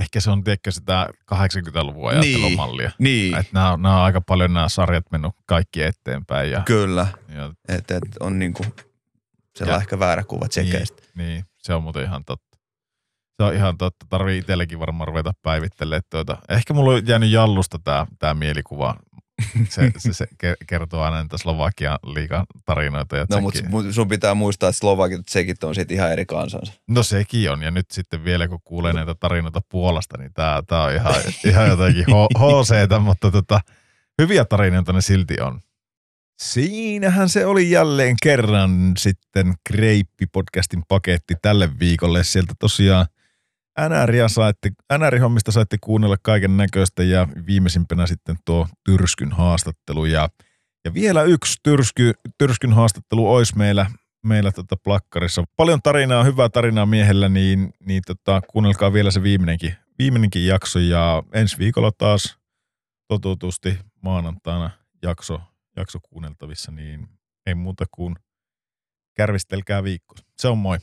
S1: Ehkä se on tiedätkö, sitä 80-luvun
S4: Niin.
S1: ajattelumallia.
S4: niin,
S1: Että nämä, on- nämä on aika paljon nämä sarjat mennyt kaikki eteenpäin. Ja,
S4: kyllä,
S1: ja
S4: että, että on niin kuin sellainen
S1: Ja-
S4: ehkä väärä kuva tsekeistä.
S1: Niin, se on muuten ihan totta. Se on ihan totta. Tarvii itsellekin varmaan ruveta päivittelemään tuota. Ehkä mulla on jäänyt jallusta tämä tää mielikuva. Se, se, se ke- kertoo aina niitä Slovakian liigan tarinoita. Ja
S4: No mutta sun pitää muistaa, että Slovakit ja Tsekit on siitä ihan eri kansansa.
S1: no sekin on. Ja nyt sitten vielä kun kuulee näitä tarinoita Puolasta, niin tämä tää on ihan, ihan jotenkin H- HCtä, mutta tota, hyviä tarinoita ne silti on. Siinähän se oli jälleen kerran sitten Kreippi-podcastin paketti tälle viikolle. Sieltä tosiaan NRiä saitte, NR-hommista saitte kuunnella kaiken näköistä ja viimeisimpänä sitten tuo Tyrskyn haastattelu. Ja, ja vielä yksi tyrsky, Tyrskyn haastattelu olisi meillä, meillä tota plakkarissa. Paljon tarinaa, hyvää tarinaa miehellä, niin, niin tota, kuunnelkaa vielä se viimeinenkin, viimeinenkin jakso. Ja ensi viikolla taas totutusti maanantaina jakso, jakso kuunneltavissa, niin ei muuta kuin kärvistelkää viikko. Se on moi.